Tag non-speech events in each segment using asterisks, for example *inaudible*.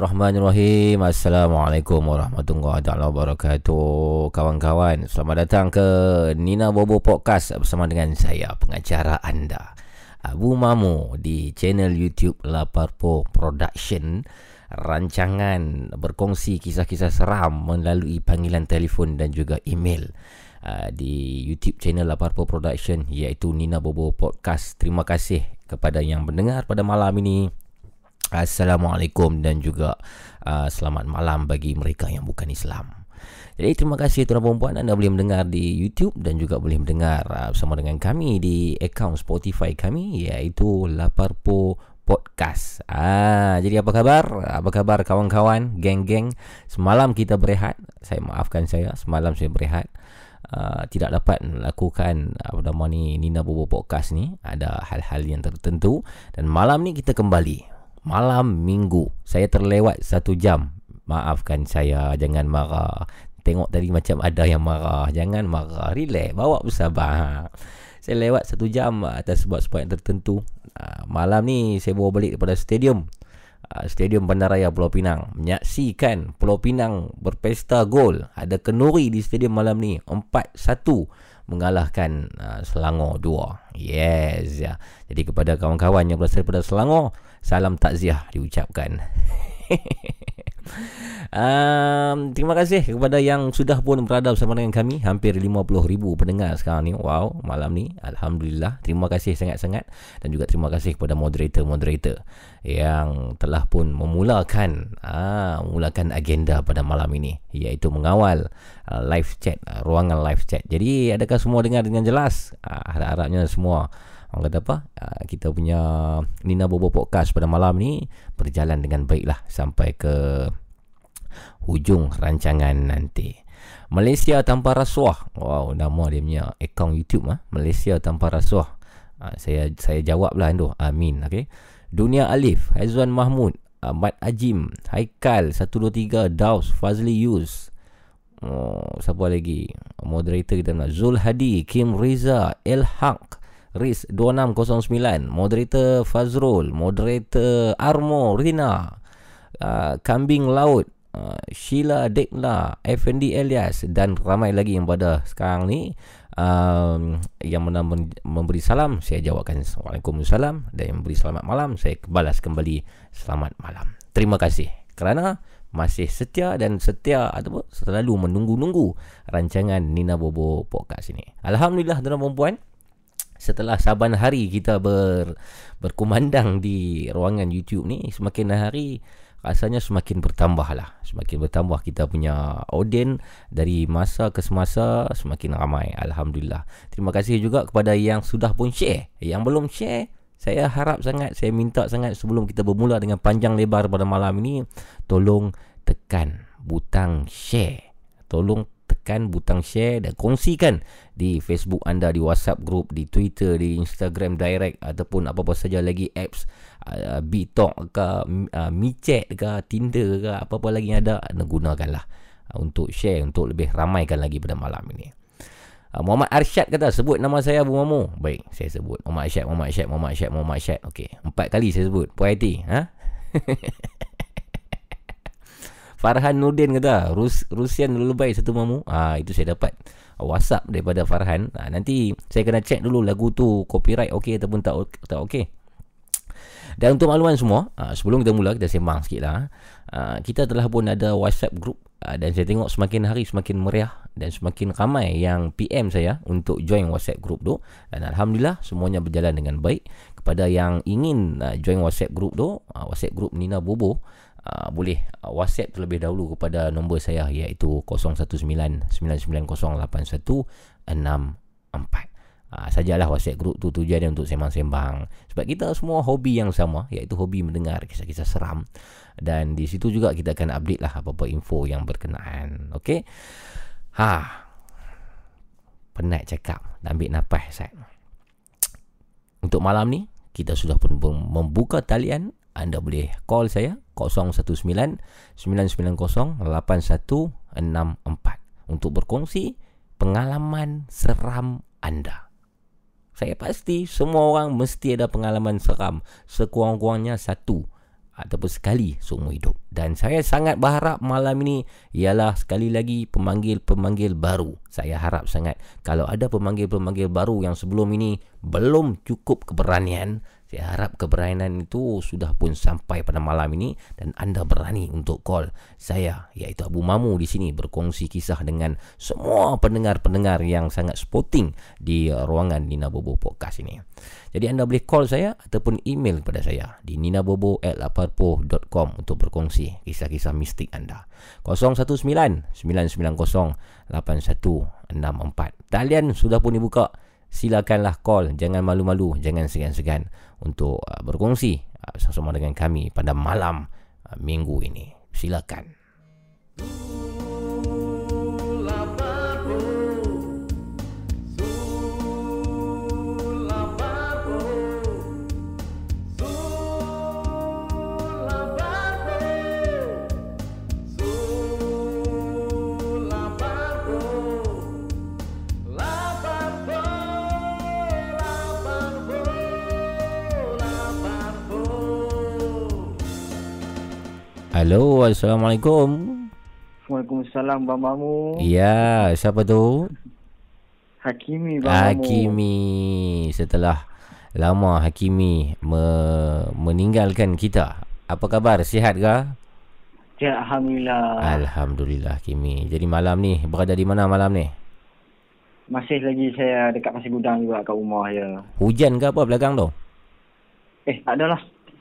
Bismillahirrahmanirrahim Assalamualaikum warahmatullahi wabarakatuh Kawan-kawan Selamat datang ke Nina Bobo Podcast Bersama dengan saya Pengacara anda Abu Mamu Di channel YouTube Laparpo Production Rancangan Berkongsi kisah-kisah seram Melalui panggilan telefon Dan juga email Uh, di YouTube channel Laparpo Production iaitu Nina Bobo Podcast. Terima kasih kepada yang mendengar pada malam ini. Assalamualaikum dan juga uh, selamat malam bagi mereka yang bukan Islam. Jadi terima kasih tuan dan puan anda boleh mendengar di YouTube dan juga boleh mendengar uh, bersama dengan kami di akaun Spotify kami iaitu Laparpo Podcast. Ah, jadi apa khabar? Apa khabar kawan-kawan, geng-geng? Semalam kita berehat. Saya maafkan saya, semalam saya berehat. Uh, tidak dapat melakukan apa nama ni Nina Bobo Podcast ni ada hal-hal yang tertentu dan malam ni kita kembali malam minggu. Saya terlewat satu jam. Maafkan saya jangan marah. Tengok tadi macam ada yang marah. Jangan marah. Relax. Bawa bersabar. Saya lewat satu jam atas sebab-sebab yang tertentu. Ha, malam ni saya bawa balik daripada stadium. Ha, stadium Bandaraya Pulau Pinang. Menyaksikan Pulau Pinang berpesta gol. Ada kenuri di stadium malam ni. 4-1 mengalahkan uh, Selangor 2. Yes ya. Jadi kepada kawan-kawan yang berasal daripada Selangor, salam takziah diucapkan. *laughs* um, terima kasih kepada yang sudah pun berada bersama dengan kami. Hampir 50,000 pendengar sekarang ni. Wow malam ni. Alhamdulillah. Terima kasih sangat-sangat. Dan juga terima kasih kepada moderator-moderator yang telah pun memulakan ah memulakan agenda pada malam ini. Iaitu mengawal uh, live chat uh, ruangan live chat. Jadi adakah semua dengar dengan jelas? Uh, harap-harapnya semua Orang kata apa? Uh, Kita punya Nina Bobo Podcast pada malam ni Berjalan dengan baiklah Sampai ke Hujung rancangan nanti. Malaysia tanpa rasuah. Wow nama dia punya Account YouTube ah. Malaysia tanpa rasuah. Uh, Saya saya jawab lah tu Amin okay. Dunia Alif Hazwan Mahmud Ahmad Ajim Haikal 123 Daus Fazli Yus. Oh, siapa lagi? Moderator kita nak Zul Hadi, Kim Riza, El Haq, Riz 2609 Moderator Fazrul. Moderator Armo Rina. Uh, Kambing Laut. Uh, Sheila Dekla. FND Elias. Dan ramai lagi yang pada sekarang ni. Um, Yang mana memberi salam Saya jawabkan. Waalaikumsalam Dan yang memberi selamat malam Saya balas kembali Selamat malam. Terima kasih Kerana masih setia dan setia atau selalu menunggu-nunggu rancangan Nina Bobo podcast ini. Alhamdulillah tuan-tuan dan puan setelah saban hari kita ber, berkumandang di ruangan YouTube ni semakin hari rasanya semakin bertambah lah semakin bertambah kita punya audien dari masa ke semasa semakin ramai. Alhamdulillah. Terima kasih juga kepada yang sudah pun share. Yang belum share saya harap sangat saya minta sangat sebelum kita bermula dengan panjang lebar pada malam ini tolong tekan butang share. Tolong tekan butang share dan kongsikan di Facebook anda, di WhatsApp group, di Twitter, di Instagram direct ataupun apa-apa saja lagi apps uh, BeeTalk ke uh, MiChat ke Tinder ke apa-apa lagi yang ada, anda gunakanlah uh, untuk share untuk lebih ramaikan lagi pada malam ini. Uh, Muhammad Arsyad kata sebut nama saya Abu Mamu. Baik, saya sebut Muhammad Arsyad, Muhammad Arsyad, Muhammad Arsyad, Muhammad Arsyad. Okey, empat kali saya sebut. Puai hati, ha? *laughs* Farhan Nurdin kata Rus Rusian baik satu mamu. Ah Itu saya dapat WhatsApp daripada Farhan. Ha, Nanti saya kena check dulu lagu tu Copyright okey ataupun tak, tak okey Dan untuk makluman semua ha, Sebelum kita mula kita sembang sikit lah ha, Kita telah pun ada WhatsApp group. Ha, Dan saya tengok semakin hari semakin meriah Dan semakin ramai yang PM saya Untuk join WhatsApp group tu. Dan Alhamdulillah semuanya berjalan dengan baik. Kepada yang ingin uh, join WhatsApp group tu uh, WhatsApp group Nina Bobo uh, boleh uh, WhatsApp terlebih dahulu kepada nombor saya iaitu 0199908164. Ha, sajalah WhatsApp group tu tujuan dia untuk sembang-sembang. Sebab kita semua hobi yang sama iaitu hobi mendengar kisah-kisah seram. Dan di situ juga kita akan update lah apa-apa info yang berkenaan. Okey. Ha. Penat cakap dan ambil nafas Ustaz. Untuk malam ni kita sudah pun membuka talian anda boleh call saya 019 990 8164 untuk berkongsi pengalaman seram anda. Saya pasti semua orang mesti ada pengalaman seram sekurang-kurangnya satu ataupun sekali seumur hidup. Dan saya sangat berharap malam ini ialah sekali lagi pemanggil-pemanggil baru. Saya harap sangat kalau ada pemanggil-pemanggil baru yang sebelum ini belum cukup keberanian, saya harap keberanian itu sudah pun sampai pada malam ini dan anda berani untuk call saya iaitu Abu Mamu di sini berkongsi kisah dengan semua pendengar-pendengar yang sangat sporting di ruangan Nina Bobo Podcast ini. Jadi anda boleh call saya ataupun email kepada saya di ninabobo@laparpo.com untuk berkongsi kisah-kisah mistik anda. 019 990 8164. Talian sudah pun dibuka silakanlah call jangan malu-malu jangan segan-segan untuk uh, berkongsi uh, bersama dengan kami pada malam uh, minggu ini. Silakan Halo, Assalamualaikum. Waalaikumsalam, Bang Mamu. Ya, siapa tu? Hakimi, Bang Hakimi. Mamu. Setelah lama Hakimi me- meninggalkan kita. Apa khabar? Sihat ke? Ya, Alhamdulillah. Alhamdulillah, Hakimi. Jadi malam ni, berada di mana malam ni? Masih lagi saya dekat Pasir Gudang juga kat rumah ya. Hujan ke apa belakang tu? Eh, tak adalah.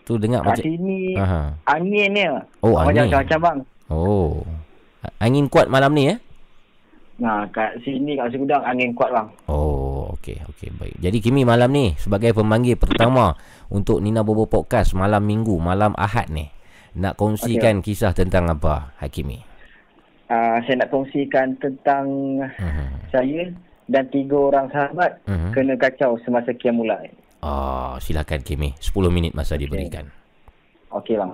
Tu dengar Kat macam... sini Aha. angin ni. Oh, Macam- angin. Macam-macam bang. Oh. Angin kuat malam ni eh? Nah, kat sini kat Pasir Gudang angin kuat bang. Oh, okey, okey, baik. Jadi Kimi malam ni sebagai pemanggil pertama untuk Nina Bobo Podcast malam Minggu, malam Ahad ni. Nak kongsikan okay. kisah tentang apa, Hakimi? Uh, saya nak kongsikan tentang Mhm. saya dan tiga orang sahabat Mhm. kena kacau semasa kiam Oh, silakan Kimi. 10 minit masa diberikan. Okey bang.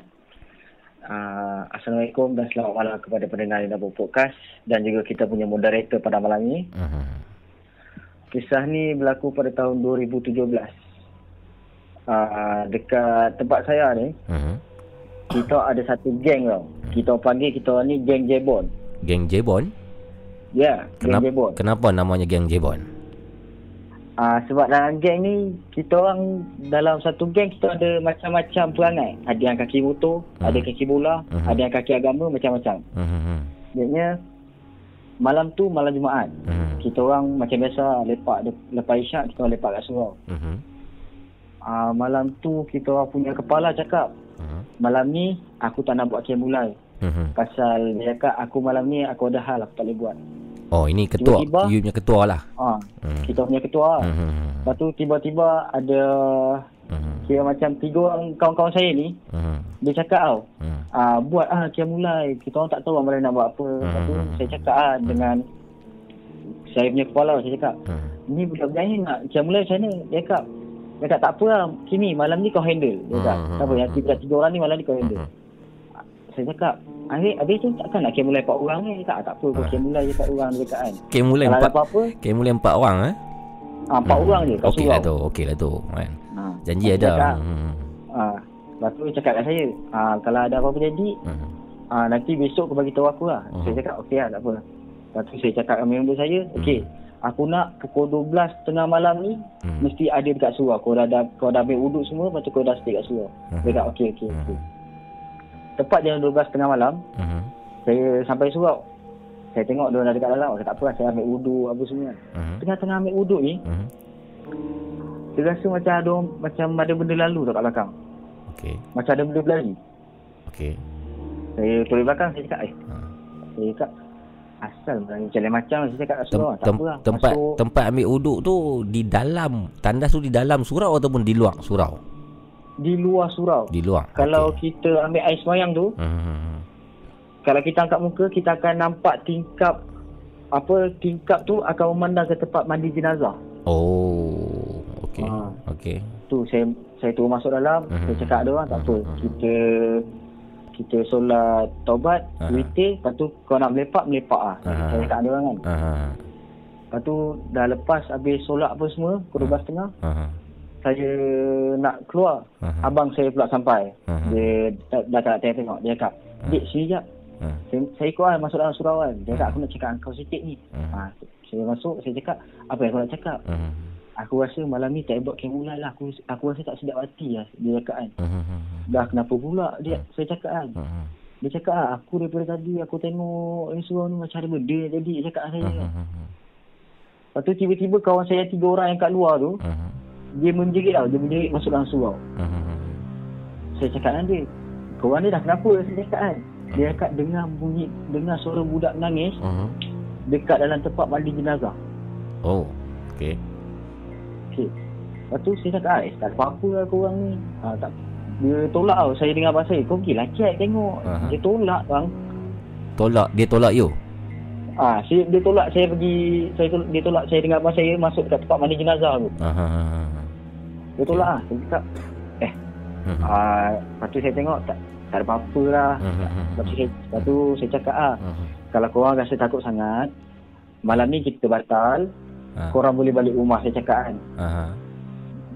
Uh, Assalamualaikum dan selamat malam kepada pendengar Nina Podcast dan juga kita punya moderator pada malam ini. Mhm. Kisah ni berlaku pada tahun 2017. Uh, dekat tempat saya ni, Mhm. kita ada satu geng tau. Kita panggil kita ni geng Jebon. Geng Jebon? Ya, yeah, geng Jebon. kenapa namanya geng Jebon? Uh, sebab dalam geng ni, kita orang dalam satu geng kita ada macam-macam perangai. Ada yang kaki motor, Hmm. ada kaki bola, Mhm. ada yang kaki agama, macam-macam. Mhm. Maksudnya, malam tu malam Jumaat. Mhm. Kita orang macam biasa lepak de- lepas isyak, kita orang lepak kat surau. Mhm. Uh, malam tu kita orang punya kepala cakap, Mhm. malam ni aku tak nak buat kiam mulai. Mhm. Pasal dia cakap aku malam ni aku ada hal aku tak boleh buat. Oh, ini ketua. Tiba-tiba- You punya ketua lah. Ha, Mhm. kita punya ketua. lah. Mhm. Lepas tu tiba-tiba ada Mhm. kira macam tiga orang kawan-kawan saya ni Mhm. dia cakap tau Mhm. ah buat ah kiam mulai kita orang tak tahu mana nak buat apa lepas tu Hmm. saya cakap ah dengan saya punya kepala saya cakap Mhm. ni budak-budak ni nak kiam mulai macam mana dia cakap dia cakap tak apa lah Kimi malam ni kau handle dia cakap Hmm. tak apa yang tiga, tiga orang ni malam ni kau handle Mhm. Saya cakap Habis, habis tu takkan nak kiam mulai empat orang ni cakap ah, tak apa kau Ah. kiam mulai je empat orang cakap kan Game mulai kalau ada empat apa-apa Game mulai empat orang eh ah, empat Hmm. orang je kat Okey surau lah tu Okey lah tu kan. Ah, Janji ada cakap, hmm. ah, Lepas tu cakap kat saya ah, Kalau ada apa-apa jadi Hmm. ah, Nanti besok kau bagi tahu aku lah Hmm. Saya cakap okey lah tak apa Lepas tu saya cakap dengan member saya Okey Aku nak pukul 12 tengah malam ni Hmm. Mesti ada dekat surau Kau dah, dah, kau dah ambil uduk semua Lepas tu kau dah stay kat surau Hmm. Dia cakap okey okey Hmm. Tepat jam 12 tengah malam Hmm. Saya sampai surau Saya tengok dia dah dekat dalam Saya tak apa saya ambil uduk apa semua Hmm. Tengah-tengah ambil uduk ni Hmm. Saya rasa macam ada Macam ada benda lalu tau kat belakang Okey. Macam ada benda berlari Okey. Saya turun belakang Saya cakap eh Ha. Saya cakap Asal macam macam saya cakap kat Tem, surau. Tak tem, apa lah. tempat Masuk, tempat ambil uduk tu di dalam tandas tu di dalam surau ataupun di luar surau? Di luar surau. Di luar. Kalau Okey. kita ambil air semayang tu, Hmm. kalau kita angkat muka, kita akan nampak tingkap apa tingkap tu akan memandang ke tempat mandi jenazah. Oh, okey. Ah. Okey. Tu saya saya turun masuk dalam, Mhm. saya cakap ada orang tak apa. Mhm. Kita kita solat taubat, Aha. witir, lepas tu kau nak melepak, melepak ah. Aha. Saya cakap ada orang kan. Ha. Lepas tu dah lepas habis solat apa semua, pukul 12.30, Ha. Saya nak keluar. Aha. Abang saya pula sampai. Aha. Dia dah, dah tak nak tengok. Dia cakap, Dik sini jap. Saya, saya ikut kan masuk dalam surau kan. Dia cakap aku nak cakap kau sikit ni. Ha, saya masuk, saya cakap, apa yang kau nak cakap? Hmm. Aku rasa malam ni tak buat kemulai lah. Aku, aku rasa tak sedap hati lah. Dia cakap kan. Hmm. Dah kenapa pula dia? Saya cakap kan. Hmm. Dia cakap ah, aku daripada tadi aku tengok ni surau ni macam ada benda jadi. Dia cakap saya. Hmm. Lepas tu tiba-tiba kawan saya tiga orang yang kat luar tu, Hmm. Dia menjerit tau. Dia menjerit masuk dalam surau. Hmm. Saya cakap dengan dia, korang ni dah kenapa? Saya cakap kan. Dia cakap dengar bunyi, dengar suara budak menangis Hmm. dekat dalam tempat mandi jenazah. Oh, okey. Okey. Lepas tu saya cakap, eh tak apa-apa lah korang ni. Ha, tak. Dia tolak tau. Saya dengar saya, kau pergi lah cek tengok. Aha. Dia tolak bang. Tolak dia tolak you. Ah, saya, dia tolak saya pergi, saya tolak, dia tolak saya dengan abang saya masuk dekat tempat mandi jenazah tu. Ha. Dia tolak ah. Saya cakap, eh, Hmm. ah, lepas tu saya tengok tak, tak ada apa-apa lah. Lepas tu saya, lepas tu saya cakap ah, Hmm. kalau korang rasa takut sangat, malam ni kita batal, Ha. korang boleh balik rumah saya cakap kan. Ha.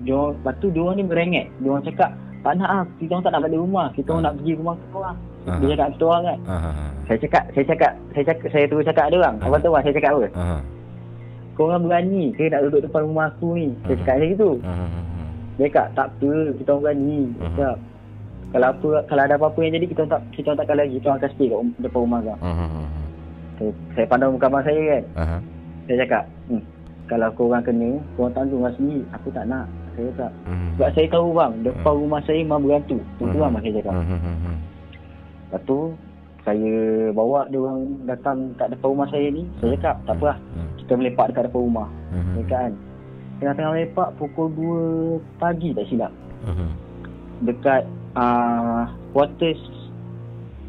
Dia lepas tu dia orang ni merengek. Dia orang cakap, tak nak ah, kita orang tak nak balik rumah. Kita orang Ah. nak pergi rumah kau lah. Ah. Dia cakap kita orang kan. Ha. Saya cakap, saya cakap, saya cakap, saya terus cakap ada orang. Apa tahu ah, saya cakap apa? Ha. Korang berani ke nak duduk depan rumah aku ni? Saya cakap macam gitu. Ha. Dia cakap, tak apa, kita orang berani. Mhm. cakap, kalau apa kalau ada apa-apa yang jadi kita orang tak kita orang takkan lagi kita orang akan stay kat depan rumah kau. Ha. Saya, saya pandang muka abang saya kan. Ha. Saya cakap, hmm, kalau korang kena, korang tanggung lah sendiri. Aku tak nak. Saya cakap. Hmm. Sebab saya tahu bang, depan rumah saya memang berantu. Tu Mhm. bang saya cakap. Hmm. Lepas tu, saya bawa dia orang datang kat depan rumah saya ni. Saya cakap, tak apa lah. Kita melepak dekat depan rumah. Saya Hmm. cakap kan. Tengah-tengah melepak pukul 2 pagi tak silap. Hmm. Dekat uh, quarters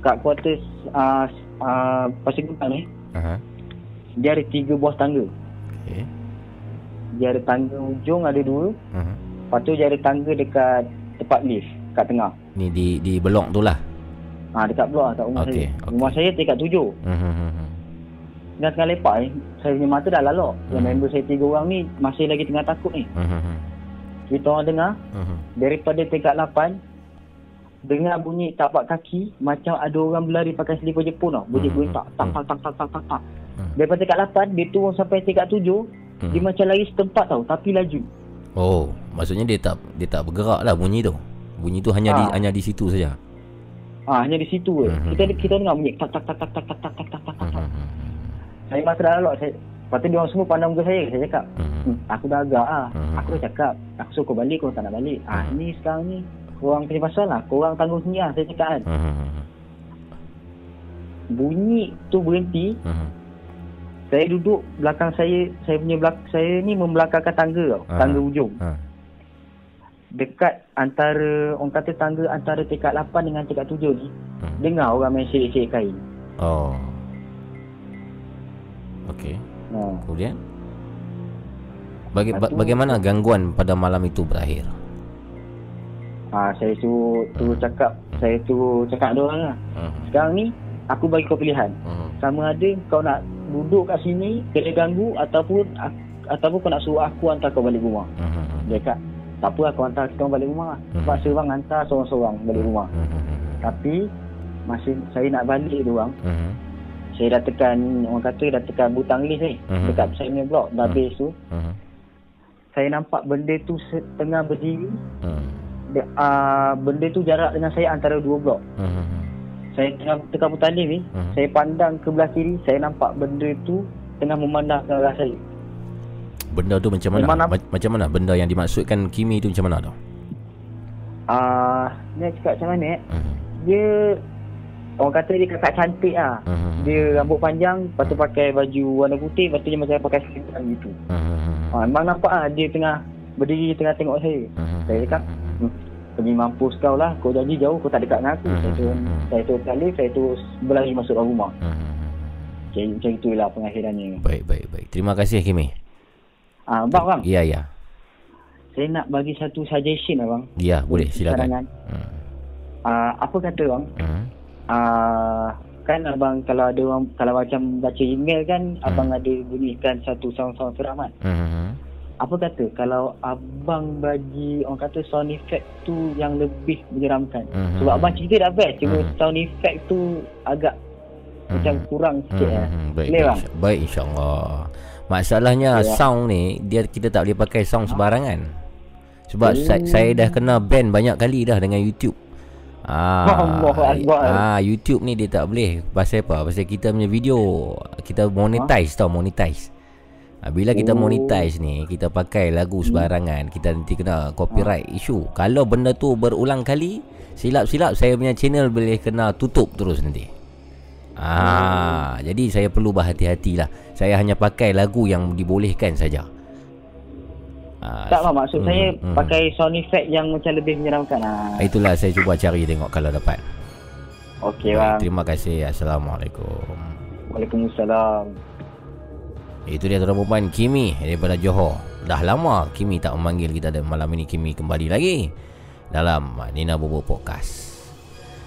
kat quarters uh, uh, Pasir Gudang ni Ha. dia ada tiga buah tangga. Okey. Dia ada tangga ujung ada dua. Hmm. Lepas tu dia ada tangga dekat tempat lift kat tengah. Ni di di blok tu lah. Ha, dekat blok lah kat rumah Okey, saya. okey. Rumah saya tingkat tujuh. Hmm. Tengah tengah lepak ni, saya punya mata dah. Yang Hmm. member saya tiga orang ni masih lagi tengah takut ni. Hmm. Kita orang dengar Hmm. daripada tingkat lapan dengar bunyi tapak kaki macam ada orang berlari pakai selipar Jepun tau. Bunyi Hmm, bunyi hmm, tak tak hmm. tak tak tak tak tak tak. Hmm. Daripada tingkat lapan dia turun sampai tingkat tujuh Hmm. dia macam lari setempat tau tapi laju. Oh, maksudnya dia tak dia tak bergerak lah bunyi tu. Bunyi tu hanya di Ah. hanya di situ saja. Ah hanya di situ je. Hmm. Kita kita dengar bunyi tak tak tak tak tak tak tak tak tak tak. tak. Saya masa dah lalok saya Lepas tu dia orang semua pandang muka saya. Saya cakap, Hmm. hmm, aku dah agak ah. Hmm. Aku dah cakap, aku suruh kau balik, kau tak nak balik. Ah, Hmm. ni sekarang ni, korang punya pasal lah. Korang tanggung sendiri lah, saya cakap kan. Bunyi tu berhenti, saya duduk belakang saya, saya punya belak saya ni membelakangkan tangga tau. Tangga ujung. Dekat antara, orang kata tangga antara tingkat 8 dengan tingkat 7 ni, dengar orang main syek-syek kain. Oh. Okey. Ha. Kemudian Bagi, ba- tu- bagaimana gangguan pada malam itu berakhir? ha saya suruh, suruh cakap, saya suruh cakap ada orang lah. Hmm. Sekarang ni, aku bagi kau pilihan. Hmm. sama ada kau nak duduk kat sini kena ganggu ataupun ataupun kau nak suruh aku hantar kau balik rumah. Hmm. Dia kata, tak apa kau hantar kita orang balik rumah lah. Sebab Mhm. seorang hantar seorang-seorang balik rumah. Hmm. Tapi masa saya nak balik tu bang, Hmm. Saya dah tekan, orang kata dah tekan butang list ni. Mhm. Dekat saya punya blok. Dah Mhm. habis tu, Hmm. saya nampak benda tu setengah berdiri. Hmm. Dia, uh, benda tu jarak dengan saya antara dua blok. Hmm. Saya tengah tekan butang list ni, Mhm. saya pandang ke belah kiri, saya nampak benda tu tengah memandang ke arah saya. Benda tu macam mana? Memang Ma- macam mana benda yang dimaksudkan Kimi tu macam mana tu? Ah, uh, ni cakap macam mana eh? Hmm. Dia orang kata dia kakak cantik lah. Hmm. Dia rambut panjang, lepas tu pakai baju warna putih, lepas tu dia macam pakai selipan gitu. Hmm. Ha, memang nampak ah dia tengah berdiri tengah tengok saya. Hmm. Saya cakap, hmm, demi mampus kau lah, kau janji jauh, kau tak dekat dengan aku. Hmm. Saya tu, saya tu kali, saya tu berlari masuk dalam rumah. Hmm. Macam, macam itulah pengakhirannya. Baik, baik, baik. Terima kasih Kimi. Ah, bang, bang, Ya, ya. saya nak bagi satu suggestion lah bang. Ya, boleh silakan. Sarangan. Hmm. Ah, apa kata bang? Hmm. Ah, kan abang kalau ada orang kalau macam baca email kan Hmm. abang ada bunyikan satu sound-sound seram kan. Hmm. Apa kata kalau abang bagi orang kata sound effect tu yang lebih menyeramkan. Mhm. Sebab abang cerita dah best cuma Mhm. sound effect tu agak macam Mhm. kurang sikit Hmm, lah. hmm, baik, Boleh baik, bang? insya- baik insyaAllah Masalahnya Ya. sound ni Dia kita tak boleh pakai sound sembarangan Sebab Oh. saya, saya dah kena ban banyak kali dah dengan YouTube Ah, Akbar. ah, YouTube ni dia tak boleh Pasal apa? Pasal kita punya video Kita monetize tau Monetize ah, Bila kita Oh. monetize ni Kita pakai lagu sembarangan Kita nanti kena copyright Ah. issue Kalau benda tu berulang kali Silap-silap saya punya channel boleh kena tutup terus nanti Ah, jadi saya perlu berhati-hatilah. Saya hanya pakai lagu yang dibolehkan saja. Ah, Tak bang maksud hmm, saya hmm. pakai sound effect yang macam lebih menyeramkan. Ah. Itulah saya cuba cari tengok kalau dapat. Okey bang. terima kasih. Assalamualaikum. Waalaikumsalam. Itu dia tuan perempuan Kimi daripada Johor. Dah lama Kimi tak memanggil kita dan malam ini Kimi kembali lagi dalam Nina Bobo Podcast.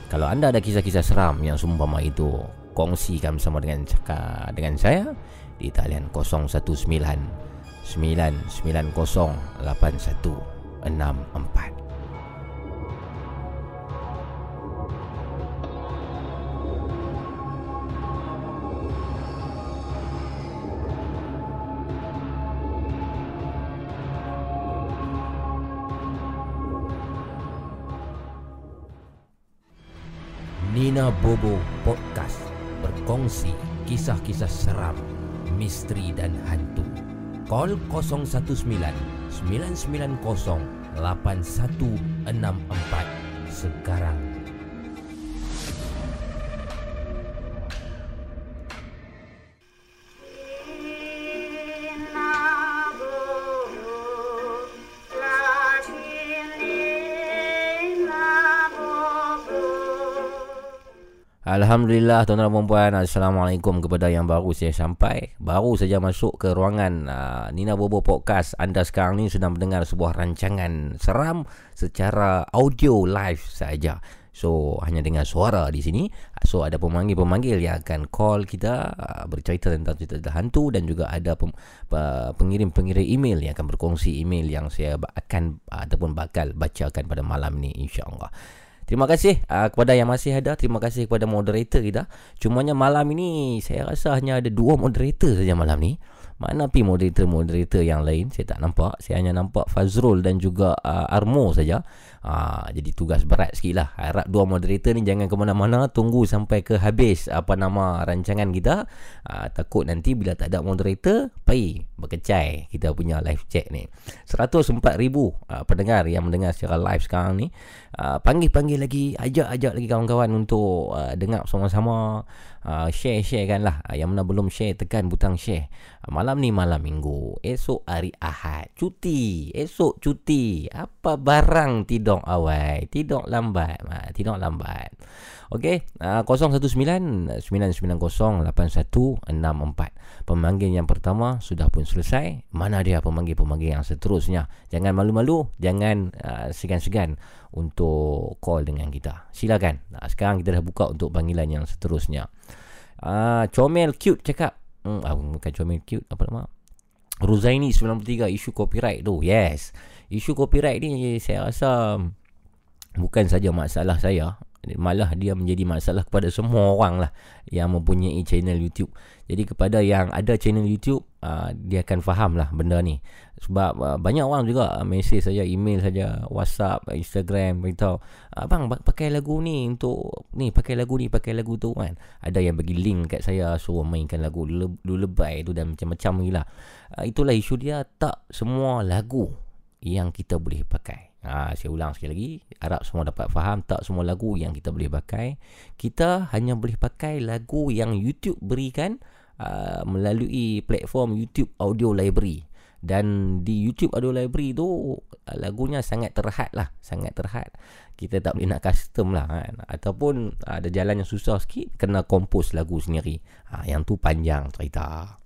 Kalau anda ada kisah-kisah seram yang seumpama itu, kongsikan bersama dengan cakap dengan saya di talian 019 990 8164. Nina Bobo Podcast berkongsi kisah-kisah seram, misteri dan hantu. Call 019 990 8164 sekarang. Alhamdulillah tuan-tuan dan puan Assalamualaikum kepada yang baru saya sampai. Baru saja masuk ke ruangan uh, Nina Bobo Podcast. Anda sekarang ni sedang mendengar sebuah rancangan seram Secara audio live saja. So hanya dengan suara di sini. So ada pemanggil-pemanggil yang akan call kita uh, Bercerita tentang cerita hantu Dan juga ada pem, uh, pengirim-pengirim email Yang akan berkongsi email yang saya akan uh, Ataupun bakal bacakan pada malam ni InsyaAllah Terima kasih uh, kepada yang masih ada. Terima kasih kepada moderator kita. Cumanya malam ini saya rasa hanya ada dua moderator saja malam ni. Mana pi moderator-moderator yang lain saya tak nampak. Saya hanya nampak Fazrul dan juga uh, Armo saja. Uh, jadi tugas berat sikit lah. Harap dua moderator ni jangan ke mana-mana. Tunggu sampai ke habis apa nama rancangan kita. Uh, takut nanti bila tak ada moderator, pergi berkecai kita punya live chat ni. 104,000 uh, pendengar yang mendengar secara live sekarang ni. Uh, panggil-panggil lagi, ajak-ajak lagi kawan-kawan untuk uh, dengar sama-sama. Uh, share-share kan lah. Uh, yang mana belum share, tekan butang share. Uh, malam ni malam minggu. Esok hari Ahad. Cuti. Esok cuti. Apa barang tidur awal. Tidur lambat. Uh, tidur lambat. Okey, uh, 019-990-8164. Pemanggil yang pertama sudah pun selesai. Mana dia pemanggil-pemanggil yang seterusnya? Jangan malu-malu, jangan uh, segan-segan untuk call dengan kita. Silakan. Uh, sekarang kita dah buka untuk panggilan yang seterusnya. Uh, Comel Cute cakap. Hmm, uh, bukan Comel Cute, apa nama? Ruzaini 93 isu copyright tu. Yes. Isu copyright ni saya rasa bukan saja masalah saya malah dia menjadi masalah kepada semua orang lah yang mempunyai channel YouTube. Jadi kepada yang ada channel YouTube, uh, dia akan faham lah benda ni. Sebab uh, banyak orang juga uh, mesej saja, email saja, WhatsApp, Instagram beritahu, abang pakai lagu ni untuk ni, pakai lagu ni, pakai lagu tu kan. Ada yang bagi link kat saya suruh mainkan lagu lebay tu dan macam-macam gila. Uh, itulah isu dia tak semua lagu yang kita boleh pakai. Ha, saya ulang sekali lagi. Harap semua dapat faham tak semua lagu yang kita boleh pakai. Kita hanya boleh pakai lagu yang YouTube berikan uh, melalui platform YouTube Audio Library. Dan di YouTube Audio Library tu uh, lagunya sangat terhad lah. Sangat terhad. Kita tak boleh nak custom lah kan. Ataupun ada jalan yang susah sikit, kena kompos lagu sendiri. Ha, yang tu panjang cerita.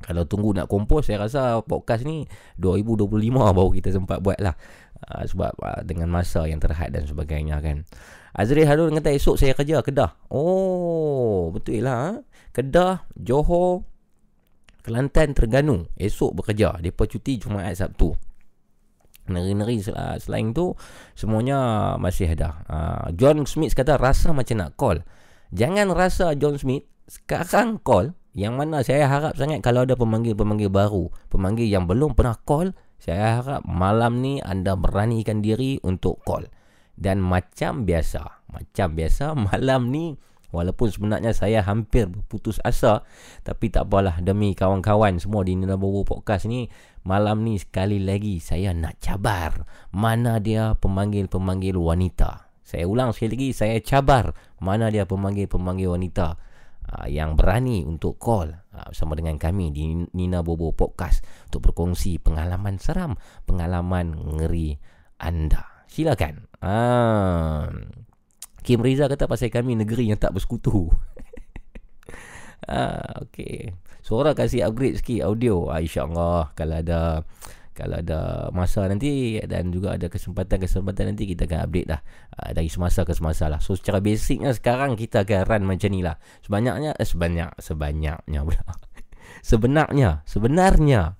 Kalau tunggu nak kompos, saya rasa podcast ni 2025 *laughs* baru kita sempat buat lah. Uh, sebab uh, dengan masa yang terhad dan sebagainya kan. Azri Harun kata esok saya kerja Kedah. Oh, betul lah. Ha? Kedah, Johor, Kelantan, Terengganu. Esok bekerja. Mereka cuti Jumaat Sabtu. Neri-neri selain tu, semuanya masih ada. Uh, John Smith kata rasa macam nak call. Jangan rasa John Smith sekarang call. Yang mana saya harap sangat kalau ada pemanggil-pemanggil baru. Pemanggil yang belum pernah call. Saya harap malam ni anda beranikan diri untuk call. Dan macam biasa, macam biasa *laughs* malam ni walaupun sebenarnya saya hampir berputus asa tapi tak apalah demi kawan-kawan semua di Nina Bobo Podcast ni malam ni sekali lagi saya nak cabar mana dia pemanggil-pemanggil wanita. Saya ulang sekali lagi saya cabar mana dia pemanggil-pemanggil wanita uh, yang berani untuk call uh, bersama dengan kami di Nina Bobo Podcast untuk berkongsi pengalaman seram, pengalaman ngeri anda. Silakan. Uh, Kim Riza kata pasal kami negeri yang tak bersekutu. *laughs* ah, okay. Suara kasih upgrade sikit audio. Ah, InsyaAllah kalau ada kalau ada masa nanti dan juga ada kesempatan-kesempatan nanti kita akan update lah. Uh, dari semasa ke semasa lah. So secara basicnya sekarang kita akan run macam ni lah. Sebanyaknya eh, sebanyak sebanyaknya pula. *laughs* Sebenarnya sebenarnya.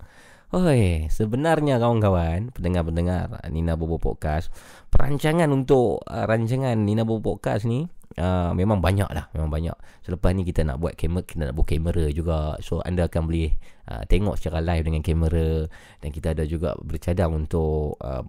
Oi, sebenarnya kawan-kawan, pendengar-pendengar Nina Bobo Podcast, perancangan untuk uh, rancangan Nina Bobo Podcast ni uh, memang banyak lah, memang banyak. Selepas ni kita nak buat kamera, kita nak buat kamera juga. So anda akan boleh uh, tengok secara live dengan kamera dan kita ada juga bercadang untuk uh,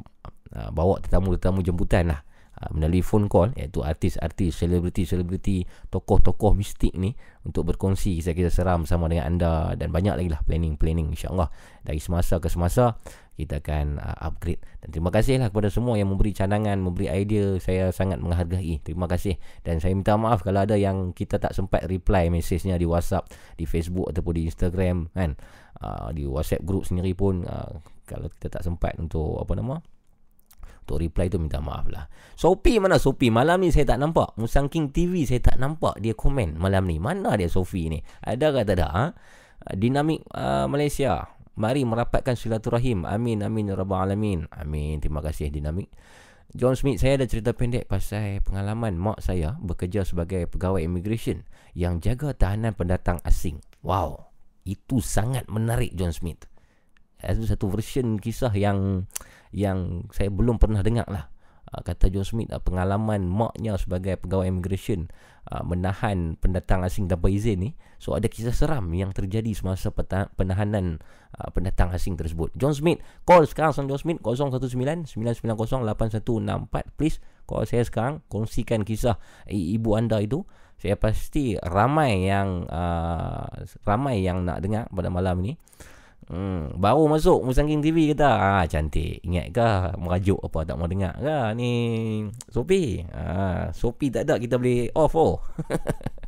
uh, bawa tetamu-tetamu jemputan lah. Ah, melalui phone call iaitu artis-artis, selebriti-selebriti, tokoh-tokoh mistik ni untuk berkongsi kisah-kisah seram sama dengan anda dan banyak lagi lah planning-planning insyaAllah dari semasa ke semasa kita akan uh, upgrade. Dan terima kasih lah kepada semua yang memberi cadangan, memberi idea. Saya sangat menghargai. Terima kasih. Dan saya minta maaf kalau ada yang kita tak sempat reply mesejnya di whatsapp, di facebook ataupun di instagram kan? Uh, di whatsapp group sendiri pun uh, kalau kita tak sempat untuk apa nama untuk reply tu minta maaf lah. Sophie mana Sophie? Malam ni saya tak nampak. Musang King TV saya tak nampak Dia komen malam ni. Mana dia Sophie ni? Ada ke tak ada ha? Dinamik uh, Malaysia Mari merapatkan silaturahim. Amin amin ya rabbal alamin. Amin. Terima kasih Dinamik. John Smith saya ada cerita pendek pasal pengalaman mak saya bekerja sebagai pegawai immigration yang jaga tahanan pendatang asing. Wow, itu sangat menarik John Smith. Itu satu version kisah yang yang saya belum pernah dengar lah kata John Smith uh, pengalaman maknya sebagai pegawai immigration uh, menahan pendatang asing tanpa izin ni. So ada kisah seram yang terjadi semasa penahanan pendatang asing tersebut. John Smith call sekarang John Smith 019-990-8164 please call saya sekarang kongsikan kisah ibu anda itu. Saya pasti ramai yang uh, ramai yang nak dengar pada malam ini Hmm, baru masuk Musangking TV kata. Ah cantik. Ingat ke merajuk apa tak mau dengar ke ni Sopi. Ah Sopi tak ada kita boleh off oh.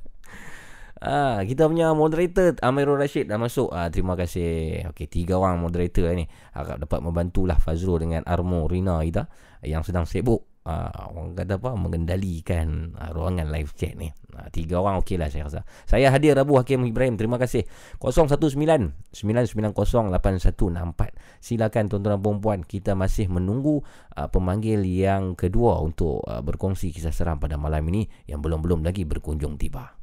*laughs* ah kita punya moderator Amirul Rashid dah masuk. Ah terima kasih. Okey tiga orang moderator ni. Harap dapat membantulah Fazrul dengan Armo Rina kita yang sedang sibuk uh, orang kata apa mengendalikan uh, ruangan live chat ni. Uh, tiga orang okey lah saya rasa. Saya hadir Rabu Hakim Ibrahim. Terima kasih. 019-990-8164. Silakan tuan-tuan dan puan kita masih menunggu uh, pemanggil yang kedua untuk uh, berkongsi kisah seram pada malam ini yang belum-belum lagi berkunjung tiba.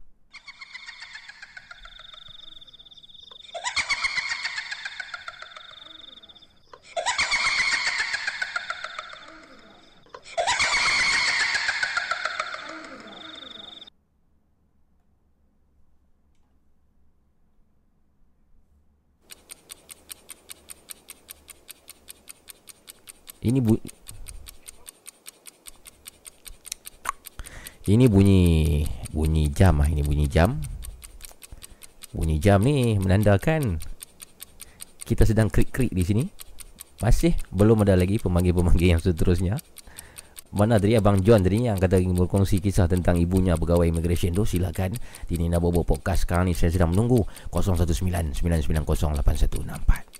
Ini bu Ini bunyi bunyi jam ah ini bunyi jam. Bunyi jam ni menandakan kita sedang krik-krik di sini. Masih belum ada lagi pemanggil-pemanggil yang seterusnya. Mana tadi Abang John tadi yang kata ingin berkongsi kisah tentang ibunya pegawai immigration tu silakan di Nina Bobo Podcast sekarang ni saya sedang menunggu 019-990-8164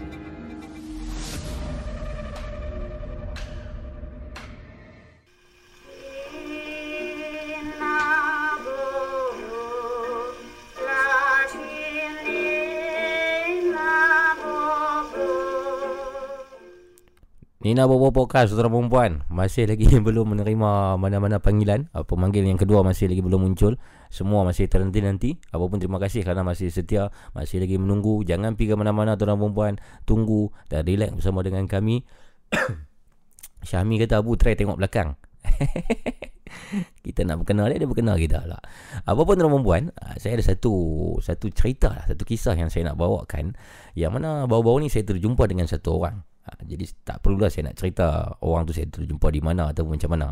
Nina Bobo Podcast Saudara perempuan. Masih lagi *laughs* belum menerima Mana-mana panggilan. Uh, Pemanggil yang kedua Masih lagi belum muncul. Semua masih terhenti-nanti Apapun terima kasih Kerana masih setia Masih lagi menunggu. Jangan pergi ke mana-mana Saudara perempuan Tunggu Dan relax bersama dengan kami. *coughs* Syahmi kata Abu try tengok belakang. *laughs* Kita nak berkenal dia Dia berkenal kita lah Apapun tuan perempuan uh, Saya ada satu Satu cerita lah Satu kisah yang saya nak bawakan. Yang mana Baru-baru ni saya terjumpa dengan satu orang jadi tak perlulah saya nak cerita orang tu saya terjumpa di mana atau macam mana.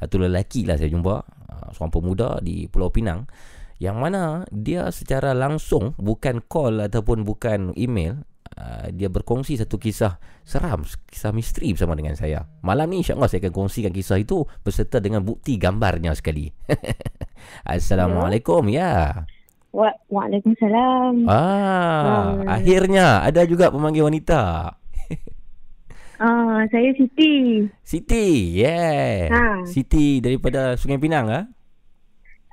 Satu lelaki lah saya jumpa, ha, seorang pemuda di Pulau Pinang yang mana dia secara langsung bukan call ataupun bukan email Uh, dia berkongsi satu kisah seram, kisah misteri bersama dengan saya. Malam ni insyaAllah saya akan kongsikan kisah itu beserta dengan bukti gambarnya sekali. *laughs* Assalamualaikum, ya. Wa- Waalaikumsalam. Ah, um. akhirnya ada juga pemanggil wanita. *laughs* Ah, saya Siti. Siti, yeah. Ha. Siti daripada Sungai Pinang ah?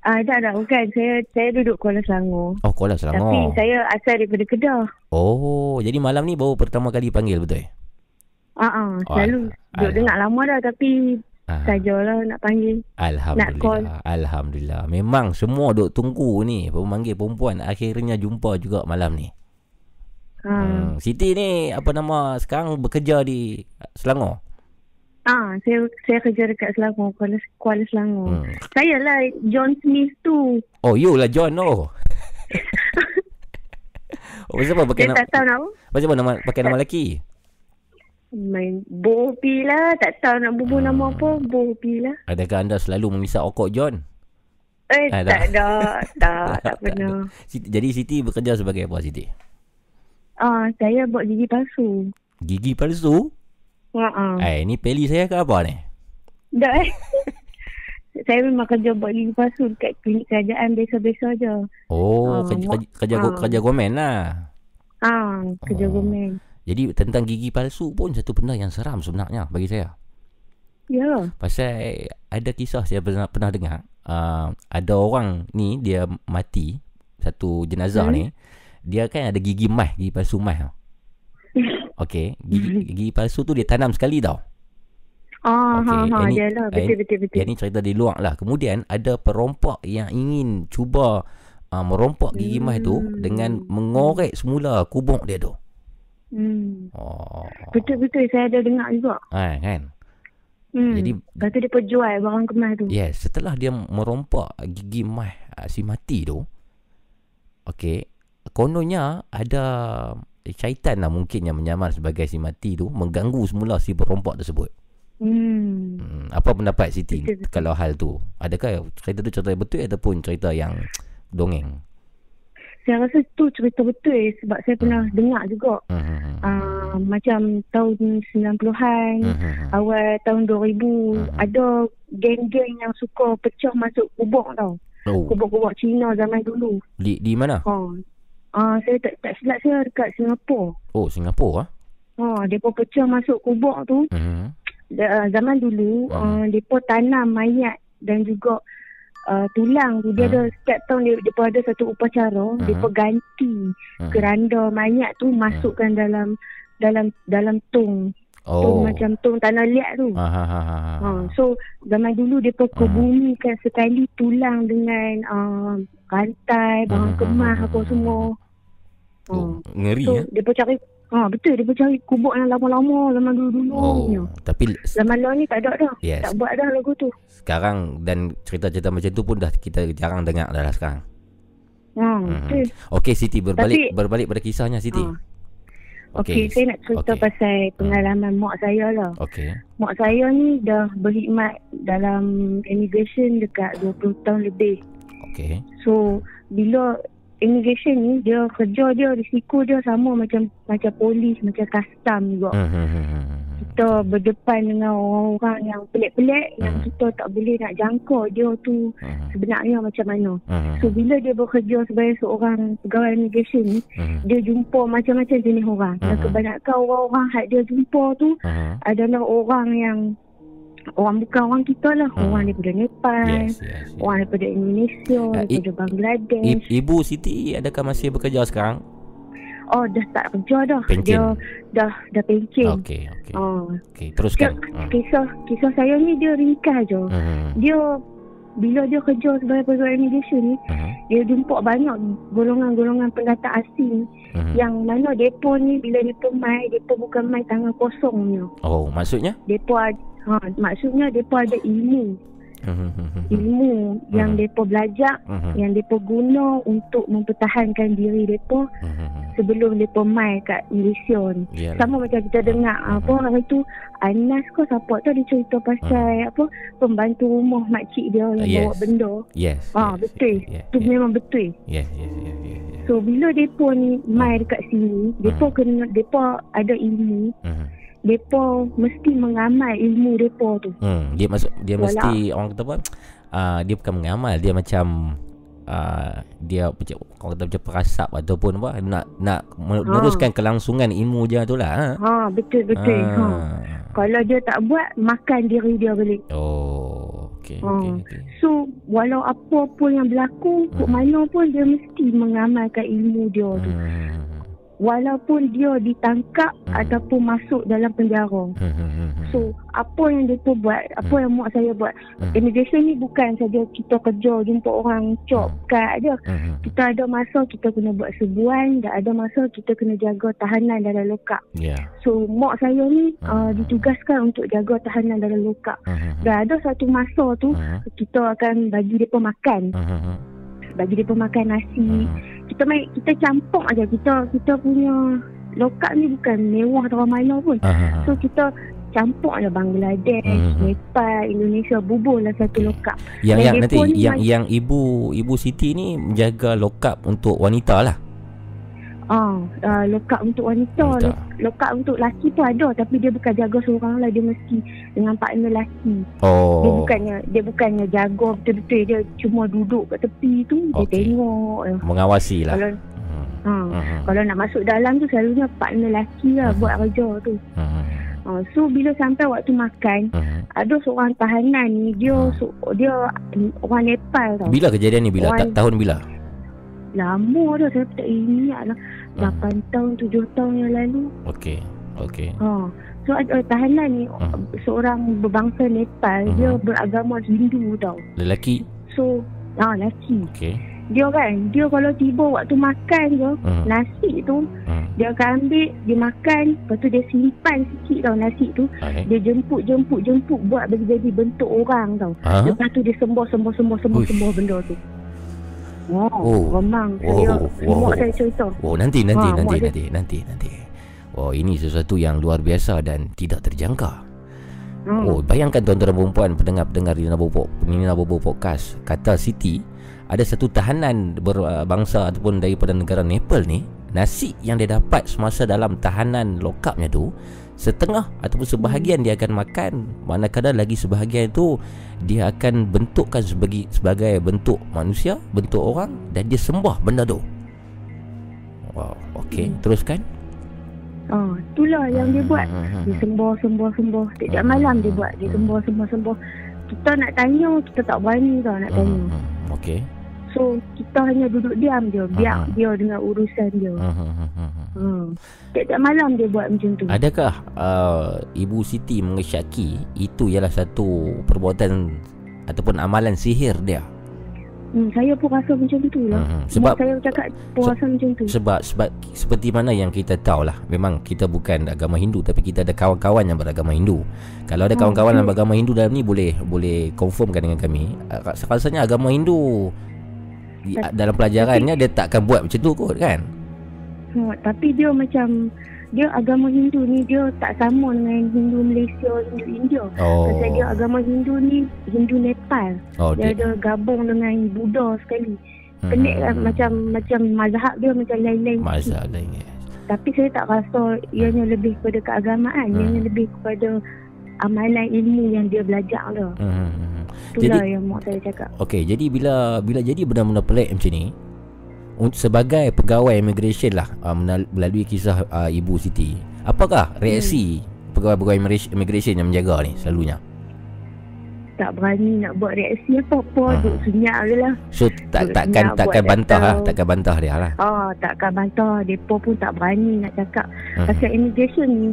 Ah, dah dah bukan. Saya saya duduk Kuala Selangor. Oh, Kuala Selangor. Tapi saya asal daripada Kedah. Oh, jadi malam ni baru pertama kali panggil betul? Ah, ah selalu oh, duduk dengar lama dah tapi sajalah nak panggil. Alhamdulillah. Nak call. Alhamdulillah. Memang semua duk tunggu ni pemanggil perempuan akhirnya jumpa juga malam ni. Ha. Hmm. Siti ni apa nama sekarang bekerja di Selangor? Ah, saya saya kerja dekat Selangor, Kuala, Kuala Selangor. Hmm. Saya lah John Smith tu. Oh, you lah John oh. *laughs* oh, siapa pakai nama? Tak tahu nama. Macam mana nama pakai nama lelaki? Main Bopi lah Tak tahu nak bubuh hmm. nama apa Bopi lah Adakah anda selalu mengisap okok John? Eh ah, tak ada Tak, tak *laughs* pernah Siti, Jadi Siti bekerja sebagai apa Siti? Ah, saya buat gigi palsu. Gigi palsu? Ha Eh, ni peli saya ke apa ni? Tak eh. *laughs* saya memang kerja buat gigi palsu dekat klinik kerajaan biasa-biasa je. Oh, uh, kerja, kerja, kerja, uh. kerja gomen lah. Ah, uh, kerja oh. gomen. Jadi tentang gigi palsu pun satu benda yang seram sebenarnya bagi saya. Ya. Yeah. Pasal ada kisah saya pernah, pernah dengar. Uh, ada orang ni dia mati satu jenazah hmm. ni dia kan ada gigi mah, gigi palsu mah. *laughs* Okey, gigi, gigi palsu tu dia tanam sekali tau. Ah, okay. ha, ha, dia lah. Betul, eh, betul, betul. Yang ni cerita di luar lah. Kemudian ada perompak yang ingin cuba uh, merompak gigi hmm. mah tu dengan mengorek semula kubuk dia tu. Hmm. Oh. Betul, betul. Saya ada dengar juga. Ha, kan? Hmm. Jadi, Lepas tu dia perjual barang kemas tu. Yes, setelah dia merompak gigi mah uh, si mati tu, Okey, kononnya ada syaitan lah mungkin yang menyamar sebagai si mati tu mengganggu semula si perompak tersebut. Hmm. hmm. Apa pendapat Siti betul, betul. kalau hal tu? Adakah cerita tu cerita betul ataupun cerita yang dongeng? Saya rasa tu cerita betul sebab saya pernah hmm. dengar juga. Hmm. Uh, macam tahun 90-an, hmm. awal tahun 2000 hmm. ada geng-geng yang suka pecah masuk kubur tau. Oh. Kubur-kubur Cina zaman dulu. Di di mana? Oh, uh, saya tak tak silap saya dekat Singapura. Oh, Singapura ah. Ha, depa pecah masuk kubur tu. Hmm. Uh, zaman dulu, hmm. uh, depa tanam mayat dan juga uh, tulang tu. Dia hmm. ada setiap tahun dia depa ada satu upacara, hmm. depa ganti hmm. keranda mayat tu masukkan hmm. dalam dalam dalam tong. Oh. Macam tong tanah liat tu. Ha, ha, ha, ha. ha. So, zaman dulu dia pun kebumikan hmm. sekali tulang dengan uh, rantai, barang hmm. kemas apa semua. Oh, hmm. ngeri so, ya. Dia pun cari Ha betul dia pun cari kubur yang lama-lama zaman dulu-dulu. Oh, ya. tapi zaman lalu ni tak ada dah. Yes. Tak buat dah lagu tu. Sekarang dan cerita-cerita macam tu pun dah kita jarang dengar dah, dah sekarang. Ha, hmm. Okey Siti berbalik tapi, berbalik pada kisahnya Siti. Ha. Okey, okay, saya nak cerita okay. pasal pengalaman hmm. mak saya lah. Okey. Mak saya ni dah berkhidmat dalam immigration dekat 20 tahun lebih. Okey. So, bila immigration ni dia kerja dia risiko dia sama macam macam polis macam custom juga. Hmm, hmm, hmm, hmm kita berdepan dengan orang-orang yang pelik-pelik hmm. yang kita tak boleh nak jangka dia tu hmm. sebenarnya macam mana. Hmm. So bila dia bekerja sebagai seorang pegawai immigration ni, hmm. dia jumpa macam-macam jenis orang. Hmm. Dan kebanyakan orang-orang yang dia jumpa tu hmm. adalah orang yang orang bukan orang kita lah. Hmm. Orang daripada Nepal, yes, yes, yes. orang daripada Indonesia, uh, daripada i- Bangladesh. Ibu Siti adakah masih bekerja sekarang? Oh dah tak kerja dah. Pencin. Dia dah dah pencin. Okey okey. Oh. Okey teruskan. Dia, hmm. Kisah kisah saya ni dia ringkas je. Hmm. Dia bila dia kerja sebagai pegawai immigration ni, uh-huh. dia jumpa banyak golongan-golongan pendatang asing uh-huh. yang mana depo ni bila depo mai, depo bukan mai tangan kosongnya. Oh, maksudnya? Depo ha, maksudnya depo ada ilmu. Mhm. ilmu uh-huh. yang mhm. depa belajar uh-huh. yang depa guna untuk mempertahankan diri depa sebelum depa mai kat Malaysia ni yeah. sama macam kita dengar apa orang itu Anas ko siapa tu dia cerita pasal uh-huh. apa pembantu rumah makcik dia yang yes. bawa benda yes ah yes. betul yes. tu yes. memang betul yes yes yes, yes. so bila depa ni mai dekat sini depa kena depa ada ilmu uh-huh depa mesti mengamal ilmu depa tu. Hmm, dia masuk dia Walau. mesti orang kata apa? Uh, dia bukan mengamal, dia macam uh, dia macam orang kata macam perasap ataupun apa nak nak meneruskan ha. kelangsungan ilmu dia tu lah. Ha, ha betul betul. Ha. ha. Kalau dia tak buat makan diri dia balik. Oh, okey ha. okey okey. So, walau apa pun yang berlaku, hmm. mana pun dia mesti mengamalkan ilmu dia tu. Hmm walaupun dia ditangkap hmm. ataupun masuk dalam penjara. Hmm. hmm, hmm, hmm. So, apa yang dia tu buat, apa hmm. yang mak saya buat. Hmm. Immigration ni bukan saja kita kerja jumpa orang cop hmm. kat aja. Hmm. Kita ada masa kita kena buat sebuan dan ada masa kita kena jaga tahanan dalam lokap. Yeah. So, mak saya ni hmm. uh, ditugaskan untuk jaga tahanan dalam lokap. Hmm. Dan ada satu masa tu hmm. kita akan bagi depa makan. Hmm. Bagi depa makan nasi. Hmm kita main kita campur aja kita kita punya lokal ni bukan mewah atau mana pun. Uh-huh. So kita campur aja Bangladesh, uh-huh. Nepal, Indonesia bubur lah satu lokap. Yang yang nanti yang yang ibu ibu Siti ni menjaga lokap untuk wanita lah. Ah, uh, lokap untuk wanita, wanita. lokap untuk laki pun ada tapi dia bukan jaga seorang lah dia mesti dengan partner laki. Oh. Dia bukannya dia bukannya jaga betul-betul dia cuma duduk kat tepi tu okay. dia tengok. Mengawasi lah. Kalau hmm. ha, uh-huh. kalau nak masuk dalam tu selalunya partner laki lah uh-huh. buat kerja tu. Uh-huh. Uh, so bila sampai waktu makan uh-huh. ada seorang tahanan ni dia uh-huh. so, dia orang Nepal tau. Bila kejadian ni bila orang, tahun bila? Lama dah saya tak ingat lah. Hmm. 8 tahun, 7 tahun yang lalu. Okey. Okey. Ha. So uh, tahanan ni hmm. seorang berbangsa Nepal, hmm. dia beragama Hindu tau. Lelaki? So, ah ha, lelaki. Okey. Dia kan, dia kalau tiba waktu makan je, hmm. nasi tu, hmm. dia akan ambil, dia makan, lepas tu dia simpan sikit tau nasi tu. Okay. Dia jemput, jemput, jemput buat bagi jadi bentuk orang tau. Ha? Lepas tu dia sembah, sembah, sembah, sembah, sembah benda tu. Oh, oh. memang saya oh, oh, saya cerita. Oh, nanti nanti ha, nanti nanti, nanti nanti Oh, ini sesuatu yang luar biasa dan tidak terjangka. Hmm. Oh, bayangkan tuan-tuan dan puan pendengar-pendengar di Nabobo, ini Nabobo podcast kata Siti ada satu tahanan berbangsa ataupun daripada negara Nepal ni nasi yang dia dapat semasa dalam tahanan lokapnya tu setengah ataupun sebahagian dia akan makan. Manakala lagi sebahagian itu dia akan bentukkan sebagai sebagai bentuk manusia bentuk orang dan dia sembah benda tu. Wow okey. Hmm. teruskan. Oh itulah yang dia buat. Hmm, hmm, dia sembah sembah sembah. Tiap malam dia buat. Dia sembah sembah sembah. Kita nak tanya kita tak berani tau nak tanya. okey So kita hanya duduk diam je. Biar uh-huh. dia dengan urusan dia. Uh-huh. hmm. Tiap-tiap malam dia buat macam tu. Adakah uh, Ibu Siti mengesyaki Itu ialah satu perbuatan Ataupun amalan sihir dia? Hmm, saya pun rasa macam tu lah. Hmm, Sebab Mak saya cakap pun rasa macam tu. Sebab sebab seperti mana yang kita tahu lah. Memang kita bukan agama Hindu Tapi kita ada kawan-kawan yang beragama Hindu. Kalau ada hmm, kawan-kawan hmm, yang beragama Hindu dalam ni Boleh boleh confirmkan dengan kami. Rasanya agama Hindu dalam pelajarannya tapi, dia takkan buat macam tu kot kan ha, tapi dia macam dia agama Hindu ni dia tak sama dengan Hindu Malaysia, Hindu India. Oh. Pasal dia agama Hindu ni Hindu Nepal. Oh, dia, dia ada gabung dengan Buddha sekali. Hmm. Pelik kan hmm. macam macam mazhab dia macam lain-lain. Mazhab lain. Yes. Tapi saya tak rasa ianya lebih kepada keagamaan, hmm. ianya lebih kepada amalan ilmu yang dia belajar lah. Hmm. Hmm Itulah jadi, yang mak saya cakap. Okey, jadi bila bila jadi benda-benda pelik macam ni, sebagai pegawai immigration lah uh, melalui kisah uh, Ibu Siti apakah reaksi hmm. pegawai-pegawai immigration yang menjaga ni selalunya? Tak berani nak buat reaksi apa-apa uh duk senyap je lah. So tak, takkan takkan bantah lah takkan bantah dia lah. Oh, takkan bantah. Mereka pun tak berani nak cakap. Uh pasal immigration ni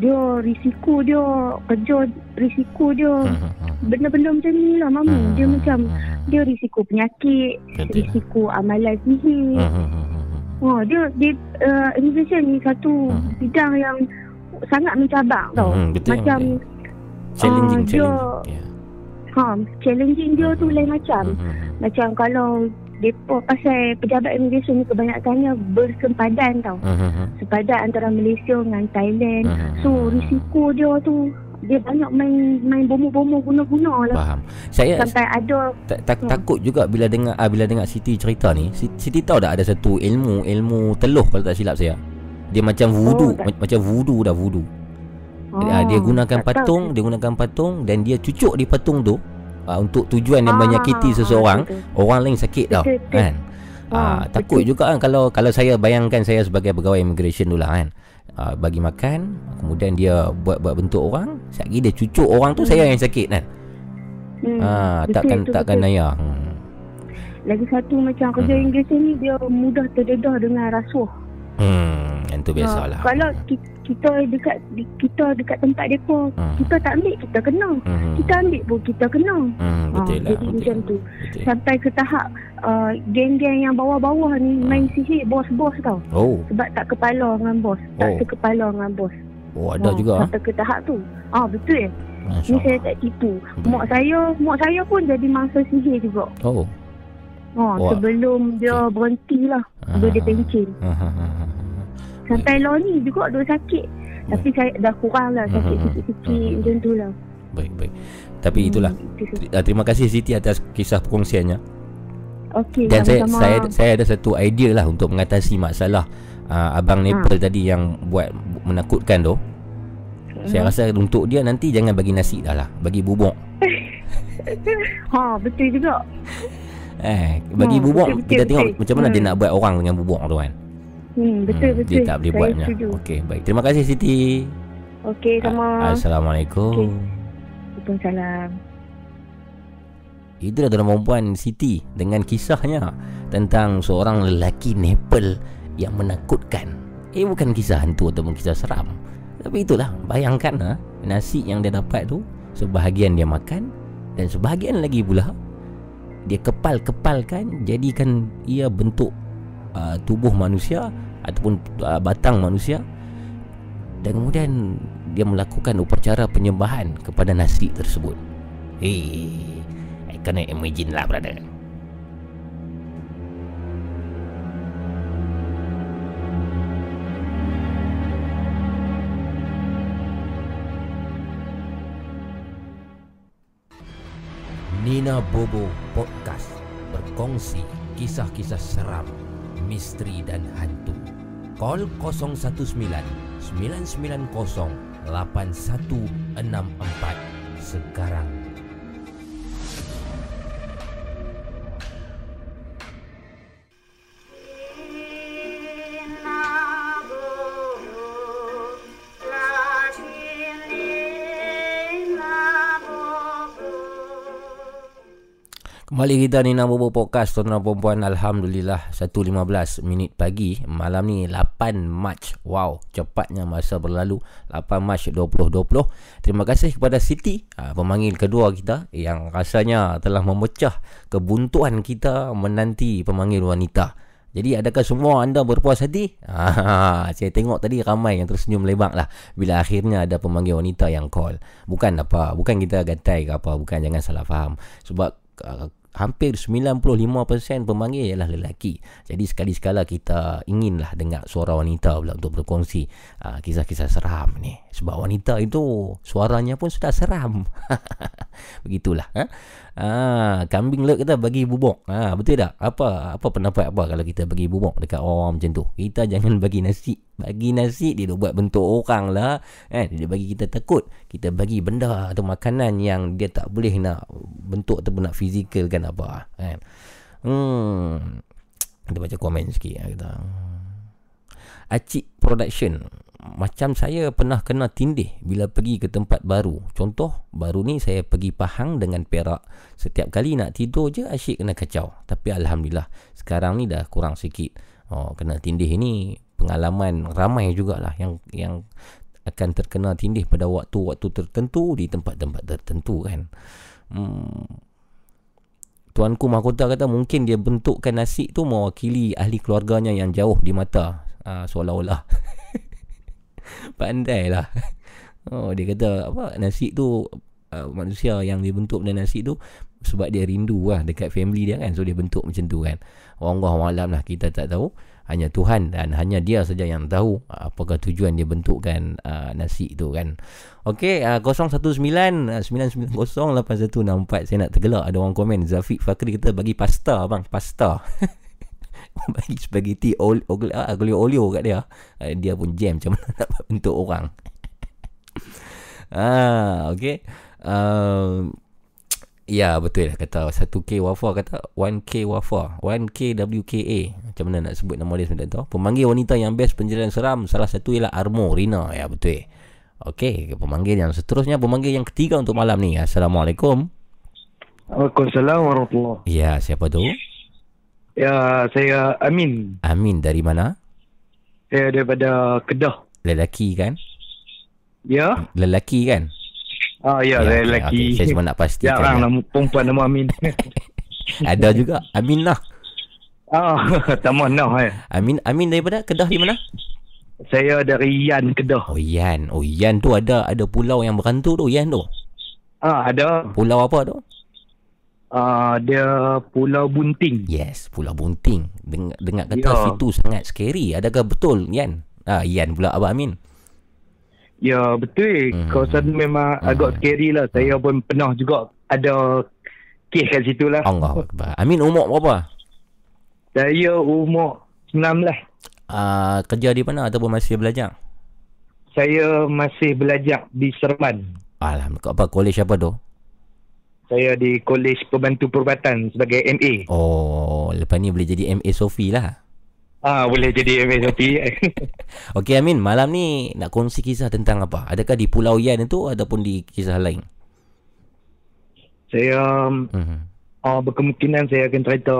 dia risiko dia kerja risiko dia. Benda-benda macam ni lah mami dia macam dia risiko penyakit risiko amalan sihir. Oh, dia dia uh, immigration ni satu bidang yang sangat mencabar tau. Betul, macam challenging, uh, dia yeah. ha, challenging dia tu lain macam. Macam kalau Depa pasal pejabat immigration ni kebanyakannya bersempadan tau. Uh-huh. Sepadan antara Malaysia dengan Thailand. Uh-huh. So risiko dia tu dia banyak main main bomo-bomo guna-guna lah. Faham. Saya sampai ada tak, tak, hmm. takut juga bila dengar ah, bila dengar Siti cerita ni. Siti tahu tak ada satu ilmu ilmu teluh kalau tak silap saya. Dia macam voodoo, oh, macam voodoo dah voodoo. Oh, dia gunakan patung, tahu. dia gunakan patung dan dia cucuk di patung tu uh, untuk tujuan yang ah, menyakiti seseorang betul. orang lain sakit tau kan ah, takut betul. juga kan kalau kalau saya bayangkan saya sebagai pegawai immigration dulu lah kan uh, bagi makan kemudian dia buat buat bentuk orang sekali dia cucuk orang tu hmm. saya yang sakit kan hmm. ah, betul, takkan betul, takkan naya hmm. lagi satu macam kerja hmm. immigration ni dia mudah terdedah dengan rasuah Hmm, yang tu biasalah. Ha, kalau kita dekat kita dekat tempat depa, hmm. kita tak ambil kita kena. Hmm. Kita ambil pun kita kena. Hmm, betul ha, lah. Jadi betul. macam tu. Betul. Sampai ke tahap uh, geng-geng yang bawah-bawah ni hmm. main sihir bos-bos tau. Oh. Sebab tak kepala dengan bos. Oh. Tak sekepala dengan bos. Oh, ada ha, juga. Sampai ke tahap tu. Ah, betul. Ni saya tak tipu. Mak saya, mak saya pun jadi mangsa sihir juga. Oh. Oh, oh. sebelum dia berhenti lah. Dia dia pencin. Sampai lo ni juga dia sakit. Tapi saya dah kurang lah sakit sikit-sikit macam tu lah. Baik, baik. Tapi hmm, itulah. Hmm, Terima kasih Siti atas kisah perkongsiannya. Okey, Dan saya, saya saya ada satu idea lah untuk mengatasi masalah uh, abang Nepal ha. tadi yang buat menakutkan tu. Hmm. Saya rasa untuk dia nanti jangan bagi nasi dah lah, bagi bubuk. *laughs* ha, betul juga. Eh, bagi hmm, bubuk betul, kita betul, tengok betul. macam mana hmm. dia nak buat orang dengan bubuk tu kan. Hmm, betul hmm, betul. Dia tak boleh buatnya. Okey, baik. Terima kasih Siti. Okey, sama. Assalamualaikum. Okay. Waalaikumsalam. Itu adalah perempuan Siti dengan kisahnya tentang seorang lelaki Nepal yang menakutkan. Eh bukan kisah hantu ataupun kisah seram. Tapi itulah, bayangkan ha, nasi yang dia dapat tu sebahagian dia makan dan sebahagian lagi pula dia kepal-kepalkan jadikan ia bentuk uh, tubuh manusia ataupun uh, batang manusia dan kemudian dia melakukan upacara penyembahan kepada nasi tersebut. Hei, I kena imagine lah brother. Nina Bobo Podcast berkongsi kisah-kisah seram, misteri dan hantu. Call 019 990 8164 sekarang. Kembali kita nak buat podcast tuan-tuan perempuan Alhamdulillah 1.15 minit pagi. Malam ni 8 Mac Wow cepatnya masa berlalu. 8 Mac 2020 Terima kasih kepada Siti ah, Pemanggil kedua kita Yang rasanya telah memecah kebuntuan kita Menanti pemanggil wanita. Jadi adakah semua anda berpuas hati? Ah, *laughs* saya tengok tadi ramai yang tersenyum lebar lah Bila akhirnya ada pemanggil wanita yang call. Bukan apa, bukan kita gatai ke apa Bukan jangan salah faham. Sebab uh, hampir 95% pemanggil ialah lelaki. Jadi sekali-sekala kita inginlah dengar suara wanita pula untuk berkongsi uh, kisah-kisah seram ni. Sebab wanita itu suaranya pun sudah seram. *laughs* Begitulah. Ha? Ah, kambing lek kita bagi bubuk. Ah, betul tak? Apa apa pendapat apa kalau kita bagi bubuk dekat orang macam tu? Kita jangan *laughs* bagi nasi. Bagi nasi dia buat bentuk orang lah. Eh, dia bagi kita takut. Kita bagi benda atau makanan yang dia tak boleh nak bentuk ataupun nak fizikal kan apa. Kan? Hmm. Kita baca komen sikit. Kita. Acik Production macam saya pernah kena tindih bila pergi ke tempat baru. Contoh, baru ni saya pergi Pahang dengan Perak. Setiap kali nak tidur je asyik kena kacau. Tapi Alhamdulillah, sekarang ni dah kurang sikit. Oh, kena tindih ni pengalaman ramai jugalah yang yang akan terkena tindih pada waktu-waktu tertentu di tempat-tempat tertentu kan. Hmm. Tuanku mahkota kata mungkin dia bentukkan nasi tu mewakili ahli keluarganya yang jauh di mata. Uh, seolah-olah. *laughs* *laughs* Pandai lah. *laughs* Oh dia kata apa nasi tu uh, manusia yang dibentuk dengan nasi tu sebab dia rindu lah dekat family dia kan. So dia bentuk macam tu kan. Allah malam lah kita tak tahu. Hanya Tuhan dan hanya dia saja yang tahu uh, apakah tujuan dia bentukkan uh, nasi tu kan. Okey, uh, 019-990-8164 Saya nak tergelak Ada orang komen Zafiq Fakri kata Bagi pasta bang. Pasta *laughs* *laughs* bagi spaghetti ol, ah, olio olio kat dia. Uh, dia pun jam macam mana *laughs* nak bentuk orang. *laughs* Ah okey um, Ya betul lah kata. 1K Wafa kata 1K Wafa. 1K WKA Macam mana nak sebut nama dia sebenarnya tu? Pemanggil wanita yang best penjelasan seram. Salah satu ialah Armo Rina. Ya betul. Okey pemanggil yang seterusnya Pemanggil yang ketiga untuk malam ni. Assalamualaikum. Waalaikumsalam warahmatullahi Ya siapa tu Ya, saya Amin. Amin dari mana? Saya daripada Kedah. Lelaki kan? Ya. Lelaki kan? Ah ya, ya lelaki. Okay. Saya cuma nak pastikan. Jarang ya. nama perempuan nama Amin. *laughs* Ada juga Amin lah. Ah, *laughs* sama nah eh. Amin Amin daripada Kedah di mana? Saya dari Yan Kedah. Oh Yan. Oh Yan tu ada ada pulau yang berantu tu Yan tu. Ah, ada. Pulau apa tu? Uh, dia Pulau Bunting. Yes, Pulau Bunting. Dengar, dengar kata ya. situ sangat scary. Adakah betul, Yan? Ah, Yan pula Abah Amin. Ya, betul. Mm-hmm. Kawasan memang mm-hmm. agak scary lah. Saya pun pernah juga ada kes kat situ lah. Allah Amin umur berapa? Saya umur 19. Uh, kerja di mana ataupun masih belajar? Saya masih belajar di Serman. Alhamdulillah. Apa kolej apa tu? Saya di Kolej Pembantu Perubatan sebagai MA. Oh, lepas ni boleh jadi MA Sofi lah. Ah, boleh jadi MA Sofi. *laughs* Okey Amin, malam ni nak kongsi kisah tentang apa? Adakah di Pulau Yan itu ataupun di kisah lain? Saya uh-huh. uh, berkemungkinan saya akan cerita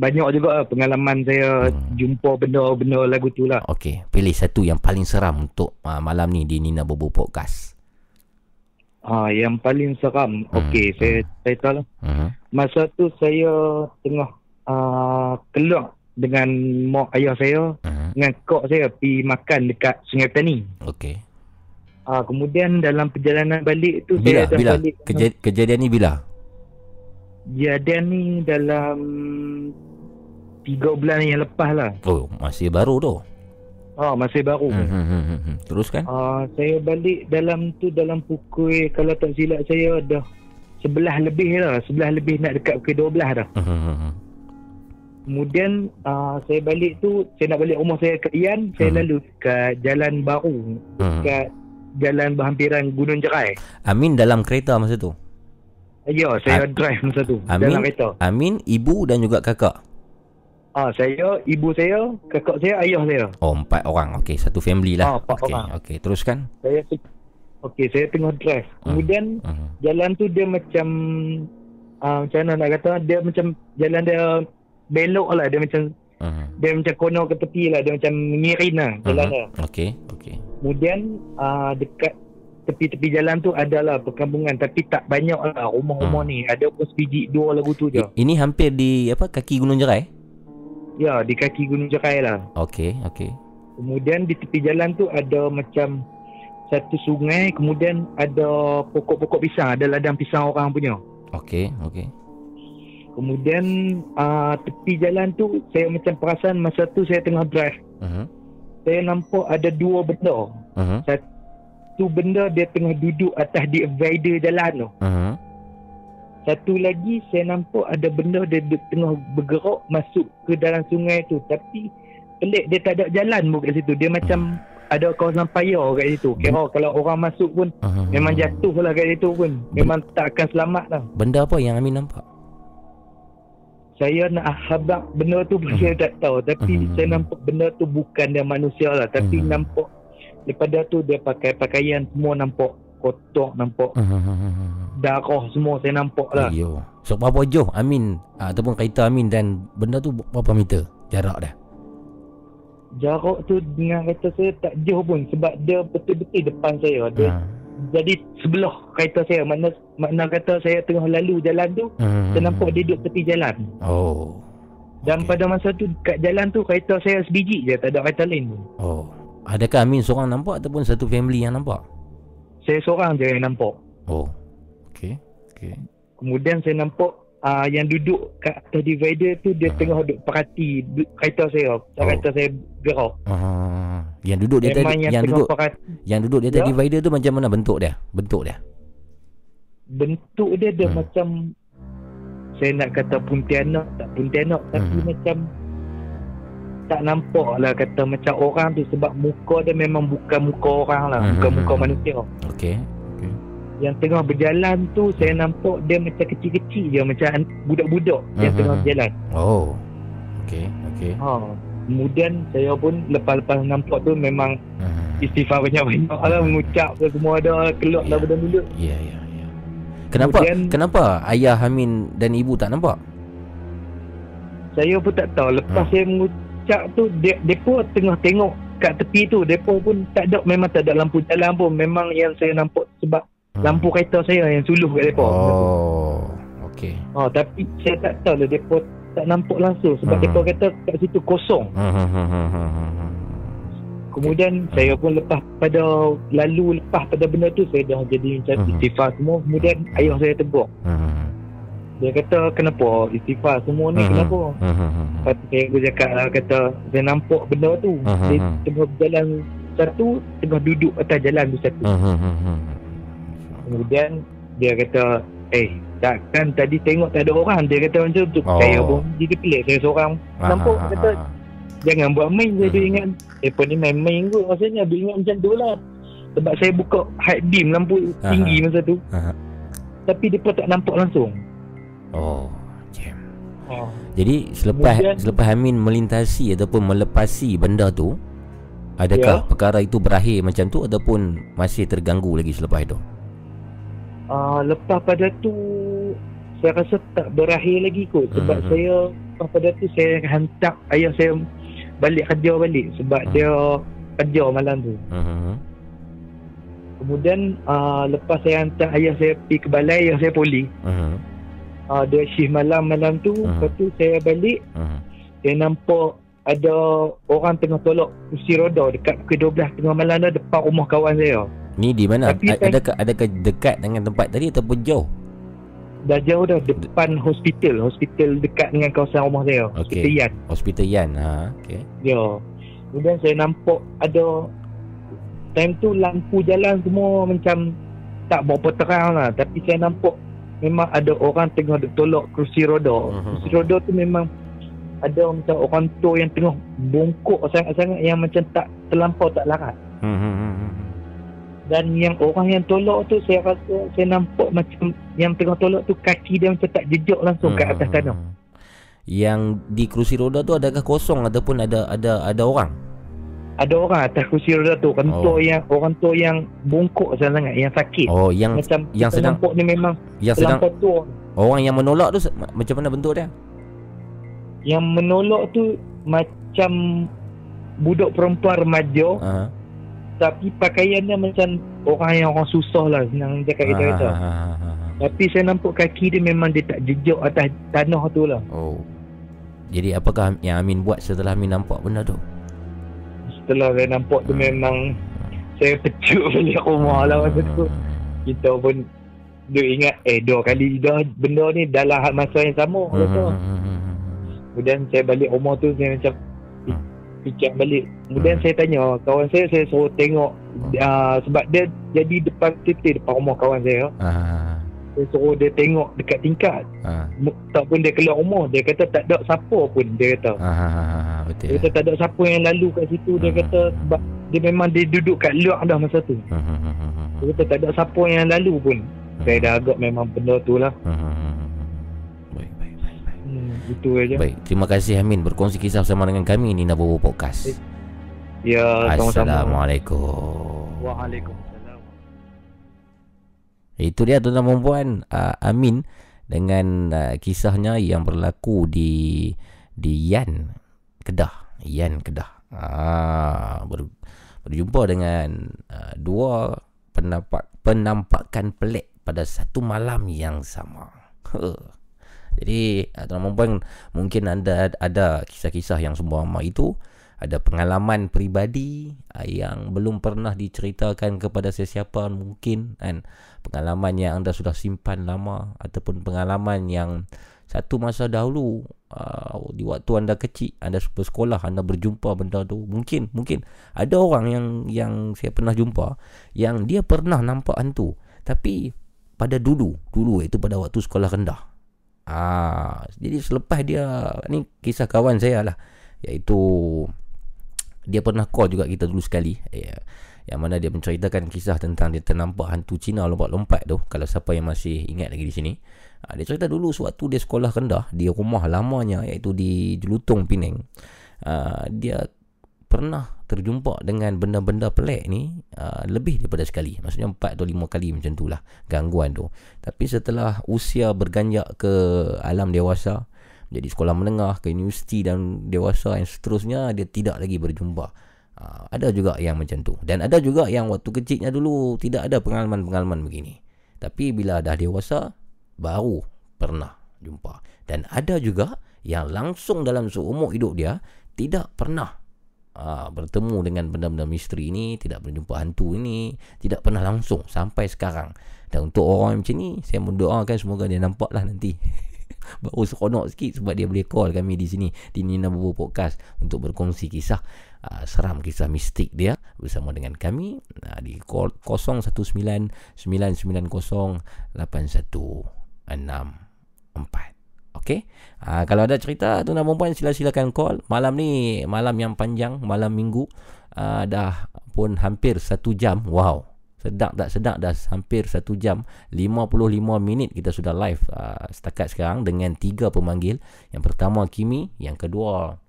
banyak juga lah pengalaman saya hmm. jumpa benda-benda lagu tu lah. Okey, pilih satu yang paling seram untuk uh, malam ni di Nina Bobo Podcast. Ha, yang paling seram. Hmm. Okey, saya hmm. saya tahu lah. Hmm. Masa tu saya tengah uh, keluar dengan mak ayah saya hmm. dengan kok saya pergi makan dekat Sungai Petani. Okey. Ah, kemudian dalam perjalanan balik tu bila, saya dah bila? balik. Keja- kejadian ni bila? Kejadian ni dalam tiga bulan yang lepas lah. Oh, masih baru tu. Ha, masih baru. Hmm, hmm, hmm, hmm. Teruskan. Ha, saya balik dalam tu dalam pukul kalau tak silap saya dah sebelah lebih lah. Sebelah lebih nak dekat pukul 12 dah. Hmm, hmm, hmm. Kemudian uh, saya balik tu, saya nak balik rumah saya ke Ian. Saya hmm. lalu ke jalan baru. Hmm. Ke jalan berhampiran Gunung Jerai. Amin dalam kereta masa tu? Ya, saya A- drive masa tu. Amin, dalam kereta. Amin, ibu dan juga kakak? Ah, saya, ibu saya, kakak saya, ayah saya. Oh, empat orang. Okey, satu family lah. Ah, empat okay. orang. Okey, teruskan. Saya Okey, saya tengah drive. Hmm. Kemudian uh-huh. jalan tu dia macam uh, macam mana nak kata? Dia macam jalan dia belok lah. Dia macam uh-huh. dia macam kono ke tepi lah. Dia macam miring lah jalan uh-huh. dia. Okey, okey. Kemudian uh, dekat tepi-tepi jalan tu adalah perkampungan tapi tak banyak lah rumah-rumah hmm. ni. Ada pun sebiji dua lagu tu je. Ini hampir di apa kaki Gunung Jerai? Ya, di kaki Gunung Jekai lah. Okey, okey. Kemudian di tepi jalan tu ada macam satu sungai, kemudian ada pokok-pokok pisang, ada ladang pisang orang punya. Okey, okey. Kemudian uh, tepi jalan tu saya macam perasan masa tu saya tengah drive. Uh-huh. Saya nampak ada dua benda. Uh-huh. Satu benda dia tengah duduk atas divider jalan tu. Uh-huh. Satu lagi saya nampak ada benda dia tengah bergerak masuk ke dalam sungai tu. Tapi pelik dia tak ada jalan pun kat situ. Dia macam uh-huh. ada kawasan payah kat situ. Kira kalau orang masuk pun uh-huh. memang jatuh lah kat situ pun. Memang tak akan selamat lah. Benda apa yang Amin nampak? saya nak habak benda tu pun uh-huh. saya tak tahu tapi uh-huh. saya nampak benda tu bukan dia manusia lah tapi uh-huh. nampak daripada tu dia pakai pakaian semua nampak kotor nampak uh-huh. Darah semua saya nampak lah. Ayo. so berapa jauh Amin ah, ataupun kaitan Amin dan benda tu berapa meter jarak dah jarak tu dengan kereta saya tak jauh pun sebab dia betul-betul depan saya. Dia uh-huh jadi sebelah kereta saya. Makna makna kata saya tengah lalu jalan tu hmm. saya nampak dia duduk tepi jalan. Oh. Dan okay. pada masa tu kat jalan tu kereta saya sebiji je tak ada kereta lain pun. Oh. Adakah Amin seorang nampak ataupun satu family yang nampak? Saya seorang je yang nampak. Oh okey okey kemudian saya nampak uh, yang duduk kat atas divider tu dia uh tengah duduk perhati kereta saya oh. kereta saya gerak uh yang duduk dia tadi yang, yang duduk pakat, yang duduk dia tadi ya. divider tu macam mana bentuk dia? Bentuk dia. Bentuk dia dia hmm. macam saya nak kata puntianak tak puntianak hmm. tapi macam tak nampak lah kata macam orang tu sebab muka dia memang bukan muka orang lah hmm. bukan muka manusia. Okey. Yang tengah berjalan tu saya nampak dia macam kecil-kecil je macam budak-budak hmm. yang tengah berjalan. Oh. Okey, okey. Ha kemudian saya pun lepas-lepas nampak tu memang uh-huh. istighfar banyak-banyak lah mengucap ke semua ada keluar yeah. daripada mulut ya ya ya kenapa kemudian, kenapa ayah Hamin dan ibu tak nampak saya pun tak tahu lepas uh. saya mengucap tu de- depa tengah tengok kat tepi tu depa pun tak ada memang tak ada lampu jalan pun memang yang saya nampak sebab uh. lampu kereta saya yang suluh kat depa oh okey oh tapi saya tak tahu lah depa tak nampak langsung sebab uh-huh. mereka kata kat situ kosong. Uh-huh. Kemudian uh-huh. saya pun lepas pada lalu lepas pada benda tu saya dah jadi macam uh-huh. istighfar semua. Kemudian ayah saya tegur. Uh-huh. Dia kata kenapa istighfar semua ni uh-huh. kenapa? Uh-huh. Lepas saya pun cakap lah kata saya nampak benda tu. Uh-huh. Dia tengah berjalan satu tengah duduk atas jalan tu satu. Uh-huh. Kemudian dia kata eh Takkan tadi tengok tak ada orang Dia kata macam tu oh. Saya pun jadi pelik Saya seorang Aha, Nampak aha, kata aha. Jangan buat main Saya hmm. ingat Eh pun ni main-main kot Rasanya Dia ingat macam tu lah Sebab saya buka High beam lampu aha. tinggi masa tu aha. Tapi dia pun tak nampak langsung Oh Jam oh. Jadi selepas Kemudian, Selepas Amin melintasi Ataupun melepasi benda tu Adakah ya. perkara itu berakhir macam tu Ataupun masih terganggu lagi selepas itu uh, lepas pada tu saya rasa tak berakhir lagi kot sebab uh-huh. saya lepas pada tu saya hantar ayah saya balik kerja balik sebab uh-huh. dia kerja malam tu uh-huh. kemudian uh, lepas saya hantar ayah saya pergi ke balai ayah saya poli uh-huh. uh, dia shift malam malam tu uh-huh. lepas tu saya balik uh-huh. saya nampak ada orang tengah tolak kursi roda dekat ke 12 tengah malam dah depan rumah kawan saya Ni di mana? Tapi, adakah adakah dekat dengan tempat tadi ataupun jauh? Dah jauh dah depan hospital, hospital dekat dengan kawasan rumah saya. Okay. Hospital Yan. Hospital Yan, ha, okey. Ya. Kemudian saya nampak ada time tu lampu jalan semua macam tak berapa terang lah. Tapi saya nampak memang ada orang tengah tolak kursi roda. Uh-huh. Kursi roda tu memang ada macam orang tu yang tengah bongkok sangat-sangat yang macam tak terlampau tak larat. Uh-huh dan yang orang yang tolak tu saya rasa saya nampak macam yang tengah tolak tu kaki dia macam tak jejak langsung hmm. ke atas tanah. Yang di kerusi roda tu adakah kosong ataupun ada ada ada orang? Ada orang atas kerusi roda tu kentuk oh. yang orang tu yang bungkuk sangat yang sakit. Oh yang macam yang sedang nampak ni memang yang sedang tu. Orang yang menolak tu macam mana bentuk dia? Yang menolak tu macam budak perempuan remaja. Uh-huh tapi pakaiannya macam orang yang orang susah lah senang cakap kita kata. Ah, tapi saya nampak kaki dia memang dia tak jejak atas tanah tu lah. Oh. Jadi apakah yang Amin buat setelah Amin nampak benda tu? Setelah saya nampak tu hmm. memang saya pecut balik rumah lah masa tu. Kita pun Duk ingat Eh dua kali dah Benda ni dalam masa yang sama hmm. kata. Kemudian saya balik rumah tu Saya macam hmm. Fikir balik Kemudian hmm. saya tanya Kawan saya Saya suruh tengok uh, Sebab dia Jadi depan titik Depan rumah kawan saya uh. Saya suruh dia tengok Dekat tingkat uh. Tak pun dia keluar rumah Dia kata tak ada siapa pun Dia kata uh. Betul Dia kata tak ada siapa yang lalu kat situ Dia kata Sebab Dia memang dia duduk kat luar dah masa tu uh. Dia kata tak ada siapa yang lalu pun. Saya dah agak memang benda tu lah. Itu aja. Baik, terima kasih Amin berkongsi kisah bersama dengan kami di Nabobo Podcast. Ya, sama-sama. Assalamualaikum. Waalaikumsalam. Itu dia tuan-tuan dan puan uh, Amin dengan uh, kisahnya yang berlaku di di Yan Kedah. Yan Kedah. Ah, ber, berjumpa dengan uh, dua penampak penampakan pelik pada satu malam yang sama. Jadi uh, tuan puan mungkin anda ada kisah-kisah yang semua amat itu ada pengalaman peribadi uh, yang belum pernah diceritakan kepada sesiapa mungkin kan. Pengalaman yang anda sudah simpan lama ataupun pengalaman yang satu masa dahulu uh, di waktu anda kecil anda bersekolah anda berjumpa benda tu mungkin mungkin ada orang yang yang saya pernah jumpa yang dia pernah nampak hantu. Tapi pada dulu dulu itu pada waktu sekolah rendah Ah, jadi selepas dia ni kisah kawan saya lah. Iaitu dia pernah call juga kita dulu sekali. Ya, yang mana dia menceritakan kisah tentang dia ternampak hantu Cina lompat-lompat tu. Kalau siapa yang masih ingat lagi di sini. Ah, dia cerita dulu sewaktu dia sekolah rendah. Di rumah lamanya iaitu di Jelutong Penang. Ah, dia pernah terjumpa dengan benda-benda pelik ni uh, lebih daripada sekali. Maksudnya empat atau lima kali macam tu lah gangguan tu. Tapi setelah usia berganjak ke alam dewasa, jadi sekolah menengah, ke universiti dan dewasa yang seterusnya, dia tidak lagi berjumpa. Uh, ada juga yang macam tu. Dan ada juga yang waktu kecilnya dulu tidak ada pengalaman-pengalaman begini. Tapi bila dah dewasa, baru pernah jumpa. Dan ada juga yang langsung dalam seumur hidup dia, tidak pernah uh, bertemu dengan benda-benda misteri ini, tidak berjumpa hantu ini, tidak pernah langsung sampai sekarang. Dan untuk orang macam ni, saya mendoakan semoga dia nampak lah nanti. *laughs* Baru seronok sikit sebab dia boleh call kami di sini di Nina Bobo Podcast untuk berkongsi kisah uh, seram kisah mistik dia bersama dengan kami uh, di call 0199908164. Okey. Ha, kalau ada cerita tu nak perempuan sila silakan call. Malam ni malam yang panjang, malam minggu uh, dah pun hampir satu jam. Wow. Sedap tak sedap dah hampir satu jam 55 minit kita sudah live uh, setakat sekarang dengan tiga pemanggil Yang pertama Kimi Yang kedua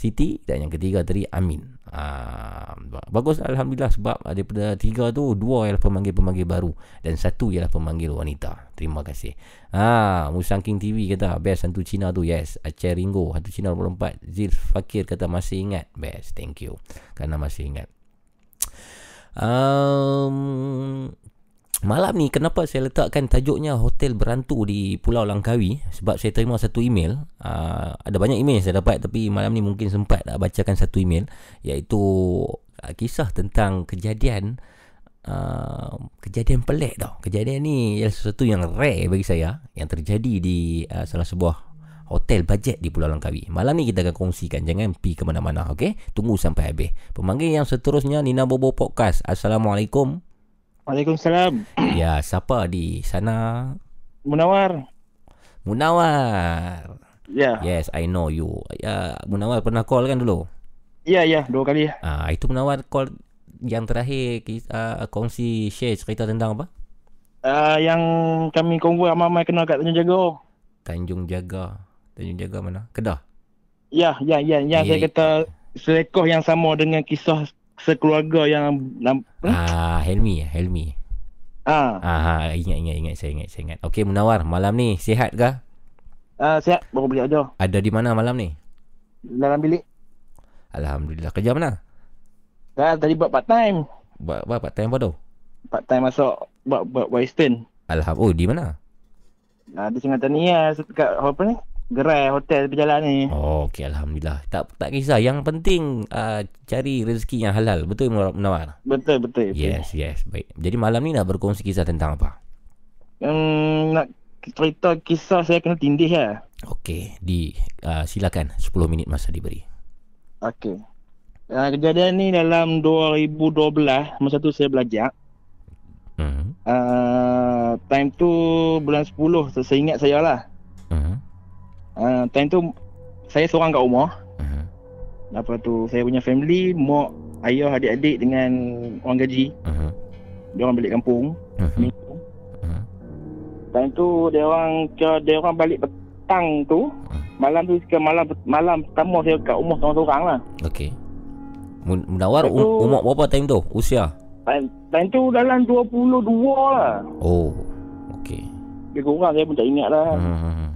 Siti dan yang ketiga tadi Amin. Uh, bagus Alhamdulillah sebab daripada tiga tu dua ialah pemanggil-pemanggil baru dan satu ialah pemanggil wanita. Terima kasih. Ah, Musang King TV kata best hantu Cina tu. Yes, Aceh Ringo hantu Cina 24. Zil Fakir kata masih ingat. Best. Thank you. Kerana masih ingat. Um, Malam ni kenapa saya letakkan tajuknya Hotel Berantu di Pulau Langkawi? Sebab saya terima satu email. Uh, Ada banyak email saya dapat Tapi malam ni mungkin sempat nak bacakan satu email Iaitu uh, kisah tentang kejadian uh, Kejadian pelik tau. Kejadian ni ialah sesuatu yang rare bagi saya Yang terjadi di uh, salah sebuah hotel bajet di Pulau Langkawi. Malam ni kita akan kongsikan Jangan pergi ke mana-mana okay? Tunggu sampai habis. Pemanggil yang seterusnya Nina Bobo Podcast. Assalamualaikum Waalaikumsalam. Ya, siapa di sana? Munawar. Munawar. Ya. Yeah. Yes, I know you. Ya, Munawar pernah call kan dulu? Ya, ya, dua kali. Ah, itu Munawar call yang terakhir kita uh, kongsi share cerita tentang apa? Uh, yang kami kongsi ramai-ramai kenal kat Tanjung Jaga. Tanjung Jaga. Tanjung Jaga mana? Kedah. Ya, ya, ya, ya. Yeah. Saya kata selekoh yang sama dengan kisah sekeluarga yang ah Helmi Helmi. Ah. Ah ingat ingat ingat. Saya ingat saya ingat. Okey Munawar malam ni sihat ke ah uh, sihat. Baru balik aja ada di mana malam ni? Dalam bilik. Alhamdulillah. Kerja mana? Dah tadi buat part time buat buat part time apa tu? Part time masuk buat buat western alhamdulillah oh di mana? Ah, di Singapura ni ya, dekat apa ni? Gerai hotel berjalan ni. Oh, okey alhamdulillah. Tak tak kisah, yang penting uh, cari rezeki yang halal. Betul Munawar? Betul, betul, betul. Yes, yes. Baik. Jadi malam ni nak berkongsi kisah tentang apa? um, nak cerita kisah saya kena tindih lah. Okey, di uh, silakan 10 minit masa diberi. Okey. Uh, kejadian ni dalam 2012 masa tu saya belajar. Uh-huh. Uh, time tu bulan 10 saya ingat saya lah. Uh, time tu saya seorang kat rumah. Uh-huh. Lepas tu saya punya family, mak, ayah, adik-adik dengan orang gaji. Uh-huh. Dia orang balik kampung. Uh-huh. Uh-huh. Time tu dia orang dia orang balik petang tu. Uh-huh. Malam tu ke malam malam pertama saya kat rumah seorang-seorang lah. Okey. Munawar um, umur berapa time tu? Usia? Time, time tu dalam 22 lah. Oh. Okey. Dia kurang saya pun tak ingat lah. Hmm.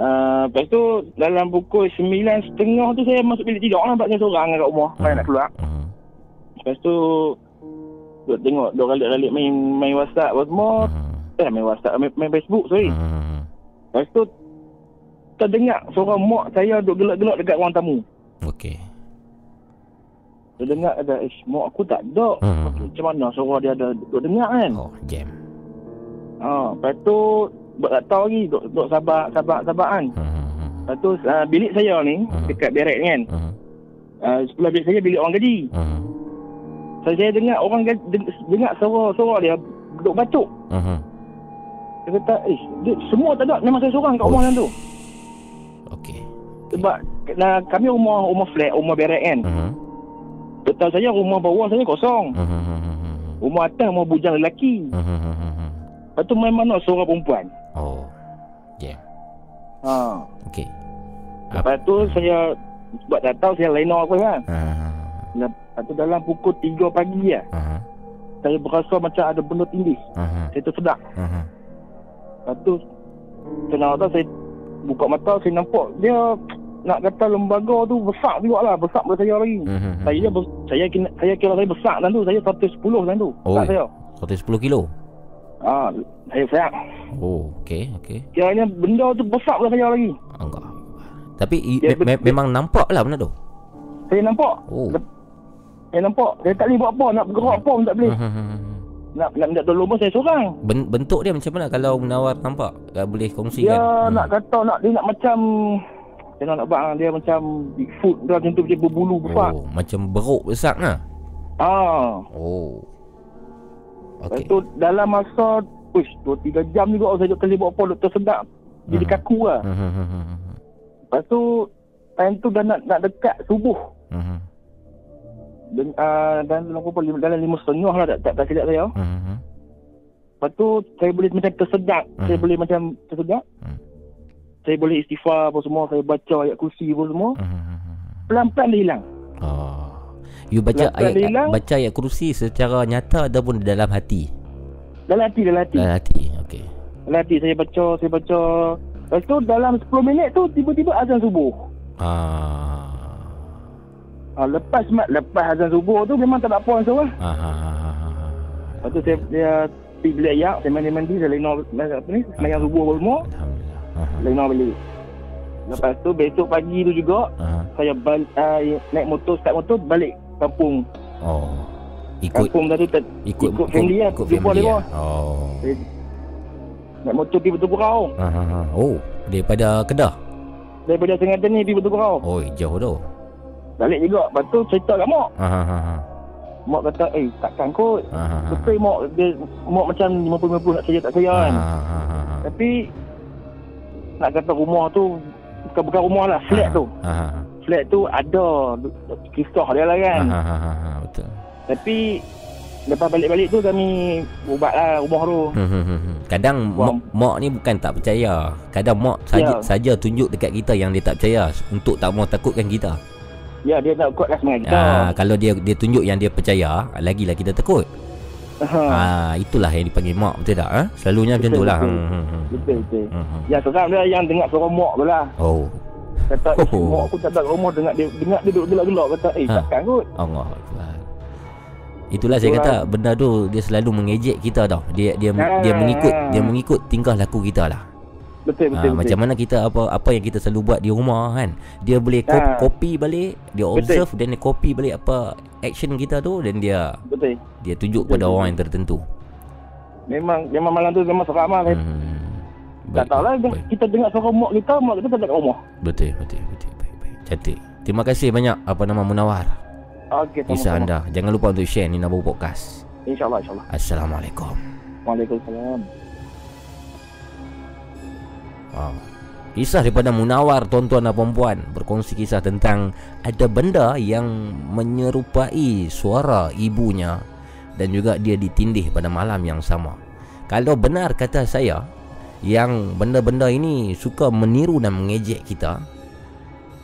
Uh, lepas tu dalam pukul 9.30 tu saya masuk bilik tidur lah sebab saya seorang kat rumah. Hmm. nak keluar. Hmm. Lepas tu duk tengok dua kali-kali main main WhatsApp apa semua. Hmm. Eh main WhatsApp main, main Facebook sorry. Hmm. Lepas tu terdengar suara mak saya duk gelak-gelak dekat ruang tamu. Okey. Dia dengar ada ish mak aku tak ada. Hmm. Macam mana suara dia ada duk dengar kan? Oh, jam. Ha, lepas tu tahu lagi duk, duk sabar sabar sabar kan. Hmm. Lepas tu uh, bilik saya ni hmm. dekat berek ni kan. Hmm. Uh, sebelah bilik saya bilik orang gaji. Hmm. So, saya dengar orang gaji, dengar suara-suara dia duk batuk. Hmm. Dia kata, eh, dia, semua tak ada. Memang saya seorang kat rumah tu. Okey. Sebab nah, kami rumah rumah flat, rumah berek kan. Hmm. Betul saya rumah bawah saya kosong. Uh-huh. Rumah atas rumah bujang lelaki. Uh-huh. Lepas tu main mana suara perempuan. Oh. Yeah. Ha. Okey. Lepas tu uh-huh. saya buat tak tahu saya lain apa kan. Uh-huh. Lepas tu dalam pukul 3 pagi ya. Uh-huh. Saya berasa macam ada benda tindih. Uh-huh. Saya tersedak. Uh-huh. Lepas tu saya nak saya buka mata saya nampak dia nak kata lembaga tu besar juga lah besar daripada saya lagi mm-hmm. saya saya kira saya kira saya besar dan tu saya 110 dan tu oh, saya 110 kilo ah saya besar oh okey okey kiranya benda tu besar daripada saya lagi enggak tapi me, me, memang nampak lah benda tu saya nampak oh. saya nampak saya tak boleh buat apa nak bergerak apa pun tak boleh mm-hmm. nak nak minta tolong pun saya seorang bentuk dia macam mana kalau menawar nampak tak boleh kongsi dia kan nak hmm. kata nak dia nak macam saya nak bang dia macam Bigfoot tu macam tu macam berbulu besar. Oh, macam beruk besar lah. Ah. Oh. Okey. Itu dalam masa Uish, 2-3 jam juga saya duduk terlibat apa Duk tersedak Jadi uh-huh. kaku lah uh-huh. Lepas tu Time tu dah nak, nak dekat subuh uh-huh. Dan, uh, dan dalam lima setengah lah Tak, tak, tak silap saya uh-huh. Lepas tu Saya boleh macam tersedak uh-huh. Saya boleh macam tersedak uh-huh saya boleh istighfar apa semua saya baca ayat kursi apa semua uh-huh. pelan-pelan dia hilang. You baca ayat hilang, baca ayat kursi secara nyata ataupun dalam hati dalam hati dalam hati dalam hati okey dalam hati saya baca saya baca lepas tu dalam 10 minit tu tiba-tiba azan subuh ah Ah, lepas lepas azan subuh tu memang tak ada apa langsung lah. Ah. Lepas tu saya dia pergi bilik ayak, saya mandi-mandi, saya lenor apa ni, semayang subuh apa semua. Uh-huh. Lima beli. Lepas tu besok pagi tu juga uh-huh. saya bal- uh, naik motor start motor balik kampung. Oh. Ikut kampung tadi ter- ikut, ikut family lah. Ikut family lah. Oh. naik motor pergi Betul Gurau. Uh-huh. Oh, daripada Kedah. Daripada Sengaja ni pergi Betul Gurau. Oh, jauh tu. Balik juga. Lepas tu cerita kat mak. Uh-huh. Mak kata, eh takkan kot. Uh-huh. Betul mak, dia, mak macam 50-50 nak saya tak saya kan. Uh-huh. Tapi nak kata rumah tu bukan bukan rumah lah flat tu ha. Flat tu ada kisah dia lah kan ha, ha, ha, ha, betul tapi lepas balik-balik tu kami ubat lah rumah tu hmm, hmm, hmm, kadang mak, mak ni bukan tak percaya kadang mak saja, ya. saja tunjuk dekat kita yang dia tak percaya untuk tak mau takutkan kita Ya dia nak kuatkan semangat kita ha, Kalau dia dia tunjuk yang dia percaya Lagilah kita takut Ha. itulah yang dipanggil mak betul tak? Ha? Selalunya betul, macam itulah. Betul. Hmm, hmm, hmm. betul betul. Hmm. Ya sekarang dia yang dengar suara mak tu lah. Oh. Kata oh. Eh, mak aku tak ada rumah dengar dia dengar dia duduk gelak-gelak kata eh ha. takkan kot. Allah. Itulah saya kata benda tu dia selalu mengejek kita tau. Dia dia ha. dia mengikut dia mengikut tingkah laku kita lah. Betul betul, ha, betul. Macam mana kita apa apa yang kita selalu buat di rumah kan. Dia boleh ha. copy balik, dia observe betul. dan dia copy balik apa action kita tu dan dia betul dia tunjuk betul, pada betul. orang yang tertentu Memang memang malam tu memang seram lah. Hmm. Tak tahu lah kita dengar suara mak kita, mak kita tak ada rumah. Betul, betul, betul. Baik, baik. Cantik. Terima kasih banyak apa nama Munawar. Okey, Kisah anda. Jangan lupa untuk share Nina Bobo Podcast. InsyaAllah, insyaAllah. Assalamualaikum. Waalaikumsalam. Wow. Kisah daripada Munawar tuan-tuan dan puan berkongsi kisah tentang ada benda yang menyerupai suara ibunya dan juga dia ditindih pada malam yang sama. Kalau benar kata saya yang benda-benda ini suka meniru dan mengejek kita,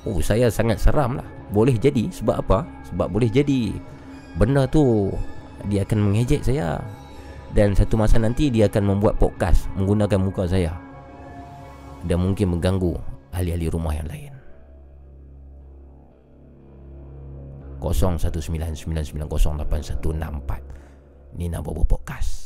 oh saya sangat seram lah. Boleh jadi sebab apa? Sebab boleh jadi benda tu dia akan mengejek saya dan satu masa nanti dia akan membuat podcast menggunakan muka saya dan mungkin mengganggu ahli-ahli rumah yang lain. 0199908164 Nina Bobo Podcast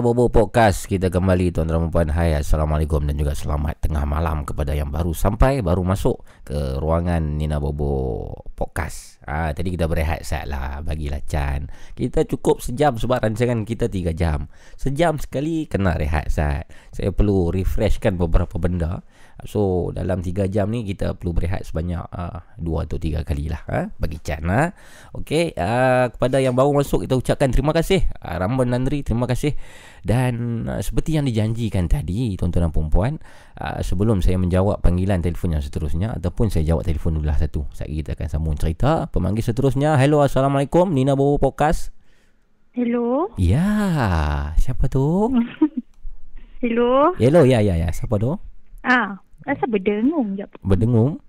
Bobo Podcast Kita kembali tuan-tuan dan puan Hai Assalamualaikum dan juga selamat tengah malam Kepada yang baru sampai Baru masuk ke ruangan Nina Bobo Podcast. Ha, Tadi kita berehat saat lah Bagilah Chan Kita cukup sejam sebab rancangan kita 3 jam. Sejam sekali kena rehat saat Saya perlu refreshkan beberapa benda So dalam 3 jam ni kita perlu berehat sebanyak uh, 2 atau 3 kali lah uh, Bagi Chan ha? Okay uh, Kepada yang baru masuk kita ucapkan terima kasih. Uh, Ramban Nandri terima kasih. Dan uh, seperti yang dijanjikan tadi Tuan-tuan dan perempuan uh, Sebelum saya menjawab panggilan telefon yang seterusnya Ataupun saya jawab telefon dulu lah satu Sekejap kita akan sambung cerita Pemanggil seterusnya. Hello Assalamualaikum. Nina Bobo Podcast. Hello. Ya Siapa tu? *laughs* Hello. Hello ya ya ya. Siapa tu? Ah Rasa berdengung je. Berdengung?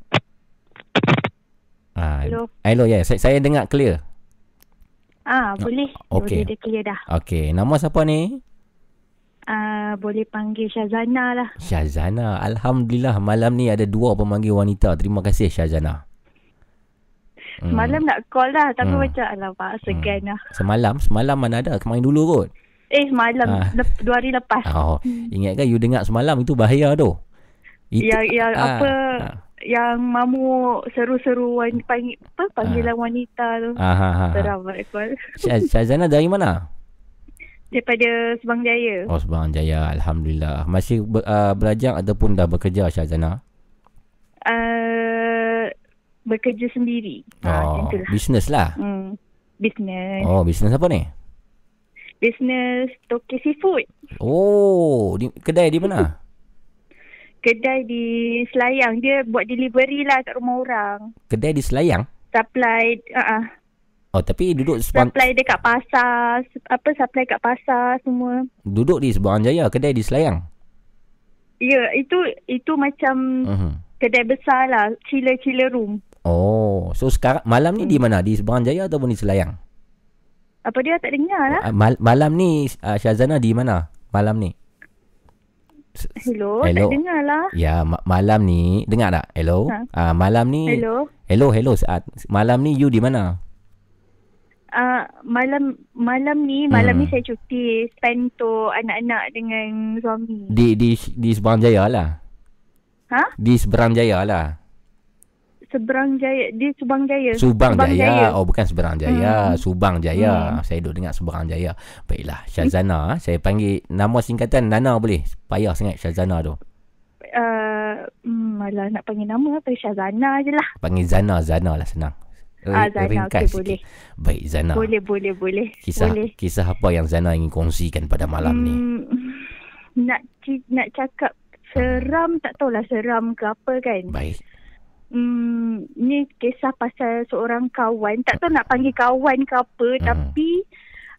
Ah, Hello. Hello, ya. Yeah. Saya, saya dengar clear. Ah, boleh. Okay. Boleh dia clear dah. Okay. Nama siapa ni? Ah, boleh panggil Syazana lah. Syazana. Alhamdulillah malam ni ada dua pemanggil wanita. Terima kasih Syazana. Hmm. Semalam nak call lah tapi hmm. macam alamak segan hmm. lah. Semalam? Semalam mana ada? Kemarin dulu kot. Eh semalam. Ah. Lep, dua hari lepas. Oh, ingatkan you dengar semalam itu bahaya tu. Itu, yang yang ah, apa ah. yang mamu seru-seru panggil apa panggilan ah. wanita tu. Ah, ah, ah. Seram betul. Syazana dari mana? Daripada Subang Jaya. Oh Subang Jaya. Alhamdulillah. Masih ber, uh, belajar ataupun dah bekerja Syazana? Uh, bekerja sendiri. Oh, ha, bisnes lah. Hmm. Bisnes. Oh, bisnes apa ni? Bisnes toke seafood. Oh, di, kedai di mana? Kedai di Selayang. Dia buat delivery lah kat rumah orang. Kedai di Selayang? Supply. Uh-uh. Oh tapi duduk sepang... Supply dekat pasar. Apa supply kat pasar semua. Duduk di Sebuah Jaya. Kedai di Selayang? Ya itu itu macam uh-huh. kedai besar lah. Chiller-chiller room. Oh. So sekarang malam ni hmm. di mana? Di Sebuah Jaya ataupun di Selayang? Apa dia tak dengar lah. Uh, mal- malam ni uh, Syazana di mana? Malam ni? Hello, hello. tak dengar lah. Ya, ma- malam ni, dengar tak? Hello? Ha? Uh, malam ni. Hello. Hello, hello. Saat malam ni you di mana? Uh, malam malam ni, malam hmm. ni saya cuti spend tu anak-anak dengan suami. Di di di Seberang Jaya lah. Ha? Di Seberang Jaya lah. Seberang Jaya di Subang Jaya. Subang, Subang Jaya. Jaya. Oh bukan Seberang Jaya, hmm. Subang Jaya. Hmm. Saya duduk dengar Seberang Jaya. Baiklah, Syazana, saya panggil nama singkatan Nana boleh? Payah sangat Syazana tu. Uh, malah nak panggil nama apa Syazana je lah. Panggil Zana, Zana lah senang. Ah, Zana, okay, boleh. Baik, Zana. Boleh, boleh, boleh. Kisah, boleh. kisah apa yang Zana ingin kongsikan pada malam hmm, ni? Nak nak cakap seram, tak tahulah seram ke apa kan. Baik. Hmm, ni kisah pasal seorang kawan. Tak tahu nak panggil kawan ke apa. Hmm. Tapi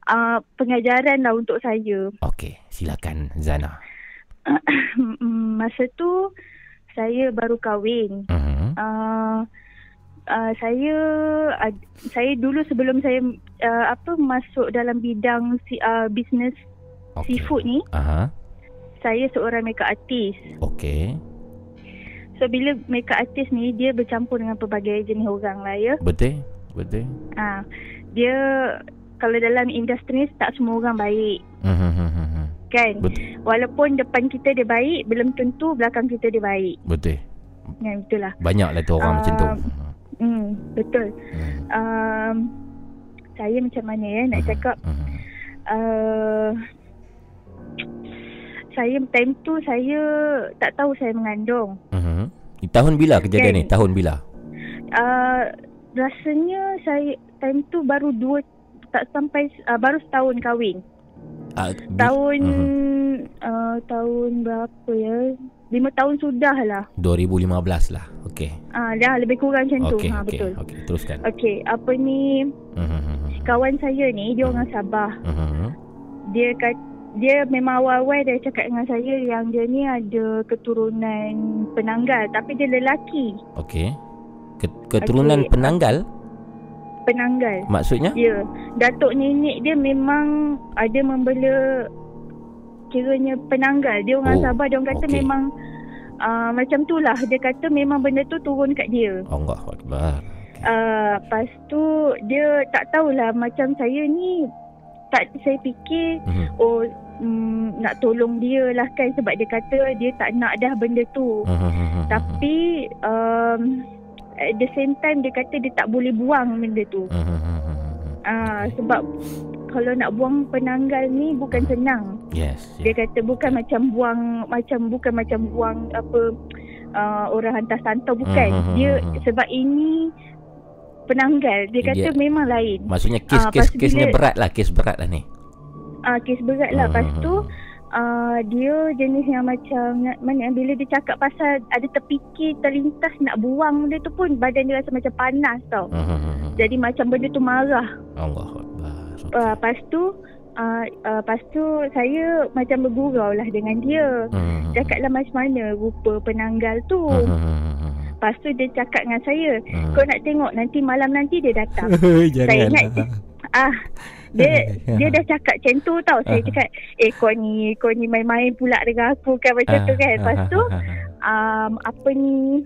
uh, pengajaran lah untuk saya. Okey, silakan Zana. *coughs* Masa tu saya baru kahwin. Hmm. Uh, uh, saya uh, saya dulu sebelum saya uh, apa masuk dalam bidang si, uh, bisnes okay. seafood ni. Uh-huh. Saya seorang makeup artist. Okey. So bila makeup artist ni dia bercampur dengan pelbagai jenis orang lah ya. Betul. Betul. Ah, ha, dia kalau dalam industri ni tak semua orang baik. Hmm, hmm, hmm, kan? Betul. Walaupun depan kita dia baik, belum tentu belakang kita dia baik. Betul. Ya, betul lah. Banyaklah tu orang uh, macam tu. Hmm, betul. Hmm. Um, saya macam mana ya nak cakap. Hmm. Uh, saya time tu saya tak tahu saya mengandung. Uh-huh. Tahun bila kejadian okay. ni? Tahun bila? Uh, rasanya saya time tu baru dua tak sampai uh, baru setahun kahwin. Uh, tahun uh-huh. uh, tahun berapa ya? Lima tahun sudah lah. 2015 lah. Okey. Ah, uh, dah lebih kurang macam okay, tu. Ha, okay, betul. Okey, teruskan. Okey, apa ni? Uh-huh. Kawan saya ni dia uh-huh. orang Sabah. Uh-huh dia kata dia memang awal-awal dia cakap dengan saya yang dia ni ada keturunan penanggal tapi dia lelaki. Okey. Keturunan okay. penanggal? Penanggal. Maksudnya? Ya. Datuk nenek dia memang ada membela kiranya penanggal. Dia orang oh. Sabah dia orang kata okay. memang uh, macam tu lah. Dia kata memang benda tu turun kat dia. Allah Akbar. Uh, lepas tu dia tak tahulah macam saya ni tak saya fikir mm-hmm. oh mm, nak tolong dia lah kan sebab dia kata dia tak nak dah benda tu. *laughs* Tapi um, at the same time dia kata dia tak boleh buang benda tu. Uh, *laughs* sebab kalau nak buang penanggal ni bukan senang. Yes. Dia kata bukan macam buang macam bukan macam buang apa uh, orang hantar santau bukan. *laughs* Dia sebab ini penanggal dia kata dia, memang lain maksudnya kes uh, kes kesnya bila, berat lah kes berat lah ni ah uh, kes berat lah lepas tu uh, dia jenis yang macam mana bila dia cakap pasal ada terfikir terlintas nak buang dia tu pun badan dia rasa macam panas tau hmm. jadi macam benda tu marah Allah uh, lepas tu Uh, uh, lepas tu saya macam bergurau lah dengan dia hmm. Cakap lah macam mana rupa penanggal tu hmm. Lepas tu dia cakap dengan saya, hmm. kau nak tengok nanti malam nanti dia datang. *laughs* saya ingat ah dia dia dah cakap macam tu tau. Saya uh cakap, eh kau ni kau ni main-main pula dengan aku kan macam uh tu kan. Lepas tu um, apa ni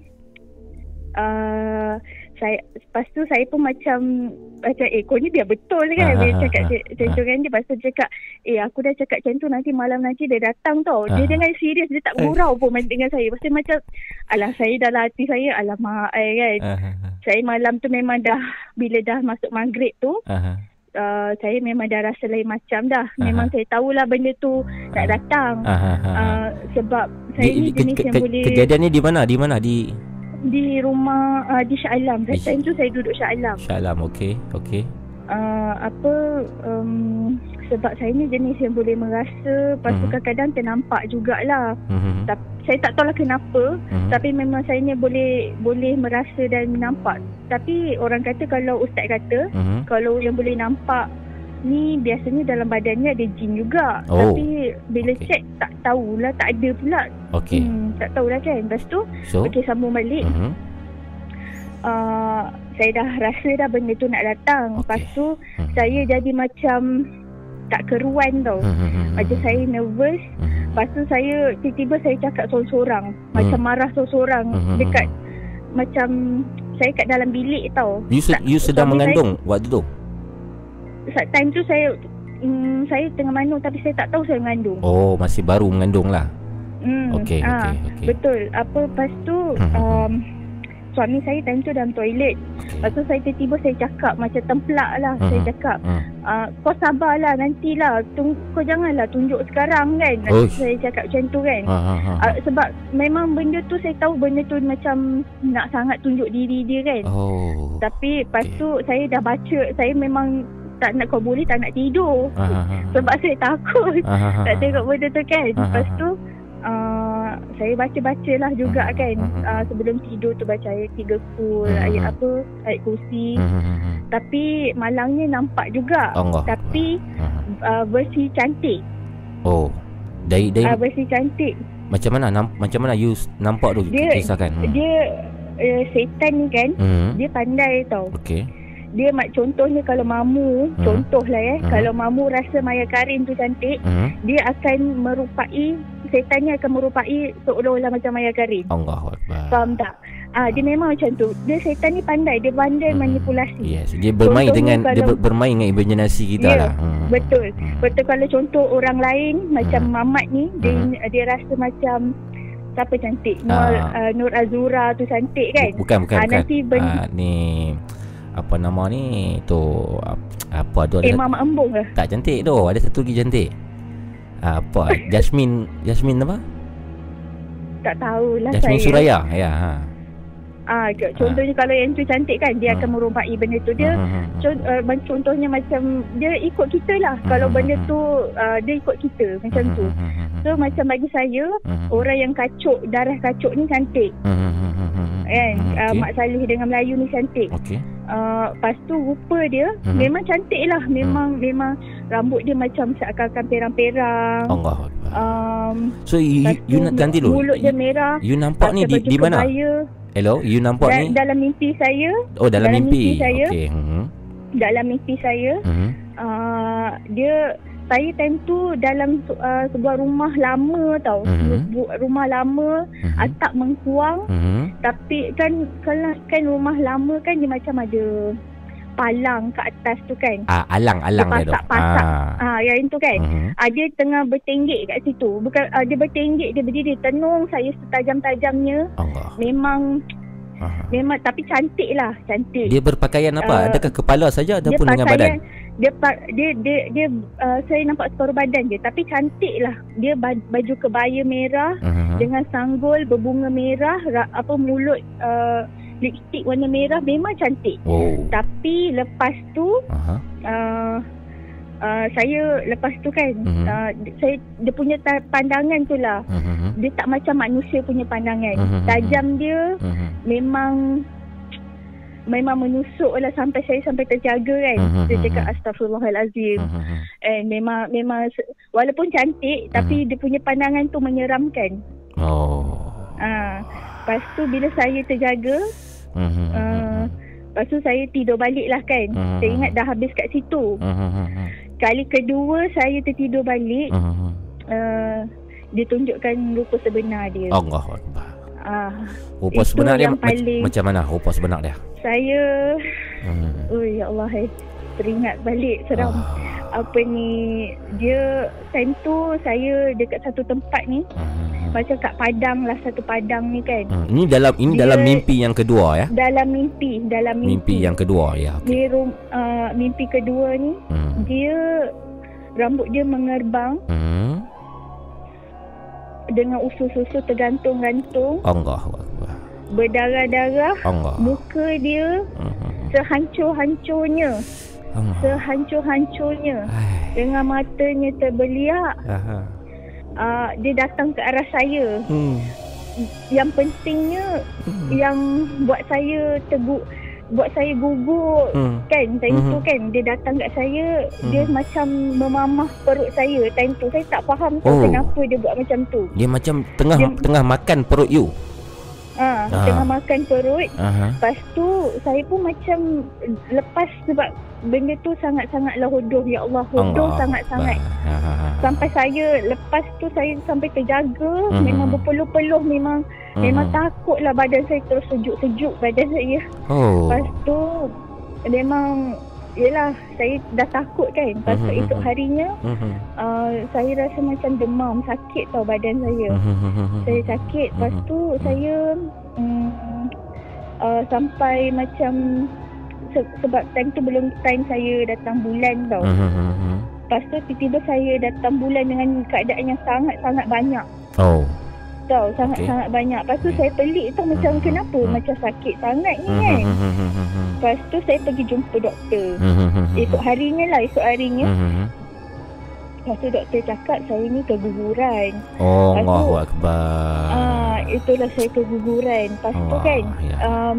uh, saya lepas tu saya pun macam macam eh kau ni biar betul kan? Dia cakap macam kan dia. Lepas tu dia cakap eh aku dah cakap macam tu nanti malam nanti dia datang tau. Dia dengan serius dia tak gurau pun dengan saya. Lepas tu macam alah saya dalam hati saya alamak eh kan. Saya malam tu memang dah bila dah masuk maghrib tu Uh, saya memang dah rasa lain macam dah. Memang Aha. saya tahulah benda tu nak datang. Uh, sebab saya di, ni jenis ke, yang ke, boleh... Kejadian ni di mana? Di mana? Di di rumah uh, di Shah Alam. That time tu saya duduk Shah Alam. Shah Alam, okey. Okey. Uh, apa um, sebab saya ni jenis yang boleh merasa lepas tu mm-hmm. kadang-kadang ternampak jugalah mm-hmm. tapi saya tak tahu lah kenapa mm-hmm. tapi memang saya ni boleh boleh merasa dan nampak tapi orang kata kalau ustaz kata mm-hmm. kalau yang boleh nampak ni biasanya dalam badannya ada jin juga. Oh. Tapi bila okay. check tak tahulah tak ada pula. Okey. Hmm, tak tahulah kan. Lepas tu so? okey sambung balik. Uh-huh. Uh, saya dah rasa dah benda tu nak datang. Okay. Lepas tu uh-huh. saya jadi macam tak keruan tau. Uh-huh. Macam saya nervous. Uh-huh. Lepas tu saya tiba-tiba saya cakap seorang-seorang. Uh-huh. Macam marah seorang-seorang uh-huh. dekat macam saya kat dalam bilik tau. You, se- you sedang mengandung saya, waktu tu? saat time tu saya mm, saya tengah mengandung tapi saya tak tahu saya mengandung. Oh, masih baru mengandung lah. Hmm. Okey, ha, okey, okey. Betul. Apa lepas tu hmm, hmm, hmm. um, suami saya time tu dalam toilet. Okay. Lepas tu saya tiba-tiba saya cakap macam templak lah. Hmm. Saya cakap, hmm. uh, kau sabarlah nantilah. Tung- kau janganlah tunjuk sekarang kan. Uish. Saya cakap macam tu kan. Ha. Uh, sebab memang benda tu saya tahu benda tu macam nak sangat tunjuk diri dia kan. Oh. Tapi lepas okay. tu saya dah baca. Saya memang tak nak kau boleh tak nak tidur Aha. sebab saya takut *laughs* Aha. tak tengok benda tu kan Aha. lepas tu uh, saya baca-baca lah juga Aha. kan uh, sebelum tidur tu baca ayat tiga kul Aha. ayat apa ayat kursi Aha. tapi malangnya nampak juga Allah. tapi uh, versi cantik oh dari dari uh, versi cantik macam mana namp- macam mana you nampak tu dia, kisahkan hmm. dia uh, setan ni kan hmm. dia pandai tau okey dia mak contohnya kalau mamu hmm. contohlah eh hmm. kalau mamu rasa Maya Karin tu cantik hmm. dia akan merupai setannya akan merupai seolah-olah macam Maya Karin Allahu akbar faham tak Ah, dia memang macam tu. Dia setan ni pandai, dia pandai hmm. manipulasi. Yes, dia bermain contohnya dengan kalau, dia bermain dengan imaginasi kita yeah, lah. Hmm. Betul. Hmm. Betul kalau contoh orang lain macam hmm. Mamat ni, dia hmm. dia rasa macam siapa cantik? Nur ah. uh, Nur Azura tu cantik kan? Bukan, bukan, ah, bukan. Nanti ben- ah, ni apa nama ni tu apa tu ada Imam Embung ke tak cantik tu ada satu lagi cantik apa Jasmine Jasmine apa tak tahulah Jasmine saya Suraya ya ha Ah, contohnya ah. kalau yang tu cantik kan dia hmm. akan merompai benda tu dia uh, contohnya macam dia ikut kita lah hmm. kalau benda tu uh, dia ikut kita macam tu so macam bagi saya hmm. orang yang kacuk darah kacuk ni cantik hmm. Kan okay. uh, Mak Salih dengan Melayu ni cantik okay. Uh, lepas tu rupa dia uh-huh. memang cantik lah. Memang uh-huh. memang rambut dia macam seakan-akan perang-perang. Allah um, So you, you, you ganti dulu. Mulut dia merah. You nampak ni di, di mana? Hello, you nampak da- ni? Dalam mimpi saya. Oh, dalam, dalam mimpi. mimpi saya. Okay. Uh-huh. Dalam mimpi saya. Uh-huh. Uh, dia saya time tu dalam uh, sebuah rumah lama tau. Uh-huh. Rumah lama, uh-huh. atap mengkuang. Uh-huh. Tapi kan kalau kan rumah lama kan dia macam ada palang kat atas tu kan. Ah alang alang dia tu. Pasak-pasak. Ah. ah yang itu kan. Uh-huh. Ah dia tengah bertenggek kat situ. Bukan ah, dia bertenggek dia berdiri tenung saya setajam-tajamnya. Allah. Memang Aha. Memang tapi cantik lah Cantik Dia berpakaian apa? Uh, Adakah kepala saja Ataupun dengan badan? Dia dia dia, dia uh, saya nampak separuh badan je tapi cantik lah dia baju kebaya merah uh-huh. dengan sanggul berbunga merah ra, apa mulut uh, lipstick warna merah memang cantik oh. tapi lepas tu uh-huh. uh, uh, saya lepas tu kan uh-huh. uh, saya dia punya pandangan tu lah uh-huh. dia tak macam manusia punya pandangan uh-huh. tajam dia uh-huh. memang memang menusuk lah sampai saya sampai terjaga kan. Uh-huh, dia cakap astagfirullahalazim. Uh-huh. And memang memang walaupun cantik uh-huh. tapi dia punya pandangan tu menyeramkan. Oh. Ah, uh, lepas tu bila saya terjaga uh-huh. uh, lepas tu saya tidur balik lah kan. Uh-huh. Saya ingat dah habis kat situ. Uh-huh. Kali kedua saya tertidur balik uh-huh. uh, dia tunjukkan rupa sebenar dia. Allah Akbar. Ah, rupa sebenar dia paling... macam mana rupa sebenar dia? Saya hmm. Oh ya Allah eh. Teringat balik seram ah. Apa ni Dia Time tu Saya dekat satu tempat ni hmm. Macam kat padang lah Satu padang ni kan hmm. Ini dalam Ini dia, dalam mimpi yang kedua ya Dalam mimpi Dalam mimpi Mimpi yang kedua ya okay. Di rum, uh, Mimpi kedua ni hmm. Dia Rambut dia mengerbang hmm dengan usus-usus tergantung-gantung. Allah Berdarah-darah. Allah. Muka dia uh-huh. sehancur-hancurnya. Allah. Sehancur-hancurnya. Ay. Dengan matanya terbeliak. Uh, dia datang ke arah saya. Hmm. Yang pentingnya hmm. yang buat saya teguk buat saya gugur hmm. kan time hmm. tu kan dia datang kat saya hmm. dia macam memamah perut saya time tu saya tak faham oh. kenapa dia buat macam tu dia macam tengah dia, tengah makan perut you Ah, ha, tengah makan perut. Aha. Lepas tu saya pun macam lepas sebab benda tu sangat-sangatlah hodoh ya Allah, hodoh sangat-sangat. Sampai saya lepas tu saya sampai terjaga, hmm. memang berpeluh-peluh memang hmm. memang takutlah badan saya terus sejuk-sejuk badan saya. Oh. Lepas tu memang Yelah Saya dah takut kan Lepas mm-hmm. esok harinya mm-hmm. uh, Saya rasa macam demam Sakit tau badan saya mm-hmm. Saya sakit Lepas mm-hmm. tu Saya um, uh, Sampai macam se- Sebab time tu belum Time saya datang bulan tau mm-hmm. Lepas tu tiba-tiba saya datang bulan Dengan keadaan yang sangat-sangat banyak Oh tau sangat-sangat okay. banyak. Lepas tu saya pelik tau macam hmm. kenapa hmm. macam sakit sangat ni hmm, kan. Lepas tu saya pergi jumpa doktor. Esok harinya lah, esok harinya. Lepas tu doktor cakap saya ni keguguran. Oh, Allahu Akbar. Ah, itulah saya keguguran. Lepas Allah, tu kan, ya. um,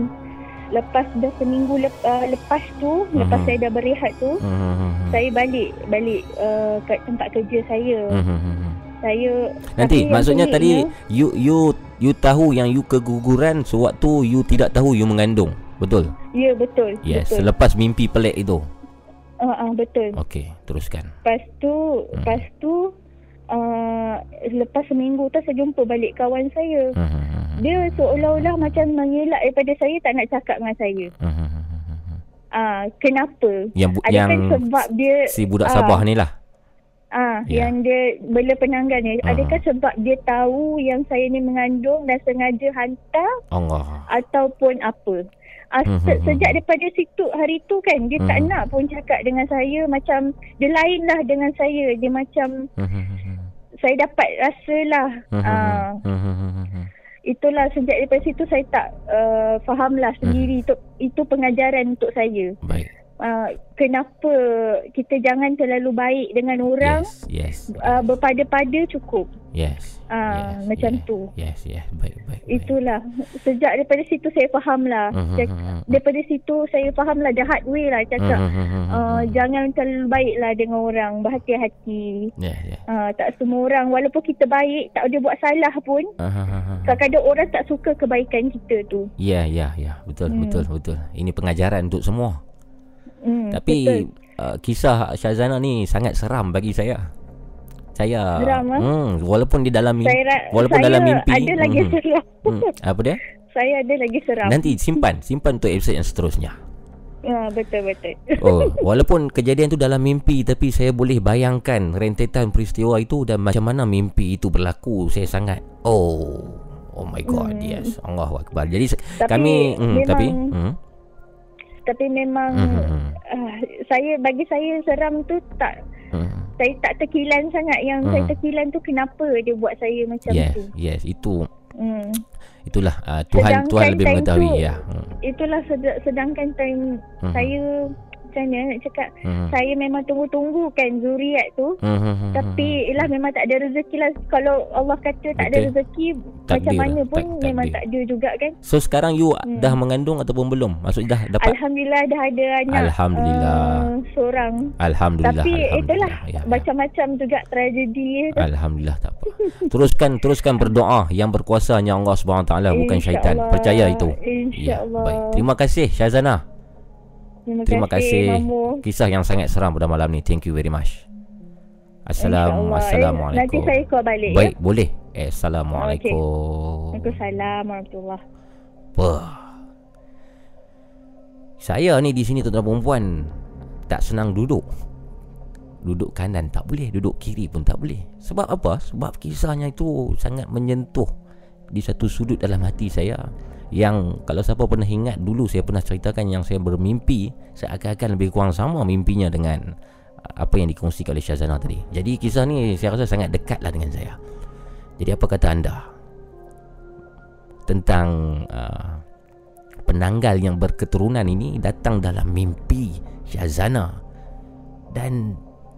lepas dah seminggu lep, uh, lepas tu, uh-huh. lepas saya dah berehat tu, uh-huh. saya balik balik uh, kat tempat kerja saya. Uh-huh saya nanti maksudnya tadi you you you tahu yang you keguguran sewaktu you tidak tahu you mengandung betul ya betul yes betul. selepas mimpi pelik itu uh, uh, betul okey teruskan lepas tu hmm. lepas tu uh, lepas seminggu tu saya jumpa balik kawan saya hmm. dia seolah-olah macam mengelak daripada saya tak nak cakap dengan saya. Uh, kenapa? Yang, bu- yang sebab dia si budak uh, Sabah ni lah Ah, yeah. yang dia bela penanggal ni. Uh. Adakah sebab dia tahu yang saya ni mengandung dan sengaja hantar? Allah. Ataupun apa? Uh, se- sejak daripada situ hari tu kan dia uh. tak nak pun cakap dengan saya macam dia lain lah dengan saya. Dia macam uh. saya dapat rasalah. Ah. Uh, itulah sejak daripada situ saya tak uh, fahamlah sendiri uh. itu itu pengajaran untuk saya. Baik. Uh, kenapa kita jangan terlalu baik dengan orang yes, yes, uh, berpada-pada cukup yes, uh, yes macam yes, tu yes yes baik baik itulah baik. sejak daripada situ saya faham lah uh-huh. daripada situ saya faham lah the hard way lah cakap uh-huh. uh, jangan terlalu baik lah dengan orang berhati-hati yeah, yeah. Uh, tak semua orang walaupun kita baik tak ada buat salah pun uh-huh. kadang-kadang orang tak suka kebaikan kita tu ya yeah, ya yeah, ya yeah. betul hmm. betul betul ini pengajaran untuk semua Hmm, Tapi uh, kisah Syazana ni sangat seram bagi saya. Saya seram, ah? hmm, walaupun di dalam mimpi saya, walaupun saya dalam mimpi ada lagi hmm, seram. Hmm, apa dia? Saya ada lagi seram. Nanti simpan, simpan untuk episod yang seterusnya. Ya, betul betul. Oh, *laughs* walaupun kejadian tu dalam mimpi tapi saya boleh bayangkan rentetan peristiwa itu dan macam mana mimpi itu berlaku. Saya sangat oh, oh my god, hmm. yes. Allahu akbar. Jadi tapi kami hmm, memang, tapi hmm, tapi memang mm-hmm. uh, saya bagi saya seram tu tak mm. saya tak terkilan sangat yang mm. saya terkilan tu kenapa dia buat saya macam yes, tu yes itu mm. itulah uh, Tuhan sedangkan Tuhan lebih mengetahui tu, ya mm. itulah sed- sedangkan time mm. saya macam mana nak cakap. Hmm. saya memang tunggu-tunggu kan zuriat tu. Hmm tapi ialah memang tak ada rezeki lah. Kalau Allah kata tak Betul. ada rezeki takdir macam mana pun tak, memang tak ada juga kan. So sekarang you hmm. dah mengandung ataupun belum? Maksud dah dapat? Alhamdulillah dah ada anak Alhamdulillah. uh, seorang. Alhamdulillah tapi Alhamdulillah. itulah ya, ya. macam-macam juga tragedi tu. Alhamdulillah tak apa. Teruskan teruskan berdoa yang berkuasa hanya Allah SWT bukan syaitan. Percaya itu. Ya, baik. Terima kasih Syazana Terima, Terima kasih, kasih kisah yang sangat seram pada malam ni. Thank you very much. Assalamualaikum. Assalamualaikum. Nanti saya call balik Baik, ya? boleh. Eh, Assalamualaikum. Okay. Waalaikumsalam warahmatullahi Wah. Saya ni di sini tuan-tuan perempuan tak senang duduk. Duduk kanan tak boleh, duduk kiri pun tak boleh. Sebab apa? Sebab kisahnya itu sangat menyentuh di satu sudut dalam hati saya yang kalau siapa pernah ingat dulu saya pernah ceritakan yang saya bermimpi seakan-akan lebih kurang sama mimpinya dengan apa yang dikongsikan oleh Syazana tadi. Jadi kisah ni saya rasa sangat dekatlah dengan saya. Jadi apa kata anda tentang uh, penanggal yang berketurunan ini datang dalam mimpi Syazana dan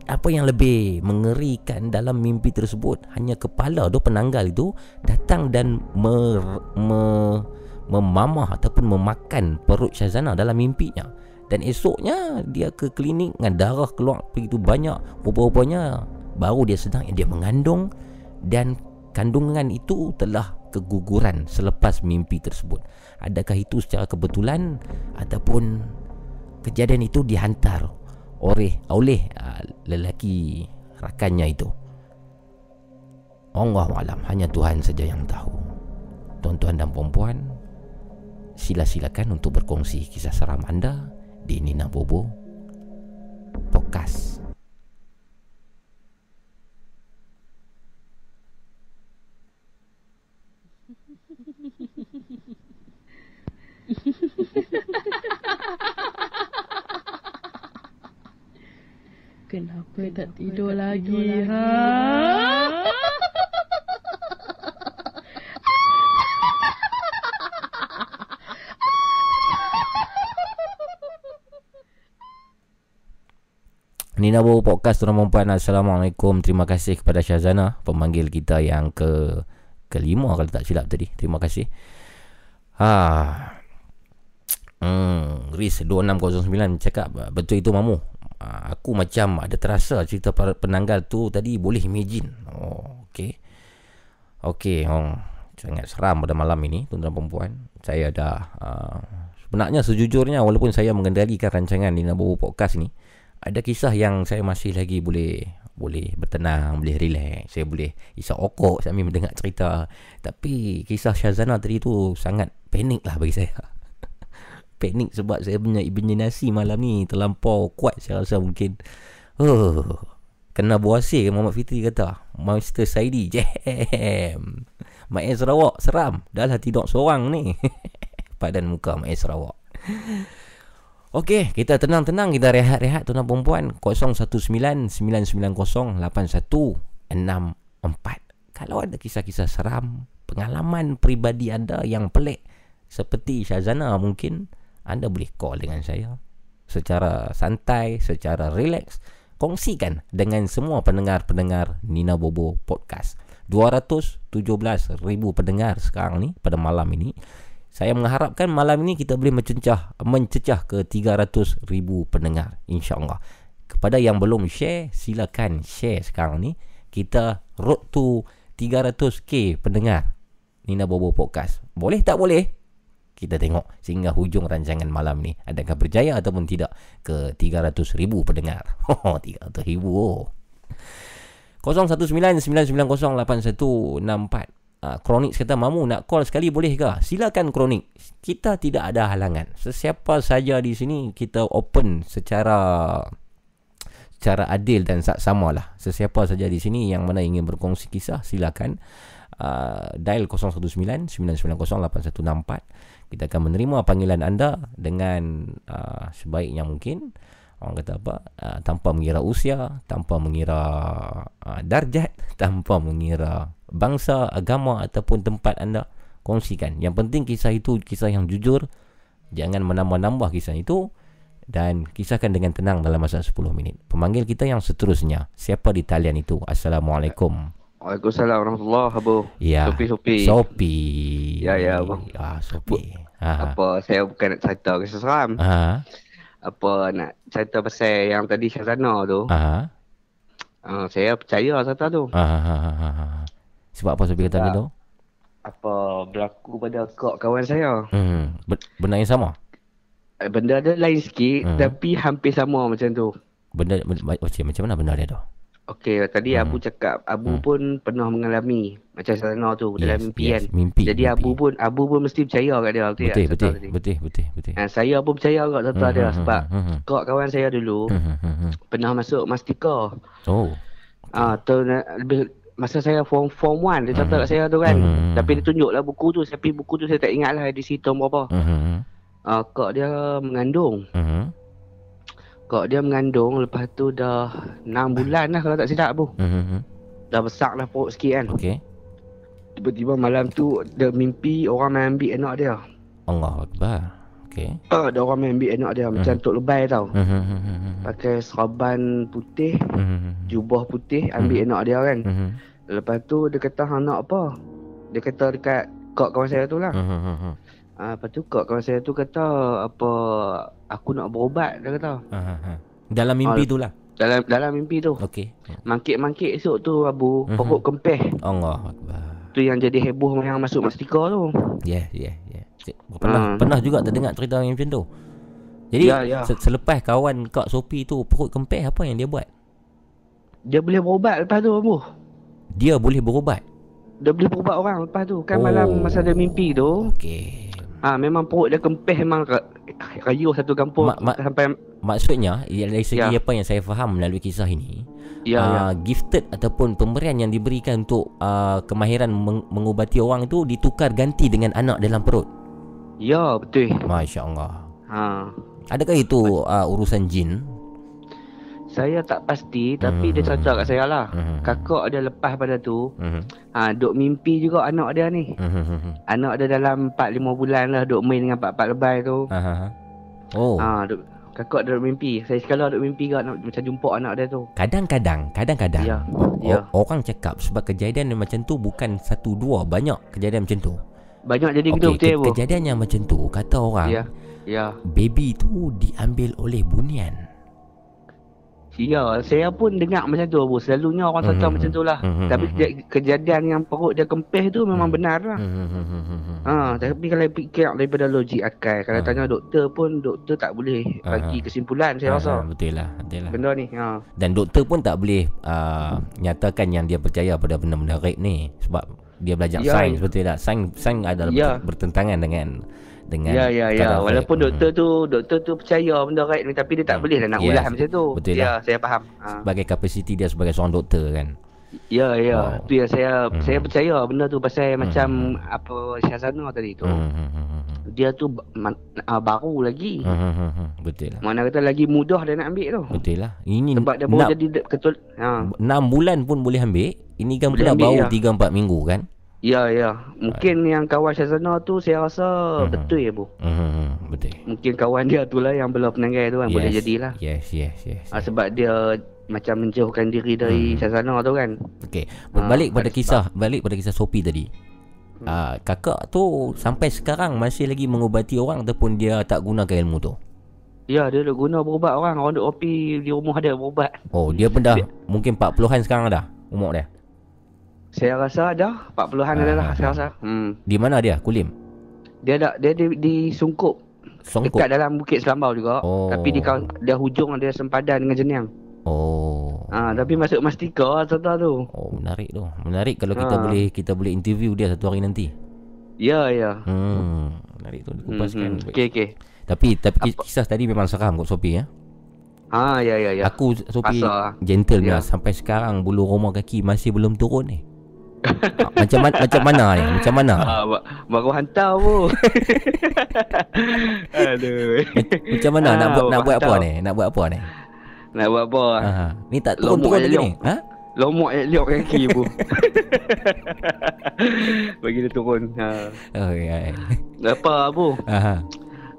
apa yang lebih mengerikan dalam mimpi tersebut hanya kepala tu penanggal itu datang dan mer, mer, memamah ataupun memakan perut Syazana dalam mimpinya. Dan esoknya dia ke klinik dengan darah keluar begitu banyak rupa-rupanya baru dia sedang dia mengandung dan kandungan itu telah keguguran selepas mimpi tersebut. Adakah itu secara kebetulan ataupun kejadian itu dihantar oleh oleh uh, lelaki rakannya itu? Allah alam hanya Tuhan saja yang tahu. Tuan-tuan dan puan-puan sila-silakan untuk berkongsi kisah seram anda di Nina Bobo Podcast. Kenapa tak tidur lagi, ha? Nina Bobo Podcast Tuan Perempuan Assalamualaikum. Terima kasih kepada Syazana Pemanggil kita yang ke Kelima kalau tak silap tadi. Terima kasih. Ha. Hmm, Riz 2609 cakap Betul itu mamu. Ha, Aku macam ada terasa cerita penanggal tu tadi Boleh imagine. Oh, okay Okay, oh, sangat seram pada malam ini Tuan-tuan perempuan Saya dah uh, Sebenarnya sejujurnya Walaupun saya mengendalikan rancangan Nina Bobo Podcast ni ada kisah yang saya masih lagi boleh boleh bertenang, boleh relax. Saya boleh isap okok sambil mendengar cerita. Tapi kisah Syazana tadi tu sangat panik lah bagi saya. *laughs* panik sebab saya punya imaginasi malam ni terlampau kuat saya rasa mungkin. Oh, kena buasir Muhammad Fitri kata. Master Saidi, jam. Mak Sarawak seram. Dah lah tidur seorang ni. *laughs* Padan muka Mak Sarawak. Okey, kita tenang-tenang, kita rehat-rehat tuan-tuan perempuan 0199908164. Kalau ada kisah-kisah seram, pengalaman peribadi anda yang pelik seperti Syazana mungkin anda boleh call dengan saya secara santai, secara relax. Kongsikan dengan semua pendengar-pendengar Nina Bobo Podcast. 217 ribu pendengar sekarang ni pada malam ini. Saya mengharapkan malam ini kita boleh mencecah mencecah ke 300 ribu pendengar insya-Allah. Kepada yang belum share, silakan share sekarang ni. Kita road to 300k pendengar Nina Bobo Podcast. Boleh tak boleh? Kita tengok sehingga hujung rancangan malam ni. Adakah berjaya ataupun tidak ke 300 ribu pendengar. *laughs* 300 ribu. Oh. 0199908164. Uh, Kronik kata Mamu nak call sekali boleh ke? Silakan Kronik. Kita tidak ada halangan. Sesiapa saja di sini kita open secara secara adil dan sama lah. Sesiapa saja di sini yang mana ingin berkongsi kisah silakan uh, dial 019-990-8164 kita akan menerima panggilan anda dengan uh, sebaiknya mungkin orang kata apa uh, tanpa mengira usia tanpa mengira uh, darjat *laughs* tanpa mengira bangsa agama ataupun tempat anda kongsikan yang penting kisah itu kisah yang jujur jangan menambah-nambah kisah itu dan kisahkan dengan tenang dalam masa 10 minit pemanggil kita yang seterusnya siapa di talian itu Assalamualaikum Waalaikumsalam warahmatullahi Abu. Ya. Sopi Sopi. Sopi. Ya ya abang. Ah Sopi. Ha. Apa saya bukan nak cerita kisah seram. Ha. Apa nak cerita pasal yang tadi Syazana tu. Ha. Uh, saya percaya cerita tu. Ha. ha, ha, ha. Sebab apa Sopi kata gitu? Apa berlaku pada kak kawan saya. Hmm. Benar yang sama? Benda dia lain sikit hmm. tapi hampir sama macam tu. Benda, benda macam mana benda dia tu? Okey, tadi hmm. Abu cakap Abu hmm. pun pernah mengalami macam sana tu yes, dalam mimpi yes, kan. Mimpi. Jadi mimpi. Abu pun Abu pun mesti percaya kat dia betul betul betul, betul betul betul betul. Ha, saya pun percaya kat serta hmm, dia hmm, sebab hmm, hmm. kau kawan saya dulu hmm, hmm, hmm. pernah masuk mastika. Oh. Ah, okay. tu lebih masa saya form form 1 dia hmm. kat saya tu kan. Hmm. Tapi dia tunjuklah buku tu tapi buku tu saya tak ingat lah di situ berapa. Hmm. Ah, kak dia mengandung. Hmm. Kak dia mengandung lepas tu dah 6 bulan lah kalau tak silap bu. Mm-hmm. Dah besar lah perut sikit kan. Okey. Tiba-tiba malam tu dia mimpi orang main ambil anak dia. Allah Akbar. Okey. Ah, ada orang main ambil anak dia macam mm-hmm. tok lebay tau. Mm-hmm. Pakai serban putih, mm-hmm. jubah putih ambil mm-hmm. anak dia kan. Mm-hmm. Lepas tu dia kata anak apa? Dia kata dekat kak kawan saya tu lah. Mm-hmm. Ah, lepas tu kak kawan saya tu kata apa aku nak berubat dia kata. Ha, ha, ha. Dalam mimpi tu lah. Dalam dalam mimpi tu. Okey. Mangkit-mangkit esok tu Abu, uh-huh. pokok kempeh. Allah Akbar. Tu yang jadi heboh yang masuk mastika tu. Ya, yeah, ya, yeah, ya. Yeah. Pernah uh. pernah juga terdengar cerita yang macam tu. Jadi yeah, yeah. selepas kawan Kak Sopi tu pokok kempeh apa yang dia buat? Dia boleh berubat lepas tu Abu. Dia boleh berubat. Dia boleh berubat orang lepas tu kan oh. malam masa dia mimpi tu. Okey. Ah ha, memang perut dia kempeh memang rayuh satu kampung ma- ma- sampai maksudnya dari segi ya. apa yang saya faham melalui kisah ini ya, uh, ya. gifted ataupun pemberian yang diberikan untuk uh, kemahiran meng- mengubati orang itu ditukar ganti dengan anak dalam perut. Ya, betul. Masya-Allah. Ha. Adakah itu uh, urusan jin? Saya tak pasti tapi mm-hmm. dia cerita kat saya lah. Mm-hmm. Kakak dia lepas pada tu. Mm-hmm. Ha duk mimpi juga anak dia ni. Mm-hmm. Anak dia dalam 4 5 bulan lah duk main dengan pak-pak lebay tu. Uh-huh. Oh. Ha duk kakak dia duk mimpi. Saya sekali duk mimpi juga macam jumpa anak dia tu. Kadang-kadang, kadang-kadang. Ya. ya. Orang cakap sebab kejadian macam tu bukan satu dua, banyak kejadian macam tu. Banyak jadi okay, betul ke, Kejadian yang macam tu kata orang. Ya. Ya. Baby tu diambil oleh bunian. Ya, saya pun dengar macam tu Abu. Selalunya orang mm-hmm. cakap macam tu lah. Mm-hmm. Tapi dia, kejadian yang perut dia kempeh tu memang mm-hmm. benar lah. Mm-hmm. Ha, tapi kalau fikir daripada logik akal, kalau uh. tanya doktor pun, doktor tak boleh bagi kesimpulan saya uh. rasa. Betul lah. Betul lah. Benda ni. Ha. Dan doktor pun tak boleh uh, nyatakan yang dia percaya pada benda-benda rape ni. Sebab dia belajar ya. sains, betul tak? Sains, sains adalah ya. bertentangan dengan dengan Ya ya ya walaupun right. doktor tu doktor tu percaya benda right ni tapi dia tak hmm. boleh lah nak yes. ulas macam tu. Betul ya lah. saya faham. Ha. Sebagai kapasiti dia sebagai seorang doktor kan. Ya ya oh. tu yang saya hmm. saya percaya benda tu pasal hmm. macam apa Syazana tadi tu. Hmm. hmm, hmm, hmm. Dia tu uh, baru lagi. Hmm. Betul lah. Mana kata lagi mudah dia nak ambil tu. Betul lah. Ini sebab dia baru jadi ketul ha. 6 bulan pun boleh ambil. Ini kan pula baru ya. 3 4 minggu kan. Ya, ya. Mungkin uh. yang kawan Syazana tu saya rasa uh-huh. betul ya, Bu. Uh-huh. Betul. Mungkin kawan dia tu lah yang belum penanggai tu kan. Yes. Boleh jadilah. Yes, yes, yes. Uh, sebab dia macam menjauhkan diri dari hmm. Syazana tu kan. Okey. Balik uh, pada kisah, sebab. balik pada kisah Sopi tadi. Hmm. Uh, kakak tu sampai sekarang masih lagi mengubati orang ataupun dia tak gunakan ilmu tu? Ya, dia dah guna berubat orang. Orang duk kopi di rumah dia berubat. Oh, dia pun dah dia. mungkin 40-an sekarang dah umur dia. Saya rasa dah 40-an uh, adalah saya rasa. Hmm. Di mana dia? Kulim. Dia dah dia di, di Sungkup. Sungkup. Dekat dalam Bukit Selambau juga. Oh. Tapi di dia hujung dia sempadan dengan Jeniang. Oh. Ah, tapi masuk Mastika serta tu. Oh, menarik tu. Menarik kalau ha. kita boleh kita boleh interview dia satu hari nanti. Ya, ya. Hmm. Menarik tu dikupaskan. Hmm. Okey, okey. Tapi tapi Apa? kisah tadi memang seram kot Sopi ya. Ha, ya ya ya. Aku Sopi gentle ya. sampai sekarang bulu roma kaki masih belum turun ni. Macam mana macam mana ni? Macam mana? Ha, baru hantar pun. *laughs* Aduh. Macam mana nak buat nak buat apa ni? Nak buat apa ni? Nak buat apa? Ha. Ni tak turun-turun lagi ni. Ha? Lomok elok kaki pun. *laughs* Bagi dia turun. Ha. Oh, ya. Apa abu? Ha.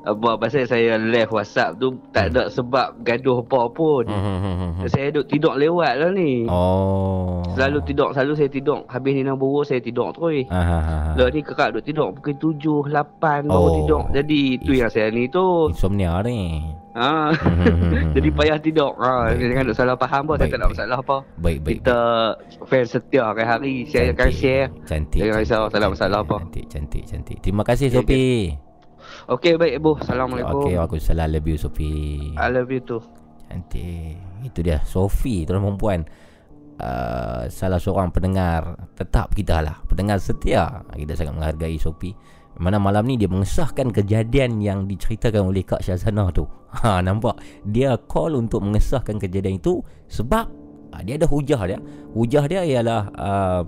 Abang pasal saya left WhatsApp tu tak ada sebab gaduh apa pun. Hmm, hmm, hmm, saya duduk tidur lewat lah ni. Oh. Selalu tidur, selalu saya tidur. Habis ni nak buru saya tidur terus. Lah ni kakak duduk tidur pukul tujuh, lapan baru oh. tidur. Jadi tu yang saya ni tu. Insomnia ni. Ha. *laughs* Jadi payah tidur. Ha, jangan nak salah faham pun, saya tak nak masalah apa. Baik, baik. Kita fans setia hari hari, saya akan share. Cantik. Jangan risau, tak ada masalah apa. Cantik, cantik, cantik. Terima kasih Sopi. Okey baik ibu. Assalamualaikum. Okey aku salam love you Sofi. I love you too. Cantik. Itu dia Sofi tuan perempuan. Uh, salah seorang pendengar tetap kita lah pendengar setia kita sangat menghargai Sofi mana malam ni dia mengesahkan kejadian yang diceritakan oleh Kak Syazana tu ha, nampak dia call untuk mengesahkan kejadian itu sebab ha, dia ada hujah dia hujah dia ialah uh,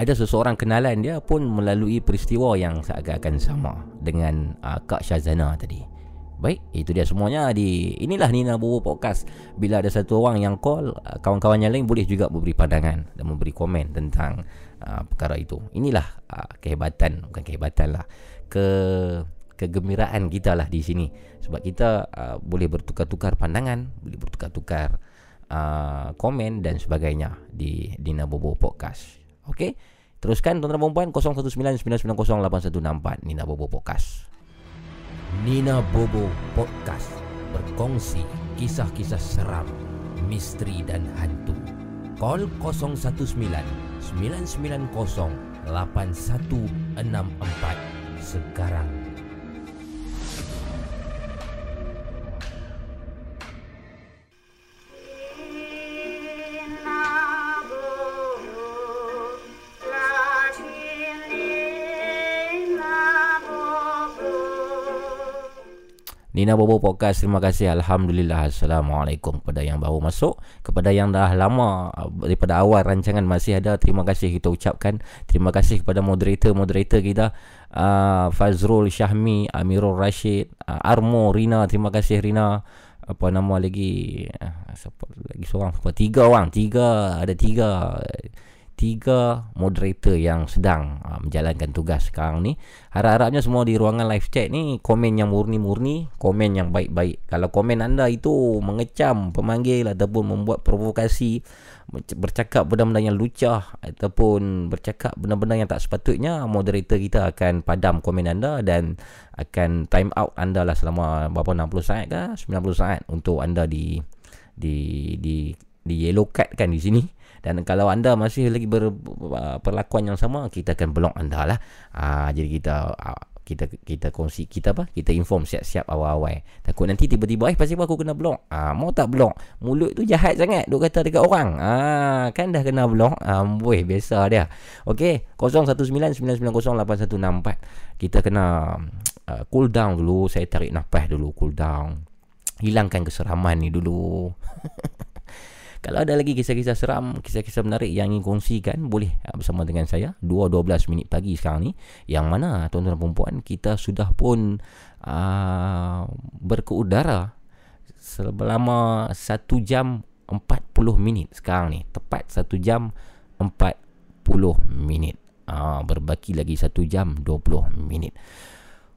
ada seseorang kenalan dia pun melalui peristiwa yang seakan-akan sama dengan uh, Kak Syazana tadi. Baik, itu dia semuanya di inilah Nina Bobo Podcast. Bila ada satu orang yang call, uh, kawan-kawan yang lain boleh juga memberi pandangan dan memberi komen tentang uh, perkara itu. Inilah uh, kehebatan, bukan kehebatan lah. Ke kegembiraan kita lah di sini. Sebab kita uh, boleh bertukar-tukar pandangan, boleh bertukar-tukar uh, komen dan sebagainya di Nina Bobo Podcast. Okey. Teruskan tuan-tuan dan puan 0199908164 Nina Bobo Podcast. Nina Bobo Podcast berkongsi kisah-kisah seram, misteri dan hantu. Call 019-990-8164 sekarang. Nina Bobo Podcast Terima kasih. Alhamdulillah. Assalamualaikum. Kepada yang baru masuk Kepada yang dah lama Daripada awal rancangan Masih ada Terima kasih kita ucapkan. Terima kasih kepada moderator-moderator kita uh, Fazrul Syahmi Amirul Rashid uh, Armo Rina. Terima kasih Rina. Apa nama lagi? Uh, siapa, Lagi seorang? Siapa? Tiga orang. Tiga. Ada tiga tiga moderator yang sedang uh, menjalankan tugas sekarang ni. Harap-harapnya semua di ruangan live chat ni komen yang murni-murni komen yang baik-baik. Kalau komen anda itu mengecam pemanggil ataupun membuat provokasi bercakap benda-benda yang lucah ataupun bercakap benda-benda yang tak sepatutnya moderator kita akan padam komen anda dan akan time out anda lah selama berapa 60 saat ke 90 saat untuk anda di di di di yellow card kan di sini dan kalau anda masih lagi berperlakuan yang sama kita akan block anda lah. Ha, jadi kita uh, kita kita kongsi kita apa? Kita inform siap-siap awal-awal. Takut nanti tiba-tiba eh pasal aku kena block? Ah ha, mau tak block? Mulut tu jahat sangat duk kata dekat orang. Ah ha, kan dah kena block? Ah ha, biasa dia. Okey 0199908164 kita kena uh, cool down dulu. Saya tarik nafas dulu cool down. Hilangkan keseraman ni dulu *laughs* Kalau ada lagi kisah-kisah seram, kisah-kisah menarik yang ingin kongsikan, boleh ah, bersama dengan saya. 2.12 minit pagi sekarang ni. Yang mana, tuan-tuan dan perempuan, kita sudah pun uh, berkeudara selama 1 jam 40 minit sekarang ni. Tepat 1 jam 40 minit. Ah, berbaki lagi 1 jam 20 minit.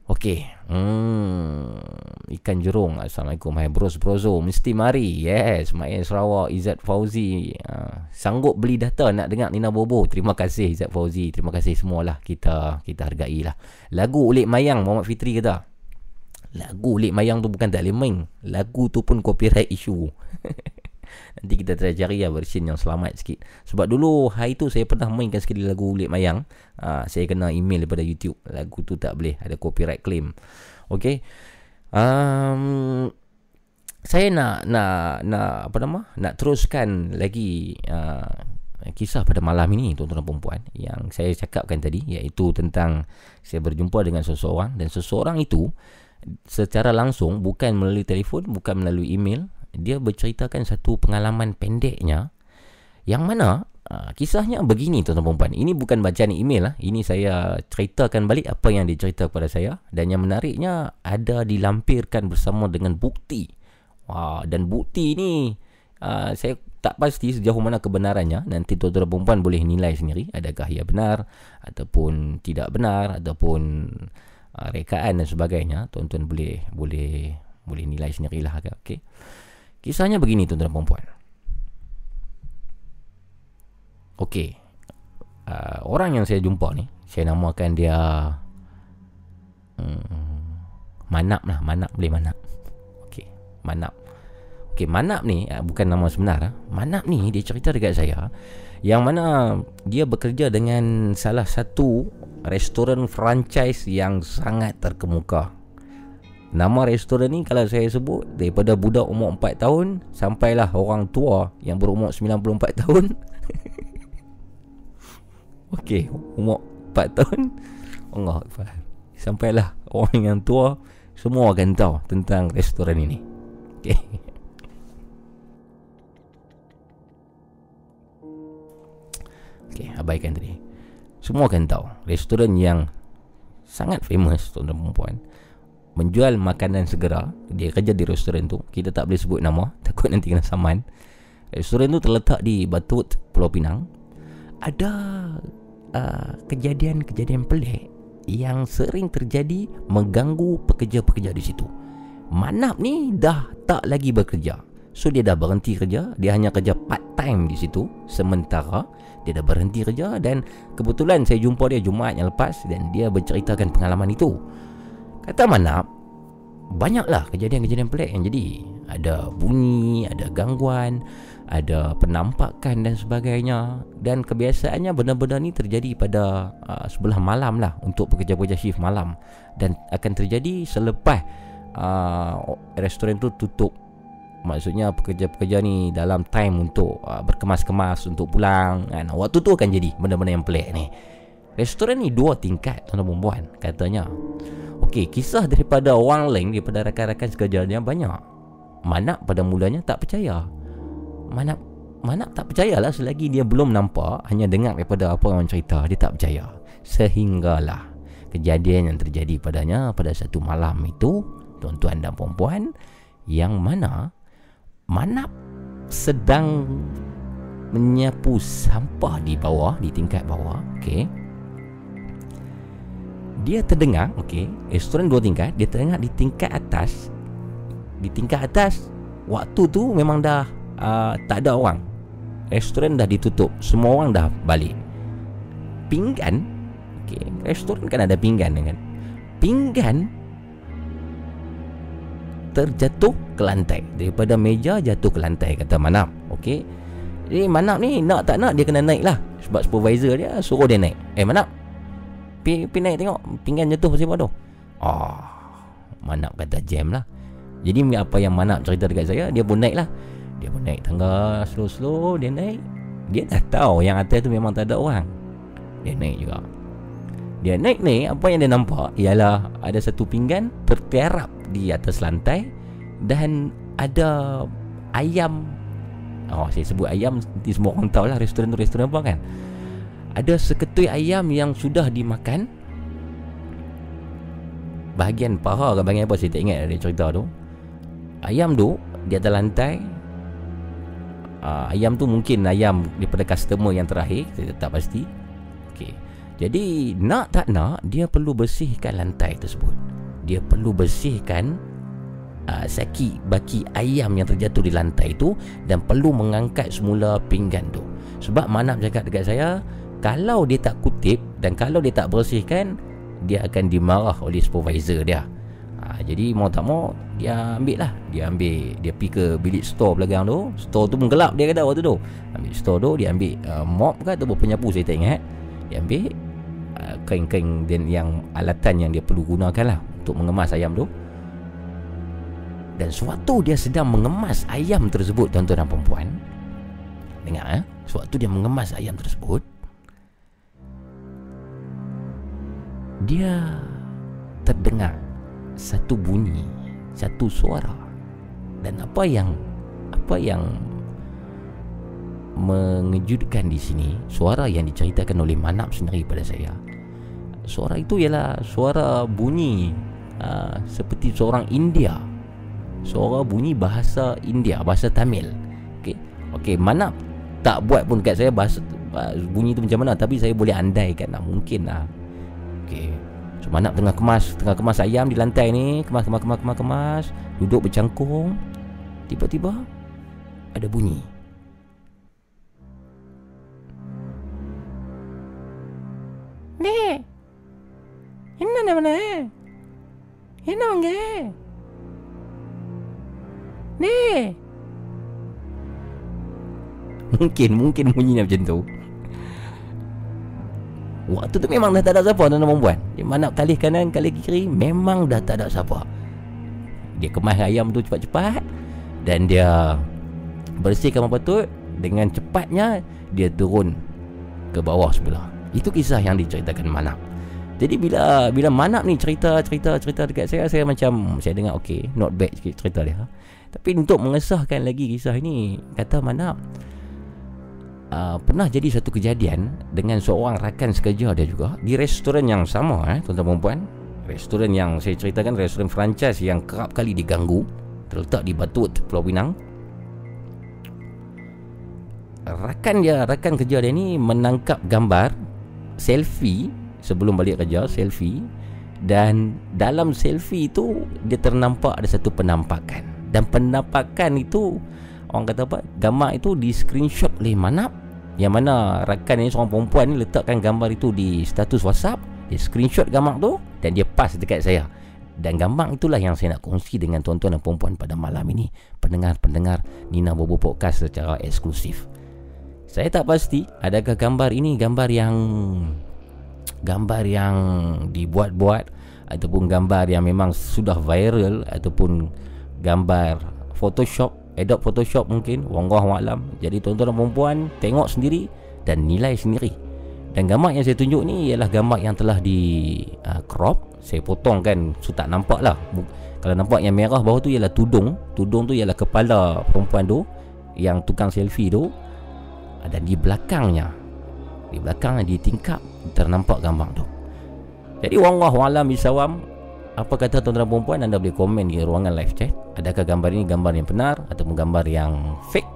Okey. Hmm, ikan jerung. Assalamualaikum. Hai bros brozo. Mesti mari. Yes. Main Sarawak. Izzat Fauzi. Uh, sanggup beli data nak dengar Nina Bobo. Terima kasih Izzat Fauzi. Terima kasih semualah. Kita kita hargai lah. Lagu Ulik Mayang. Muhammad Fitri kata. Lagu Ulik Mayang tu bukan tak boleh main. Lagu tu pun copyright issue. *laughs* Nanti kita try cari lah version yang selamat sikit. Sebab dulu hari tu saya pernah mainkan sekali lagu Ulit Mayang. Uh, Saya kena email daripada YouTube. Lagu tu tak boleh ada copyright claim. Okay um, Saya nak nak nak apa nama? Nak teruskan lagi uh, Kisah pada malam ini tuan-tuan dan perempuan Yang saya cakapkan tadi Iaitu tentang Saya berjumpa dengan seseorang. Dan seseorang itu Secara langsung Bukan melalui telefon Bukan melalui email dia berceritakan satu pengalaman pendeknya yang mana uh, kisahnya begini tuan-tuan puan ini bukan bacaan email lah. Ini saya ceritakan balik apa yang dia cerita kepada saya. Dan yang menariknya ada dilampirkan bersama dengan bukti. Wah, dan bukti ni uh, saya tak pasti sejauh mana kebenarannya. Nanti tuan-tuan perempuan boleh nilai sendiri adakah ia benar ataupun tidak benar ataupun uh, rekaan dan sebagainya. Tuan-tuan boleh boleh boleh nilai sendirilah okey? Kisahnya begini tuan-tuan dan puan Okey. Uh, orang yang saya jumpa ni, saya namakan dia hmm, Manap lah, Manap boleh Manap. Okey, Manap. Okey, Manap ni uh, bukan nama sebenar. Uh. Manap ni dia cerita dekat saya yang mana dia bekerja dengan salah satu restoran franchise yang sangat terkemuka Nama restoran ni kalau saya sebut Daripada budak umur 4 tahun Sampailah orang tua yang berumur 94 *laughs* tahun. Okey, umur 4 tahun. Allah Akbar. Sampailah orang yang tua Semua akan tahu tentang restoran ini. Okey. Okey, abaikan tadi. Semua akan tahu Restoran yang Sangat famous tuan-tuan perempuan menjual makanan segera dia kerja di restoran tu kita tak boleh sebut nama *laughs* takut nanti kena saman. Restoran tu terletak di Batut Pulau Pinang. Ada uh, kejadian-kejadian pelik yang sering terjadi mengganggu pekerja-pekerja di situ. Manap ni dah tak lagi bekerja. So dia dah berhenti kerja Dia hanya kerja part time di situ. Sementara Dia dah berhenti kerja Dan kebetulan saya jumpa dia Jumaat yang lepas Dan dia berceritakan pengalaman itu Kata mana Banyaklah kejadian-kejadian pelik yang jadi. Ada bunyi, ada gangguan Ada penampakan dan sebagainya. Dan kebiasaannya benda-benda ni terjadi pada uh, sebelah malam lah Untuk pekerja-pekerja shift malam. Dan akan terjadi selepas uh, restoran tu tutup. Maksudnya pekerja-pekerja ni dalam time untuk uh, berkemas-kemas untuk pulang kan? Waktu tu akan jadi benda-benda yang pelik ni Restoran ni dua tingkat tuan-tuan perempuan katanya. Okey, kisah daripada orang lain daripada rakan-rakan sekerjanya banyak. Mana pada mulanya tak percaya. Mana mana tak percayalah selagi dia belum nampak hanya dengar daripada apa orang cerita dia tak percaya. Sehinggalah kejadian yang terjadi padanya pada satu malam itu tuan-tuan dan puan-puan yang mana mana sedang menyapu sampah di bawah di tingkat bawah okey dia terdengar okey restoran dua tingkat dia terdengar di tingkat atas. Di tingkat atas waktu tu memang dah uh, tak ada orang. Restoran dah ditutup semua orang dah balik. Pinggan okey restoran kan ada pinggan kan? Pinggan terjatuh ke lantai. Daripada meja jatuh ke lantai kata manap okey. Jadi manap ni nak tak nak dia kena naik lah sebab supervisor dia suruh dia naik. Eh manap Pi, pi naik tengok. Pinggan jatuh pasal apa tu Oh Manap kata jam lah. Jadi apa yang Manap cerita dekat saya Dia pun naik lah. Dia pun naik tangga Slow-slow Dia naik. Dia dah tahu Yang atas tu memang tak ada orang. Dia naik juga. Dia naik ni Apa yang dia nampak Ialah Ada satu pinggan Terterap Di atas lantai Dan Ada Ayam. Oh saya sebut ayam Nanti semua orang tahu lah Restoran tu restoran apa kan ada seketui ayam yang sudah dimakan Bahagian paha ke bahagian apa saya tak ingat dari cerita tu Ayam tu di atas lantai uh, Ayam tu mungkin ayam daripada customer yang terakhir Saya tak pasti okay. Jadi nak tak nak dia perlu bersihkan lantai tersebut. Dia perlu bersihkan uh, saki baki ayam yang terjatuh di lantai itu dan perlu mengangkat semula pinggan tu. Sebab Manap cakap dekat saya, kalau dia tak kutip dan kalau dia tak bersihkan, dia akan dimarah oleh supervisor dia. Ha, jadi mau tak mau dia ambil lah. Dia ambil Dia pergi ke bilik store belakang tu. Store tu pun gelap dia kata waktu tu. Ambil store tu Dia ambil uh, mop ke Atau penyapu saya tak ingat. Dia ambil uh, Kain-kain dan yang Alatan yang dia perlu gunakan lah Untuk mengemas ayam tu. Dan suatu dia sedang mengemas ayam tersebut Tuan-tuan dan perempuan Dengar eh. Suatu dia mengemas ayam tersebut Dia Terdengar satu bunyi, satu suara. Dan apa yang apa yang mengejutkan di sini, suara yang diceritakan oleh Manap sendiri pada saya. Suara itu ialah suara bunyi uh, seperti seorang India. Suara bunyi bahasa India, bahasa Tamil. Okey. Okey, Manap tak buat pun dekat saya bahasa uh, bunyi itu macam mana tapi saya boleh andaikan lah mungkin lah. Okey. Cuma nak tengah kemas Tengah kemas ayam di lantai ni. Kemas, kemas, kemas, kemas, kemas. Duduk bercangkung. Tiba-tiba Ada bunyi. Ni Ini mana? Ini mana Ni Mungkin, mungkin bunyinya macam tu Waktu tu memang dah tak ada siapa tuan-tuan perempuan. Dia mana kali kanan kali kiri Memang dah tak ada siapa. Dia kemas ayam tu cepat-cepat Dan dia Bersihkan apa patut Dengan cepatnya Dia turun Ke bawah sebelah. Itu kisah yang diceritakan Manap. Jadi bila Bila Manap ni cerita Cerita cerita dekat saya Saya macam Saya dengar okay Not bad sikit cerita dia. Tapi untuk mengesahkan lagi kisah ini Kata Manap uh, pernah jadi satu kejadian dengan seorang rakan sekerja dia juga di restoran yang sama eh tuan-tuan puan restoran yang saya ceritakan restoran franchise yang kerap kali diganggu terletak di Batut Pulau Pinang. Rakan dia rakan kerja dia ni menangkap gambar selfie sebelum balik kerja selfie. Dan dalam selfie itu dia ternampak ada satu penampakan. Dan penampakan itu orang kata apa gambar itu di screenshot oleh manap yang mana rakan ni seorang perempuan ni letakkan gambar itu di status WhatsApp. Dia screenshot gambar tu Dan dia pass dekat saya. Dan gambar itulah yang saya nak kongsi dengan tuan-tuan dan perempuan pada malam ini. Pendengar-pendengar Nina Bobo Podcast secara eksklusif. Saya tak pasti adakah gambar ini gambar yang Gambar yang dibuat-buat Ataupun gambar yang memang sudah viral Ataupun gambar Photoshop Adobe Photoshop mungkin Wallahu alam Jadi tuan-tuan dan perempuan Tengok sendiri Dan nilai sendiri. Dan gambar yang saya tunjuk ni Ialah gambar yang telah di uh, Crop. Saya potong kan So tak nampak lah. Kalau nampak yang merah bawah tu Ialah tudung. Tudung tu ialah kepala perempuan tu Yang tukang selfie tu. Uh, Dan di belakangnya Di belakangnya di tingkap Ternampak gambar tu. Jadi Wallahu alam bisawam apa kata tuan-tuan perempuan anda boleh komen di ruangan live chat. Adakah gambar ini gambar yang benar ataupun gambar yang fake?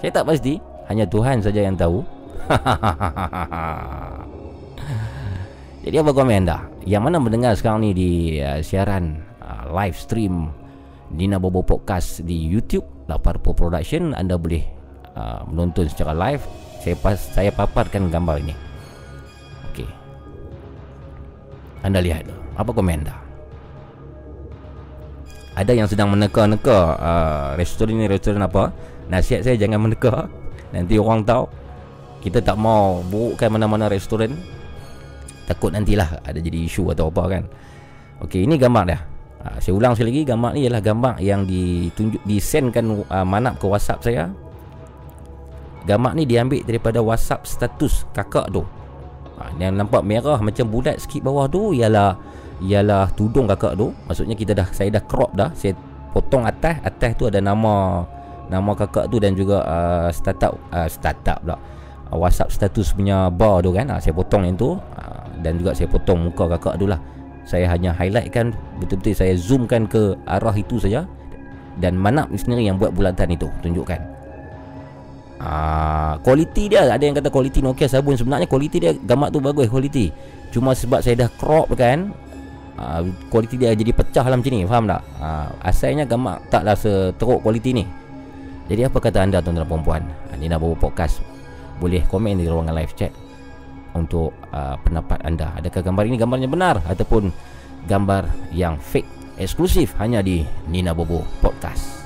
Saya tak pasti hanya Tuhan saja yang tahu. *laughs* Jadi apa komen anda? Yang mana mendengar sekarang ni di uh, siaran uh, live stream Nina Bobo Podcast di YouTube Laparpo Production anda boleh uh, menonton secara live. Saya pas saya paparkan gambar ini. Okey. Anda lihat apa komen anda ada yang sedang meneka-neka uh, restoran ni restoran apa nasihat saya jangan meneka. Nanti orang tahu kita tak mau burukkan mana-mana restoran. Takut nantilah ada jadi isu atau apa kan. Okey ini gambar dah uh, saya ulang sekali lagi gambar ni ialah gambar yang ditunjuk disendkan uh, manap ke WhatsApp saya. Gambar ni diambil daripada WhatsApp status kakak tu. Uh, yang nampak merah macam bulat sikit bawah tu ialah ialah tudung kakak tu. Maksudnya kita dah saya dah crop dah. Saya potong atas. Atas tu ada nama nama kakak tu dan juga uh, startup uh, startup pula. Uh, WhatsApp status punya bar tu kan. Uh, saya potong yang tu uh, dan juga saya potong muka kakak tu lah. Saya hanya highlight kan betul-betul saya zoomkan ke arah itu saja. Dan manap ni sendiri yang buat bulatan itu tunjukkan. Kualiti dia ada yang kata kualiti Nokia sabun. Sebenarnya kualiti dia gambar tu bagus kualiti. Cuma sebab saya dah crop kan ah, kualiti dia jadi pecah lah macam ni faham tak? Ah, asalnya gambar taklah seteruk kualiti ni. Jadi apa kata anda tuan-tuan dan puan-puan? Ah, Nina Bobo Podcast boleh komen di ruangan live chat untuk uh, pendapat anda. Adakah gambar ini gambarnya benar ataupun gambar yang fake eksklusif hanya di Nina Bobo Podcast.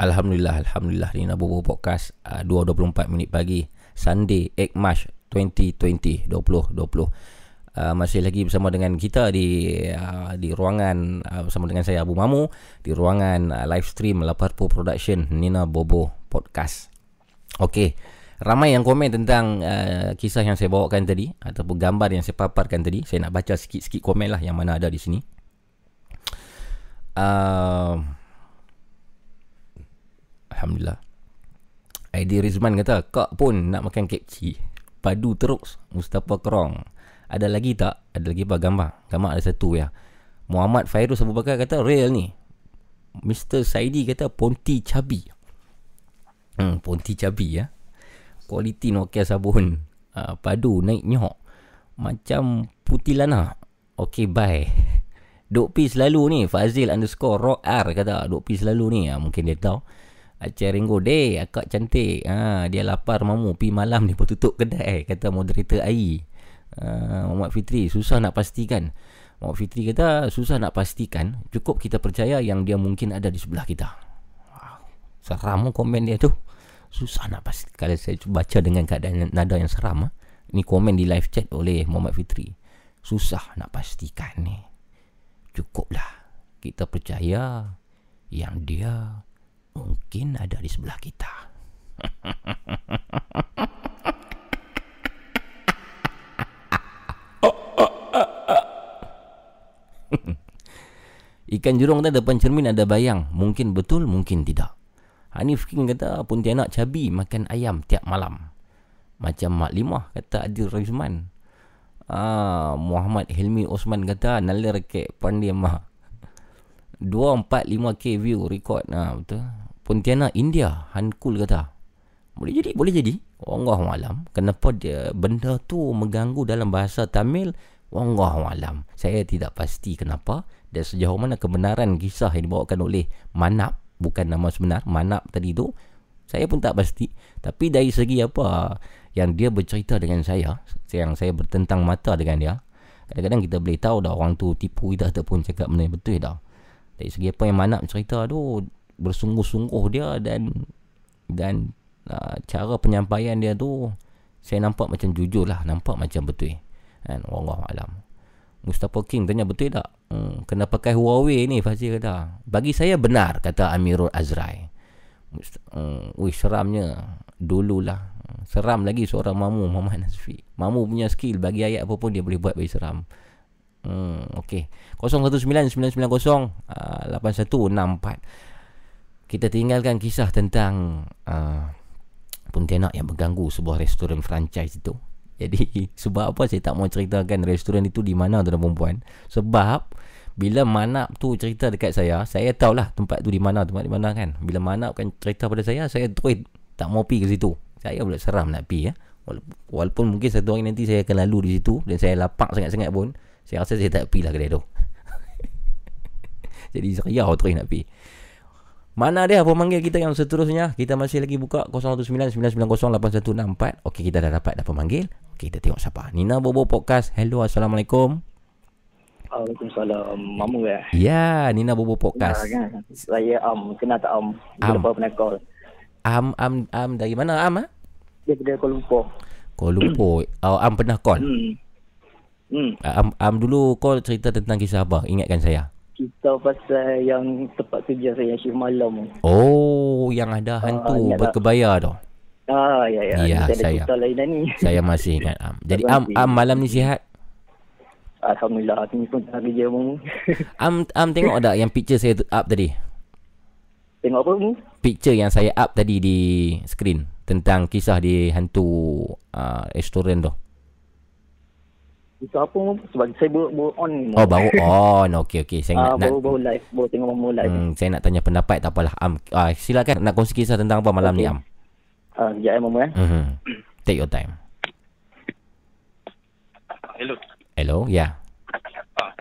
Alhamdulillah Alhamdulillah. Ni Bobo Podcast uh, 2.24 minit pagi. Sunday 8 March 2020 2020 uh, Masih lagi bersama dengan kita di uh, di ruangan uh, Bersama dengan saya Abu Mamu Di ruangan uh, live stream Laparpo Production Nina Bobo Podcast. Okey Ramai yang komen tentang uh, kisah yang saya bawakan tadi Ataupun gambar yang saya paparkan tadi. Saya nak baca sikit-sikit komen lah yang mana ada di sini. Uh, Alhamdulillah. Aidi Rizman kata Kak pun nak makan kepci Padu terus Mustafa Kerong. Ada lagi tak? Ada lagi apa? Gambar? Gambar ada satu ya. Muhammad Fairuz Abu Bakar kata Real ni. Mr. Saidi kata Ponti Cabi hmm, Ponti Cabi ya. Kualiti Nokia sabun. Uh, Padu naik nyok Macam putih lana. Okay bye. *laughs* Duk pi selalu ni Fazil underscore rock R kata Duk pi selalu ni. Ha, Mungkin dia tahu Aceh Ringo Deh akak cantik. Ha, Dia lapar mamu Pi malam ni pun tutup kedai Kata moderator AI. Ha, Muhammad Fitri Susah nak pastikan. Muhammad Fitri kata Susah nak pastikan. Cukup kita percaya Yang dia mungkin ada di sebelah kita. Wow. Seram komen dia tu. Susah nak pastikan Kalau saya baca dengan keadaan nada yang seram ha. Ini komen di live chat oleh Muhammad Fitri. Susah nak pastikan ni. Cukuplah Kita percaya Yang dia mungkin ada di sebelah kita. *laughs* Ikan jurung tu depan cermin ada bayang. Mungkin betul, mungkin tidak. Hanif King kata Pontianak cabi makan ayam tiap malam. Macam Mak Limah kata Adil Rizman. Ah, Muhammad Hilmi Osman kata nalir kek pandai mah. 245k *laughs* view record ha, betul Pontianak India Hankul kata boleh jadi boleh jadi. Allah malam kenapa dia benda tu mengganggu dalam bahasa Tamil? Allah malam saya tidak pasti kenapa dan sejauh mana kebenaran kisah yang dibawakan oleh Manap bukan nama sebenar Manap tadi tu saya pun tak pasti. Tapi dari segi apa yang dia bercerita dengan saya yang saya bertentang mata dengan dia kadang-kadang kita boleh tahu dah orang tu tipu kita ataupun cakap benda betul dah. Dari segi apa yang mana cerita tu bersungguh-sungguh dia dan dan uh, cara penyampaian dia tu saya nampak macam jujur lah nampak macam betul. Kan Allah alam. Mustafa King tanya betul tak? Hmm, kena pakai Huawei ni? Fazil kata bagi saya benar kata Amirul Azrai. Hmm, wih seramnya dululah. Seram lagi seorang mamu Muhammad Nazfi mamu punya skill bagi ayat apa pun dia boleh buat bagi seram. Hmm, okey. 0199908164. Kita tinggalkan kisah tentang uh, Pontianak yang mengganggu sebuah restoran franchise itu. Jadi *laughs* sebab apa saya tak mau ceritakan restoran itu di mana tuan perempuan? Sebab bila Manap tu cerita dekat saya, saya tahulah tempat tu di mana, tempat di mana kan. Bila Manap kan cerita pada saya, saya terus tak mau pergi ke situ. Saya pula seram nak pergi ya. Walaupun mungkin satu hari nanti saya akan lalu di situ dan saya lapak sangat-sangat pun, saya rasa saya tak pergi lah kedai tu *laughs* Jadi riau terus nak pergi Mana dia apa manggil kita yang seterusnya Kita masih lagi buka 0199908164 Okey kita dah dapat dah pemanggil Okey kita tengok siapa Nina Bobo Podcast Hello Assalamualaikum Waalaikumsalam. Mamu ya? Ya, Nina Bobo Podcast. Ya, kan? Saya Am. Kenal tak Am? Am. Lepas pernah call. Am, Am, Am. Dari mana Am? Ha? Dia Kuala Lumpur. Kuala Lumpur. *clears throat* oh, Am pernah call? Hmm. Hmm. Am, Am dulu call cerita tentang kisah apa? Ingatkan saya. Kita pasal yang tempat kerja saya yang shift malam. Oh, yang ada hantu uh, berkebaya tu. Ah, ya, ya. Ya, saya. Lain ni. *laughs* Saya masih ingat Am. Jadi Am, Am malam ni sihat? Alhamdulillah Ni pun tengah kerja pun *laughs* Am, Am tengok tak Yang picture saya up tadi Tengok apa ni Picture yang saya up tadi Di screen Tentang kisah di Hantu uh, Restoran tu Kisah apa Sebab saya baru, baru on Oh baru on Okay okay saya uh, nak, baru, baru live Baru tengok mamu live hmm, Saya nak tanya pendapat Tak apalah Am uh, Silakan nak kongsi kisah Tentang apa malam okay. ni Am uh, Sekejap eh mamu eh mm-hmm. Take your time Hello Hello, ya. Ah.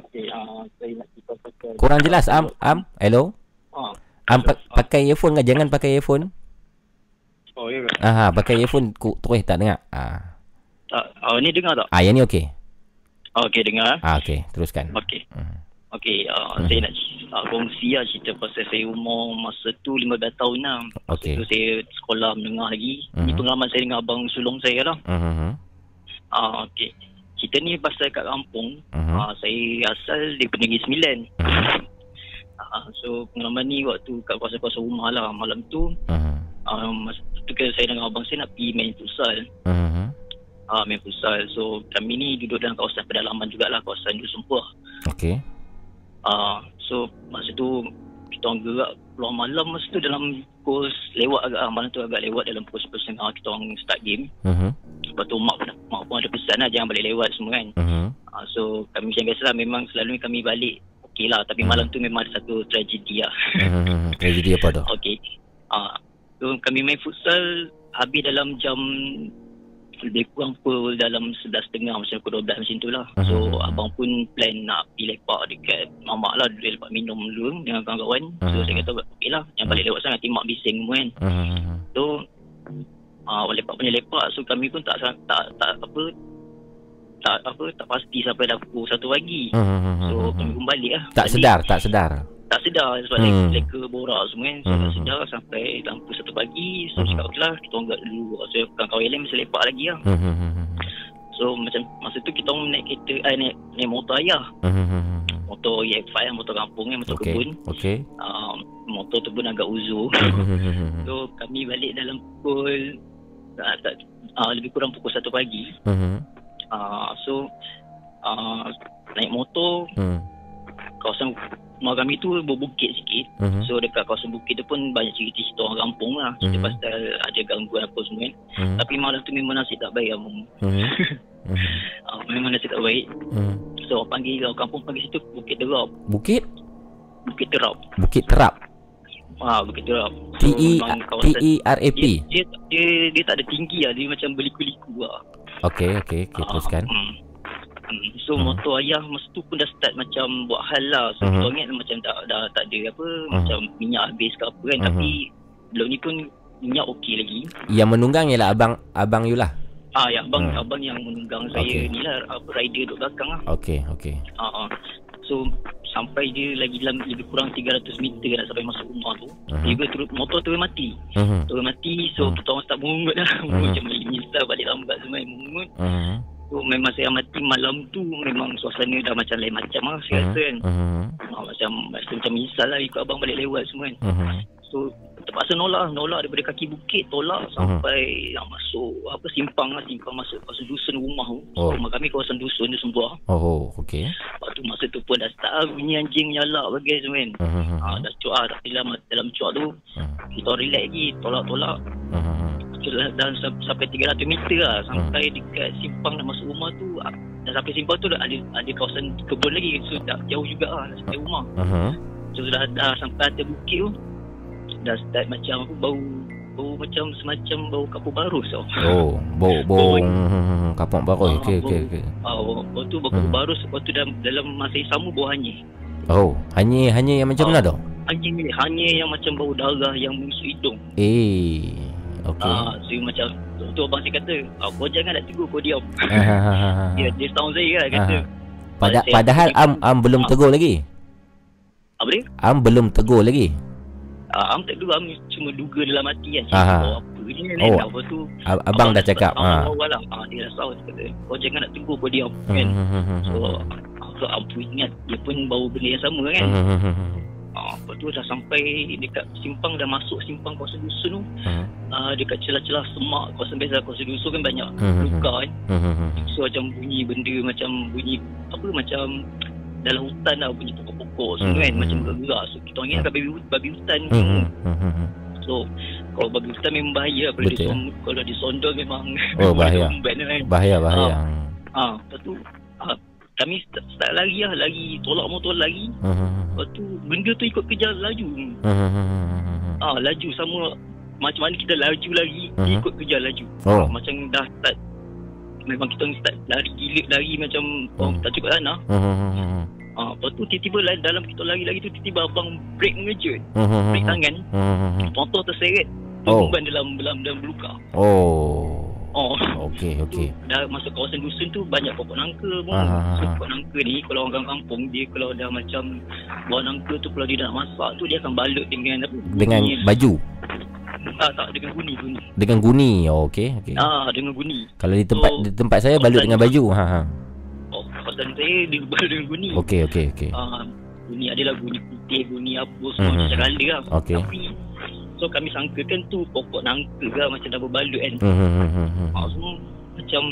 Okey, uh, saya nak cerita pasal Kurang jelas Am, Am. Hello. Ah. Am pa- pakai earphone ke? Jangan pakai earphone. Oh, ya. Aha, pakai earphone ku terus tak dengar. Ah. Tak, uh, ni dengar tak? Ah, yang ni okey. Okey, dengar. Ah, okey. Teruskan. Okey. Hmm. Okey, uh, hmm. saya nak uh, kongsi lah cerita pasal saya umur masa tu 15 tahun lah. Masa okay. tu saya sekolah menengah lagi. Hmm. Ni pengalaman saya dengan abang sulung saya lah. Hmm. Ah, okey kita ni pasal kat kampung uh-huh. uh, saya asal di Negeri Sembilan uh-huh. uh, so pengalaman ni waktu kat kawasan-kawasan rumah lah malam tu uh-huh. uh, masa tu kan saya dengan abang saya nak pergi main futsal uh-huh. Uh, main futsal so kami ni duduk dalam kawasan pedalaman jugalah kawasan Dusun Puah okay. uh, so masa tu kita orang gerak keluar malam masa tu dalam pukul lewat agak malam tu agak lewat dalam pukul 10 setengah kita orang start game uh-huh. Lepas tu mak, mak pun ada pesan lah Jangan balik lewat semua kan uh-huh. uh, So kami macam biasa lah Memang selalu kami balik Okey lah Tapi uh-huh. malam tu memang ada satu tragedi lah uh-huh. Tragedi apa tu? *laughs* Okey uh, So kami main futsal Habis dalam jam Lebih kurang pukul dalam 11.30 Macam pukul 12 macam tu lah uh-huh. So abang pun plan nak pergi lepak dekat mamak lah Dia lepak minum dulu dengan kawan-kawan uh-huh. So saya kata okey lah Jangan balik lewat sangat Nanti mak bising semua kan uh-huh. So uh, lepak punya lepak so kami pun tak tak tak apa tak apa tak pasti sampai dah pukul 1 pagi. Hmm, so kami pun balik lah. Tak balik. sedar, tak sedar. Tak sedar sebab hmm. leka borak semua kan. So hmm. tak sedar sampai pukul 1 pagi. So hmm. cakap lah kita orang dulu. So kawan-kawan lain mesti lepak lagi lah. Hmm. So macam masa tu kita orang naik kereta, eh, naik, naik motor ayah. Hmm. Motor EX5 motor kampung kan, motor okay. kebun. Okay. Uh, motor tu pun agak uzur. *laughs* so kami balik dalam pukul uh, tak, uh, lebih kurang pukul 1 pagi. Uh-huh. Uh, so uh, naik motor uh-huh. Kawasan rumah kami tu berbukit sikit. Uh-huh. So dekat kawasan bukit tu pun banyak cerita-cerita orang kampung lah. Cerita uh-huh. pasal ada gangguan apa semua kan. Uh-huh. Tapi malam tu memang nasib tak baik abang. Uh-huh. uh-huh. uh, memang nasib tak baik. Uh-huh. So orang panggil orang kampung panggil situ Bukit Terap. Bukit? Bukit Terap. Bukit Terap. Ha, begitu lah. T E T E R A P. Dia, dia dia tak ada tinggi lah, dia macam beliku-liku lah. Okey, okey, okey, ha, teruskan. Hmm. Hmm. So hmm. motor ayah masa tu pun dah start macam buat hal lah. So hmm. kita ingat macam dah, dah tak ada apa, hmm. macam minyak habis ke apa kan. Hmm. Tapi belum ni pun minyak okey lagi. Yang menunggang ialah abang abang you lah. Ah ya, abang hmm. abang yang menunggang saya okay. ni lah, apa rider duduk belakang lah. Okey, okey. Ah, uh. So sampai dia lagi dalam lebih kurang 300 meter nak sampai masuk rumah tu. Uh-huh. Tiba terus motor terus mati. Uh-huh. Terus mati so uh-huh. kita orang start mengungut lah. Uh-huh. *laughs* macam menyesal balik lambat semua mengungut. Uh-huh. So memang saya mati malam tu memang suasana dah macam lain macam lah saya uh-huh. rasa kan. Uh-huh. Uh, macam macam menyesal lah ikut abang balik lewat semua kan. Uh-huh. So terpaksa nolak nolak daripada kaki bukit tolak uh-huh. sampai yang masuk apa simpang lah simpang masuk masuk dusun rumah tu oh. rumah kami kawasan dusun dusun buah oh okey lepas tu masa tu pun dah start bunyi anjing nyalak bagi semua kan uh-huh. ha, dah cuak lah tapi dalam, dalam cuak tu uh-huh. kita relax lagi tolak-tolak uh-huh. dan sampai 300 meter lah sampai uh-huh. dekat simpang dah masuk rumah tu dan sampai simpang tu ada ada kawasan kebun lagi so tak jauh juga lah sampai rumah uh-huh. so dah, dah sampai atas bukit tu dah start macam bau bau macam semacam bau kapur barus tau. Oh, bau *laughs* bau, bau hmm, kapur barus. Okey okey okey. Ah, bau, bau tu bau kapur hmm. barus waktu dalam dalam masa yang sama bau hanyir. Oh, hanyir hanyir yang macam mana tu? Hanyir hanyir yang macam bau darah yang mengisi hidung. Eh. Okey. Ah, so macam tu abang saya kata, ah, kau jangan nak tegur kau diam. *laughs* dia dia sound saya kan kata. Pada, padahal Am Am belum tegur lagi. Apa dia? Am belum tegur lagi. Uh, am tak dulu Am cuma duga dalam hati kan. Aha. apa ni kan. Oh. Apa tu? Abang, abang dah cakap. Ha. Awal lah. Ha, dia rasa awal kata. Kau jangan nak tegur kau diam kan. Hmm, hmm, hmm, so, so Am pun ingat dia pun bawa benda yang sama kan. Uh, lepas tu dah sampai dekat simpang dah masuk simpang kawasan dusun tu uh-huh. uh, dekat celah-celah semak kawasan biasa kawasan dusun kan banyak uh-huh. luka kan uh-huh. so macam bunyi benda macam bunyi apa macam dalam hutan lah bunyi pokok-pokok semua uh-huh. kan macam gerak so kita ingat babi, babi hutan uh-huh. so kalau babi hutan memang bahaya kalau, Betul. Dia, kalau disondol memang oh *laughs* bahaya bahaya bahaya ah uh, uh, lepas tu uh, kami start, start lari lah lari tolak motor lari uh-huh. lepas tu benda tu ikut kejar laju uh-huh. ah laju sama macam mana kita laju lagi uh-huh. dia ikut kejar laju oh. ah, macam dah start memang kita start lari gila lari macam uh-huh. oh, tak cukup tanah uh-huh. Ah, lepas tu tiba-tiba dalam kita lari lagi tu tiba-tiba abang break mengejut. Uh-huh. Break tangan. Uh-huh. Motor terseret. Oh. dalam dalam dalam luka. Oh. Oh. Okey, okey. *laughs* Dah masuk kawasan dusun tu banyak pokok nangka pun. Ah. So, pokok nangka ni kalau orang kampung dia kalau dah macam buah nangka tu kalau dia nak masak tu dia akan balut dengan apa? Dengan guni. baju. Ah, tak dengan guni guni. Dengan guni. Oh, okey, okey. Ah, dengan guni. Kalau di tempat so, di tempat saya balut dengan baju. Ha ha. Kawasan saya dia balut dengan guni. Okey, okey, okey. Ah, guni adalah guni putih, guni apa semua mm-hmm. macam lah. Okey. Tapi So kami sangkakan tu pokok nangka ke macam dah berbalut kan. Hmm. Ha, semua macam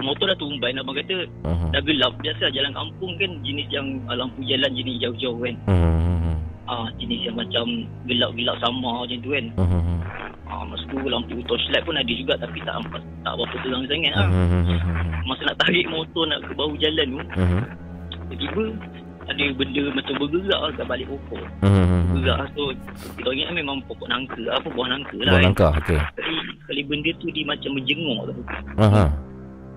motor dah tumbai abang kata uh-huh. dah gelap biasa jalan kampung kan jenis yang uh, lampu jalan jenis jauh-jauh kan. Hmm. Ah jenis yang macam gelap-gelap sama macam tu kan. Hmm. Ah masa tu lampu torchlight pun ada juga tapi tak tak berapa terang sangat ah. Hmm. Masa nak tarik motor nak ke bahu jalan tu. Hmm. Tiba-tiba ada benda macam bergerak lah kat balik pokok. Hmm. Bergerak lah. So, kita ingat kan memang pokok nangka. Apa buah nangka lah. Buah nangka, kan. okey. Kali, kali benda tu dia macam menjenguk tu. Aha.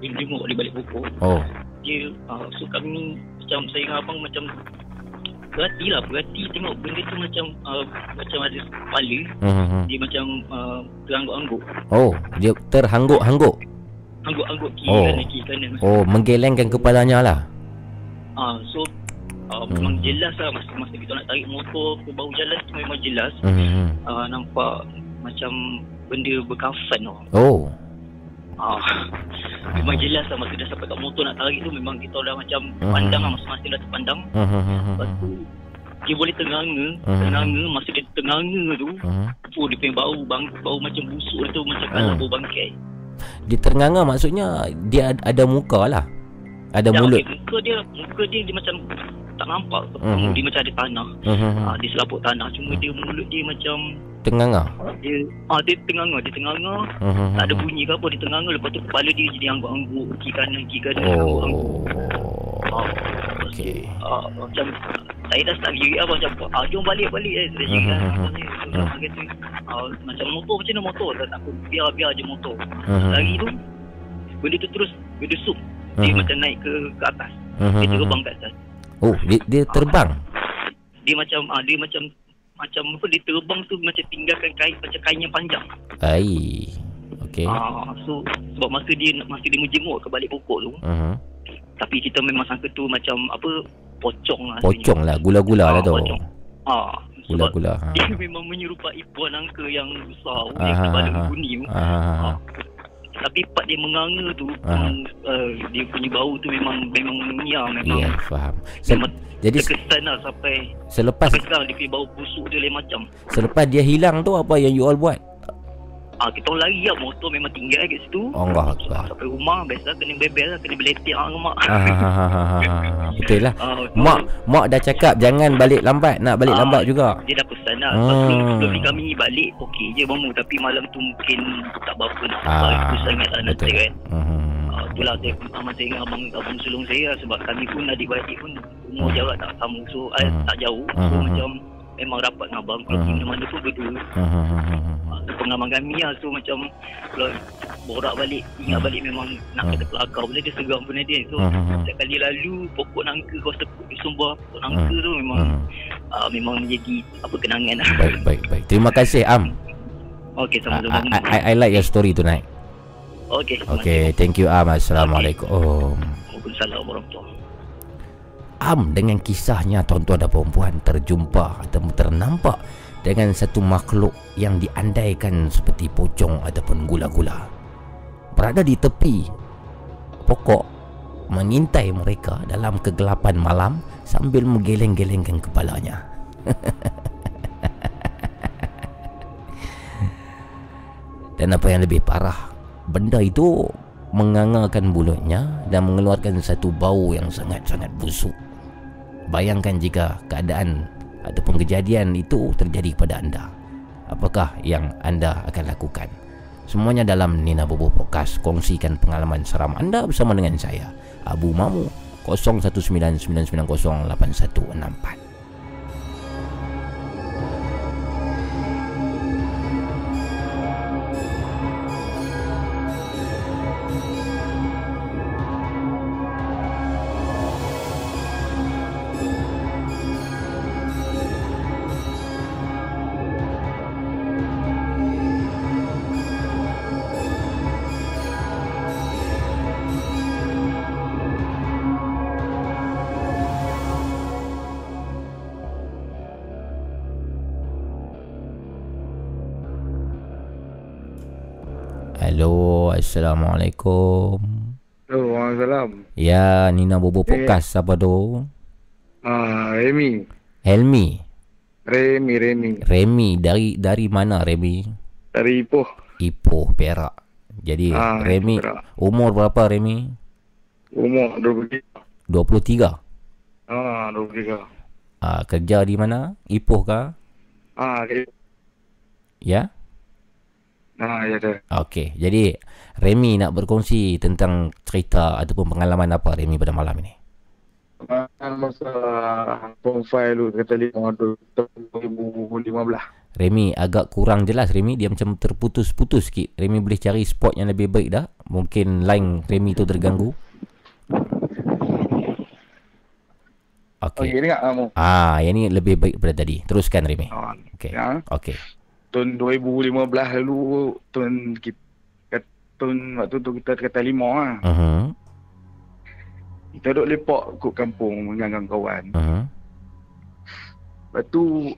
Dia menjenguk di balik pokok. Oh. Dia, uh, so kami macam saya dengan abang macam berhati lah. Berhati tengok benda tu macam uh, macam ada kepala. Uh-huh. Dia macam uh, terangguk-angguk. Oh, dia terhangguk-hangguk. Hangguk-hangguk kiri oh. kanan, kiri kanan. Oh, menggelengkan kepalanya lah. Ah, uh, so Uh, hmm. Memang jelas lah masa, masa kita nak tarik motor ke bawah jalan tu memang jelas. Hmm. Uh, nampak macam benda berkafan tu. Oh. Uh, memang jelas lah masa dah sampai kat motor nak tarik tu memang kita dah macam hmm. pandang lah masa-masa dah terpandang. Hmm. Lepas tu dia boleh tenganga, hmm. tenganga masa dia tenganga tu. Hmm. Oh dia punya bau bang, bau macam busuk tu macam hmm. kalau bau bangkai. Dia ternganga maksudnya dia ada muka lah. Ada ya, mulut. Okay. Muka dia muka dia dia macam tak nampak uh-huh. dia macam ada tanah uh-huh. uh, dia selaput tanah cuma dia mulut dia macam tenganga dia ah dia tenganga dia tenganga uh-huh. tak ada bunyi ke apa dia tenganga lepas tu kepala dia jadi angguk-angguk kiri kanan kiri kanan oh. ah, okey ah, macam saya dah start gigi apa macam ah jom balik balik eh saya cakap uh-huh. uh-huh. kata, ah, macam motor macam mana motor tak takut biar biar je motor uh-huh. lagi tu benda tu terus benda sup dia uh-huh. macam naik ke ke atas uh-huh. dia terbang kat atas Oh, dia, dia terbang. Dia macam ah dia macam macam apa dia terbang tu macam tinggalkan kain macam kain yang panjang. Ai. Okey. Ah, so sebab masa dia masa dia menjenguk ke balik pokok tu. Uh-huh. Tapi kita memang sangka tu macam apa pocong lah. Pocong lah, gula-gula lah tu. Pocong. Ah, gula-gula. Ha. Dia *laughs* memang menyerupai buah nangka yang besar yang kepala bunyi tu. Ah tapi part dia menganga tu uh. uh, dia punya bau tu memang memang menyiar memang. Ya yeah, faham Se- memang jadi terkesan lah sampai selepas sampai sekarang dia punya bau busuk dia lain macam. selepas dia hilang tu apa yang you all buat Ah kita orang lari lah motor memang tinggal kat situ. Allah Akbar. Sampai rumah biasa kena bebel lah kena beletik dengan mak. Betul lah. Ah, mak mak dah cakap jangan balik lambat, nak balik ah, lambat juga. Dia dah pesan lah. Ah. Sebelum kami balik okey je mamu tapi malam tu mungkin tak berapa nak ah, itu sangat lah nanti kan. Uh, itulah saya pertama saya dengan abang abang sulung saya sebab kami pun adik-beradik pun umur uh, jarak tak sama so uh, tak jauh so uh, macam memang rapat dengan abang. Kalau uh, mana-mana pun berdua. Uh, pengalaman kami lah. So macam Kalau borak balik Ingat hmm. balik memang Nak kata hmm. kelakar. Benda dia seram benda dia. So hmm. setiap kali lalu Pokok nangka Kau sepuk di sumber Pokok nangka tu memang uh, Memang menjadi Apa kenangan lah. Baik baik baik. Terima kasih Am. Okay sama-sama. I, I, I like your story tonight. Okay Okay thank you Am. Assalamualaikum. Waalaikumsalam warahmatullahi Am dengan kisahnya tuan-tuan dan puan terjumpa atau ternampak dengan satu makhluk yang diandaikan seperti pocong ataupun gula-gula. Berada di tepi pokok mengintai mereka dalam kegelapan malam sambil menggeleng-gelengkan kepalanya. *laughs* Dan apa yang lebih parah, benda itu mengangakan mulutnya dan mengeluarkan satu bau yang sangat-sangat busuk. Bayangkan jika keadaan ataupun kejadian itu terjadi kepada anda. Apakah yang anda akan lakukan? Semuanya dalam Nina Bobo Podcast. Kongsikan pengalaman seram anda bersama dengan saya, Abu Mamu, 0199908164. Assalamualaikum. Waalaikumsalam. Ya, Nina Bobo eh. Podcast eh. apa tu? Ah, Remy. Helmi. Remy, Remy. Remy dari dari mana Remy? Dari Ipoh. Ipoh, Perak. Jadi ah, Remy Perak. umur berapa Remy? Umur 23. 23. Ah, 23. Ah, kerja di mana? Ipoh kah? Ah. Ya? Ah, ya dah. Okey. Jadi Remy nak berkongsi tentang cerita ataupun pengalaman apa Remy pada malam ini? Masa Form 5 dulu kata 2015. Remy agak kurang jelas Remy dia macam terputus-putus sikit. Remy boleh cari spot yang lebih baik dah. Mungkin line Remy tu terganggu. Okey. Okey, dengar kamu. Ah, yang ni lebih baik daripada tadi. Teruskan Remy. Oh, Okey. Ya. Okey. Tahun 2015 lalu tahun kita tahun waktu tu kita kata lima lah. Uh-huh. Kita duduk lepak kat kampung dengan kawan. Uh-huh. Lepas tu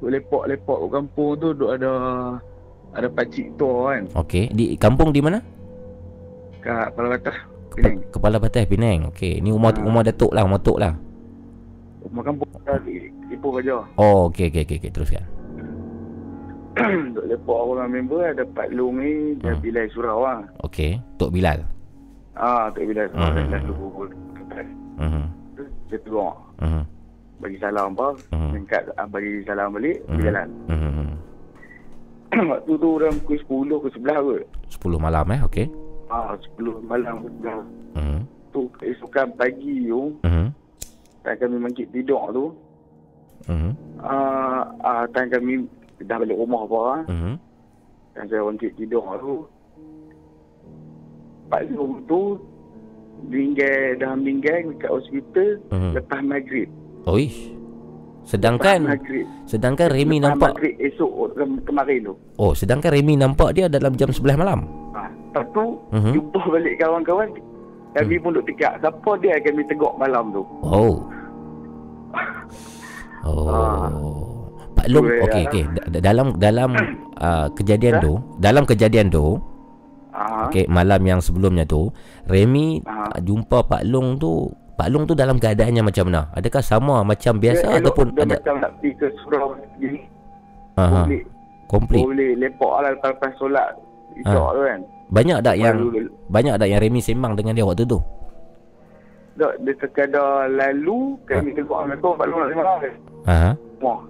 duduk lepak-lepak kat kampung tu duduk ada ada pakcik tua kan. Okey, di kampung di mana? Kat Kepala Batas. Penang. Kepala Batas Penang. Okey, ni rumah ha. rumah Datuk lah, rumah Tok lah. Rumah kampung di Ipoh aja. Oh, okey okey okey okay. teruskan. *coughs* Duk lepak orang member ada Pak Long ni hmm. Bilal Surau lah Okey Tok Bilal Ah, Tok Bilal Surau hmm. Dia tu hmm. Dia turun hmm. Bagi salam apa hmm. Mengkat ah, bagi salam balik hmm. Berjalan hmm. *coughs* Waktu tu orang pukul 10 ke 11 kot 10 malam eh okey Ah, 10 malam ke 11 hmm. Tu esokan pagi tu hmm. Tak kami mangkit tidur tu Hmm. Ah, uh, uh, kami dah balik rumah apa kan. Uh-huh. Dan saya orang tidur tu. Pak Zul tu Binggai dah binggai dekat hospital uh-huh. lepas maghrib. Oh ish. Sedangkan maghrib. sedangkan Remy lepas nampak maghrib esok kemarin tu. Oh, sedangkan Remy nampak dia dalam jam 11 malam. Ha, lepas tu uh-huh. jumpa balik kawan-kawan kami uh-huh. pun duk fikir siapa dia akan kami tegak malam tu. Oh. *laughs* oh. Ha. Pak Long okey okey. Dalam dalam uh, *clears throat* kejadian tu dalam kejadian tu okey malam yang sebelumnya tu Remy uh, jumpa Pak Long tu Pak Long tu dalam keadaannya macam mana? Adakah sama macam biasa dia, ataupun dia ada macam nak pergi ke surau gini Aha. komplit. Boleh lepak lah lepas solat. Isyak tu kan. Banyak tak yang banyak tak yang Remy sembang dengan dia waktu tu? Tak dia terkadar lalu kami ha. tengok Assalamualaikum Pak Long nak sembang Aha. Wah,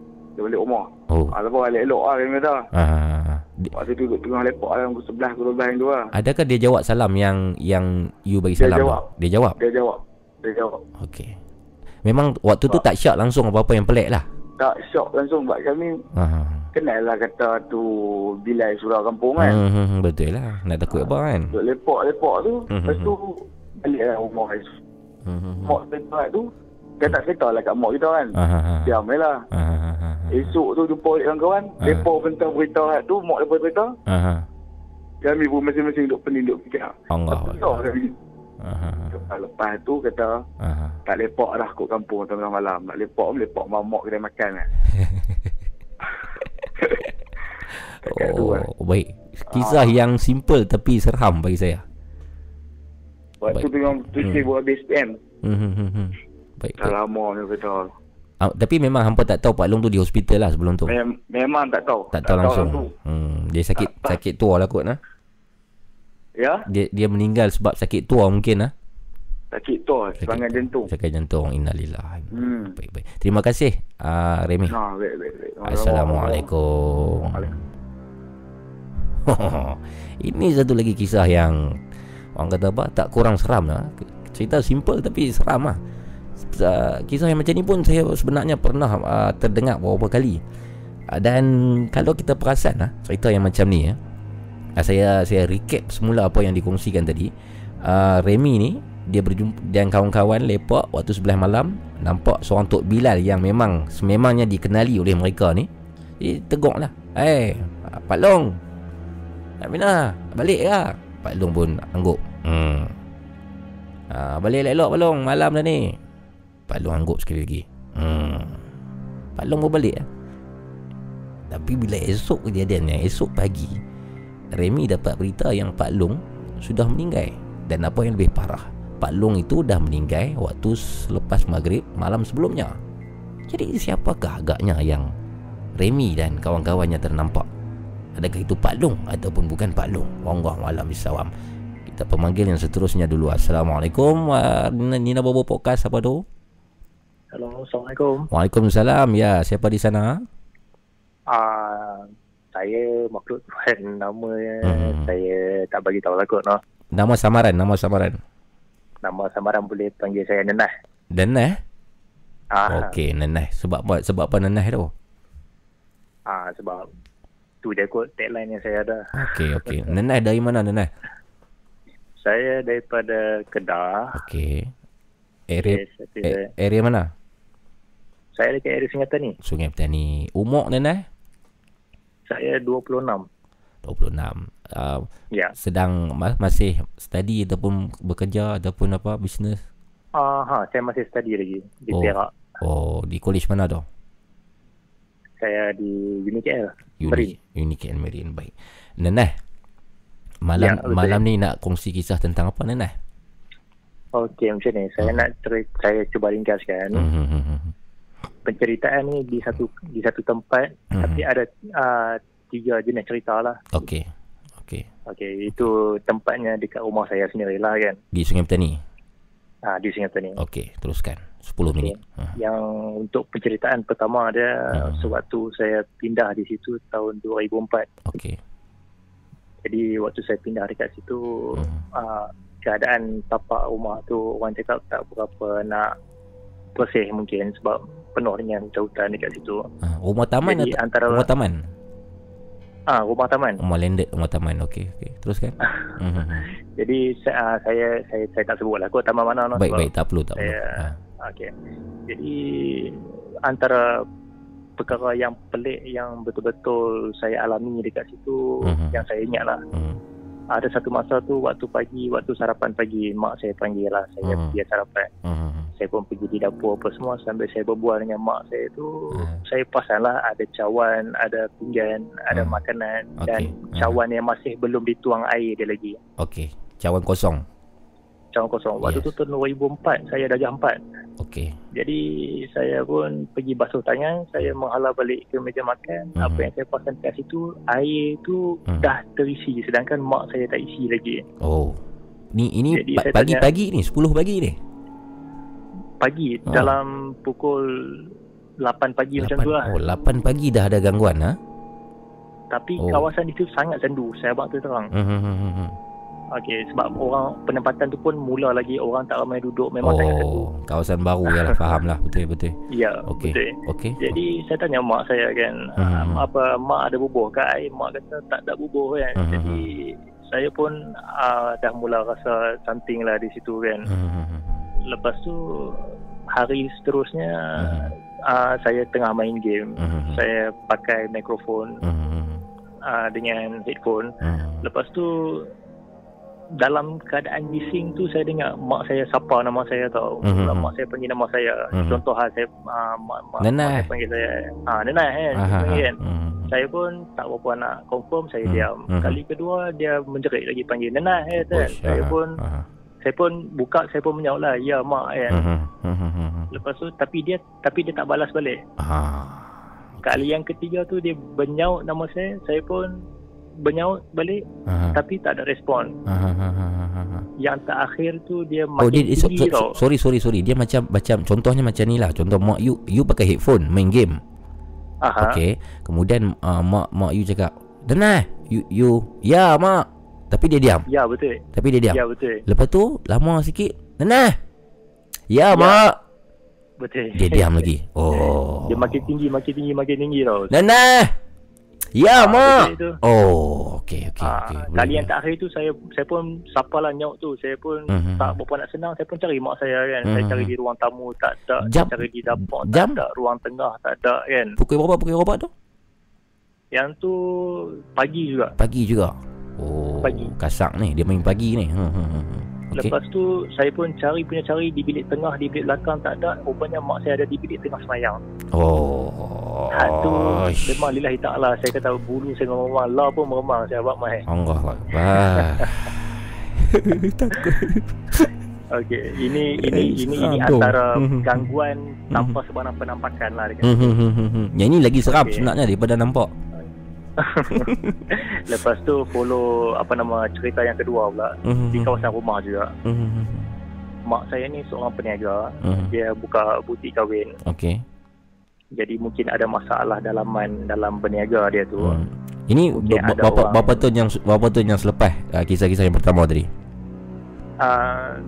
dia balik rumah. Oh. Ah, lepas balik elok lah dia kata. Ah. Waktu tu duduk tengah lepak lah pukul 11 pukul 12 yang tu lah. Adakah dia jawab salam yang yang you bagi salam? Dia jawab. Dia jawab? Dia jawab. Dia jawab. Okey. Memang waktu tu tak syak langsung apa-apa yang pelik lah? Tak syak langsung sebab kami Aha. kenal lah kata tu bilai surau kampung kan. Hmm, hmm, hmm betul lah. Nak takut apa kan? Duduk lepak-lepak tu. Hmm, lepas tu balik lah rumah. Hmm, Mak tempat tu dia tak cerita lah kat mak kita kan. Diam je lah. Esok tu jumpa balik kawan-kawan. Mereka bentang berita tu. Mak lepas berita. Kami pun masing-masing duduk pening duduk fikir. Allah. uh Lepas tu kata uh tak lepak dah kot kampung tengah malam. Nak lepak lepak mamak kedai makan *laughs* lah. oh, kan. baik. Kisah uh. yang simple tapi seram bagi saya. Waktu tu yang tu hmm. buat base PM. Hmm, hmm, Baik. Dah lama ni kata. Uh, tapi memang hampa tak tahu Pak Long tu di hospital lah sebelum tu. Mem- memang tak tahu. Tak, tak tahu langsung. Tahu hmm, dia sakit tak, sakit tua lah kot nah. Ya. Dia dia meninggal sebab sakit tua mungkin lah. Sakit tua serangan jantung. Sakit jantung innalillah. Hmm. Baik baik. Terima kasih uh, Remy. Ha, baik baik baik. Assalamualaikum. *laughs* Ini satu lagi kisah yang orang kata apa tak kurang seram lah. Cerita simple tapi seram lah kisah yang macam ni pun saya sebenarnya pernah uh, terdengar beberapa kali. Uh, dan kalau kita perasan uh, cerita yang macam ni uh, saya saya recap semula apa yang dikongsikan tadi. Uh, Remy ni dia berjumpa dan kawan-kawan lepak waktu sebelah malam nampak seorang Tok Bilal yang memang sememangnya dikenali oleh mereka ni. Dia tegur lah. Eh hey, Pak Long Amina balik lah. Pak Long pun angguk. Hmm. uh, balik elok Pak Long malam dah ni Pak Long angguk sekali lagi. Hmm. Pak Long pun balik lah. Tapi bila esok kejadiannya Esok pagi Remy dapat berita yang Pak Long Sudah meninggal. Dan apa yang lebih parah Pak Long itu dah meninggal Waktu selepas maghrib Malam sebelumnya. Jadi siapakah agaknya yang Remy dan kawan-kawannya ternampak? Adakah itu Pak Long Ataupun bukan Pak Long? Allah malam bisawam Kita pemanggil yang seterusnya dulu. Assalamualaikum. Uh, Nina Bobo Podcast apa tu? Hello, Assalamualaikum. Waalaikumsalam. Ya, siapa di sana? Ah, uh, saya makhluk Tuhan. Nama hmm. saya tak bagi tahu lah kot. No? Nama samaran, nama samaran. Nama samaran boleh panggil saya Nenah. Nenah? Ah. Okey, Nenah. Sebab apa? Sebab apa Nenah tu? Ah, sebab tu je kot tagline yang saya ada. Okey, okey. *laughs* Nenah dari mana Nenah? Saya daripada Kedah. Okey. Area, yes, area mana? Saya dekat area Sungai Petani. Sungai Petani. Umur ni nah? Saya 26. 26. Uh, ya. Sedang masih study ataupun bekerja ataupun apa bisnes? Ah, uh, ha, saya masih study lagi di oh. Perak. Oh, di college mana tu? Saya di UniKL. Uni, UniKL Marine. Baik. Neneh. Malam ya, malam ni nak kongsi kisah tentang apa Neneh? Okey, macam ni. Saya hmm. nak cerita, saya cuba ringkaskan. Hmm. Penceritaan ni di satu di satu tempat hmm. tapi ada uh, tiga jenis cerita lah. Okey. Okey. Okey, itu tempatnya dekat rumah saya sendiri lah kan. Di Sungai Petani. Ah, di Sungai Petani. Okey, teruskan. 10 okay. minit. Yang untuk penceritaan pertama dia hmm. sewaktu saya pindah di situ tahun 2004. Okey. Jadi waktu saya pindah dekat situ hmm. uh, keadaan tapak rumah tu orang cakap tak berapa nak bersih mungkin sebab penuh dengan hutan-hutan dekat situ. Ha, rumah taman Jadi, atau antara rumah taman? Ah, ha, rumah taman. Rumah landed rumah taman. Okey, okey. Teruskan. *laughs* Mhm. Jadi saya, saya saya saya tak sebutlah kau taman mana no, Baik, baik, tak perlu, tak perlu. Ha. Okey. Jadi antara perkara yang pelik yang betul-betul saya alami dekat situ uh-huh. yang saya ingatlah. Uh-huh. Ada satu masa tu waktu pagi, waktu sarapan pagi, mak saya panggil lah saya uh-huh. pergi sarapan. Uh-huh saya pun pergi di dapur apa semua sambil saya berbual dengan mak saya tu hmm. saya pasal lah ada cawan ada pinggan ada hmm. makanan okay. dan hmm. cawan yang masih belum dituang air dia lagi okey cawan kosong cawan kosong waktu yes. tu tahun 2004 saya dah jam 4 okey jadi saya pun pergi basuh tangan saya menghala balik ke meja makan hmm. apa yang saya pasal kat situ air tu hmm. dah terisi sedangkan mak saya tak isi lagi oh ni ini pagi-pagi ni 10 pagi ni pagi oh. dalam pukul 8 pagi 8, macam tu lah. Oh, 8 pagi dah ada gangguan ha? Tapi oh. kawasan itu sangat sendu, saya abang tu terang. Hmm, hmm, hmm, hmm. Okey, sebab orang penempatan tu pun mula lagi orang tak ramai duduk memang oh, sangat sendu. kawasan baru ya lah, faham lah. Betul, betul. Ya, okay. betul. Okay. Jadi saya tanya mak saya kan, hmm. um, apa mak ada bubuh ke air? Mak kata tak ada bubuh kan. Hmm. Jadi saya pun uh, dah mula rasa something lah di situ kan. Hmm lepas tu hari seterusnya uh-huh. uh, saya tengah main game uh-huh. saya pakai mikrofon uh-huh. uh, dengan headphone uh-huh. lepas tu dalam keadaan bising tu saya dengar mak saya sapa nama saya tau. Mm-hmm. Mak saya panggil nama saya. Mm-hmm. Contoh hal saya uh, mak, mak, mak saya panggil saya. Ah uh, Nenai kan. kan. Mm-hmm. Saya pun tak berapa nak confirm saya mm-hmm. diam. Mm-hmm. Kali kedua dia menjerit lagi panggil Nenai kan. Uish, saya pun uh-huh. saya pun buka saya pun menjawab lah ya mak kan. Mm-hmm. Lepas tu tapi dia tapi dia tak balas balik. Uh-huh. Kali yang ketiga tu dia benyaut nama saya. Saya pun bernyaut balik Aha. tapi tak ada respon. Aha. Yang terakhir tu dia makin oh, dia, tinggi so, so, tau. Sorry sorry sorry dia macam macam contohnya macam ni lah. Contoh mak you you pakai headphone main game. Aha. Okay. Kemudian uh, mak mak you cakap, "Denai, you you ya mak." Tapi dia diam. Ya betul. Tapi dia diam. Ya betul. Lepas tu lama sikit, "Denai." Ya, ya. mak. Betul. Dia diam *laughs* lagi. Oh. Dia makin tinggi, makin tinggi, makin tinggi tau. Denai. Ya, ha, mak. Oh, okey okey ha, okey. Kali yang terakhir tu saya saya pun sapalah nyaut tu. Saya pun uh-huh. tak berapa nak senang, saya pun cari mak saya kan. Uh-huh. Saya mhm. cari di ruang tamu tak ada, jam. cari di dapur jam. tak ada, ruang tengah tak ada kan. Pukul berapa pukul berapa tu? Yang tu pagi juga. Pagi juga. Oh, pagi. Kasak ni, dia main pagi ni. Hmm, hmm, hmm, okay. Lepas tu saya pun cari punya cari di bilik tengah, di bilik belakang tak ada. Rupanya mak saya ada di bilik tengah semayang. Oh. Aduh, memang lillahi ta'ala Saya kata bulu saya memang Allah pun meremang Saya buat mai Allah Akbar Takut *laughs* *laughs* Okey, ini ini ini ini antara gangguan tanpa sebarang penampakan lah dekat. Yang ini lagi seram okay. sebenarnya daripada nampak. *laughs* Lepas tu follow apa nama cerita yang kedua pula di kawasan rumah juga. Mak saya ni seorang peniaga. Dia buka butik kahwin. Okey jadi mungkin ada masalah dalaman dalam berniaga dia tu. Hmm. Ini berapa berapa tahun yang berapa tahun yang selepas uh, kisah-kisah yang pertama tadi? Uh,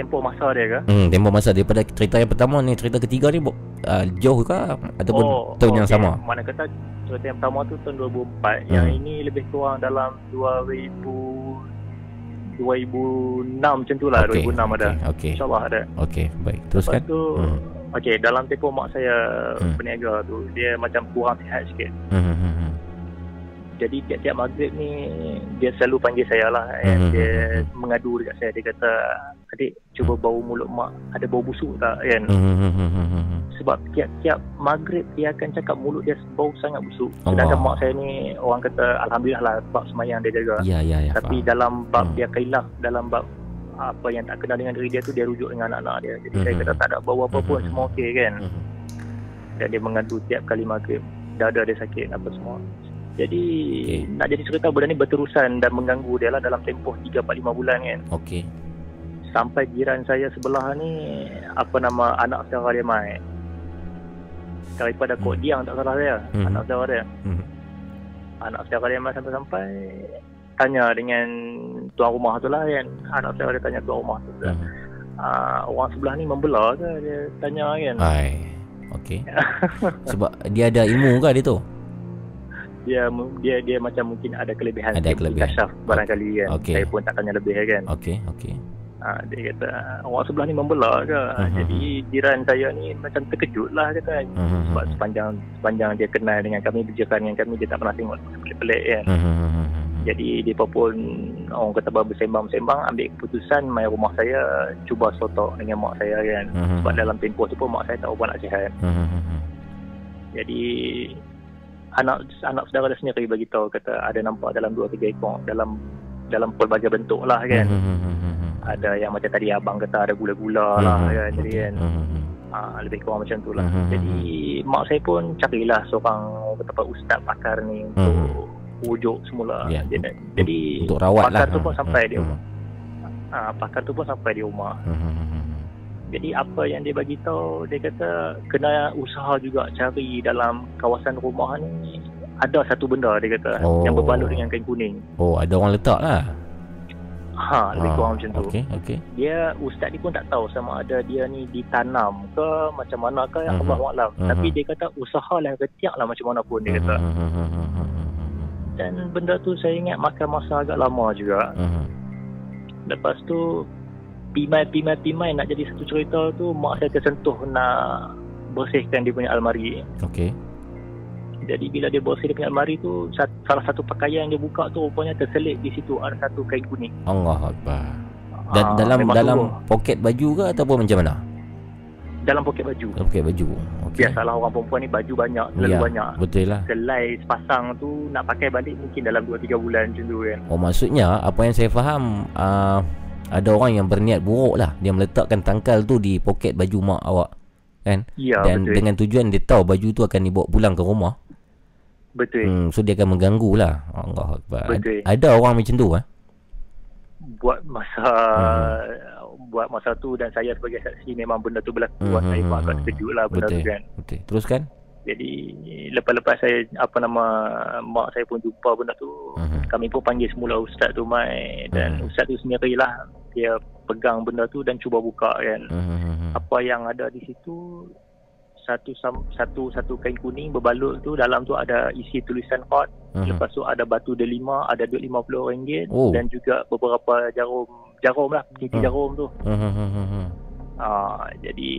tempoh masa dia ke? Hmm, tempoh masa daripada cerita yang pertama ni cerita ketiga ni uh, jauh ke ataupun oh, tahun oh, yang okay. sama? Mana kata cerita yang pertama tu tahun 2004, hmm. yang ini lebih kurang dalam 2000 2006 macam tu lah okay. 2006 ada okay. okay. InsyaAllah ada Okay baik Teruskan Lepas tu hmm. Okey, dalam tempoh mak saya hmm. berniaga tu, dia macam kurang sihat sikit. Hmm. hmm, hmm, hmm. Jadi tiap-tiap maghrib ni, dia selalu panggil saya lah. Hmm. Dia mengadu dekat saya. Dia kata, adik cuba bau mulut mak, ada bau busuk tak kan? Hmm. Sebab tiap-tiap maghrib dia akan cakap mulut dia bau sangat busuk. Sedangkan Allah. mak saya ni orang kata, Alhamdulillah lah sebab semayang dia jaga. Ya, ya, ya. Tapi faham. dalam bab hmm. dia kailaf, dalam bab apa yang tak kenal dengan diri dia tu dia rujuk dengan anak-anak dia. Jadi mm-hmm. saya mhm. kata tak ada bawa apa pun mm-hmm. semua okey kan. Mm-hmm. Dan dia mengadu tiap kali maghrib. Dada dia sakit apa semua. Jadi okay. nak jadi cerita benda ni berterusan dan mengganggu dia lah dalam tempoh 3 4 5 bulan kan. Okey. Sampai jiran saya sebelah ni apa nama anak saudara dia mai. Daripada mm-hmm. kod mhm. dia tak salah dia. Mm-hmm. Anak saudara dia. Mm-hmm. Anak saudara dia mai sampai-sampai tanya dengan tuan rumah tu lah kan anak saya ada tanya tuan rumah tu hmm. uh, orang sebelah ni membelah ke dia tanya kan hai okey *laughs* sebab dia ada ilmu ke dia tu dia dia dia macam mungkin ada kelebihan ada kelebihan kasyaf barangkali kan okay. saya pun tak tanya lebih kan okey okey Ha, dia kata orang sebelah ni membelah ke uh-huh. jadi jiran saya ni macam terkejut lah kata uh-huh. sebab sepanjang sepanjang dia kenal dengan kami berjiran dengan kami dia tak pernah tengok pelik-pelik kan uh-huh. Jadi dia pun orang kata bersembang-sembang ambil keputusan mai rumah saya cuba sotok dengan mak saya kan. Uh-huh. Sebab dalam tempoh tu pun mak saya tak apa nak sihat. Uh-huh. Jadi anak anak saudara dia sendiri bagi tahu kata ada nampak dalam dua tiga ekor dalam dalam pelbagai bentuk lah kan. Uh-huh. Ada yang macam tadi abang kata ada gula-gula lah kan. Jadi kan. Ha, lebih kurang macam tu lah. Jadi mak saya pun carilah seorang kata ustaz pakar ni untuk wujud semula. Ya. Jadi, jadi untuk rawat pakar lah. tu pun sampai hmm. di rumah. Ha, pakar tu pun sampai di rumah. Hmm. Jadi apa yang dia bagi tahu dia kata kena usaha juga cari dalam kawasan rumah ni ada satu benda dia kata oh. yang berbalut dengan kain kuning. Oh, ada orang letak lah. Ha, lebih ha, kurang macam tu. Okey, okey. Dia ustaz ni pun tak tahu sama ada dia ni ditanam ke macam mana ke uh-huh. Allah. Uh-huh. Tapi dia kata usahalah ketiaklah macam mana pun dia kata. Uh-huh dan benda tu saya ingat makan masa agak lama juga. Uh-huh. Lepas tu pimai pimai pimai nak jadi satu cerita tu mak saya tersentuh nak bersihkan dia punya almari. Okey. Jadi bila dia bersih dia punya almari tu salah satu pakaian yang dia buka tu rupanya terselit di situ ada satu kain kuning. Allah Akbar. Dan ha, dalam dalam poket baju ke ataupun macam mana? Dalam poket baju. Dalam poket baju. Okay. Biasalah orang perempuan ni baju banyak, terlalu ya, banyak. Betul lah. Selai sepasang tu nak pakai balik mungkin dalam 2-3 bulan macam tu kan. Oh maksudnya apa yang saya faham uh, ada orang yang berniat buruk lah. Dia meletakkan tangkal tu di poket baju mak awak. Kan? Ya, Dan betul. dengan tujuan dia tahu baju tu akan dibawa pulang ke rumah. Betul. Hmm, so dia akan mengganggu lah. Allah. Betul. Ada orang macam tu eh? Buat masa hmm. buat masa tu dan saya sebagai saksi memang benda tu berlaku. Hmm. Saya pun agak terkejut lah benda Betul. tu kan. Betul. Teruskan. Jadi lepas-lepas saya apa nama mak saya pun jumpa benda tu uh-huh. kami pun panggil semula ustaz tu mai dan uh-huh. ustaz tu sendirilah dia pegang benda tu dan cuba buka kan. Uh-huh. Apa yang ada di situ satu satu satu kain kuning berbalut tu dalam tu ada isi tulisan kod uh-huh. lepas tu ada batu delima ada duit RM50 oh. dan juga beberapa jarum jarum lah titi uh-huh. jarum tu uh-huh. uh, jadi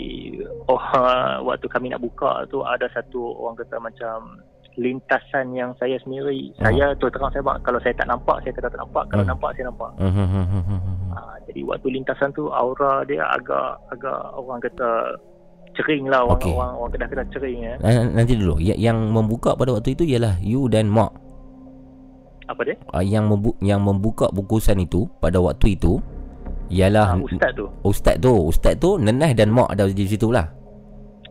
oh *laughs* waktu kami nak buka tu ada satu orang kata macam lintasan yang saya sendiri uh-huh. saya tu terang saya kalau saya tak nampak saya kata tak nampak kalau uh-huh. nampak saya nampak uh-huh. uh, jadi waktu lintasan tu aura dia agak agak orang kata cering lah orang okay. orang, orang kena cering ya. Nanti dulu. Yang, yang membuka pada waktu itu ialah you dan mak. Apa dia? Uh, yang membu- yang membuka bungkusan itu pada waktu itu ialah uh, ustaz tu. Ustaz tu, ustaz tu Nenah dan mak ada di situ lah.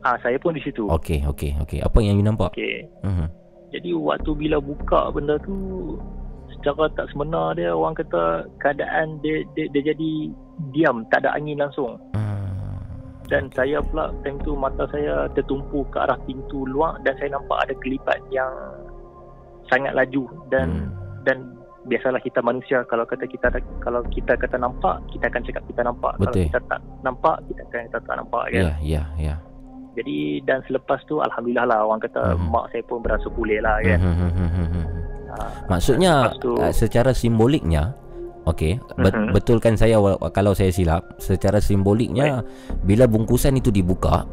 Ah, saya pun di situ. Okey, okey, okey. Apa yang you nampak? Okey. Uh-huh. Jadi waktu bila buka benda tu secara tak sebenar dia orang kata keadaan dia dia, dia jadi diam, tak ada angin langsung. Uh dan saya pula time tu mata saya tertumpu ke arah pintu luar dan saya nampak ada kelipat yang sangat laju dan hmm. dan biasalah kita manusia kalau kata kita kalau kita kata nampak kita akan cakap kita nampak Betul. kalau kita tak nampak kita akan kata tak nampak kan ya yeah, ya yeah, ya yeah. Jadi dan selepas tu alhamdulillah lah orang kata hmm. mak saya pun berasa pulih lah kan hmm. hmm ha, maksudnya tu, secara simboliknya Okey, Bet- uh-huh. betulkan saya kalau saya silap. Secara simboliknya Baik. bila bungkusan itu dibuka,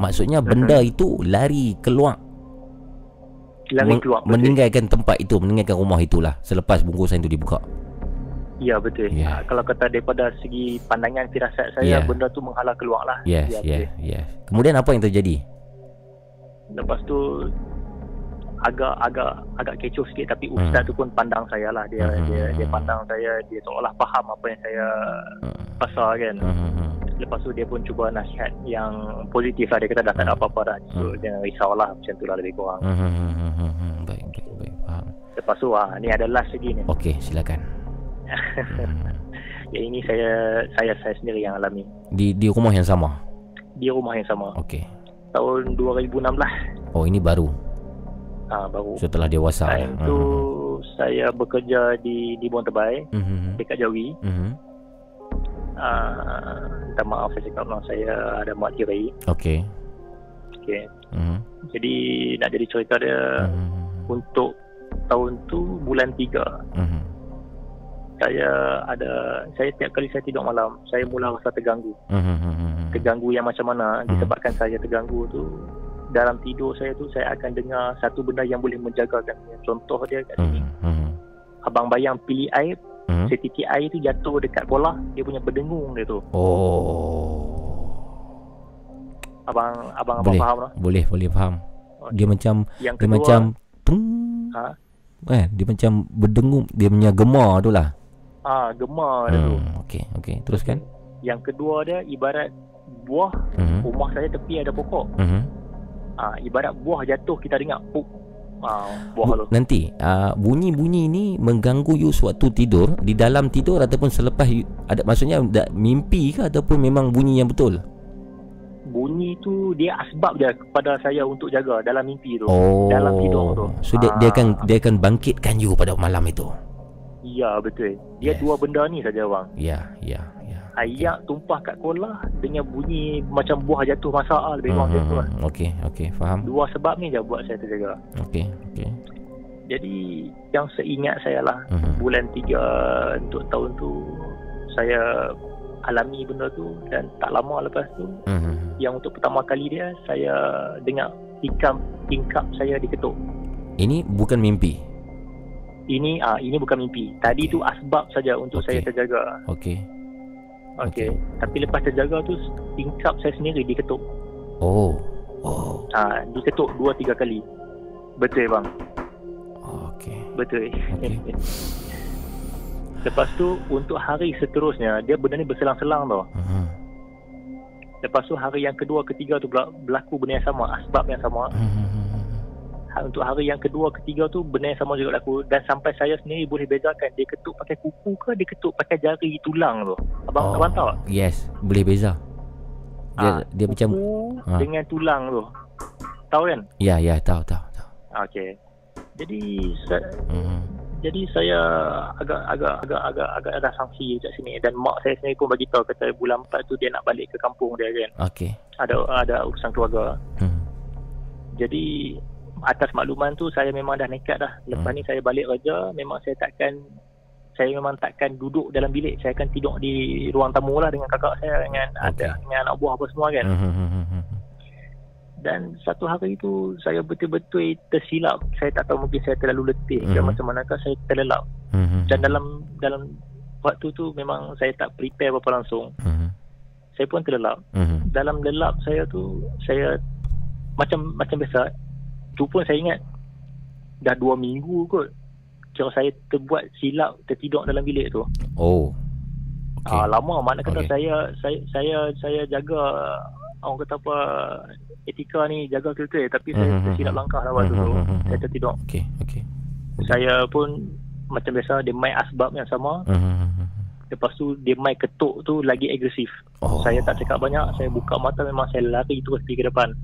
maksudnya benda uh-huh. itu lari keluar. Lari keluar. Men- meninggalkan tempat itu, meninggalkan rumah itulah selepas bungkusan itu dibuka. Ya betul. Yeah. Ha, kalau kata daripada segi pandangan firasat saya yeah. benda tu menghalang keluarlah. Yes, ya, yeah, yeah. Kemudian apa yang terjadi? Lepas tu agak agak agak kecoh sikit tapi hmm. ustaz tu pun pandang saya lah dia hmm. dia dia pandang saya dia seolah faham apa yang saya hmm. pasal kan hmm. lepas tu dia pun cuba nasihat yang positif lah dia kata dah tak ada hmm. apa-apa dah so hmm. jangan risaulah macam tu lah lebih kurang hmm. baik baik baik faham lepas tu ah ni ada last lagi ni okey silakan hmm. *laughs* ya ini saya saya saya sendiri yang alami di di rumah yang sama di rumah yang sama okey tahun 2016 oh ini baru ha, baru setelah dewasa time tu uh-huh. saya bekerja di di Buang Tebai uh-huh. dekat Jawi uh-huh. uh, minta maaf saya cakap lah saya ada mak tiri okey okey uh-huh. jadi nak jadi cerita dia uh-huh. untuk tahun tu bulan 3 uh-huh. Saya ada saya tiap kali saya tidur malam saya mula rasa terganggu uh-huh. terganggu yang macam mana uh-huh. disebabkan saya terganggu tu dalam tidur saya tu saya akan dengar satu benda yang boleh menjagakan contoh dia kat sini hmm. Hmm. abang bayang pilih air hmm. setitik air tu jatuh dekat bola dia punya berdengung dia tu oh abang abang boleh. abang faham tak boleh boleh faham dia macam yang kedua, dia macam tung ha? eh dia macam berdengung dia punya gemar tu lah ah gemar hmm. dia tu. Okey okey. Teruskan. Yang kedua dia ibarat buah hmm. rumah saya tepi ada pokok. Hmm. Uh, ibarat buah jatuh kita dengar puk. Uh, buah Bu, tu. nanti uh, bunyi-bunyi ni mengganggu you sewaktu tidur di dalam tidur ataupun selepas you, ada maksudnya ada mimpi ke ataupun memang bunyi yang betul? Bunyi tu dia asbab je kepada saya untuk jaga dalam mimpi tu. Oh. dalam tidur tu. so dia, dia akan dia akan bangkitkan you pada malam itu Ya betul. Dia yes. dua benda ni saja bang. Ya, ya, ya. Ayak okay. tumpah kat kolah dengan bunyi macam buah jatuh masak ah lebih kurang hmm, hmm, Okey, okey, faham. Dua sebab ni je buat saya terjaga. Okey, okey. Jadi yang seingat saya lah hmm. bulan tiga untuk tahun tu saya alami benda tu dan tak lama lepas tu hmm. yang untuk pertama kali dia saya dengar tingkap saya diketuk. Ini bukan mimpi. Ini ah ini bukan mimpi. Tadi okay. tu asbab saja untuk okay. saya terjaga. Okey. Okey. Okay. Tapi lepas terjaga tu tingkap saya sendiri diketuk. Oh. Oh. Ah diketuk dua tiga kali. Betul bang. Okey. Betul. Okay. *laughs* lepas tu untuk hari seterusnya dia benda ni berselang-selang tau. Uh-huh. Lepas tu hari yang kedua ketiga tu berlaku benda yang sama, asbab yang sama. Uh-huh. Untuk hari yang kedua ketiga tu benda yang sama juga berlaku dan sampai saya sendiri boleh bezakan dia ketuk pakai kuku ke dia ketuk pakai jari tulang tu. Abang oh. abang tahu? Yes, boleh beza. Dia ha, dia macam ha. dengan tulang tu. Tahu kan? Ya, ya, tahu, tahu, tahu. Okey. Jadi saya, uh-huh. jadi saya agak agak agak agak agak ada sanksi kat sini dan mak saya sendiri pun bagi tahu kata bulan 4 tu dia nak balik ke kampung dia kan. Okey. Ada ada urusan keluarga. Hmm. Jadi atas makluman tu saya memang dah nekat dah. Lepas hmm. ni saya balik kerja memang saya takkan saya memang takkan duduk dalam bilik. Saya akan tidur di ruang tamu lah dengan kakak saya dengan okay. ada dengan anak buah apa semua kan. Hmm. Dan satu hari itu saya betul-betul tersilap. Saya tak tahu mungkin saya terlalu letih mm-hmm. dan macam manakah saya terlelap. Mm-hmm. Dan dalam dalam waktu tu memang saya tak prepare apa-apa langsung. Mm-hmm. Saya pun terlelap. Mm-hmm. Dalam lelap saya tu saya macam macam biasa. Tu pun saya ingat dah dua minggu kot. Kira saya terbuat silap tertidur dalam bilik tu. Oh. Okay. Ah lama mana kata okay. saya saya saya saya jaga orang kata apa etika ni jaga filter tapi saya mm-hmm. tersilap langkah lah waktu tu mm-hmm. saya tertidur okey okey saya pun macam biasa dia main asbab yang sama mm-hmm. lepas tu dia main ketuk tu lagi agresif oh. saya tak cakap banyak saya buka mata memang saya lari terus pergi ke depan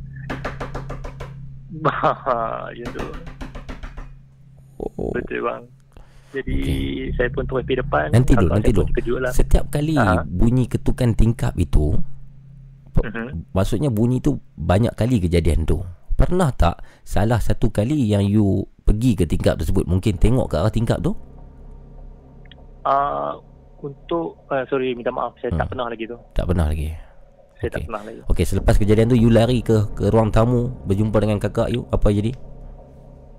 macam tu oh. betul bang jadi okay. saya pun terus pergi depan nanti dulu nanti dulu lah. setiap kali Aha. bunyi ketukan tingkap itu uh-huh. Maksudnya bunyi tu banyak kali kejadian tu. Pernah tak salah satu kali yang you pergi ke tingkap tersebut mungkin tengok ke arah tingkap tu? Uh, untuk uh, sorry minta maaf saya hmm. tak pernah lagi tu. Tak pernah lagi. Saya okay. tak pernah lagi. Okey, selepas kejadian tu you lari ke ke ruang tamu berjumpa dengan kakak you apa jadi?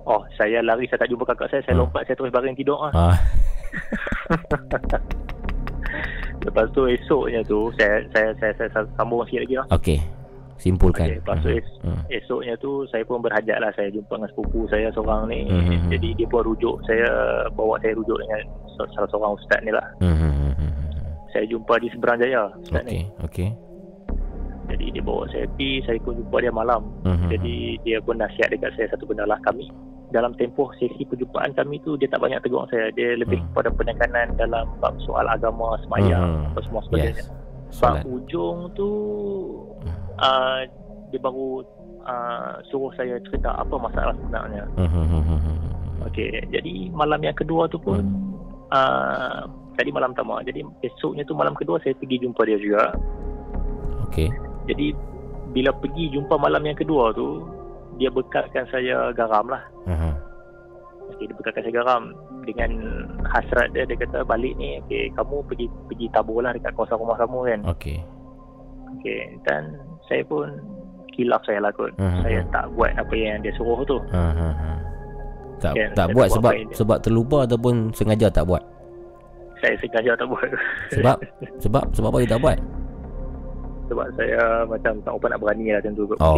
Oh, saya lari saya tak jumpa kakak saya, saya hmm. lompat saya terus baring tidur ah. ah. *laughs* Lepas tu esoknya tu saya saya saya, saya, saya sambung sikit lagi lah. Okey. Simpulkan. Okay, lepas tu es- uh-huh. esoknya tu saya pun berhajat lah saya jumpa dengan sepupu saya seorang ni. Uh-huh. Jadi dia pun rujuk saya bawa saya rujuk dengan salah seorang ustaz ni lah. Uh-huh. Saya jumpa di Seberang Jaya ustaz okay. ni. Okey. Jadi dia bawa saya pergi, saya pun jumpa dia malam. Uh-huh. Jadi dia pun nasihat dekat saya satu benda lah kami dalam tempoh sesi perjumpaan kami tu dia tak banyak tegur saya dia lebih hmm. kepada penekanan dalam bab soal agama semayang hmm. apa semua sebagainya yes. bab ujung tu uh, dia baru uh, suruh saya cerita apa masalah sebenarnya hmm. Okey, jadi malam yang kedua tu pun hmm. uh, tadi malam pertama jadi esoknya tu malam kedua saya pergi jumpa dia juga Okey. Jadi bila pergi jumpa malam yang kedua tu dia bekalkan saya garam lah. Uh-huh. Okay, dia bekalkan saya garam dengan hasrat dia dia kata balik ni okay, kamu pergi pergi tabur lah dekat kawasan rumah kamu kan. Okey. Okey dan saya pun kilaf saya lah kot. Uh-huh. Saya tak buat apa yang dia suruh tu. Uh-huh. Tak okay, tak buat sebab sebab terlupa ataupun sengaja tak buat. Saya sengaja tak buat. Sebab *laughs* sebab sebab apa dia tak buat? Sebab saya macam tak apa nak berani lah macam tu oh,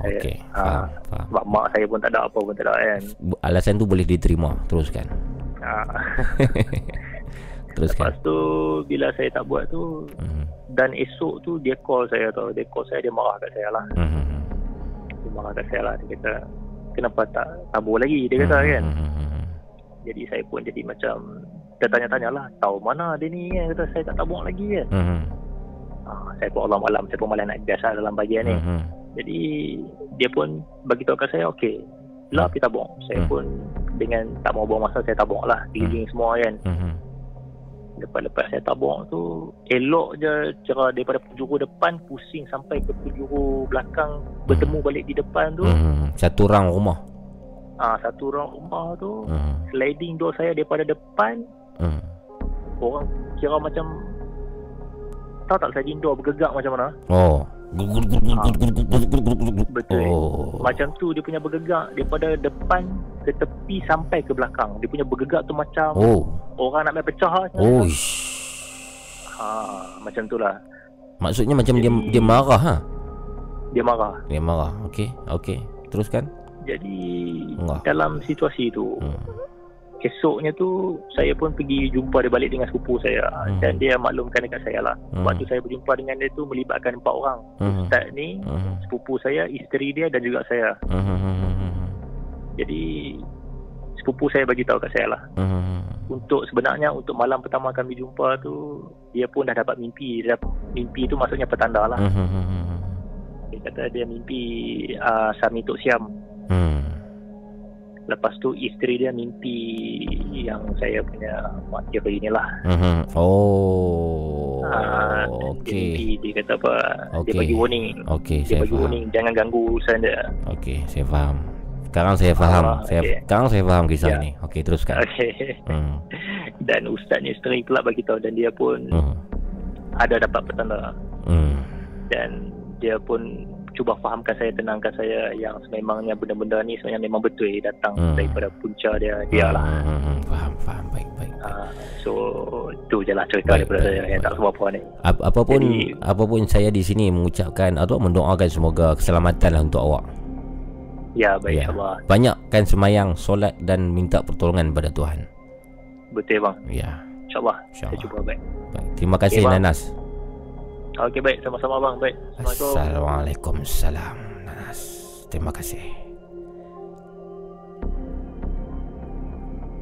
saya, okay. ha, sebab mak saya pun tak ada apa pun tak ada kan alasan tu boleh diterima teruskan ha. *laughs* teruskan lepas tu bila saya tak buat tu mm-hmm. dan esok tu dia call saya tau dia call saya dia marah kat saya lah mm-hmm. dia marah kat saya lah dia kata kenapa tak tabur lagi dia kata mm-hmm. kan jadi saya pun jadi macam tertanya-tanya lah tahu mana dia ni kan kata saya tak tabur lagi kan mm-hmm. Ah, saya pun Allah malam saya pun malam nak biasa dalam bagian ni uh-huh. jadi dia pun bagi tahu kat saya okey lah kita tabung saya uh-huh. pun dengan tak mau buang masa saya tabung lah keliling uh-huh. semua kan uh-huh. lepas-lepas saya tabung tu elok je cara daripada penjuru depan pusing sampai ke penjuru belakang uh-huh. bertemu balik di depan tu uh-huh. satu orang rumah Ah satu orang rumah tu uh-huh. sliding door saya daripada depan uh-huh. orang kira macam Tahu tak saya indoor bergegak macam mana? Oh. Betul. Oh. Macam tu dia punya bergegak daripada depan ke tepi sampai ke belakang. Dia punya bergegak tu macam oh. orang nak main pecah. Oh. Ha, macam tu lah. Maksudnya macam Jadi, dia dia marah ha? Dia marah. Dia marah. Okey, okey. Teruskan. Jadi Enggak. dalam situasi tu hmm esoknya tu saya pun pergi jumpa dia balik dengan sepupu saya hmm. dan dia maklumkan dekat saya lah hmm. waktu saya berjumpa dengan dia tu melibatkan empat orang hmm. ustaz ni hmm. sepupu saya isteri dia dan juga saya hmm. jadi sepupu saya bagi tahu kat saya lah hmm. untuk sebenarnya untuk malam pertama kami jumpa tu dia pun dah dapat mimpi dia dapat, mimpi tu maksudnya petanda lah hmm. dia kata dia mimpi uh, Sami Tok Siam hmm. Lepas tu isteri dia mimpi yang saya punya mak tiri ni lah. Mm-hmm. Oh. Ha, okay. Dia, dia kata apa? Okay. Dia bagi warning. Okay, dia bagi faham. warning. Jangan ganggu urusan dia. Okay, saya faham. Sekarang saya faham. Oh, saya, okay. Sekarang saya faham kisah ya. ni. Okay, teruskan. Okay. Hmm. *laughs* dan ustaz ni isteri pula bagi tahu dan dia pun hmm. ada dapat petanda. Hmm. Dan dia pun cuba fahamkan saya tenangkan saya yang sememangnya benda-benda ni sebenarnya memang betul datang hmm. daripada punca dia. Dia lah hmm, hmm, hmm. faham faham. Baik baik, baik. Uh, so tu je lah cerita baik, daripada baik, saya baik, yang tak semua apa ni. Ap- apapun Jadi, apapun saya di sini mengucapkan atau mendoakan semoga keselamatan lah untuk awak. Ya baik ya. Allah banyakkan semayang solat dan minta pertolongan pada Tuhan. Betul bang. Ya. insyaAllah. Insya saya cuba baik. baik terima kasih okay, Nanas Okey baik, sama-sama bang. Baik. Assalamualaikum. Salam. Nanas. Terima kasih.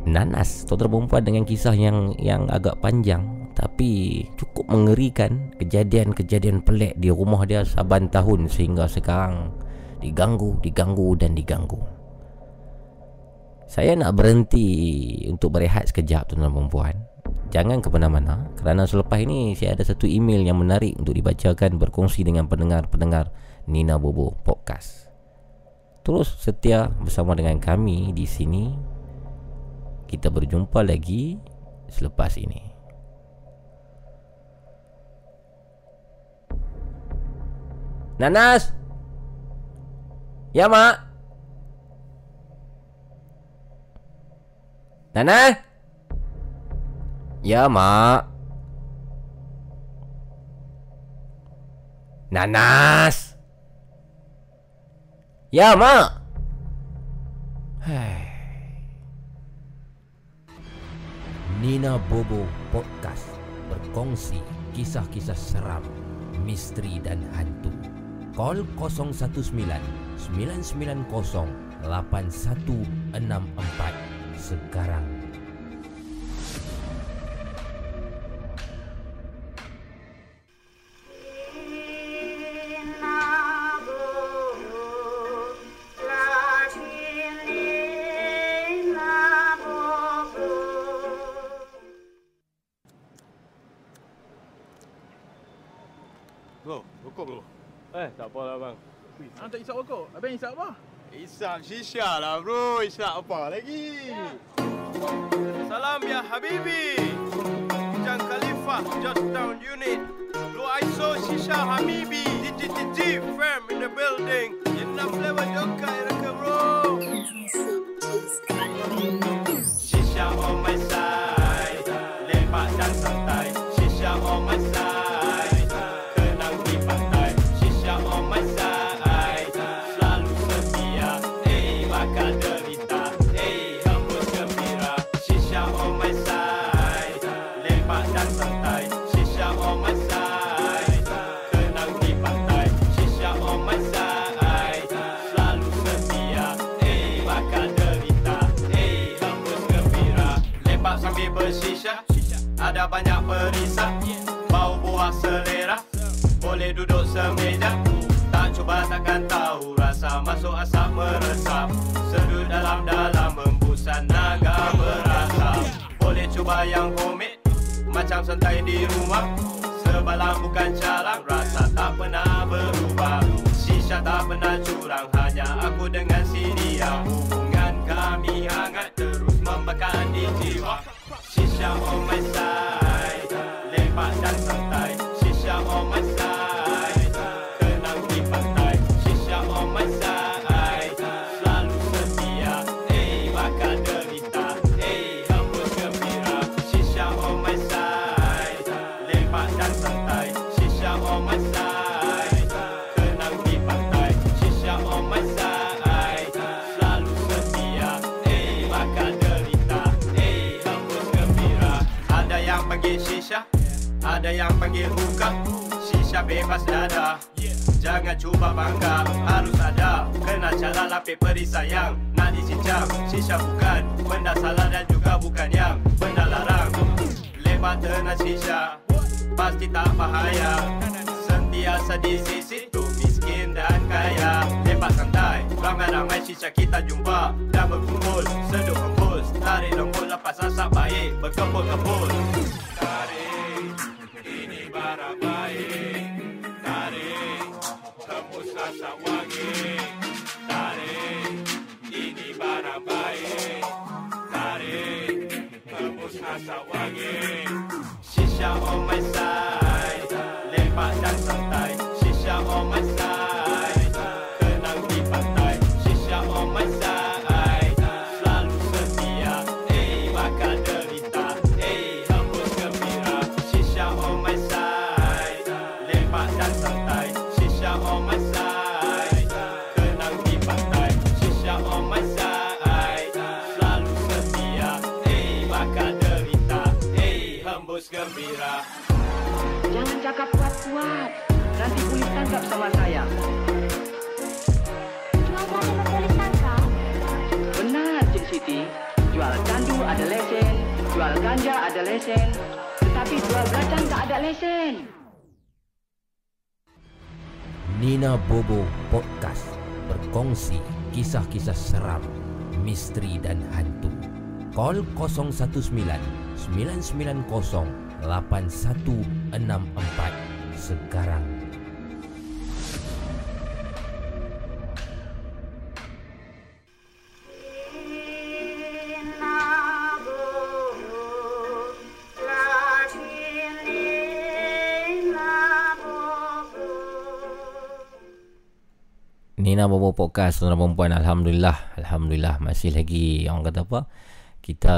Nanas, doktor perempuan dengan kisah yang yang agak panjang tapi cukup mengerikan kejadian-kejadian pelik di rumah dia saban tahun sehingga sekarang diganggu, diganggu dan diganggu. Saya nak berhenti untuk berehat sekejap tuan-tuan perempuan. Jangan ke mana-mana. Kerana selepas ini Saya ada satu email yang menarik Untuk dibacakan Berkongsi dengan pendengar-pendengar Nina Bobo Podcast. Terus setia bersama dengan kami Di sini. Kita berjumpa lagi Selepas ini. Nanas! Ya mak. Nanas Ya, Mak. Nanas. Ya, Mak. Hai. Nina Bobo Podcast berkongsi kisah-kisah seram, misteri dan hantu. Call 019 990 8164 sekarang. Abang isap apa? Isap shisha lah bro. Isap apa lagi? Salam ya Habibi. Jang Khalifa, Georgetown Unit. Blue ISO Shisha Habibi. DGTG firm in the building. In the flavor Joka, bro. Shisha on my side. Duduk semeja Tak cuba takkan tahu Rasa masuk asap meresap. Sedut dalam-dalam Membusan naga berasa Boleh cuba yang komik Macam santai di rumah. Sebalang bukan calang Rasa tak pernah berubah. Shisha tak pernah curang Hanya aku dengan si dia. Hubungan kami hangat Terus membakar di jiwa. Shisha on my side panggil buka. Shisha bebas dada. Jangan cuba bangga Harus ada. Kena cara lapik peri sayang Nak dicincang. Shisha bukan Benda salah dan juga bukan yang Benda larang. Lepas tenang shisha Pasti tak bahaya. Sentiasa di sisi tu miskin dan kaya. Lepas santai Ramai-ramai shisha kita jumpa. Dan berkumpul Seduh hembus Tarik lembut lepas asap baik Berkebul-kebul Shisha on my side Lepak dan Siti. Jual candu ada lesen, jual ganja ada lesen. Tetapi jual belacang tak ada lesen. Nina Bobo Podcast berkongsi kisah-kisah seram, misteri dan hantu. Call 019 990 8164 sekarang. Nina Bobo Podcast Tuan perempuan Alhamdulillah Alhamdulillah. Masih lagi Orang kata apa? Kita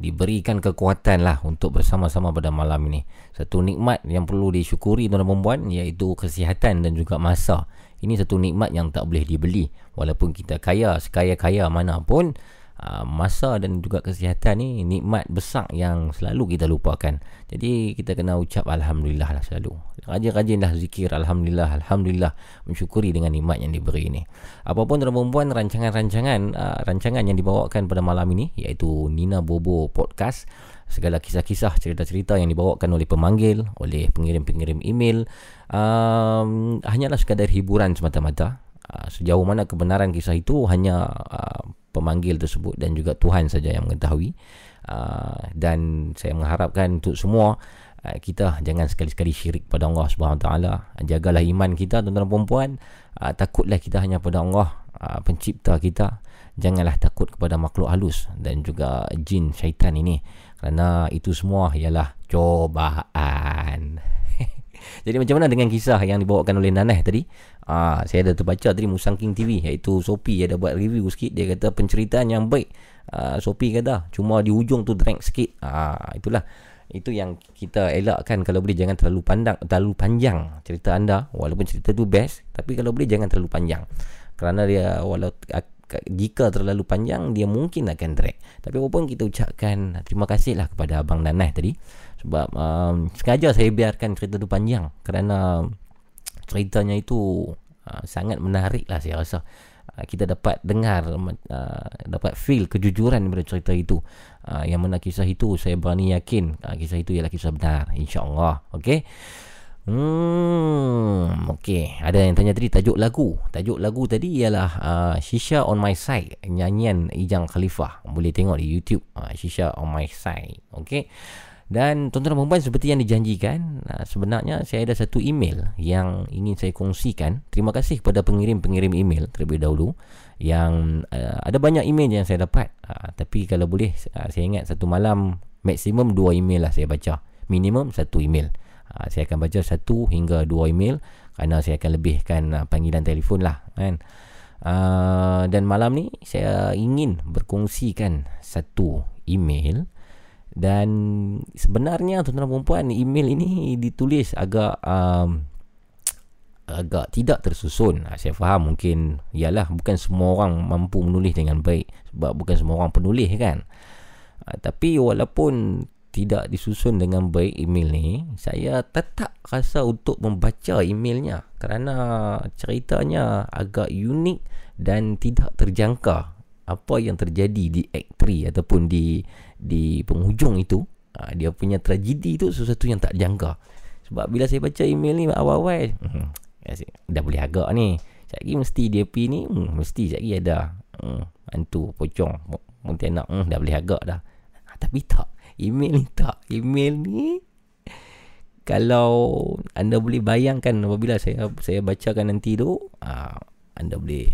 Diberikan kekuatan lah Untuk bersama-sama pada malam ini. Satu nikmat yang perlu disyukuri Tuan perempuan Iaitu kesihatan dan juga masa. Ini satu nikmat yang tak boleh dibeli. Walaupun kita kaya Sekaya-kaya mana pun uh, Masa dan juga kesihatan ni Nikmat besar yang selalu kita lupakan. Jadi kita kena ucap Alhamdulillah lah selalu. Rajin-rajinlah zikir Alhamdulillah Alhamdulillah Mensyukuri dengan nikmat yang diberi ini Apapun tuan perempuan Rancangan-rancangan uh, Rancangan yang dibawakan pada malam ini Iaitu Nina Bobo Podcast. Segala kisah-kisah Cerita-cerita yang dibawakan oleh pemanggil Oleh pengirim-pengirim email um, Hanyalah sekadar hiburan semata-mata. Uh, Sejauh mana kebenaran kisah itu Hanya uh, pemanggil tersebut Dan juga Tuhan saja yang mengetahui uh, Dan saya mengharapkan untuk semua uh, kita jangan sekali-sekali syirik pada Allah Subhanahu taala. Jagalah iman kita tuan-tuan dan puan Uh, takutlah kita hanya pada Allah pencipta kita. Janganlah takut kepada makhluk halus dan juga jin syaitan ini kerana itu semua ialah cobaan. Jadi macam mana dengan kisah yang dibawakan oleh Nanah tadi? Ah, saya ada terbaca tadi Musang King TV iaitu Sophie. Ada buat review sikit. Dia kata penceritaan yang baik. Ah, Sophie kata cuma di ujung tu drag sikit. Ah, itulah. Itu yang kita elakkan kalau boleh jangan terlalu pandang terlalu panjang cerita anda. Walaupun cerita tu best tapi kalau boleh jangan terlalu panjang. Kerana dia walau jika terlalu panjang dia mungkin akan drag. Tapi apapun kita ucapkan terima kasihlah kepada abang Nanah tadi sebab um, sengaja saya biarkan cerita tu panjang kerana ceritanya itu uh, sangat menarik lah saya rasa uh, kita dapat dengar uh, dapat feel kejujuran daripada cerita itu uh, yang mana kisah itu saya berani yakin uh, kisah itu ialah kisah benar insyaallah okey Hmm, okey. Ada yang tanya tadi tajuk lagu. Tajuk lagu tadi ialah uh, Shisha on my side, nyanyian Ijang Khalifah. Boleh tengok di YouTube. Uh, Shisha on my side. Okey. Dan tuan-tuan dan perempuan seperti yang dijanjikan, sebenarnya saya ada satu email yang ingin saya kongsikan. Terima kasih kepada pengirim-pengirim email terlebih dahulu yang uh, ada banyak email yang saya dapat. Uh, tapi kalau boleh uh, saya ingat satu malam maksimum dua email lah saya baca. Minimum satu email. Uh, saya akan baca satu hingga dua email kerana saya akan lebihkan uh, panggilan telefon lah kan. Uh, dan malam ni saya ingin berkongsikan satu email dan sebenarnya tuan-tuan perempuan email ini ditulis agak um, agak tidak tersusun. Ha, saya faham mungkin ialah bukan semua orang mampu menulis dengan baik sebab bukan semua orang penulis kan. Ha, tapi walaupun tidak disusun dengan baik email ni, saya tetap rasa untuk membaca emailnya kerana ceritanya agak unik dan tidak terjangka apa yang terjadi di act 3 ataupun di di penghujung itu. Ha, dia punya tragedi itu sesuatu yang tak jangka. Sebab bila saya baca email ni awal-awal, hmm, dah boleh agak ni. Sekejap mesti DP ni, hmm, mesti sekejap ada. Hmm, hantu, pocong, Pontianak, hmm, dah boleh agak dah. Ha, tapi tak email ni tak email ni kalau anda boleh bayangkan apabila saya saya bacakan nanti tu uh, anda boleh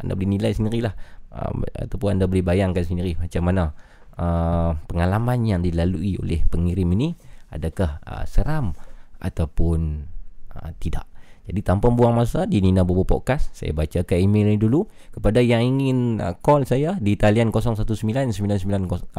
anda boleh nilai sendirilah uh, ataupun anda boleh bayangkan sendiri macam mana uh, pengalaman yang dilalui oleh pengirim ini adakah uh, seram ataupun uh, tidak jadi tanpa buang masa di Nina Bobo Podcast, saya bacakan email ni dulu kepada yang ingin uh, call saya di talian 019-990-8164.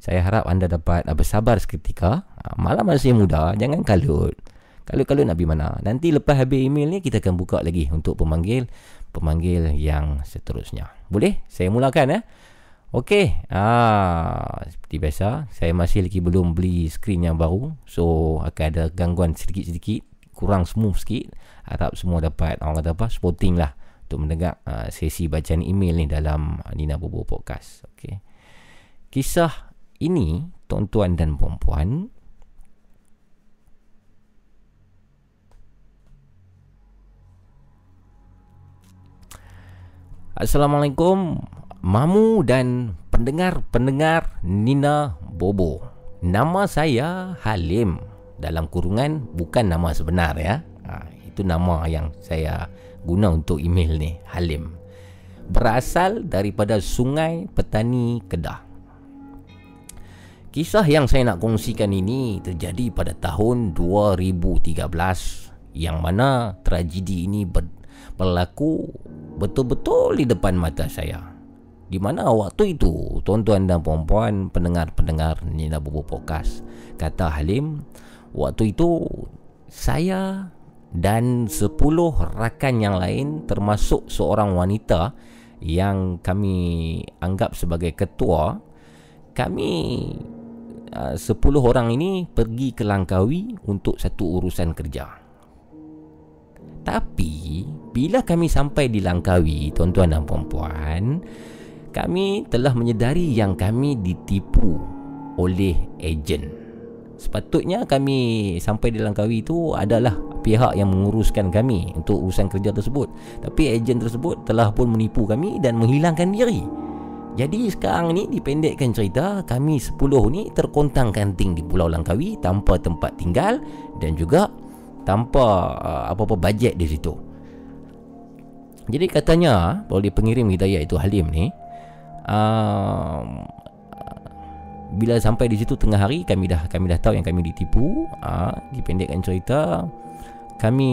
Saya harap anda dapat uh, bersabar seketika. Uh, malam masih muda, jangan kalut. Kalut-kalut nak pergi mana? Nanti lepas habis email ni kita akan buka lagi untuk pemanggil pemanggil yang seterusnya. Boleh? Saya mulakan. Eh? Okey, ah, seperti biasa, saya masih lagi belum beli skrin yang baru. So, akan ada gangguan sedikit-sedikit, kurang smooth sikit. Harap semua dapat, orang kata apa, sporting lah untuk mendengar uh, sesi bacaan email ni dalam Nina Bobo Podcast. Okey. Kisah ini, tuan-tuan dan puan-puan, Assalamualaikum Mamu dan pendengar-pendengar Nina Bobo. Nama saya Halim. Dalam kurungan bukan nama sebenar ya. Ha, itu nama yang saya guna untuk email ni, Halim. Berasal daripada Sungai Petani Kedah. Kisah yang saya nak kongsikan ini terjadi pada tahun 2013 yang mana tragedi ini berlaku betul-betul di depan mata saya di mana waktu itu? Tuan-tuan dan puan-puan pendengar-pendengar Nina Bubu Podcast kata Halim waktu itu saya dan 10 rakan yang lain termasuk seorang wanita yang kami anggap sebagai ketua kami uh, 10 orang ini pergi ke Langkawi untuk satu urusan kerja. Tapi bila kami sampai di Langkawi tuan-tuan dan puan-puan kami telah menyedari yang kami ditipu oleh ejen. Sepatutnya kami sampai di Langkawi itu adalah pihak yang menguruskan kami untuk urusan kerja tersebut. Tapi ejen tersebut telah pun menipu kami dan menghilangkan diri. Jadi sekarang ni dipendekkan cerita kami 10 ni terkontang kanting di Pulau Langkawi tanpa tempat tinggal dan juga tanpa uh, apa-apa bajet di situ. Jadi katanya oleh pengirim kita iaitu Halim ni uh, bila sampai di situ tengah hari kami dah kami dah tahu yang kami ditipu uh, dipendekkan cerita. Kami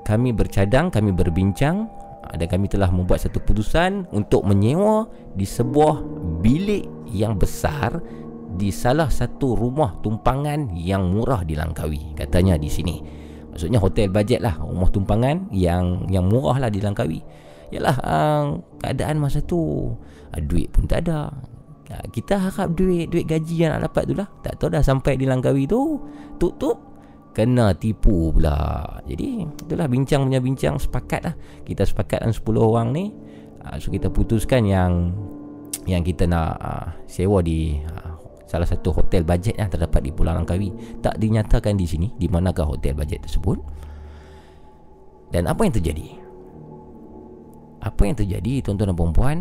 kami bercadang kami berbincang dan kami telah membuat satu keputusan untuk menyewa di sebuah bilik yang besar di salah satu rumah tumpangan yang murah di Langkawi katanya di sini. Maksudnya hotel bajet lah rumah tumpangan yang yang murah lah di Langkawi. Yalah uh, keadaan masa tu duit pun tak ada. Uh, kita harap duit duit gaji yang nak dapat tu lah. Tak tahu dah sampai di Langkawi tu tutup kena tipu pula. Jadi itulah bincang punya bincang sepakat lah. Kita sepakat dengan 10 orang ni. Uh, so kita putuskan yang yang kita nak sewa di salah satu hotel bajet yang terdapat di Pulau Langkawi. Tak dinyatakan di sini di manakah hotel bajet tersebut. Dan apa yang terjadi? Apa yang terjadi tuan-tuan dan puan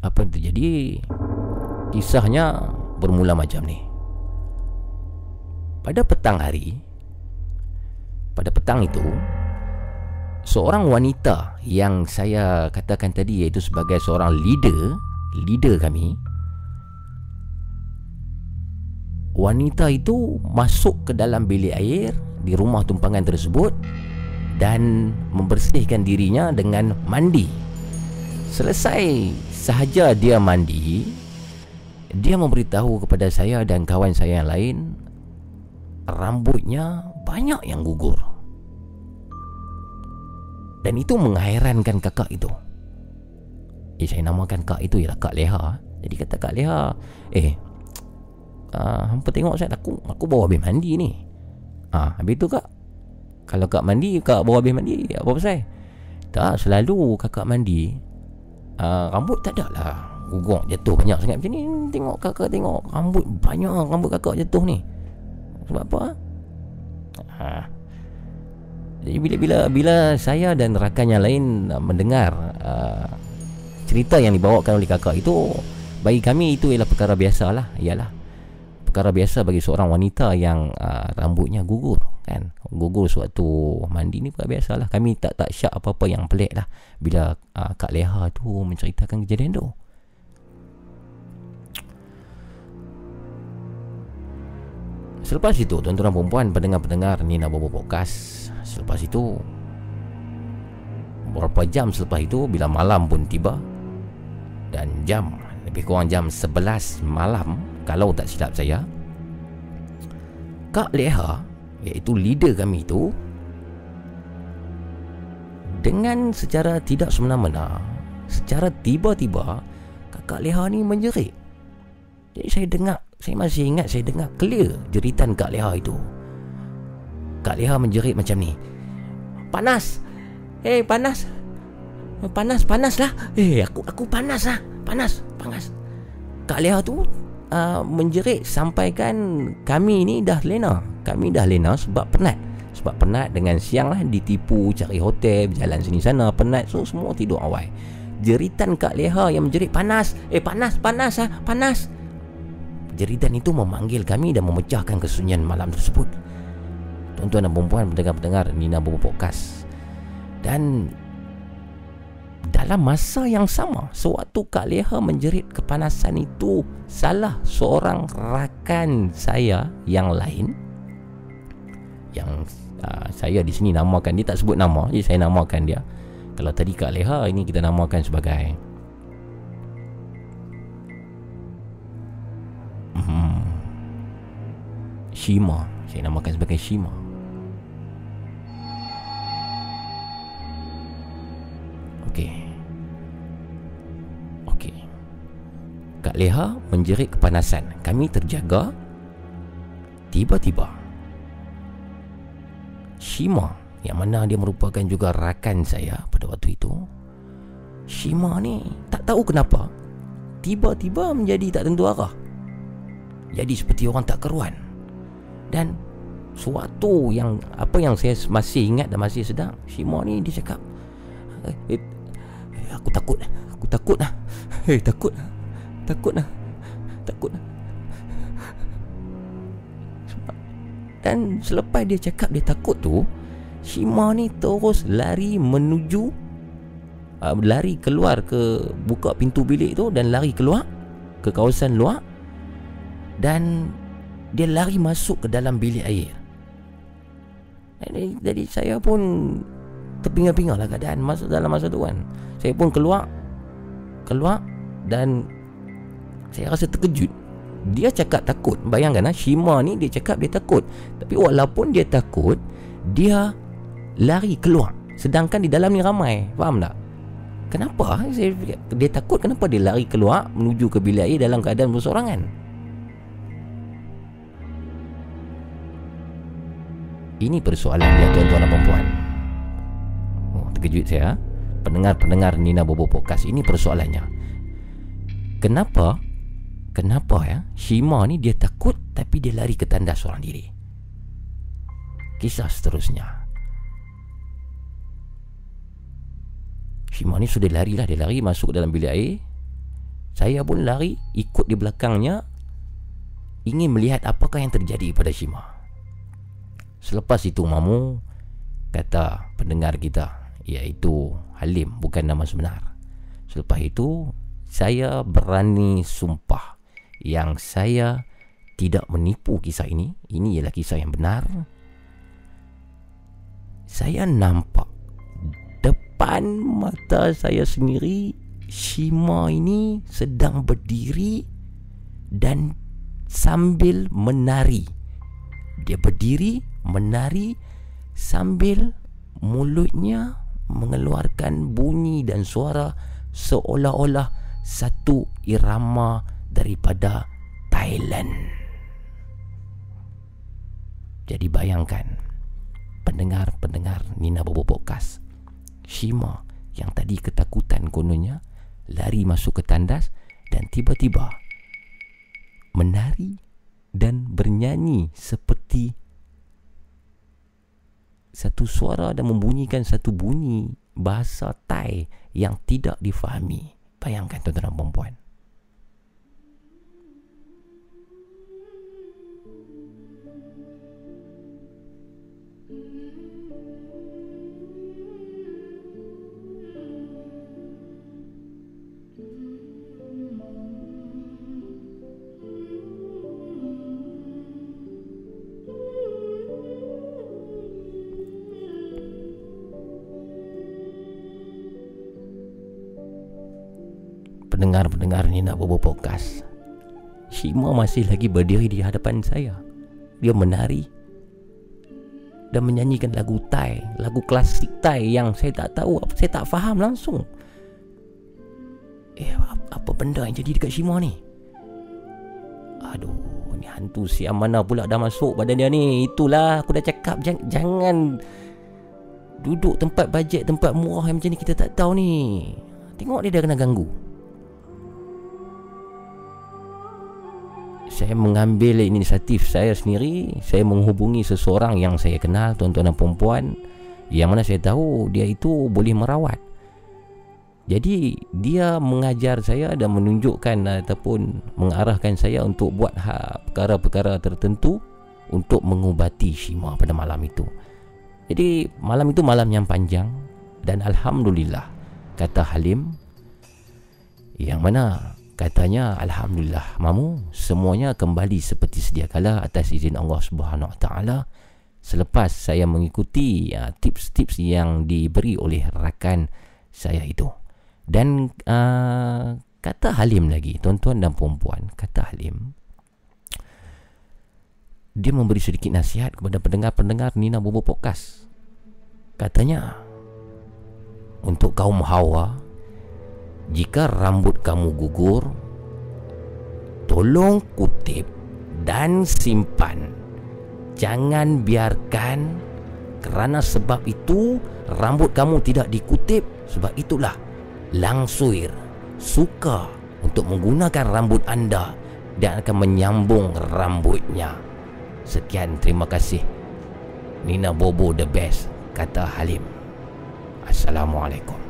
Apa yang terjadi Kisahnya bermula macam ni Pada petang hari Pada petang itu Seorang wanita yang saya katakan tadi iaitu sebagai seorang leader Leader kami wanita itu masuk ke dalam bilik air di rumah tumpangan tersebut dan membersihkan dirinya dengan mandi. Selesai sahaja dia mandi, dia memberitahu kepada saya dan kawan saya yang lain rambutnya banyak yang gugur. Dan itu menghairankan kakak itu. Eh saya namakan kak itu ialah Kak Leha. Jadi kata Kak Leha Eh uh, Hampa tengok saya Aku aku bawa habis mandi ni. Ah, Habis tu kak Kalau kak mandi Kak bawa habis mandi Apa pasal? Tak selalu kakak mandi uh, Rambut tak ada lah. Gugong jatuh banyak sangat. Macam ni Tengok kakak tengok. Rambut banyak Rambut kakak jatuh ni. Sebab apa? Ha. Jadi bila-bila Bila saya dan rakan yang lain Mendengar uh, Cerita yang dibawakan oleh kakak itu Bagi kami itu ialah perkara biasa lah. Ialah Perkara biasa bagi seorang wanita yang uh, Rambutnya gugur kan. Gugur sewaktu mandi ni perkara biasa lah. Kami tak tak syak apa-apa yang pelik lah. Bila uh, Kak Leha tu menceritakan kejadian tu. Selepas itu tuan-tuan perempuan pendengar-pendengar Nina Bobo Podcast. Selepas itu Beberapa jam selepas itu Bila malam pun tiba Dan jam Lebih kurang jam 11 malam Kalau tak silap saya Kak Leha Iaitu leader kami itu Dengan secara tidak semena-mena Secara tiba-tiba Kakak Leha ni menjerit Jadi saya dengar saya masih ingat saya dengar clear jeritan Kak Leha itu. Kak Leha menjerit macam ni. Panas. Eh, hey, panas. Panas, panas lah. Eh, hey, aku aku panas lah. Panas, panas. Kak Leha tu uh, menjerit sampaikan kami ni dah lena. Kami dah lena sebab penat. Sebab penat dengan siang lah ditipu cari hotel, jalan sini sana, penat. So, semua tidur awal. Jeritan Kak Leha yang menjerit panas. Eh, panas, panas lah. Panas. Jeritan itu memanggil kami dan memecahkan kesunyian malam tersebut. Tuan-tuan dan perempuan pendengar-pendengar Nina Bobo Podcast. Dan dalam masa yang sama, sewaktu Kak Leha menjerit kepanasan itu, salah seorang rakan saya yang lain yang uh, saya di sini namakan dia tak sebut nama, jadi saya namakan dia. Kalau tadi Kak Leha ini kita namakan sebagai Hmm. Shima Saya namakan sebagai Shima Kak Leha menjerit kepanasan. Kami terjaga. Tiba-tiba Shima Yang mana dia merupakan juga rakan saya pada waktu itu Shima ni tak tahu kenapa Tiba-tiba menjadi tak tentu arah. Jadi seperti orang tak keruan. Dan Suatu yang Apa yang saya masih ingat dan masih sedang Shima ni dia cakap eh, eh, Aku takut Aku takut lah. *laughs* Eh takut Takut lah Takut lah Dan selepas dia cakap dia takut tu Shima ni terus lari menuju uh, Lari keluar ke Buka pintu bilik tu Dan lari keluar Ke kawasan luar dan dia lari masuk ke dalam bilik air. Jadi, jadi saya pun terpinga-pinga lah keadaan masuk dalam masa tu kan. Saya pun keluar keluar dan saya rasa terkejut. Dia cakap takut. Bayangkan lah, Shima ni dia cakap dia takut. Tapi walaupun dia takut, dia lari keluar. Sedangkan di dalam ni ramai. Faham tak? Kenapa? Saya, dia takut kenapa dia lari keluar menuju ke bilik air dalam keadaan bersorangan? Ini persoalan dia tuan-tuan dan perempuan oh, Terkejut saya ha? Pendengar-pendengar Nina Bobo Podcast Ini persoalannya Kenapa Kenapa ya? Shima ni dia takut Tapi dia lari ke tandas seorang diri. Kisah seterusnya. Shima ni sudah lari lah. Dia lari masuk dalam bilik air. Saya pun lari Ikut di belakangnya Ingin melihat apakah yang terjadi pada Shima Selepas itu Mamu Kata pendengar kita Iaitu Halim Bukan nama sebenar. Selepas itu Saya berani sumpah Yang saya Tidak menipu kisah ini. Ini ialah kisah yang benar. Saya nampak Depan mata saya sendiri Shima ini sedang berdiri Dan sambil menari. Dia berdiri menari sambil mulutnya mengeluarkan bunyi dan suara seolah-olah satu irama daripada Thailand. Jadi bayangkan pendengar-pendengar Nina Bobo Podcast. Shima yang tadi ketakutan kononnya lari masuk ke tandas dan tiba-tiba menari dan bernyanyi seperti satu suara dan membunyikan satu bunyi bahasa Thai yang tidak difahami. Bayangkan tuan-tuan dan puan-puan. Pendengar-pendengar ni nak bobo podcast. Shima masih lagi berdiri di hadapan saya. Dia menari dan menyanyikan lagu Thai, lagu klasik Thai yang saya tak tahu, saya tak faham langsung. Eh, apa benda yang jadi dekat Shima ni? Aduh, ni hantu siam mana pula dah masuk badan dia ni? Itulah aku dah cakap jangan, jangan duduk tempat bajet, tempat murah yang macam ni kita tak tahu ni. Tengok dia dah kena ganggu. Saya mengambil inisiatif saya sendiri saya menghubungi seseorang yang saya kenal tuan-tuan dan puan yang mana saya tahu dia itu boleh merawat. Jadi dia mengajar saya dan menunjukkan ataupun mengarahkan saya untuk buat ha, perkara-perkara tertentu untuk mengubati Shima pada malam itu. Jadi malam itu malam yang panjang dan Alhamdulillah kata Halim yang mana Katanya alhamdulillah mamu semuanya kembali seperti sedia kala atas izin Allah Subhanahu Taala selepas saya mengikuti uh, tips-tips yang diberi oleh rakan saya itu. Dan uh, kata Halim lagi, tuan-tuan dan puan-puan, kata Halim dia memberi sedikit nasihat kepada pendengar-pendengar Nina Bobo Podcast. Katanya untuk kaum Hawa jika rambut kamu gugur Tolong kutip dan simpan. Jangan biarkan Kerana sebab itu Rambut kamu tidak dikutip. Sebab itulah Langsuir Suka Untuk menggunakan rambut anda Dan akan menyambung rambutnya. Sekian terima kasih. Nina Bobo the best Kata Halim. Assalamualaikum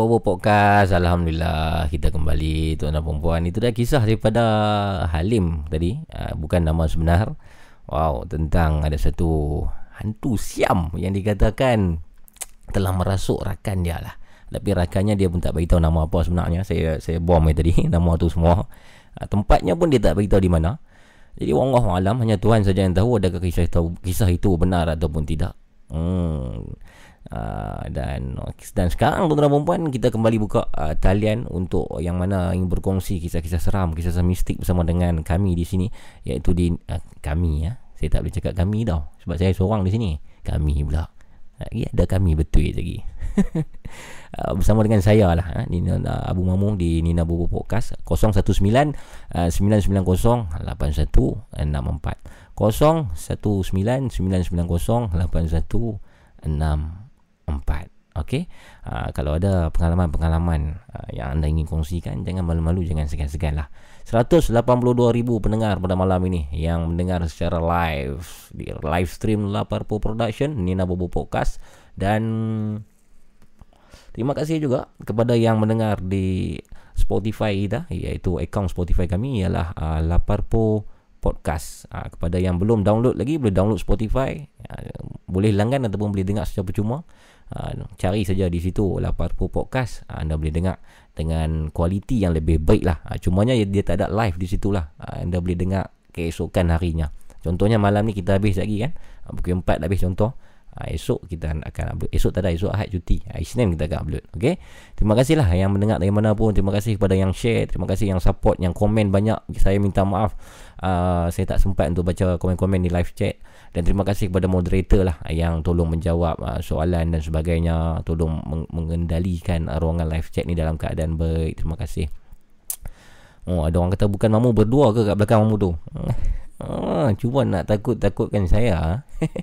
Bobo Podcast. Alhamdulillah Kita kembali Tuan dan perempuan Itu dah kisah daripada Halim tadi. Uh, Bukan nama sebenar. Wow Tentang ada satu Hantu siam Yang dikatakan Telah merasuk rakan dia lah. Tapi rakannya dia pun tak beritahu nama apa sebenarnya. Saya saya bom tadi *laughs* Nama tu semua. Uh, Tempatnya pun dia tak beritahu di mana. Jadi Allah Alam Hanya Tuhan saja yang tahu Adakah kisah itu, kisah itu benar ataupun tidak. Hmm Uh, dan dan sekarang tuan-tuan perempuan kita kembali buka uh, talian untuk yang mana ingin berkongsi kisah-kisah seram, kisah-kisah mistik bersama dengan kami di sini iaitu di uh, kami ya. Saya tak boleh cakap kami tau sebab saya seorang di sini. Kami pula. Lagi uh, ada kami betul lagi. uh, *laughs* bersama dengan saya lah uh, Nina, uh, Abu Mamu di Nina Bobo Podcast 019 uh, 990 8164 019 990 8164 empat. Okey. Uh, kalau ada pengalaman-pengalaman uh, yang anda ingin kongsikan jangan malu-malu jangan segan-segan lah. 182,000 pendengar pada malam ini yang mendengar secara live di live stream Laparpo Production Nina Bobo Podcast dan terima kasih juga kepada yang mendengar di Spotify kita iaitu akaun Spotify kami ialah uh, Laparpo Podcast. Uh, kepada yang belum download lagi boleh download Spotify uh, boleh langgan ataupun boleh dengar secara percuma uh, cari saja di situ Laparpo Podcast. Uh, anda boleh dengar dengan kualiti yang lebih baik lah. Uh, cumanya dia tak ada live di situ lah. Anda boleh dengar keesokan harinya. Contohnya malam ni kita habis lagi kan? Pukul 4 dah habis contoh. Esok kita akan upload. Esok tak ada Esok Ahad cuti. Isnin kita akan upload Okay Terima kasih lah Yang mendengar dari mana pun Terima kasih kepada yang share Terima kasih yang support Yang komen banyak. Saya minta maaf. Uh, Saya tak sempat untuk baca Komen-komen di live chat dan terima kasih kepada moderator lah yang tolong menjawab uh, soalan dan sebagainya. Tolong meng- mengendalikan uh, ruangan live chat ni dalam keadaan baik. Terima kasih. Oh ada orang kata bukan mamu berdua ke kat belakang mamu tu? *laughs* Ah, cuma nak takut-takutkan saya *laughs*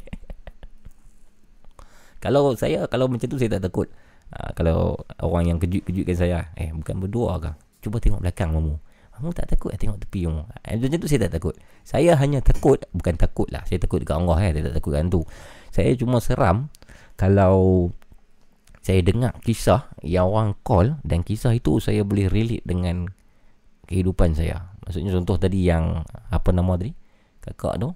kalau saya kalau macam tu saya tak takut. Uh, kalau orang yang kejut-kejutkan saya eh bukan berdua ke? Cuba tengok belakang mamu kamu tak takut? Lah tengok tepi kamu eh, Macam tu saya tak takut. Saya hanya takut Bukan takut lah. Saya takut dekat Allah eh. Saya tak takut hantu. Saya cuma seram Kalau Saya dengar kisah Yang orang call Dan kisah itu Saya boleh relate dengan Kehidupan saya. Maksudnya contoh tadi yang Apa nama tadi? Kakak tu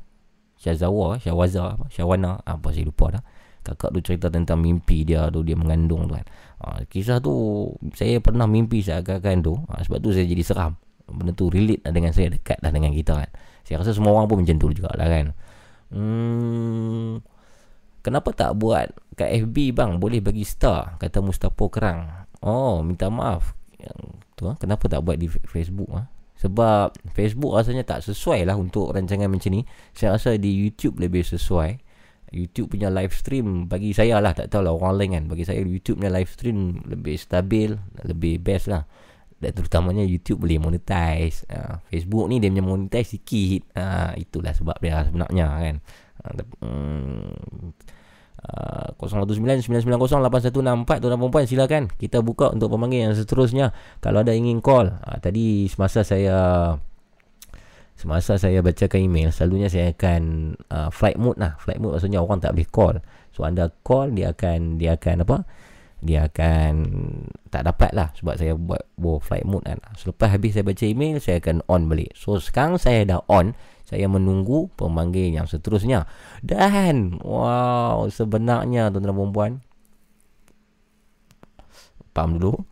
Syazawa Syawaza Syawana. Apa saya lupa dah. Kakak tu cerita tentang mimpi dia tu Dia mengandung tu kan. Ha, Kisah tu Saya pernah mimpi seakan-akan tu. Ha, Sebab tu saya jadi seram benda tu relate lah dengan saya dekat lah dengan kita kan. Saya rasa semua orang pun macam tu juga lah kan. Hmm, kenapa tak buat kat FB bang? Boleh bagi star kata Mustafa Kerang. Oh minta maaf. Tu ha? kenapa tak buat di Facebook ha? sebab Facebook rasanya tak sesuai lah untuk rancangan macam ni. Saya rasa di YouTube lebih sesuai. YouTube punya live stream bagi saya lah tak tahu lah orang lain kan. Bagi saya YouTube punya live stream lebih stabil lebih best lah dan terutamanya YouTube boleh monetize. Uh, Facebook ni dia punya monetize sikit. Uh, itulah sebab dia sebenarnya kan. Uh, uh, 0199908164 tuan perempuan silakan. Kita buka untuk pemanggil yang seterusnya. Kalau ada ingin call uh, tadi semasa saya semasa saya bacakan email selalunya saya akan uh, flight mode lah. Flight mode maksudnya orang tak boleh call. So anda call dia akan dia akan apa dia akan tak dapat lah sebab saya buat buat flight mode kan. Selepas habis saya baca email, saya akan on balik. So sekarang saya dah on, saya menunggu pemanggil yang seterusnya. Dan wow, sebenarnya tuan-tuan dan puan pam dulu.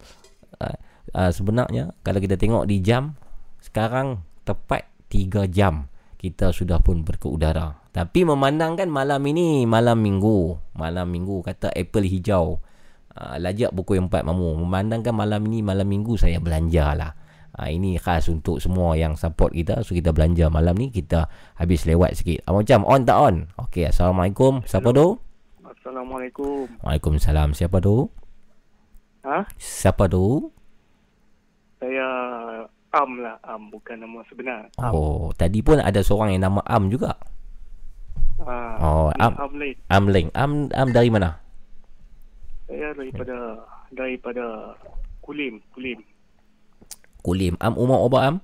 Uh, sebenarnya kalau kita tengok di jam sekarang tepat 3 jam kita sudah pun berkeudara. Tapi memandangkan malam ini malam minggu, malam minggu kata apple hijau. Ah, lajak pukul 4 mamu memandangkan malam ini malam minggu saya belanja lah uh, ini khas untuk semua yang support kita so kita belanja malam ni kita habis lewat sikit uh, macam on tak on ok Assalamualaikum siapa tu Assalamualaikum Waalaikumsalam siapa tu Ha? Siapa tu? Saya Am lah, Am bukan nama sebenar. Oh, tadi pun ada seorang yang nama Am juga. Ha, Oh, Am. Am lain. Am Leng. Am Am dari mana? Saya daripada daripada Kulim, Kulim. Kulim. Am umur berapa Am?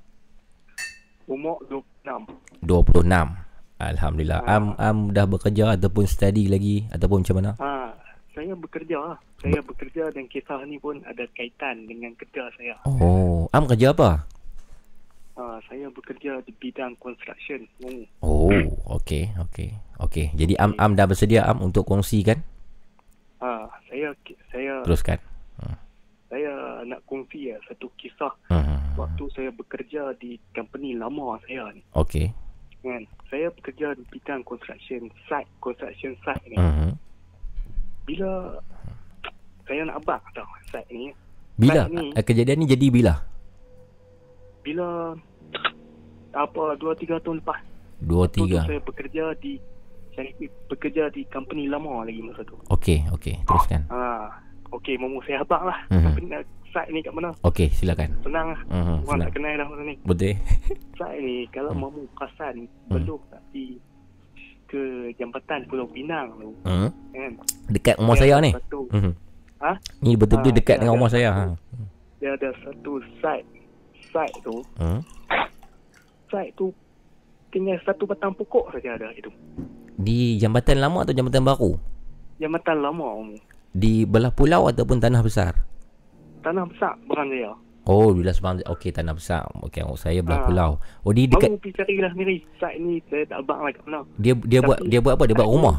Umur 26. 26. Alhamdulillah. Am Am dah bekerja ataupun study lagi ataupun macam mana? Ha, saya bekerja lah. Saya bekerja dan kisah ni pun ada kaitan dengan kerja saya. Oh, Am kerja apa? Ha, saya bekerja di bidang construction. Oh, okey, okey. Okey. Jadi Am Am dah bersedia Am untuk kongsikan? Ha, saya saya Teruskan. saya nak kongsi ya satu kisah Hmm. waktu saya bekerja di company lama saya ni. Okey. Kan? Saya bekerja di bidang construction site, construction site ni. Mhm. Bila saya nak abang tau site ni. Bila Site ni eh, kejadian ni jadi bila? bila apa 2 3 tahun lepas. 2 Waktu tu 3. saya bekerja di saya bekerja di company lama lagi masa tu. Okey, okey. Teruskan. Ha, okey, mamu saya abang lah. Mhm. Company site ni kat mana? Okey, silakan. Senang lah. Mhm, Orang tak kenal dah orang ni. Betul. *laughs* Site ni kalau Hmm. mamu perasan belum tak di ke jambatan Pulau Pinang tu. Hmm. Kan? Dekat rumah saya ada ni. Satu, Mhm. Ha? Ni betul-betul Ah, dekat dengan rumah saya. Ha. Dia ada satu site. Site tu. Hmm. Site tu tinggal satu batang pokok saja ada itu. Di jambatan lama atau jambatan baru? Jambatan lama mamu. Di belah pulau ataupun tanah besar? Tanah besar bukan saya. Oh, bila sebang okey tanah besar. Okey, oh, saya belah Ah. pulau. Oh, di dekat Mamu pergi carilah sendiri. Site ni saya tak abang lah kat mana. dia dia buat Tapi dia buat apa? Dia buat rumah.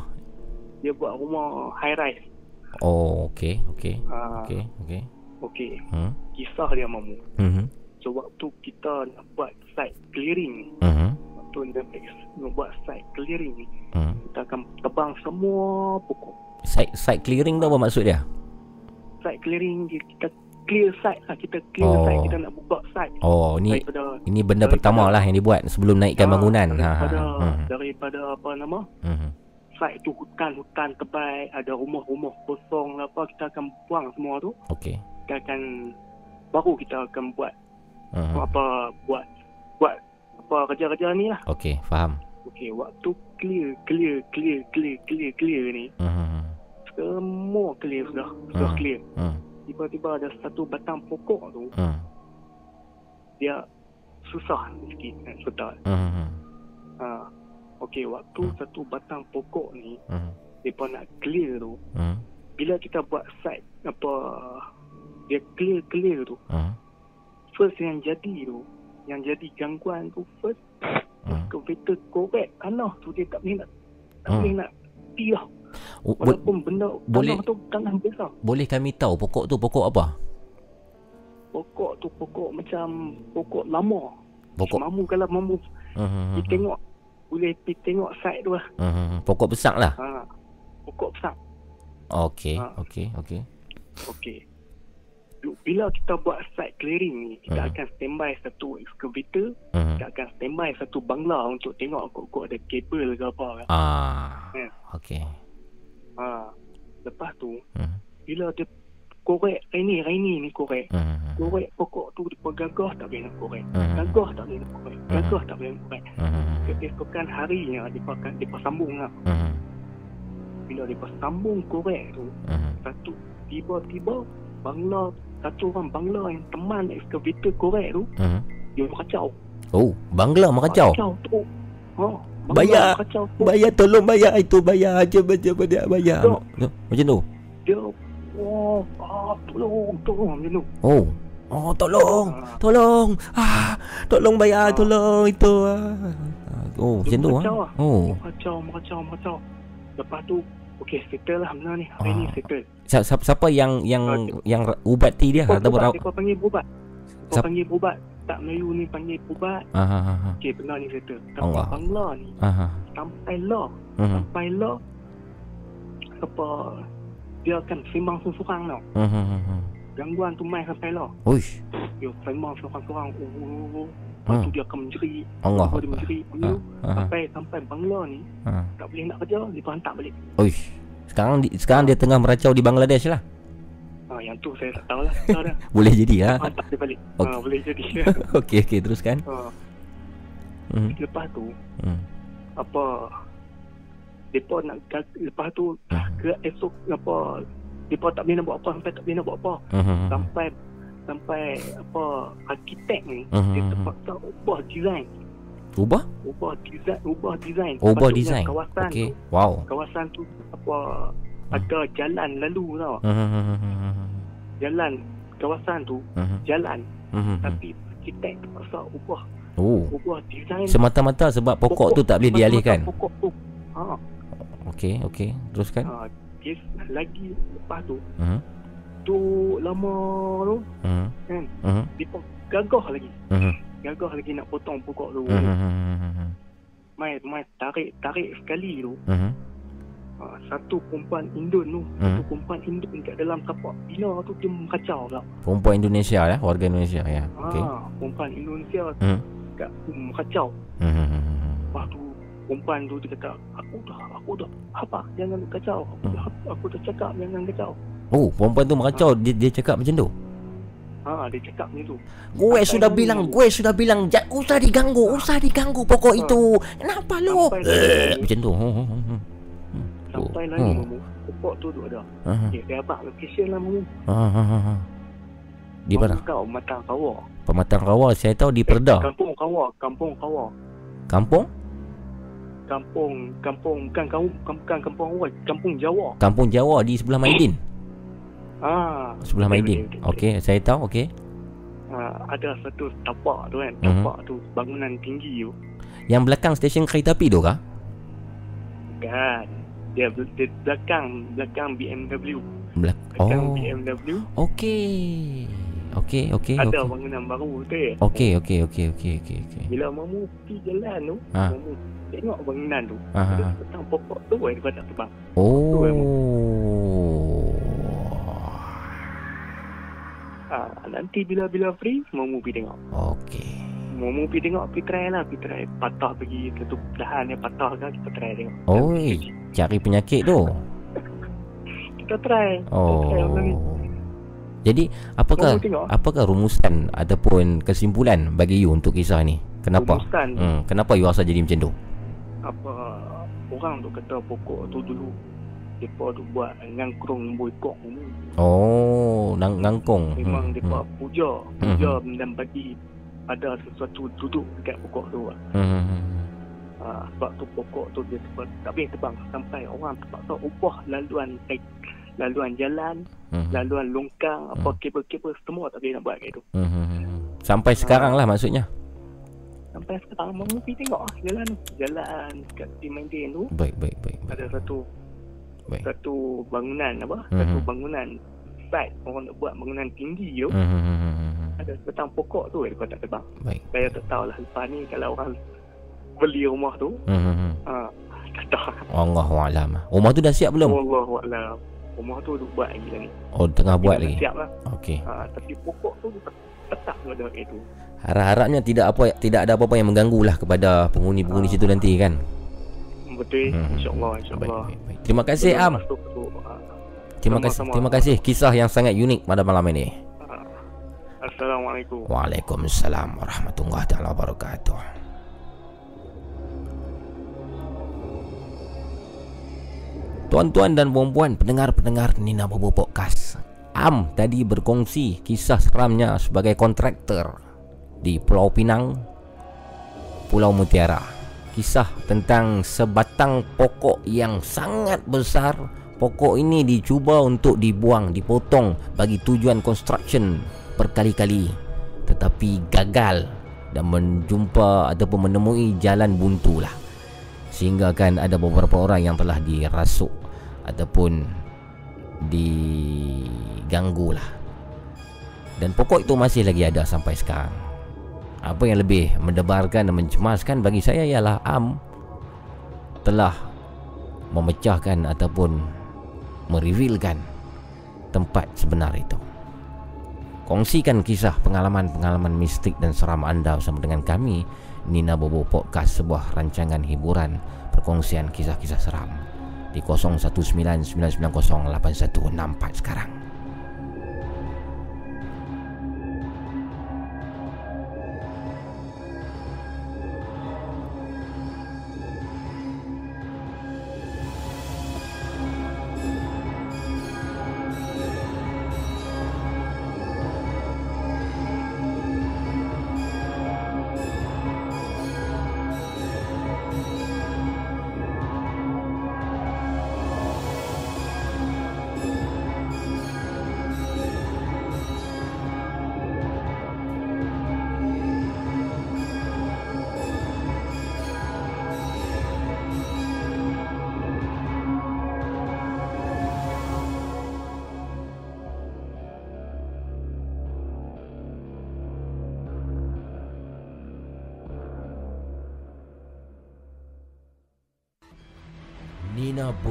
Dia buat rumah high rise. Oh, okey, okey. Ah. Okey, okey. Okey. Hmm. Kisah dia mamu. Mhm. So waktu kita nak buat site clearing Mhm. Waktu nak, nak buat site clearing ni Hmm. Kita akan tebang semua pokok Site site clearing tu apa maksud dia? Site clearing dia- kita clear site lah Kita clear Oh. site Kita nak buka site Oh, ni Daripada- ini benda pertama lah yang dibuat sebelum naikkan bangunan. Ha ha. Daripada, Hmm. daripada apa nama Mhm. Site tu hutan-hutan tebal Ada rumah-rumah kosong lah apa Kita akan buang semua tu Okey. Kita akan Baru kita akan buat Mhm. Apa Buat Buat Apa kerja-kerja ni lah Okey, faham. Okey, waktu clear, clear, clear, clear, clear, clear ni, Mhm. semua clear sudah, sudah Hmm. clear. Hmm. Tiba-tiba ada satu batang pokok tu, Hmm. dia susah sikit nak sedar. Mhm. Ha. Okey, waktu satu batang pokok ni, Mhm. mereka nak clear tu, Hmm. bila kita buat site, apa, dia clear-clear tu, Hmm. first yang jadi tu, yang jadi gangguan tu, first, Hmm. excavator korek tanah tu, dia tak boleh nak, tak Hmm. boleh nak pi lah. Oh, bo- Walaupun benda boleh- tanah tu tanah biasa. boleh kami tahu pokok tu pokok apa? Pokok tu pokok macam pokok lama. Pokok- Mamu kalau mamu Mhm. pergi tengok boleh pergi tengok site tu lah. Mhm. Pokok besar lah. Ha. Pokok besar. Okey, Ha. okey, okey. Okey. Bila kita buat site clearing ni, kita Hmm. akan standby satu excavator, Mhm. kita akan standby satu bangla untuk tengok kok-kok ada kabel ke apa kan. Ah. Kan? Okey. Ha. Lepas tu, Mhm. bila dia korek Raini, Raini ni korek. Mhm. Korek pokok tu dia gagah tak boleh nak korek. Hmm. Gagah tak boleh nak korek. Gagah tak boleh nak korek. Mhm. keesokan harinya dia akan dia sambung lah. Mhm. Bila dia sambung korek tu, Mhm. satu tiba-tiba bangla satu orang bangla yang teman excavator korek tu Mhm. dia kacau. Oh, bangla meracau. Kacau tu. Bangla Bayar. Kacau tu. Bayar tolong bayar itu bayar aja baca pada bayar. Tak. No, Macam tu. Dia oh, ah, tolong, tolong macam tu. Oh. Oh, tolong. Tolong. Ah, tolong bayar tolong itu. Ah. Oh, macam tu ah. Lah. Oh. Kacau, kacau, kacau. Lepas tu, okey, settle lah benda ni. Hari ni Ah. settle. Siapa, siapa, siapa yang yang yang ubati dia Oh, ataupun bubat, rawat? Mereka panggil bubat. Mereka Siap- panggil bubat. Tak Melayu ni panggil bubat. Ah, ah, ah, ah. Okey, benda ni settle. Allah. Bangla ni, Ah, ah. sampai law. Mhm. Sampai law, apa, dia akan sembang seorang tau. Mhm, mhm. Gangguan tu main sampai law. Uish. Dia sembang seorang-seorang. Oh, oh, oh, oh. Lepas Hmm. tu dia akan menjerit. Allah Lepas dia menjerit. Ah, ah. Sampai, sampai Bangla ni, Ah. tak boleh nak kerja, dia hantar balik. Uish. Sekarang di, sekarang dia tengah meracau di Bangladesh lah. Ha, yang tu saya tak tahu lah. *laughs* Boleh jadi ha? Hantar dia balik. Okey. Ha, boleh jadi. *laughs* *laughs* okey okey teruskan. ha. Hmm. Lepas tu, Hmm. apa depa nak lepas tu Hmm. ke esok apa depa tak boleh nak buat apa sampai tak boleh nak buat apa Hmm. sampai sampai apa arkitek ni Hmm. dia terpaksa ubah design Ubah? ubah design ubah design Ubah design. kawasan Okey. tu Wow. kawasan tu apa ada jalan lalu tau Hmm. jalan kawasan tu Hmm. jalan Hmm. tapi arkitek terpaksa ubah Oh. ubah design Semata-mata sebab pokok tu tak boleh dialihkan. pokok tu ha Okey okey teruskan. ha kes lagi lepas tu Hmm. Tu lama tu Hmm. kan Hmm. dia gagah lagi Hmm. gagah lagi nak potong pokok tu Hmm. mai mai tarik tarik sekali tu Hmm. ha, satu perempuan Indon tu Hmm. satu perempuan Indon kat dalam tapak bina tu dia kacau pula Perempuan Indonesia ya, warga Indonesia ya. Ha, perempuan Indonesia Hmm. kat um, kacau Hmm. lepas tu perempuan tu dia kata aku dah aku dah apa jangan kacau aku dah aku dah cakap jangan kacau Oh, perempuan tu meracau dia, dia cakap macam tu. ha dia cakap macam tu Gue sudah bilang, gue sudah bilang, jangan usah diganggu, usah diganggu pokok itu. Kenapa lu? Sampai Eh, macam tu. Hmm, hmm, hmm, sampai Oh. lagi Hmm. pokok tu tu ada Aha. dia dia abang location lah mamu Ah, ah, ah, ah. Di mana? kau matang kawa Pematang Rawa saya tahu di Perda. kampung kawa kampung kawa Kampung? kampung kampung bukan kampung bukan kampung awal kampung Jawa Kampung Jawa di sebelah Maidin. Ah Sebelah Maidin. Okey, saya tahu okey. ah, ada satu tapak tu kan Mhm. tapak tu bangunan tinggi tu Yang belakang stesen kereta api tu kah? kan dia, dia belakang belakang BMW Belak belakang Oh. BMW Okey. Okey, okey, ada okey. bangunan baru tu eh. Okey, okey, okey, okey, okey, okey. bila mamu pergi jalan tu Ha. mamu tengok bangunan tu Ha, ha, ada petang pokok tu eh dia tak terbang Oh. Ah, nanti bila-bila free mamu pergi tengok Okey. Mau pergi tengok, pergi try lah, pergi try patah pergi satu belahan yang patah kan kita try tengok. Oi, cari penyakit tu. *laughs* Kita try. Oh. Kita try ulang ni. Jadi, apakah apakah rumusan ataupun kesimpulan bagi you untuk kisah ni? Kenapa? Rumusan. Hmm, kenapa you rasa jadi macam tu? Apa orang tu kata pokok tu dulu depa tu buat ngangkrung lembu ikok ni. Oh, nang ngangkong. Memang Hmm, depa hmm. puja, puja dan bagi ada sesuatu duduk dekat pokok tu. lah. Hmm, hmm, hmm. Ha, sebab tu pokok tu dia terbang, tak boleh terbang sampai orang terpaksa ubah laluan eh, laluan jalan, Mhm. laluan longkang, apa kabel-kabel semua tak boleh nak buat kayak tu. Hmm, hmm, hmm. Sampai sekarang lah maksudnya. Sampai sekarang mamu pergi tengok ah, jalan. Jalan kat di maintain tu Baik, baik, baik. ada satu Baik. satu bangunan apa? Mhm. Satu bangunan site orang nak buat bangunan tinggi tu. Hmm, hmm, hmm. Ada sebatang pokok tu dia tak terbang. Baik. Saya tak tahu lah lepas ni kalau orang beli rumah tu hmm. ha, tak tahu. Allah alam. Rumah tu dah siap belum? Allah Alam. Rumah tu duk buat lagi lah ni. Oh, tengah buat lagi. Siap lah. Okey. Ha, tapi pokok tu tet- tetap ada itu. Harap-harapnya tidak apa tidak ada apa-apa yang mengganggu lah kepada penghuni-penghuni situ nanti kan. Betul. Hmm. InsyaAllah. InsyaAllah. Terima kasih Am. Ha. Terima kasih terima kasih kisah yang sangat unik pada malam ini. Assalamualaikum. Waalaikumsalam warahmatullahi taala wabarakatuh. Tuan-tuan dan puan-puan pendengar-pendengar Nina Bobo Podcast. Am tadi berkongsi kisah seramnya sebagai kontraktor di Pulau Pinang, Pulau Mutiara. Kisah tentang sebatang pokok yang sangat besar. Pokok ini dicuba untuk dibuang, dipotong bagi tujuan construction berkali-kali tetapi gagal dan menjumpa ataupun menemui jalan buntu lah. Sehingga kan ada beberapa orang yang telah dirasuk ataupun diganggu lah. Dan pokok itu masih lagi ada sampai sekarang apa yang lebih mendebarkan dan mencemaskan bagi saya ialah Am telah memecahkan ataupun merevealkan tempat sebenar itu Kongsikan kisah pengalaman-pengalaman mistik dan seram anda bersama dengan kami Nina Bobo Podcast sebuah rancangan hiburan perkongsian kisah-kisah seram di 0199908164 sekarang.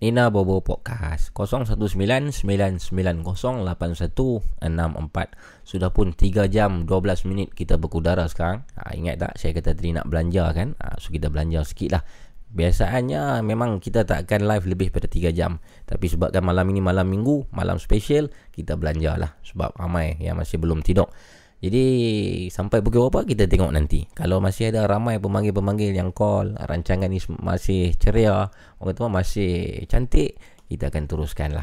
Nina Bobo Podcast. 0199908164 Sudah pun 3 jam 12 minit kita berkudara sekarang. Ha, Ingat tak saya kata tadi nak belanja kan? Ha, So kita belanja sikit lah. Biasaannya memang kita tak akan live lebih pada 3 jam. Tapi sebabkan malam ini malam minggu Malam special Kita belanja lah. Sebab ramai yang masih belum tidur jadi sampai pukul berapa kita tengok nanti. Kalau masih ada ramai pemanggil-pemanggil yang call, rancangan ni masih ceria, orang kata masih cantik, kita akan teruskan.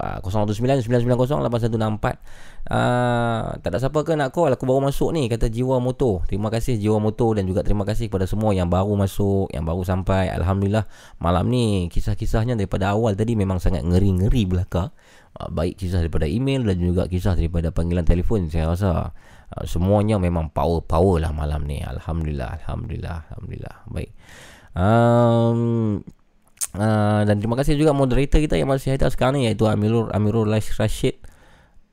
Uh, 0199908164 uh, Tak ada siapa ke nak call? Aku baru masuk ni Kata Jiwa Motor Terima kasih Jiwa Motor Dan juga terima kasih kepada semua Yang baru masuk Yang baru sampai. Alhamdulillah Malam ni Kisah-kisahnya daripada awal tadi Memang sangat ngeri-ngeri belaka uh, Baik kisah daripada email Dan juga kisah daripada panggilan telefon Saya rasa uh, Semuanya memang power-power lah malam ni Alhamdulillah Alhamdulillah Alhamdulillah Baik um, Uh, dan terima kasih juga moderator kita yang masih ada sekarang ni iaitu Amirul Amirul Rashid.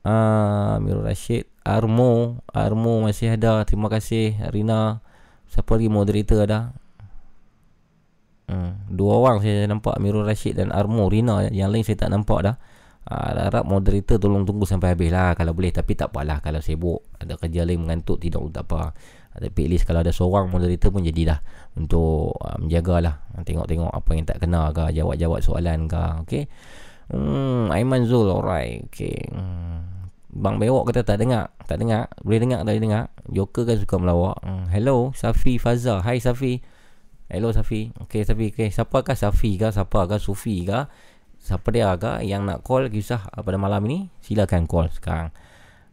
Uh, Amirul Rashid, Armo, Armo masih ada. Terima kasih Rina. Siapa lagi moderator ada? Hmm, dua orang saya nampak Amirul Rashid dan Armo Rina yang lain saya tak nampak dah. Uh, harap moderator tolong tunggu sampai habis lah kalau boleh. Tapi tak apalah kalau sibuk ada kerja lain mengantuk tidur tak apa. Tapi at least kalau ada seorang moderator pun jadilah untuk uh, menjagalah. Tengok-tengok apa yang tak kena ke jawab-jawab soalan ke okey? Hmm Aiman Zul alright okey. Hmm. Bang Bewok kata tak dengar tak dengar. Boleh dengar tak dengar. Joker kan suka melawak. Hmm. hello Safi Faza. Hai Safi. Hello Safi. Okey Safi okey. Siapakah Safi ke siapakah Sufi ke siapa dia ke yang nak call kisah pada malam ini silakan call sekarang.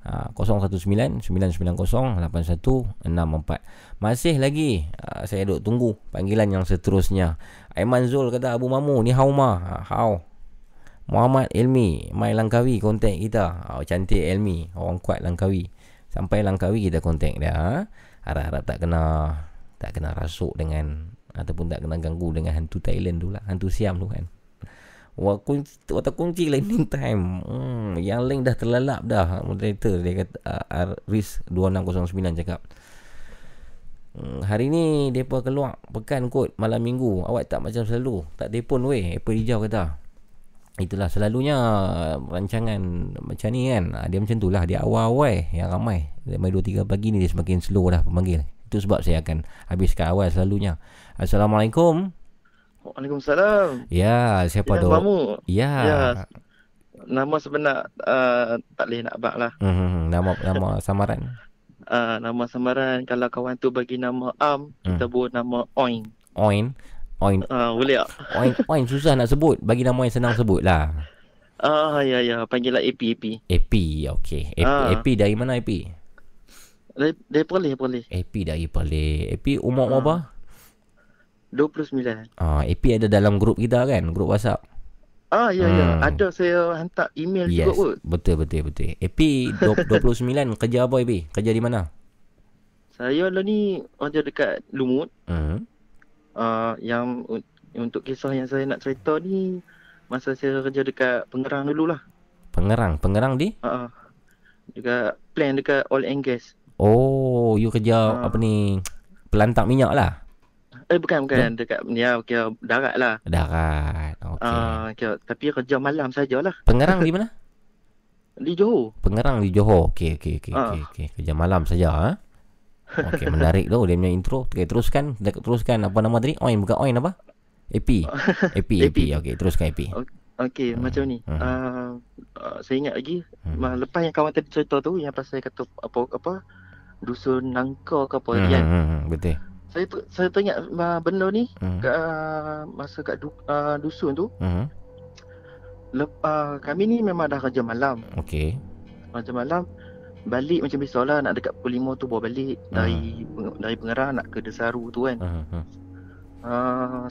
0199908164 Masih lagi uh, Saya duk tunggu Panggilan yang seterusnya. Aiman Zul kata Abu Mamu Ni Hauma uh, How Muhammad Elmi Mai Langkawi Kontak kita. Uh, Cantik Elmi Orang kuat Langkawi. Sampai Langkawi kita kontak dia uh. Harap-harap tak kena Tak kena rasuk dengan Ataupun tak kena ganggu Dengan hantu Thailand tu lah Hantu Siam tu kan Waktu kunci landing *laughs* time. Hmm, Yang link dah terlalap dah Moderator. Dia kata uh, Riz 2609 cakap. Hmm, Hari ni Mereka keluar Pekan kot Malam minggu. Awak tak macam selalu. Tak telefon weh Apa hijau kata. Itulah selalunya Rancangan Macam ni kan. Ah, Dia macam tu lah. Dia awal-awal Yang ramai. Dari 2-3 pagi ni Dia semakin slow dah pemanggil. Itu sebab saya akan Habiskan awal selalunya. Assalamualaikum Waalaikumsalam. Ya, siapa tu? Ya. ya. Nama sebenar uh, tak boleh nak bak lah. Hmm, nama nama *laughs* samaran. Uh, nama samaran kalau kawan tu bagi nama Am, hmm. kita buat nama Oin. Oin. Oin. Uh, boleh tak? Oin, Oin susah nak sebut. Bagi nama yang senang sebut lah. Ah, uh, ya, ya. Panggil lah AP, AP. AP, okey. AP, uh. AP dari mana AP? Dari, dari Perlis, Perlis. AP dari Perlis. AP umur uh. apa? 29. Ah, AP ada dalam grup kita kan? Grup WhatsApp. Ah, ya, ya. hmm. ya. Ada saya hantar email yes. juga pun. Betul, betul, betul. AP 29 *laughs* kerja apa AP? Kerja di mana? Saya lah ni kerja dekat Lumut. Hmm. Uh, yang untuk kisah yang saya nak cerita ni masa saya kerja dekat Pengerang dululah. Pengerang? Pengerang di? Uh, dekat plan dekat Oil and Gas. Oh, you kerja uh. apa ni? Pelantak minyak lah? Eh bukan bukan hmm? dekat ni ya kira darat lah. Darat. Okey. Uh, tapi kerja malam sajalah. Pengerang di *laughs* mana? Di Johor. Pengerang di Johor. Okey okey okey uh. okey okey. Kerja malam saja ha. Okey *laughs* menarik tu dia punya intro. Okey teruskan teruskan apa nama tadi? Oin bukan Oin apa? AP. *laughs* AP AP. Okey teruskan AP. Okey hmm. macam ni. Hmm. Uh, uh, saya ingat lagi hmm. lepas yang kawan tadi cerita tu yang pasal kata apa apa dusun nangka ke apa hmm. kan. Hmm. Betul saya saya tanya uh, benda ni hmm. kat, uh, masa kat du, uh, dusun tu. Hmm. Lep, uh, kami ni memang dah kerja malam. Okey. Kerja malam balik macam biasalah nak dekat pukul 5 tu bawa balik hmm. dari dari Pengerang nak ke Desaru tu kan. Hmm. hmm. uh,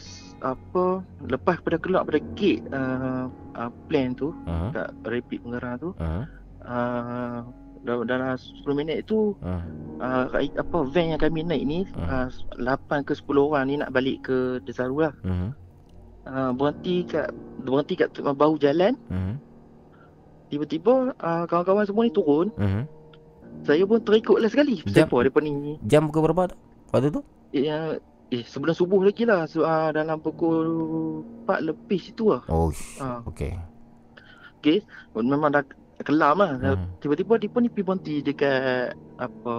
apa lepas pada keluar pada gate uh, uh, plan tu uh-huh. kat rapid pengerang tu uh-huh. uh, dalam 10 minit tu uh. Uh, apa van yang kami naik ni uh. Uh, 8 ke 10 orang ni nak balik ke Desaru lah uh-huh. uh, berhenti kat berhenti kat bahu jalan uh-huh. tiba-tiba uh, kawan-kawan semua ni turun uh-huh. saya pun terikut lah sekali jam, siapa ni jam ke berapa tu waktu tu ya Eh sebelum subuh lagi lah so, uh, Dalam pukul 4 lebih situ lah Oh uh. Okay Okay Memang dah kelam lah hmm. Tiba-tiba dia pun ni pergi berhenti dekat Apa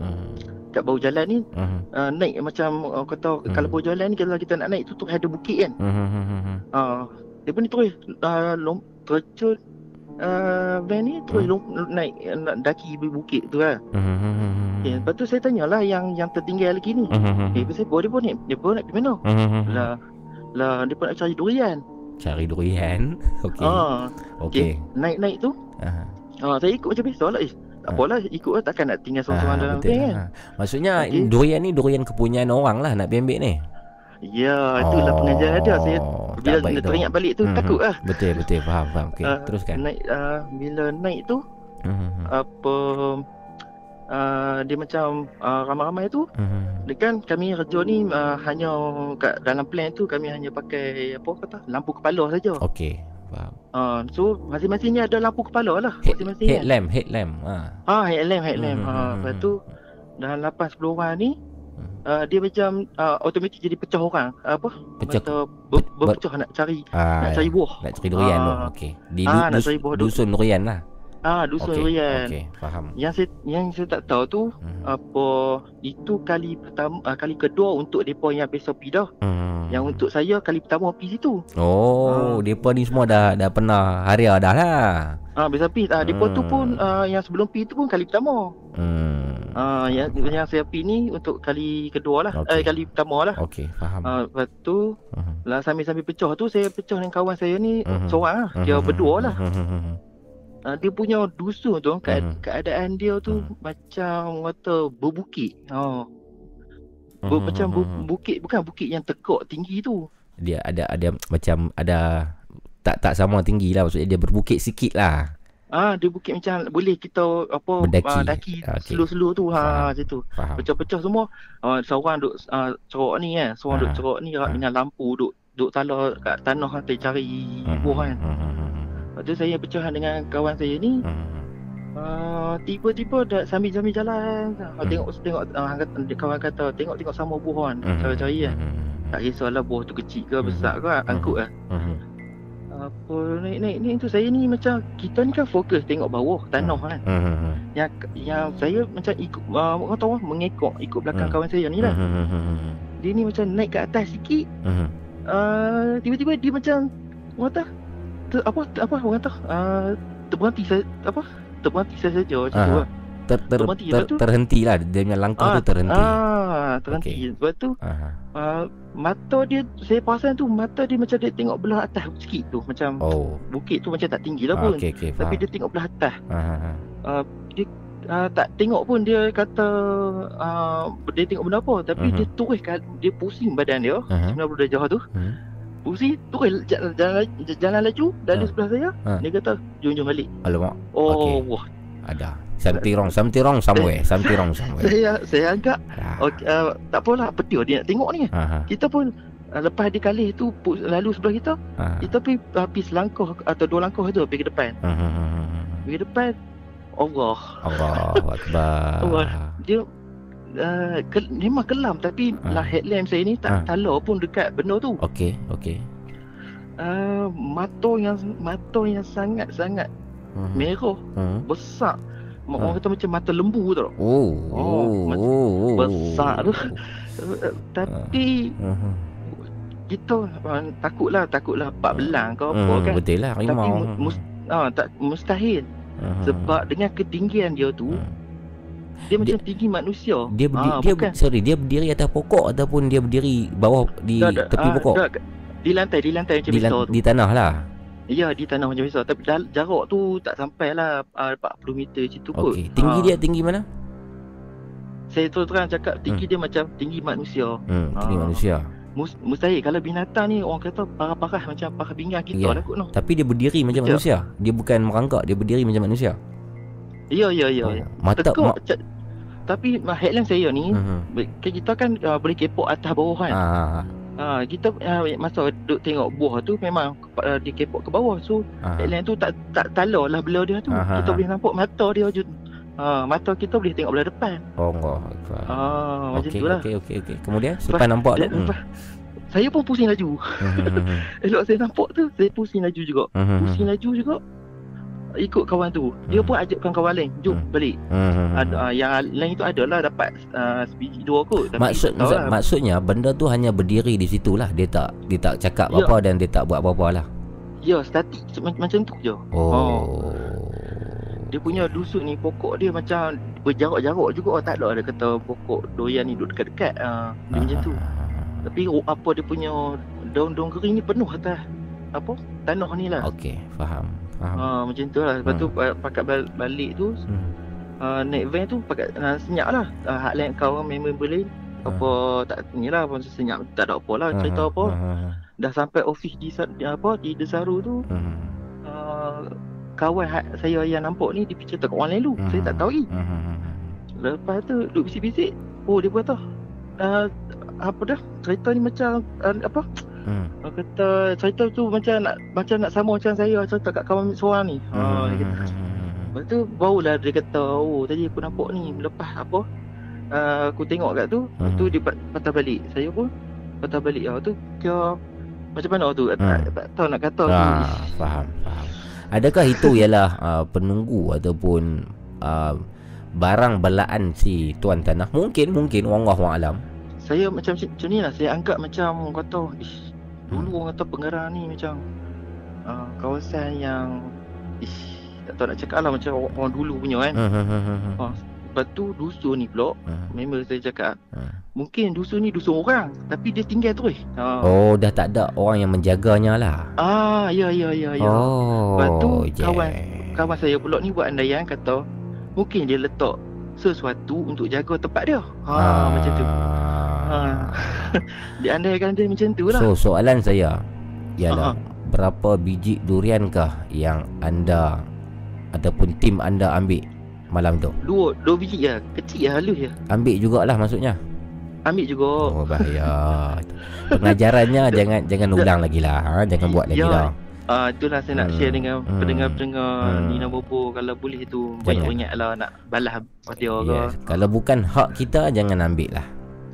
hmm. Kat bawah jalan ni hmm. uh, Naik macam uh, Kata hmm. Kalau bawah jalan ni Kalau kita nak naik tu Tu ada bukit kan hmm. uh, Dia pun ni terus uh, lom, Tercut uh, Van ni Terus hmm. lom, naik Nak daki bukit tu lah hmm. Okay, lepas tu saya tanyalah yang yang tertinggal lagi ni. Uh-huh. Eh, saya boleh pun ni. Dia pun nak pergi mana? Uh-huh. Lah, lah dia pun nak cari durian. Cari durian? *laughs* Okey. Ah, Okey. Okay. Naik-naik tu. Uh-huh. Ah, saya ikut macam biasa lah. Eh, tak apalah ikut lah takkan nak tinggal seorang-seorang dalam van kan. Maksudnya okay. durian ni durian kepunyaan orang lah nak ambil ni. Ya, itulah oh, pengajaran dia. Saya bila teringat balik tu mm-hmm. takut lah. Betul, betul. Faham, faham. Okay, uh, teruskan. Naik, uh, bila naik tu, mm-hmm. apa uh, dia macam uh, ramai-ramai tu hmm. dia kan kami kerja ni uh, hanya kat dalam plan tu kami hanya pakai apa kata lampu kepala saja okey faham. Uh, so masing-masing ni ada lampu kepala lah. Masing-masing headlamp headlamp ha. Ah headlamp headlamp hmm. ha lepas tu dalam 8 10 orang ni Uh, dia macam uh, automatik jadi pecah orang. Apa? Pecah. Ber, berpecah nak cari ah, nak cari buah. nak cari durian. Uh, tu okey. Di ah, du, dus, dusun durian lah Ah, dusun okay. Rian. Okey, faham. Yang saya yang saya tak tahu tu hmm. apa itu kali pertama uh, kali kedua untuk depa yang besok pi dah. Hmm. Yang untuk saya kali pertama pi situ. Oh, uh. depa ni semua dah dah pernah haria dah lah. Ah, besok pi. Ah, depa tu pun uh, yang sebelum pi tu pun kali pertama. Hmm. Ah, yang yang saya pi ni untuk kali kedua lah. Okay. Eh, kali pertama lah. Okey, faham. Ah, lepas tu uh-huh. lah sambil-sambil pecah tu saya pecah dengan kawan saya ni uh-huh. seorang lah. Dia uh-huh. berdua lah. Uh-huh uh, dia punya dusun tu ke- hmm. keadaan dia tu hmm. macam kata berbukit. Oh. Ber, hmm. macam bu- bukit bukan bukit yang tekuk tinggi tu. Dia ada ada macam ada tak tak sama tinggi lah maksudnya dia berbukit sikit lah. Ah dia bukit macam boleh kita apa Berdaki. Uh, daki okay. slow-slow tu ha macam tu. Pecah-pecah semua. Uh, seorang duk uh, cerok ni kan, seorang ha. duk cerok ni ha. dengan lampu duk duk talar kat tanah kan cari buah kan. Hmm. Lepas tu saya pecahan dengan kawan saya ni hmm. uh, Tiba-tiba dah sambil-sambil jalan hmm. Tengok tengok uh, kawan kata Tengok-tengok sama buah kan hmm. Cari-cari kan hmm. Tak kisahlah buah tu kecil ke besar ke hmm. Angkut lah hmm. Apa naik-naik ni tu saya ni macam Kita ni kan fokus tengok bawah tanah kan hmm. Yang yang saya macam ikut uh, Orang tahu mengekor ikut belakang hmm. kawan saya ni lah hmm. Dia ni macam naik ke atas sikit hmm. uh, Tiba-tiba dia macam Orang tahu ter, apa ter, apa orang kata? Uh, terberhenti saya apa? Terberhenti saya saja macam tu lah. ter, ter, ter, ter, terhenti lah. Dia punya langkah ah, tu terhenti. ah terhenti. Okay. sebab tu uh, mata dia saya perasan tu mata dia macam dia tengok belah atas sikit tu. Macam oh. bukit tu macam tak tinggi lah pun. Okay, okay, tapi dia tengok belah atas. Uh, dia Uh, tak tengok pun dia kata uh, dia tengok benda apa. Tapi uh-huh. dia terus dia pusing badan dia. Uh-huh. 90 darjah tu. Uh-huh. Uzi turun jalan, jalan, jalan laju dari ha. sebelah saya. Ha. Dia kata, jom jom balik. Alamak. Oh, okay. wah. Ada. Something wrong, something wrong somewhere. Something wrong somewhere. *laughs* saya saya agak ha. okay, uh, tak apalah, petir dia nak tengok ni. Ha. ha. Kita pun uh, lepas dia kali tu lalu sebelah kita, ha. kita pergi pergi selangkah atau dua langkah tu pergi ke depan. Ha. ha, ha, ha pergi depan Allah. *laughs* Allah Akbar. Allah. Dia uh, ke, memang kelam tapi ha. lah headlamp saya ni tak ha. talar pun dekat benda tu. Okey, okey. Uh, mata yang mata yang sangat-sangat uh-huh. merah, uh-huh. besar. Mak orang kata macam mata lembu tu. Oh, oh, oh, oh, besar tu. Uh, tapi uh-huh. kita uh, takutlah takutlah pak belang ke apa kan. Betul lah, Tapi mus, uh, tak mustahil. Uh-huh. Sebab dengan ketinggian dia tu uh-huh. Dia, macam tinggi manusia. Dia berdiri, ha, dia bukan. sorry, dia berdiri atas pokok ataupun dia berdiri bawah di da, da, tepi ha, pokok. Da, di lantai, di lantai macam di, lan, di tanah lah. Ya, di tanah macam biasa. Tapi jarak tu tak sampai lah uh, 40 meter macam tu kot. Okay. Tinggi ha. dia tinggi mana? Saya terus terang cakap tinggi hmm. dia macam tinggi manusia. Hmm, tinggi ha. manusia. Mus, mustahil kalau binatang ni orang kata parah-parah macam parah pinggang kita yeah. lah kot no. Tapi dia berdiri macam Betul. manusia. Dia bukan merangkak, dia berdiri macam manusia. Ya ya ya. Oh. Mata Tekuk, ma- c- tapi headline saya ni uh-huh. kita kan uh, boleh kepok atas bawah kan. Uh-huh. Uh, kita uh, masa duduk tengok buah tu memang uh, dikepok ke bawah so uh-huh. headline tu tak tak talar lah belah dia tu. Uh-huh. Kita boleh nampak mata dia je Ha, mata kita boleh tengok belah depan. Oh, Allah. Ha, macam okay, tu lah. Okey, okey, okey. Kemudian, selepas nampak tu. Hmm. Saya pun pusing laju. Uh-huh. *laughs* Elok saya nampak tu, saya pusing laju juga. Uh-huh. Pusing laju juga. Ikut kawan tu. Dia pun ajakkan kawan lain. Jom uh-huh. balik. Ada, uh, yang lain tu adalah dapat uh, sebiji dua kot. Tapi Maksud, lah. Maksudnya, benda tu hanya berdiri di situ lah. Dia tak dia tak cakap ya. apa-apa dan dia tak buat apa-apa lah. Ya, statik macam tu je. Oh. oh dia punya dusun ni pokok dia macam berjarak-jarak juga tak ada dia kata pokok doyan ni duduk dekat-dekat uh, dia macam tu tapi apa dia punya daun-daun kering ni penuh atas apa tanah ni lah okey faham faham uh, macam tu lah lepas hmm. tu pakat balik tu hmm. uh, naik van tu pakat uh, senyap lah uh, hak lain kawan member boleh hmm. apa tak ni lah apa senyap tak ada apa lah cerita apa hmm. dah sampai office di, di apa di Desaru tu hmm. uh, kawan saya yang nampak ni dia cerita kat orang lain dulu. Uh-huh. Saya tak tahu lagi. Uh-huh. Lepas tu duduk bisik-bisik. Oh dia kata uh, apa dah cerita ni macam uh, apa? Hmm. Uh. kata cerita tu macam nak macam nak sama macam saya cerita kat kawan seorang ni. Ha uh, dia kata. Lepas tu barulah dia kata oh tadi aku nampak ni lepas apa? Uh, aku tengok kat tu, uh-huh. tu dia patah balik. Saya pun patah balik. Ah tu kira macam mana tu? Hmm. Tak, tak tahu nak kata. Ah, faham, faham. Adakah itu ialah uh, penunggu ataupun uh, barang belaan si tuan tanah? Mungkin, mungkin. Wallahu alam. Saya macam macam ni lah. Saya anggap macam orang kata, ish, dulu hmm. orang kata pengarah ni macam uh, kawasan yang, ish, tak tahu nak cakap lah macam orang, orang dulu punya kan. Uh, Lepas tu dusun ni pula hmm. Member saya cakap hmm. Mungkin dusun ni dusun orang Tapi dia tinggal terus ha. Oh dah tak ada orang yang menjaganya lah Ah ya ya ya ya. Oh Lepas tu yeah. kawan Kawan saya pula ni buat andaian kata Mungkin dia letak Sesuatu untuk jaga tempat dia Ha ah. macam tu ha. *laughs* Dia andaikan dia macam tu lah So soalan saya Ialah uh Berapa biji durian kah Yang anda Ataupun tim anda ambil malam tu? Dua, dua biji ya. Kecil ya, halus ya. Ambil jugalah maksudnya. Ambil juga. Oh bahaya. Pengajarannya *laughs* jangan jangan ulang lagi lah. Ha? Jangan buat lagi ya. lah. Ah uh, itulah saya nak hmm. share dengan hmm. pendengar-pendengar hmm. Nina Bobo kalau boleh tu banyak-banyak lah nak balas dia yes. ke. Kalau bukan hak kita jangan ambil lah.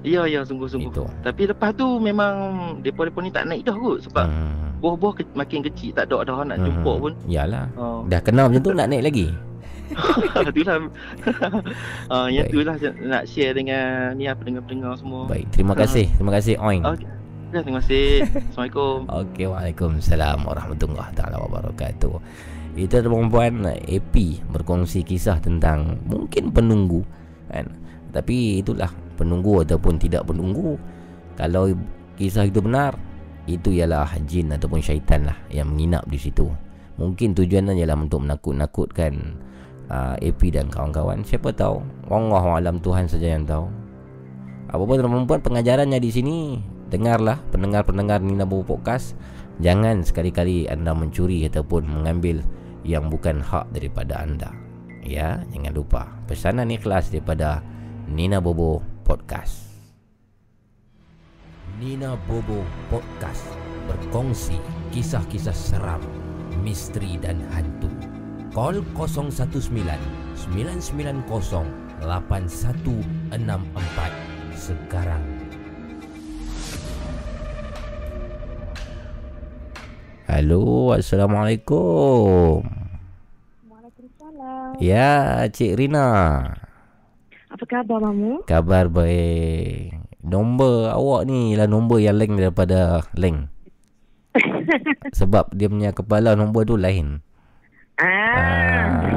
Ya ya sungguh-sungguh. Itu. Tapi lepas tu memang depa-depa ni tak naik dah kot sebab hmm. buah-buah ke- makin kecil tak ada dah nak hmm. jumpa pun. Yalah. Oh. Dah kenal macam tu nak naik lagi. *laughs* Itulah uh, *laughs* Yang tu lah Nak share dengan Ni apa Dengar-dengar semua Baik Terima kasih uh. Terima kasih Oin okay. Ya, terima kasih Assalamualaikum *laughs* Okey Waalaikumsalam Warahmatullahi Taala Wabarakatuh Itu ada perempuan AP Berkongsi kisah tentang Mungkin penunggu kan? Tapi itulah Penunggu ataupun tidak penunggu Kalau kisah itu benar Itu ialah jin ataupun syaitan lah Yang menginap di situ. Mungkin tujuannya ialah untuk menakut-nakutkan uh, AP dan kawan-kawan. Siapa tahu Allah alam Tuhan saja yang tahu. Apa pun perempuan pengajarannya di sini Dengarlah pendengar-pendengar Nina Bobo Podcast. Jangan sekali-kali anda mencuri ataupun mengambil Yang bukan hak daripada anda. Ya, jangan lupa. Pesanan ikhlas daripada Nina Bobo Podcast Nina Bobo Podcast Berkongsi kisah-kisah seram, misteri dan hantu Call 019 990 8164 sekarang. Halo, Assalamualaikum. Waalaikumsalam. Ya, Cik Rina. Apa khabar, Mamu? Kabar baik. Nombor awak ni lah nombor yang lain daripada lain. *laughs* Sebab dia punya kepala nombor tu lain. Ah.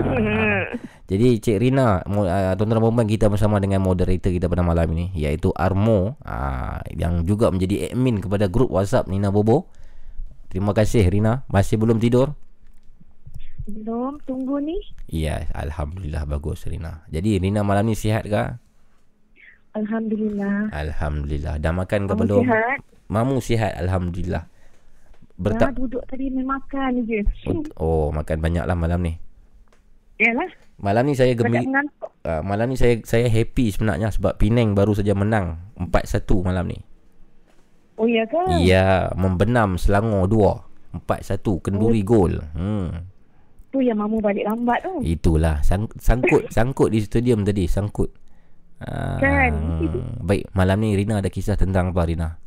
Jadi Cik Rina, uh, tuan-tuan perempuan kita bersama dengan moderator kita pada malam ini iaitu Armo uh, yang juga menjadi admin kepada grup WhatsApp Nina Bobo. Terima kasih Rina, masih belum tidur? Belum, tunggu ni. Ya, alhamdulillah bagus Rina. Jadi Rina malam ni sihat ke? Alhamdulillah. Alhamdulillah. Dah makan ke belum? Sihat. Mamu sihat Alhamdulillah Berta- ya, duduk tadi main makan je Oh, makan banyak lah malam ni Yalah Malam ni saya gembira uh, Malam ni saya saya happy sebenarnya Sebab Penang baru saja menang 4-1 malam ni Oh iya ke? Iya Membenam Selangor 2 4-1 Kenduri oh. gol hmm. Tu yang mamu balik lambat tu. Itulah. Sang, Sangkut *laughs* Sangkut di stadium tadi Sangkut. Uh, Kan. Baik Malam ni Rina ada kisah tentang apa Rina?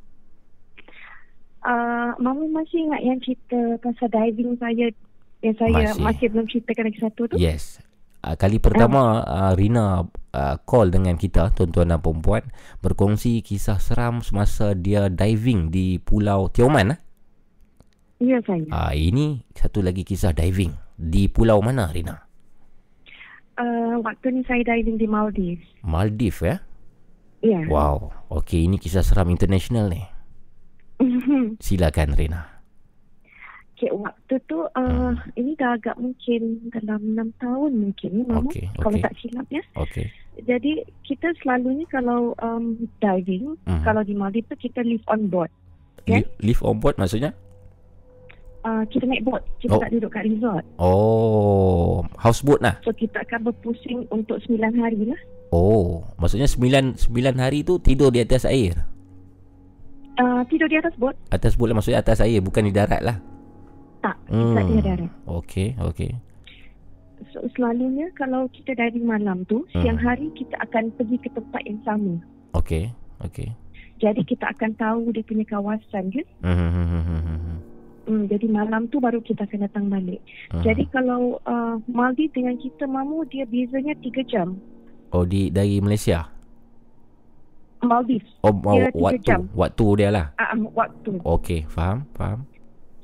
Uh, mamu masih ingat yang cerita Pasal diving saya Yang saya masih, masih belum ceritakan lagi satu tu? Yes. Uh, kali pertama uh, Rina uh, call dengan kita tuan-tuan dan puan berkongsi kisah seram semasa dia diving di Pulau Tioman eh? Ya saya. Uh, ini satu lagi kisah diving di pulau mana Rina? Uh, waktu ni saya diving di Maldives. Maldives ya? Ya. Wow. Okey, ini kisah seram international ni. Silakan Rina. Okay, waktu tu uh, hmm. ini dah agak mungkin dalam 6 tahun mungkin ni Mama. Okay, okay. Kalau tak silap ya. Okay. Jadi kita selalunya kalau um, diving, hmm. kalau di Maldives tu kita live on board. Kan? Live on board maksudnya? Uh, kita naik boat, kita oh. tak duduk kat resort. Oh, houseboat lah. So kita akan berpusing untuk 9 hari lah. Oh, maksudnya 9 9 hari tu tidur di atas air. Uh, tidur di atas boat. Atas boat lah maksudnya atas air bukan di darat lah. Tak, hmm. tak di darat. Okey, okey. So, selalunya kalau kita dari malam tu, hmm. siang hari kita akan pergi ke tempat yang sama. Okey, okey. Jadi kita akan tahu dia punya kawasan kan? Hmm, Hmm, jadi malam tu baru kita akan datang balik. Hmm. Jadi kalau uh, Maldi dengan kita mamu dia bezanya 3 jam. Oh di dari Malaysia. Maldives. Oh, oh waktu jam. waktu dia lah. Ah, uh, waktu. Okey, faham, faham.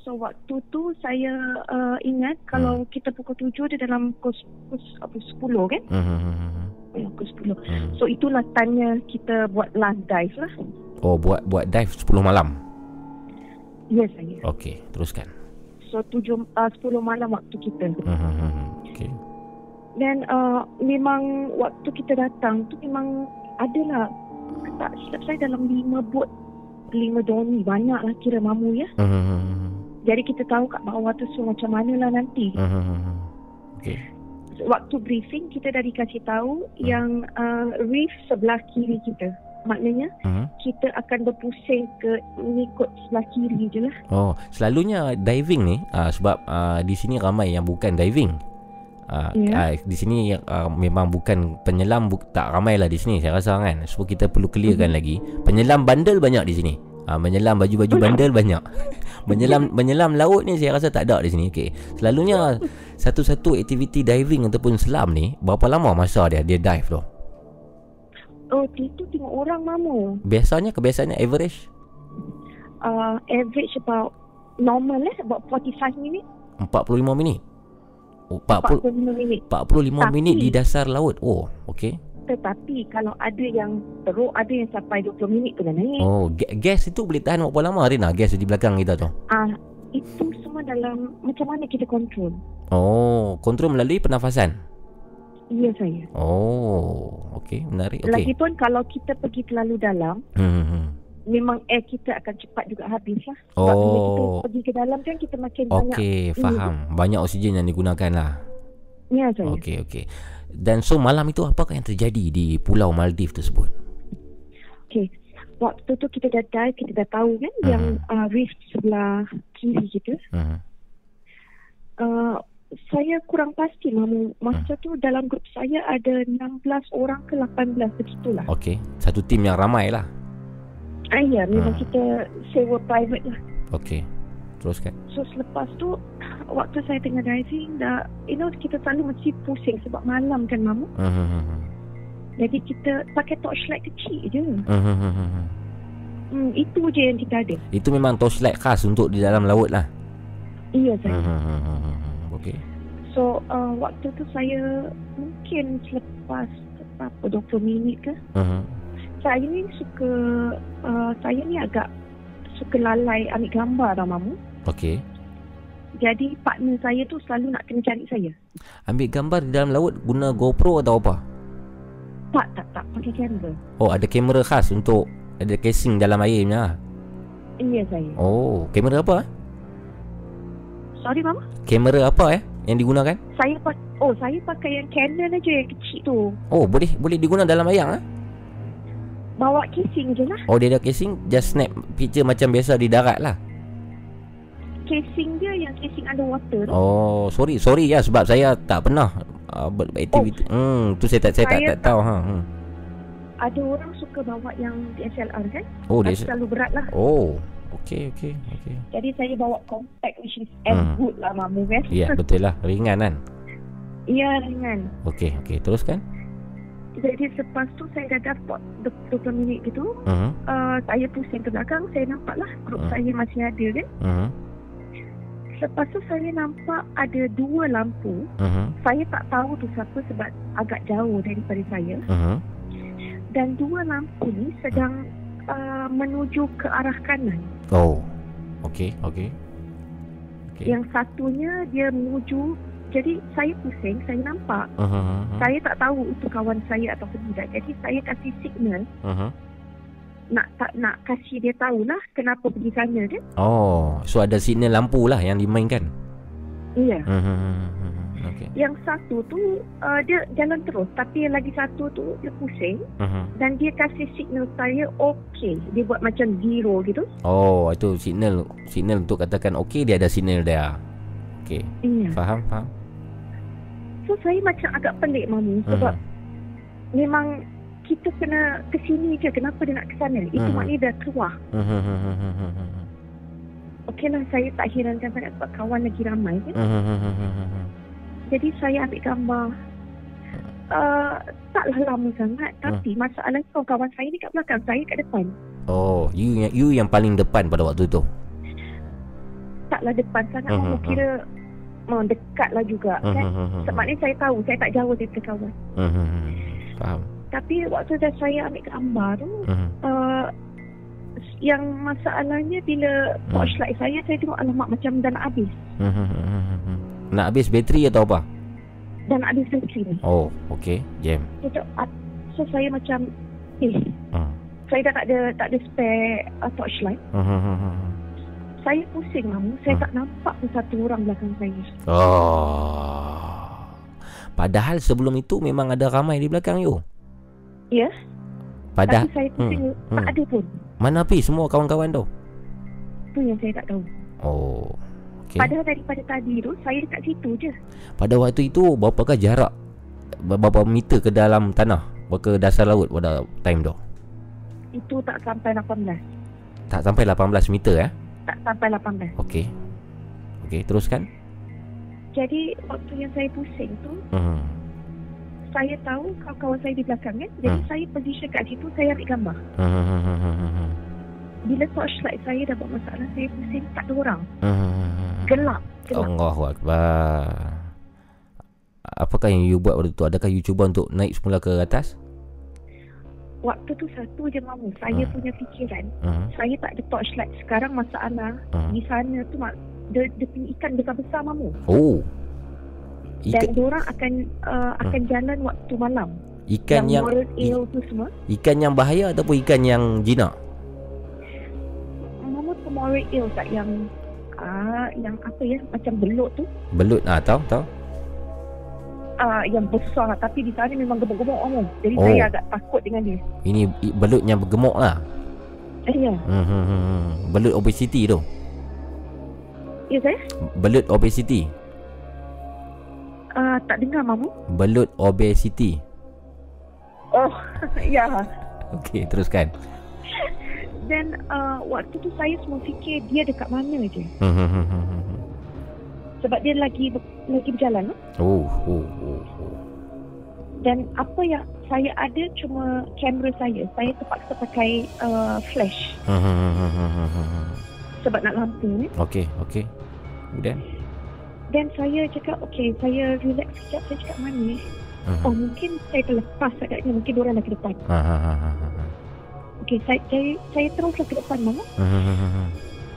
So waktu tu saya uh, ingat kalau hmm. kita pukul tujuh dia dalam pukul, pukul apa, 10 kan? Hmm. Ya, pukul 10. Hmm. So itulah tanya kita buat last dive lah. Oh buat buat dive 10 malam? Ya saya. Okey, teruskan. So tujuh, uh, 10 malam waktu kita. Hmm. hmm Okey. Dan uh, memang waktu kita datang tu memang adalah tak silap saya dalam lima bot lima doni banyak lah kira mamu ya. Hmm. Jadi kita tahu kat bawah tu so macam mana lah nanti. Uh-huh. Okay. Waktu briefing kita dah dikasih tahu uh yang uh, reef sebelah kiri kita. Maknanya uh-huh. kita akan berpusing ke mengikut sebelah kiri je lah. Oh, selalunya diving ni uh, sebab uh, di sini ramai yang bukan diving. Uh, yeah. uh, di sini uh, memang bukan penyelam bu- tak ramai lah di sini saya rasa kan so kita perlu clearkan uh-huh. lagi penyelam bandel banyak di sini uh, menyelam baju-baju bandel banyak *laughs* menyelam menyelam laut ni saya rasa tak ada di sini. Okey. Selalunya satu-satu aktiviti diving ataupun selam ni berapa lama masa dia dia dive tu? Oh, itu tengok orang mamu. Biasanya kebiasaannya average? Uh, average about normal eh about 45 minit. 45 minit. Oh, 40, 45 minit. 45 Tapi, minit di dasar laut. Oh, okey. Tetapi kalau ada yang teruk Ada yang sampai 20 minit tu dah naik Oh gas itu boleh tahan berapa lama Rina Gas di belakang kita tu Ah, Itu semua dalam Macam mana kita kontrol Oh Kontrol melalui pernafasan Ya saya Oh Okey menarik okay. Lagipun kalau kita pergi terlalu dalam hmm. hmm, hmm. Memang air kita akan cepat juga habis lah Sebab oh. bila kita pergi ke dalam kan Kita makin okay, banyak Okey faham ini. Banyak oksigen yang digunakan lah Ya saya Okey okey dan so malam itu apakah yang terjadi di Pulau Maldives tersebut? Okay. Waktu tu kita dah dive, kita dah tahu kan uh-huh. yang uh, reef sebelah kiri kita. Uh-huh. Uh, saya kurang pasti mamu masa uh-huh. tu dalam grup saya ada 16 orang ke 18 begitulah. Okey, satu tim yang ramai lah. Ah, ya, memang uh-huh. kita sewa private lah. Okey, teruskan. So selepas tu waktu saya tengah diving dah you know kita selalu mesti pusing sebab malam kan mama. Uh-huh. Jadi kita pakai torchlight kecil je. Uh-huh. Hmm, itu je yang kita ada. Itu memang torchlight khas untuk di dalam laut lah. Iya saya. Uh-huh. So uh, waktu tu saya mungkin selepas apa 20 minit ke. Uh-huh. Saya ni suka uh, saya ni agak suka lalai ambil gambar tau mamu. Okey. Jadi partner saya tu selalu nak kena cari saya. Ambil gambar di dalam laut guna GoPro atau apa? Tak, tak, tak. Pakai kamera. Oh, ada kamera khas untuk ada casing dalam air punya. Iya saya. Oh, kamera apa? Eh? Sorry mama. Kamera apa eh yang digunakan? Saya pakai Oh, saya pakai yang Canon aja yang kecil tu. Oh, boleh boleh digunakan dalam layar eh? Bawa casing je lah. Oh, dia ada casing, just snap picture macam biasa di darat lah. Casing dia yang casing underwater tu. Oh, sorry, sorry ya sebab saya tak pernah uh, beraktiviti. Oh, hmm, tu saya tak saya, saya tak, tak tahu ha. Hmm. Ada orang suka bawa yang DSLR kan? Oh, dia terlalu berat lah. Oh. Okey, okey, okey. Jadi saya bawa compact which is as hmm. good lah mamu kan? Ya, *laughs* betul lah. Ringan kan? Ya, ringan. Okey, okey. Teruskan. Jadi selepas tu saya dah dapat 20 minit gitu. Uh-huh. Uh, saya pusing ke belakang, saya nampak lah grup uh-huh. saya masih ada kan? Uh-huh. Lepas tu saya nampak ada dua lampu. Uh-huh. Saya tak tahu tu siapa sebab agak jauh daripada saya. Uh-huh. Dan dua lampu ni sedang uh, menuju ke arah kanan. Oh, okey, okey. Okay. Yang satunya dia menuju jadi saya pusing, saya nampak. Uh-huh, uh-huh. Saya tak tahu itu kawan saya atau tidak. Jadi saya kasih signal. Uh-huh. Nak tak nak kasih dia tahulah kenapa pergi sana dia. Oh, so ada signal lampu lah yang dimainkan. Iya. Uh-huh. Okay. Yang satu tu uh, dia jalan terus tapi yang lagi satu tu dia pusing uh-huh. dan dia kasih signal saya okey. Dia buat macam zero gitu. Oh, itu signal signal untuk katakan okey dia ada signal dia. Okey. Iya. Faham, faham. So saya macam agak pelik mami sebab uh-huh. memang kita kena ke sini je kenapa dia nak ke sana? Itu uh-huh. maknanya dah keluar. Uh-huh. Okeylah saya tak herankan sangat sebab kawan lagi ramai kan. Uh-huh. Jadi saya ambil gambar uh, Taklah lama sangat Tapi hmm. masalah kau kawan saya ni kat belakang Saya kat depan Oh You yang, you yang paling depan pada waktu tu Taklah depan sangat uh-huh. Aku kira uh, Dekat lah juga uh-huh. kan Sebab ni saya tahu Saya tak jauh daripada kawan uh-huh. Faham Tapi waktu dah saya ambil gambar tu uh-huh. uh, Yang masalahnya Bila uh-huh. Watchlight saya Saya tengok alamak macam dah nak habis uh-huh. Nak habis bateri atau apa? Dah nak habis bateri ni Oh, okay, jam so, so saya macam Eh, uh. saya dah tak ada Tak ada spare uh, torchlight uh-huh. Saya pusing mamu Saya uh. tak nampak pun satu orang belakang saya Oh Padahal sebelum itu Memang ada ramai di belakang you Ya Padahal Tapi saya pusing hmm. Tak hmm. ada pun Mana pergi semua kawan-kawan tu? Itu yang saya tak tahu Oh Okay. Padahal daripada tadi tu Saya dekat situ je. Pada waktu itu Berapakah jarak Berapa meter ke dalam tanah? Ke dasar laut pada time tu? Itu tak sampai 18 Tak sampai 18 meter eh? Tak sampai 18 Okey. Okey teruskan. Jadi Waktu yang saya pusing tu uh-huh. Saya tahu Kawan-kawan saya di belakang kan Jadi uh-huh. saya position kat situ Saya ambil gambar. Uh-huh. Bila torchlight saya dah buat masalah Saya pusing tak ada orang uh-huh gelap. gelap. Allahu Akbar. Apakah yang you buat waktu tu? Adakah you cuba untuk naik semula ke atas? Waktu tu satu je mamu. Saya uh. punya fikiran. Uh. Saya tak ada torchlight. Sekarang masalah uh. di sana tu dia, dia punya ikan besar-besar mamu. Oh. Ikan. Dan orang akan uh, akan uh. jalan waktu malam. Ikan yang, yang tu semua. Ikan yang bahaya ataupun ikan yang jinak? Moral eel tak yang Ah, yang apa ya macam belut tu. Belut ah tahu tahu. Ah yang besar tapi di sana memang gemuk-gemuk orang. Jadi oh. saya agak takut dengan dia. Ini belut yang bergemuk lah. Eh, ya. Hmm, hmm, hmm, hmm. Belut obesity tu. Ya saya? Belut obesity. Ah uh, tak dengar mamu. Belut obesity. Oh, *laughs* ya. Okey, teruskan. Then uh, waktu tu saya semua fikir dia dekat mana je. *laughs* Sebab dia lagi lagi berjalan. Oh, oh, oh, oh. Dan apa yang saya ada cuma kamera saya. Saya terpaksa pakai uh, flash. *laughs* Sebab nak lampu ni. Okey, okey. Kemudian? Dan saya cakap, okey, saya relax sekejap. Saya cakap mana? Uh-huh. Oh, *laughs* mungkin saya terlepas agaknya. Mungkin orang dah ke depan. Uh-huh. Okey, saya, saya, saya teruslah ke depan mama. Uh-huh.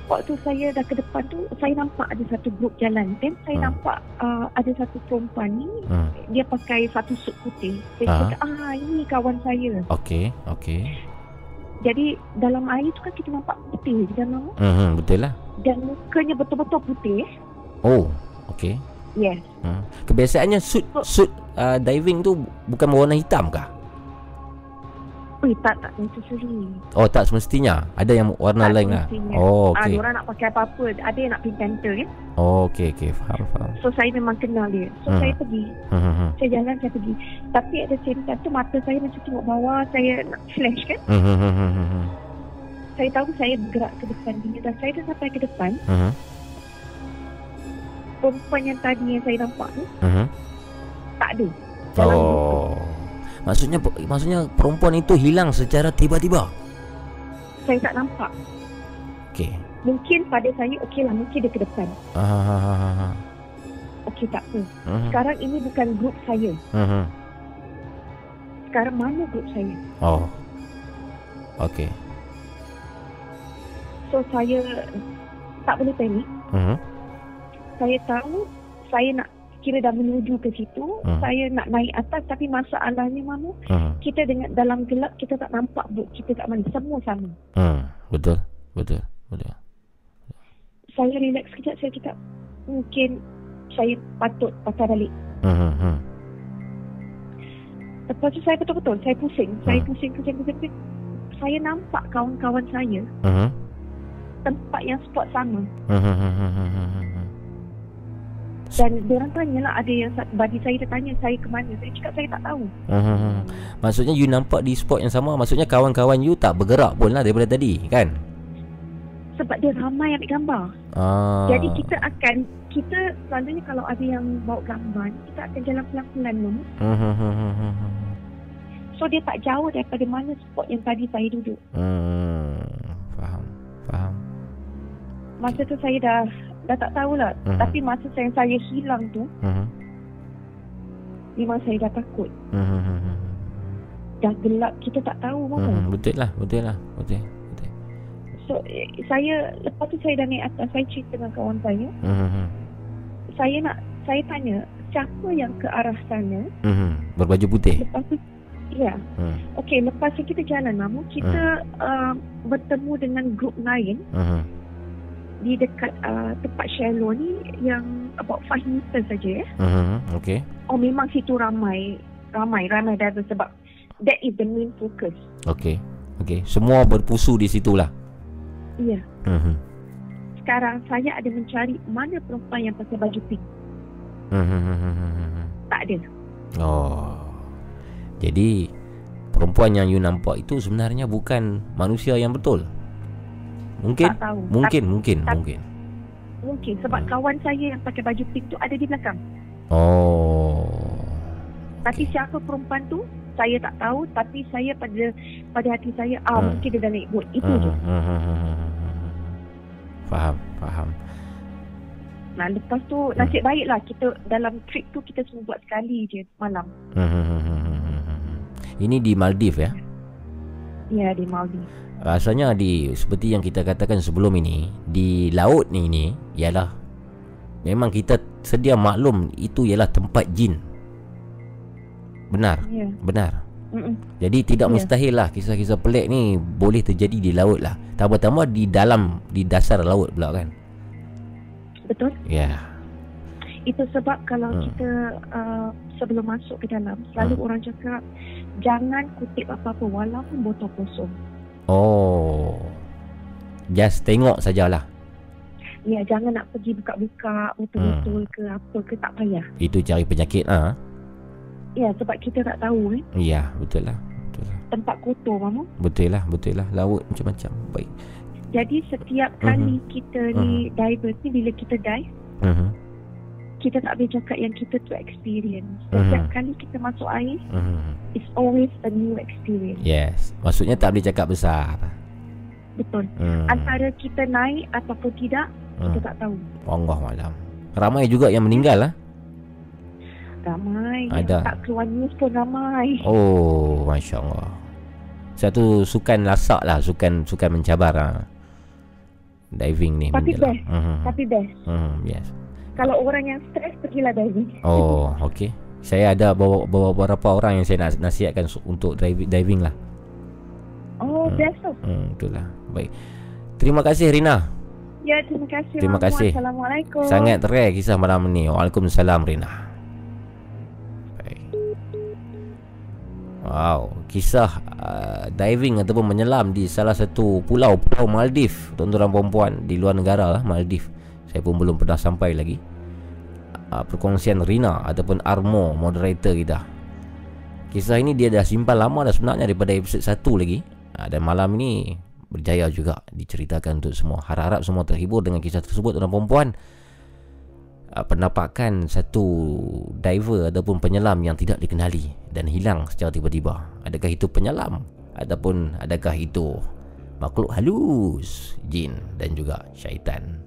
*laughs* Waktu saya dah ke depan tu, saya nampak ada satu grup jalan. Dan saya uh. nampak uh, ada satu perempuan ni, uh. dia pakai satu suit putih. Saya uh. cakap, ah ini kawan saya. Okey, okey. Jadi dalam air tu kan kita nampak putih kan Mama? Hmm, betul lah. Dan mukanya betul-betul putih. Oh, okey. Yes. Hmm. Kebiasaannya suit suit uh, diving tu bukan berwarna hitam kah? Ui, tak, tak necessary. Oh, tak semestinya. Ada yang warna tak lain lah. Oh, Ah, okey. diorang nak pakai apa-apa. Ada yang nak pink panther kan? Oh, okey, okey. Faham, faham. So saya memang kenal dia. So Hmm. saya pergi. Hmm, hmm, hmm. Saya jalan, saya pergi. Tapi same time tu mata saya macam tengok bawah. Saya nak flash kan? Hmm, hmm, hmm. Saya tahu saya bergerak ke depan dia. Dan saya dah sampai ke depan. Hmm, Perempuan yang tadi yang saya nampak tu, hmm. tak ada. Oh. Maksudnya maksudnya perempuan itu hilang secara tiba-tiba. Saya tak nampak. Okey. Mungkin pada saya, okey lah. Mungkin dia ke depan. Ah. Okey, tak apa. Mhm. Sekarang ini bukan grup saya. Hmm. Sekarang mana grup saya? Oh. Okey. So saya tak boleh panik. Hmm. Saya tahu saya nak kira dah menuju ke situ. Hmm. Saya nak naik atas tapi masalahnya mana? Hmm. Kita dengan dalam gelap kita tak nampak bot kita kat mana. Semua sama. Hmm. Betul. Betul. Betul. Saya relax sekejap. Saya cakap mungkin saya patut patah balik. Hmm. Lepas tu saya betul-betul. Saya pusing. Saya pusing, pusing, pusing, pusing. Saya nampak kawan-kawan saya Hmm. tempat yang spot sama. Hmm. Dan diorang tanyalah ada yang bagi saya dia tanya saya ke mana. Saya cakap saya tak tahu. Hmm. Maksudnya you nampak di spot yang sama Maksudnya kawan-kawan you tak bergerak pun lah daripada tadi kan? Sebab dia ramai ambil gambar. Ah. Jadi kita akan kita selalunya kalau ada yang bawa gambar kita akan jalan pelan-pelan. Hmm. So dia tak jauh daripada mana spot yang tadi saya duduk. Hmm. Faham. Faham. Masa tu saya dah dah tak tahulah. Mhm. Tapi masa saya saya hilang tu Hmm. memang saya dah takut. Hmm. Hmm. Hmm. Hmm. Dah gelap kita tak tahu. Hmm. Betul lah. Betul lah. Betul. So eh, saya lepas tu saya dah naik atas saya cerita dengan kawan saya. Hmm. Hmm. Saya nak saya tanya siapa yang ke arah sana Hmm. Berbaju putih. lepas tu ya Hmm. Okey, lepas tu kita jalan lama, kita uh, bertemu dengan grup lain Hmm. Di dekat uh, tempat shallow ni yang about 5 meter saja ya. Hmm. Okey. Oh memang situ ramai, ramai, ramai diver sebab that is the main focus. Okey. Okey. Semua berpusu di situlah. Ya. Hmm. Sekarang saya ada mencari mana perempuan yang pakai baju pink. Hmm. Tak ada. Oh. Jadi perempuan yang you nampak itu sebenarnya bukan manusia yang betul. Mungkin Tak tahu. mungkin Tak- mungkin tak- mungkin. Mungkin sebab kawan saya yang pakai baju pink tu ada di belakang. Oh. Tapi siapa perempuan tu saya tak tahu tapi saya pada pada hati saya ah Hmm. mungkin dia dah naik bot. Itu Hmm. je. Hmm. Hmm. Hmm. Hmm. Faham, faham. Nah lepas tu Hmm. nasib baiklah kita dalam trip tu kita semua buat sekali je malam. Hmm. Hmm. Hmm. Hmm. Hmm. Hmm. Ini di Maldives ya. Ya di Maldives. Rasanya di seperti yang kita katakan sebelum ini di laut ni ni ialah memang kita sedia maklum itu ialah tempat jin. Benar. Ya. Benar. Mm-mm. Jadi tidak Ya. mustahil lah kisah-kisah pelik ni boleh terjadi di laut lah. Tambah-tambah di dalam di dasar laut pula kan. Betul? Ya. Itu sebab kalau Hmm. kita uh, sebelum masuk ke dalam selalu Hmm. orang cakap jangan kutip apa-apa walaupun botol kosong. Oh. Just tengok sajalah. Ya jangan nak pergi buka-buka botol-botol Hmm. ke apa ke tak payah. Itu cari penyakit ah. Ya sebab kita tak tahu eh Ya, betul lah. tempat kotor mama. Betul lah, betul lah. Laut macam-macam. Baik. Jadi setiap Mhm. kali kita ni divers ni bila kita dive Mhm. Kita tak boleh cakap yang kita tu experience. Setiap Mhm. kali kita masuk air Mhm. it's always a new experience. Yes. Maksudnya tak boleh cakap besar. Betul. Hmm. Antara kita naik ataupun tidak kita Hmm. tak tahu. Allah malam. Ramai juga yang meninggal lah. Ramai. Ada. Tak keluar news pun ramai. Oh, Masya Allah. Satu sukan lasak lah. Sukan sukan mencabar lah. Diving ni. Tapi best. Mhm. Tapi best. Mhm, Yes. Kalau orang yang stres pergilah diving. Oh, okey. Saya ada bawa, bawa beberapa orang yang saya nak nasihatkan untuk driving, diving lah. Oh, hmm. biasa. Hmm, itulah. Baik. Terima kasih Rina. Ya, terima kasih. Terima kasih. Assalamualaikum. Sangat rare kisah malam ni. Waalaikumsalam Rina. Baik. Wow, kisah uh, diving ataupun menyelam di salah satu pulau Pulau Maldives tuan-tuan perempuan di luar negara lah Maldives. Saya pun belum pernah sampai lagi. Uh, perkongsian Rina ataupun Armo moderator kita. Kisah ini dia dah simpan lama dah sebenarnya daripada episod 1 lagi. Uh, dan malam ini berjaya juga diceritakan untuk semua. Harap-harap semua terhibur dengan kisah tersebut tuan perempuan. Uh, penampakan satu diver ataupun penyelam yang tidak dikenali dan hilang secara tiba-tiba. Adakah itu penyelam ataupun adakah itu makhluk halus, jin dan juga syaitan?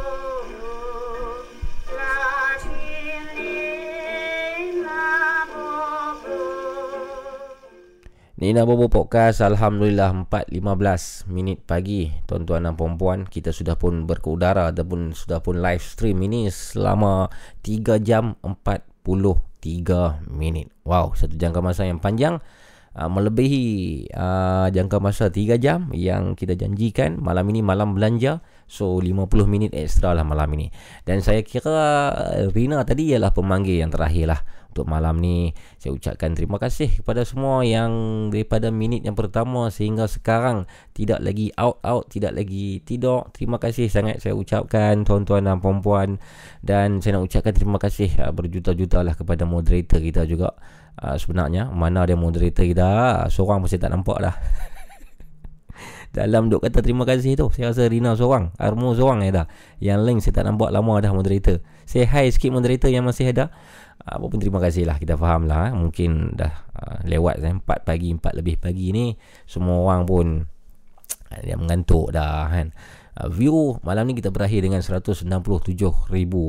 Nina Bobo Podcast Alhamdulillah 4.15 minit pagi. Tuan-tuan dan perempuan Kita sudah pun berkeudara Ataupun sudah pun live stream ini Selama 3 jam 43 minit. Wow, satu jangka masa yang panjang. Uh, Melebihi uh, jangka masa 3 jam Yang kita janjikan Malam ini malam belanja. So 50 minit ekstra lah malam ini. Dan saya kira Rina tadi ialah pemanggil yang terakhir lah untuk malam ni. Saya ucapkan terima kasih kepada semua yang daripada minit yang pertama sehingga sekarang tidak lagi out out tidak lagi tidur. Terima kasih sangat saya ucapkan tuan-tuan dan puan-puan. Dan saya nak ucapkan terima kasih uh, berjuta-juta lah kepada moderator kita juga. Uh, sebenarnya mana ada moderator kita? Seorang pun saya tak nampak dah. *laughs* Dalam duk kata terima kasih tu saya rasa Rina seorang Armo seorang ya dah yang lain saya tak nampak lama dah moderator. Say hi sikit moderator yang masih ada apa pun terima kasih lah kita faham lah eh. mungkin dah uh, lewat eh, 4 pagi 4 lebih pagi ni semua orang pun uh, *tsk* dia mengantuk dah kan uh, view malam ni kita berakhir dengan 167,000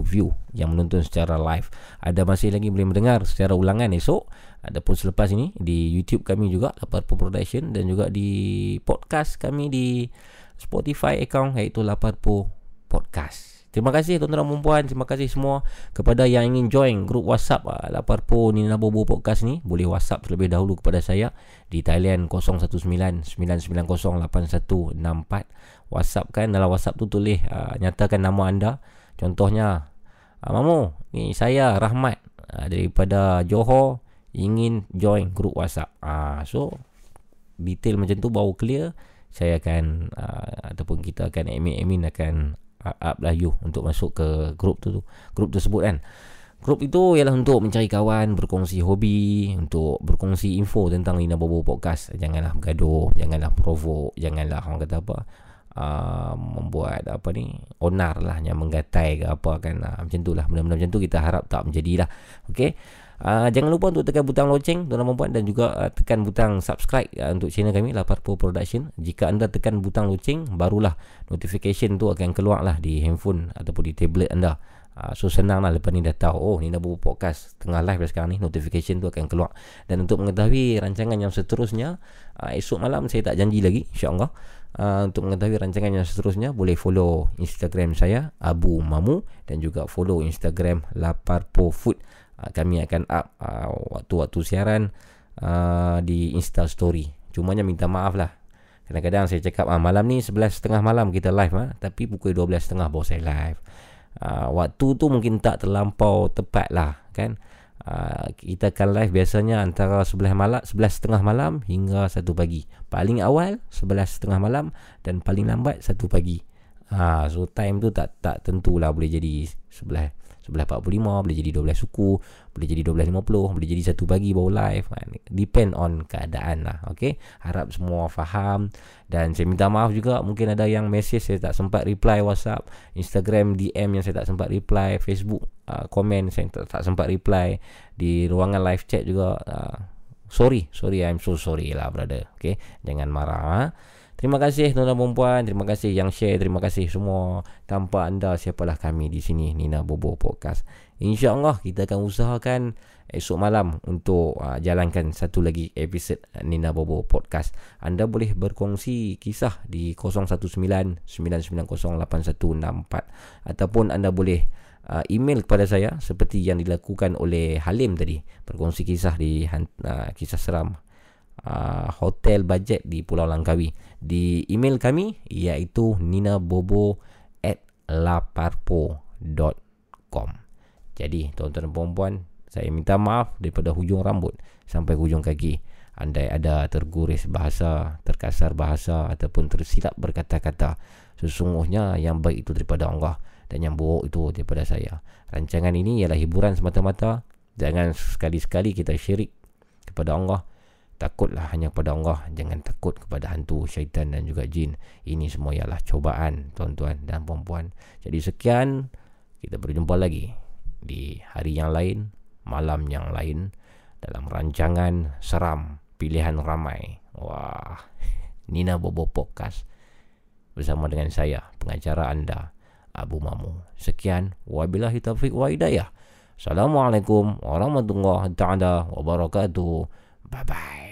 view yang menonton secara live ada masih lagi boleh mendengar secara ulangan esok Adapun selepas ini di YouTube kami juga Laparpo Production dan juga di podcast kami di Spotify account iaitu Laparpo Podcast. Terima kasih tuan-tuan dan puan Terima kasih semua Kepada yang ingin join Grup WhatsApp uh, Laparpo Nina Bobo Podcast ni. Boleh WhatsApp terlebih dahulu kepada saya Di Thailand 019-990-8164 WhatsApp kan Dalam WhatsApp tu tulis uh, Nyatakan nama anda. Contohnya uh, Mamu Ni saya Rahmat uh, Daripada Johor Ingin join grup WhatsApp. Uh, So Detail macam tu baru clear. Saya akan uh, ataupun kita akan admin-admin akan up lah you untuk masuk ke grup tu grup tersebut kan. Grup itu ialah untuk mencari kawan berkongsi hobi untuk berkongsi info tentang Lina Bobo Podcast. Janganlah bergaduh janganlah provoke janganlah orang kata apa uh, membuat apa ni onar lah yang menggatai ke apa kan. Uh, macam tu lah. Benda-benda macam tu kita harap tak menjadilah Okay Uh, jangan lupa untuk tekan butang loceng tuan dan puan dan juga uh, tekan butang subscribe uh, untuk channel kami Laparpo Production. Jika anda tekan butang loceng barulah notification tu akan keluar lah di handphone ataupun di tablet anda. So senang lah lepas ni dah tahu oh ni dah buat podcast tengah live dah sekarang ni notification tu akan keluar dan untuk mengetahui rancangan yang seterusnya esok malam saya tak janji lagi insyaAllah untuk mengetahui rancangan yang seterusnya boleh follow instagram saya Abu Mamu dan juga follow instagram Laparpo Food uh, kami akan up uh, waktu-waktu siaran uh, di Insta Story. Cumanya minta maaf lah. Kadang-kadang saya cakap ah, malam ni 11.30 malam kita live ah, tapi pukul 12.30 baru saya live. Uh, waktu tu mungkin tak terlampau tepat lah kan. Uh, kita akan live biasanya antara 11 malam 11.30 malam hingga 1 pagi. Paling awal 11.30 malam dan paling lambat 1 pagi. Ha, so time tu tak tak tentulah boleh jadi 11 11.45 boleh jadi 12 suku boleh jadi 12.50 boleh jadi satu pagi baru live kan? depend on keadaan lah okay? harap semua faham dan saya minta maaf juga mungkin ada yang message saya tak sempat reply whatsapp instagram DM yang saya tak sempat reply facebook uh, komen saya tak, tak sempat reply di ruangan live chat juga uh, sorry sorry I'm so sorry lah brother okay? jangan marah ha? Terima kasih tuan-tuan dan puan Terima kasih yang share Terima kasih semua Tanpa anda siapalah kami di sini Nina Bobo Podcast InsyaAllah kita akan usahakan esok malam untuk uh, jalankan satu lagi episod Nina Bobo Podcast. Anda boleh berkongsi kisah di 019-990-8164 ataupun anda boleh uh, email kepada saya seperti yang dilakukan oleh Halim tadi. Berkongsi kisah di uh, kisah seram uh, hotel bajet di Pulau Langkawi. Di email kami iaitu ninabobo at laparpo.com jadi tuan-tuan dan puan saya minta maaf daripada hujung rambut sampai hujung kaki. Andai ada terguris bahasa, terkasar bahasa ataupun tersilap berkata-kata, sesungguhnya yang baik itu daripada Allah dan yang buruk itu daripada saya. Rancangan ini ialah hiburan semata-mata. Jangan sekali-sekali kita syirik kepada Allah. Takutlah hanya kepada Allah. Jangan takut kepada hantu, syaitan dan juga jin. Ini semua ialah cobaan tuan-tuan dan puan-puan. Jadi sekian. Kita berjumpa lagi di hari yang lain, malam yang lain dalam rancangan seram pilihan ramai. Wah, *laughs* Nina Bobo Podcast bersama dengan saya, pengacara anda, Abu Mamu. Sekian, wabillahi taufiq wa hidayah. Assalamualaikum warahmatullahi taala wabarakatuh. Bye bye.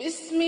بسم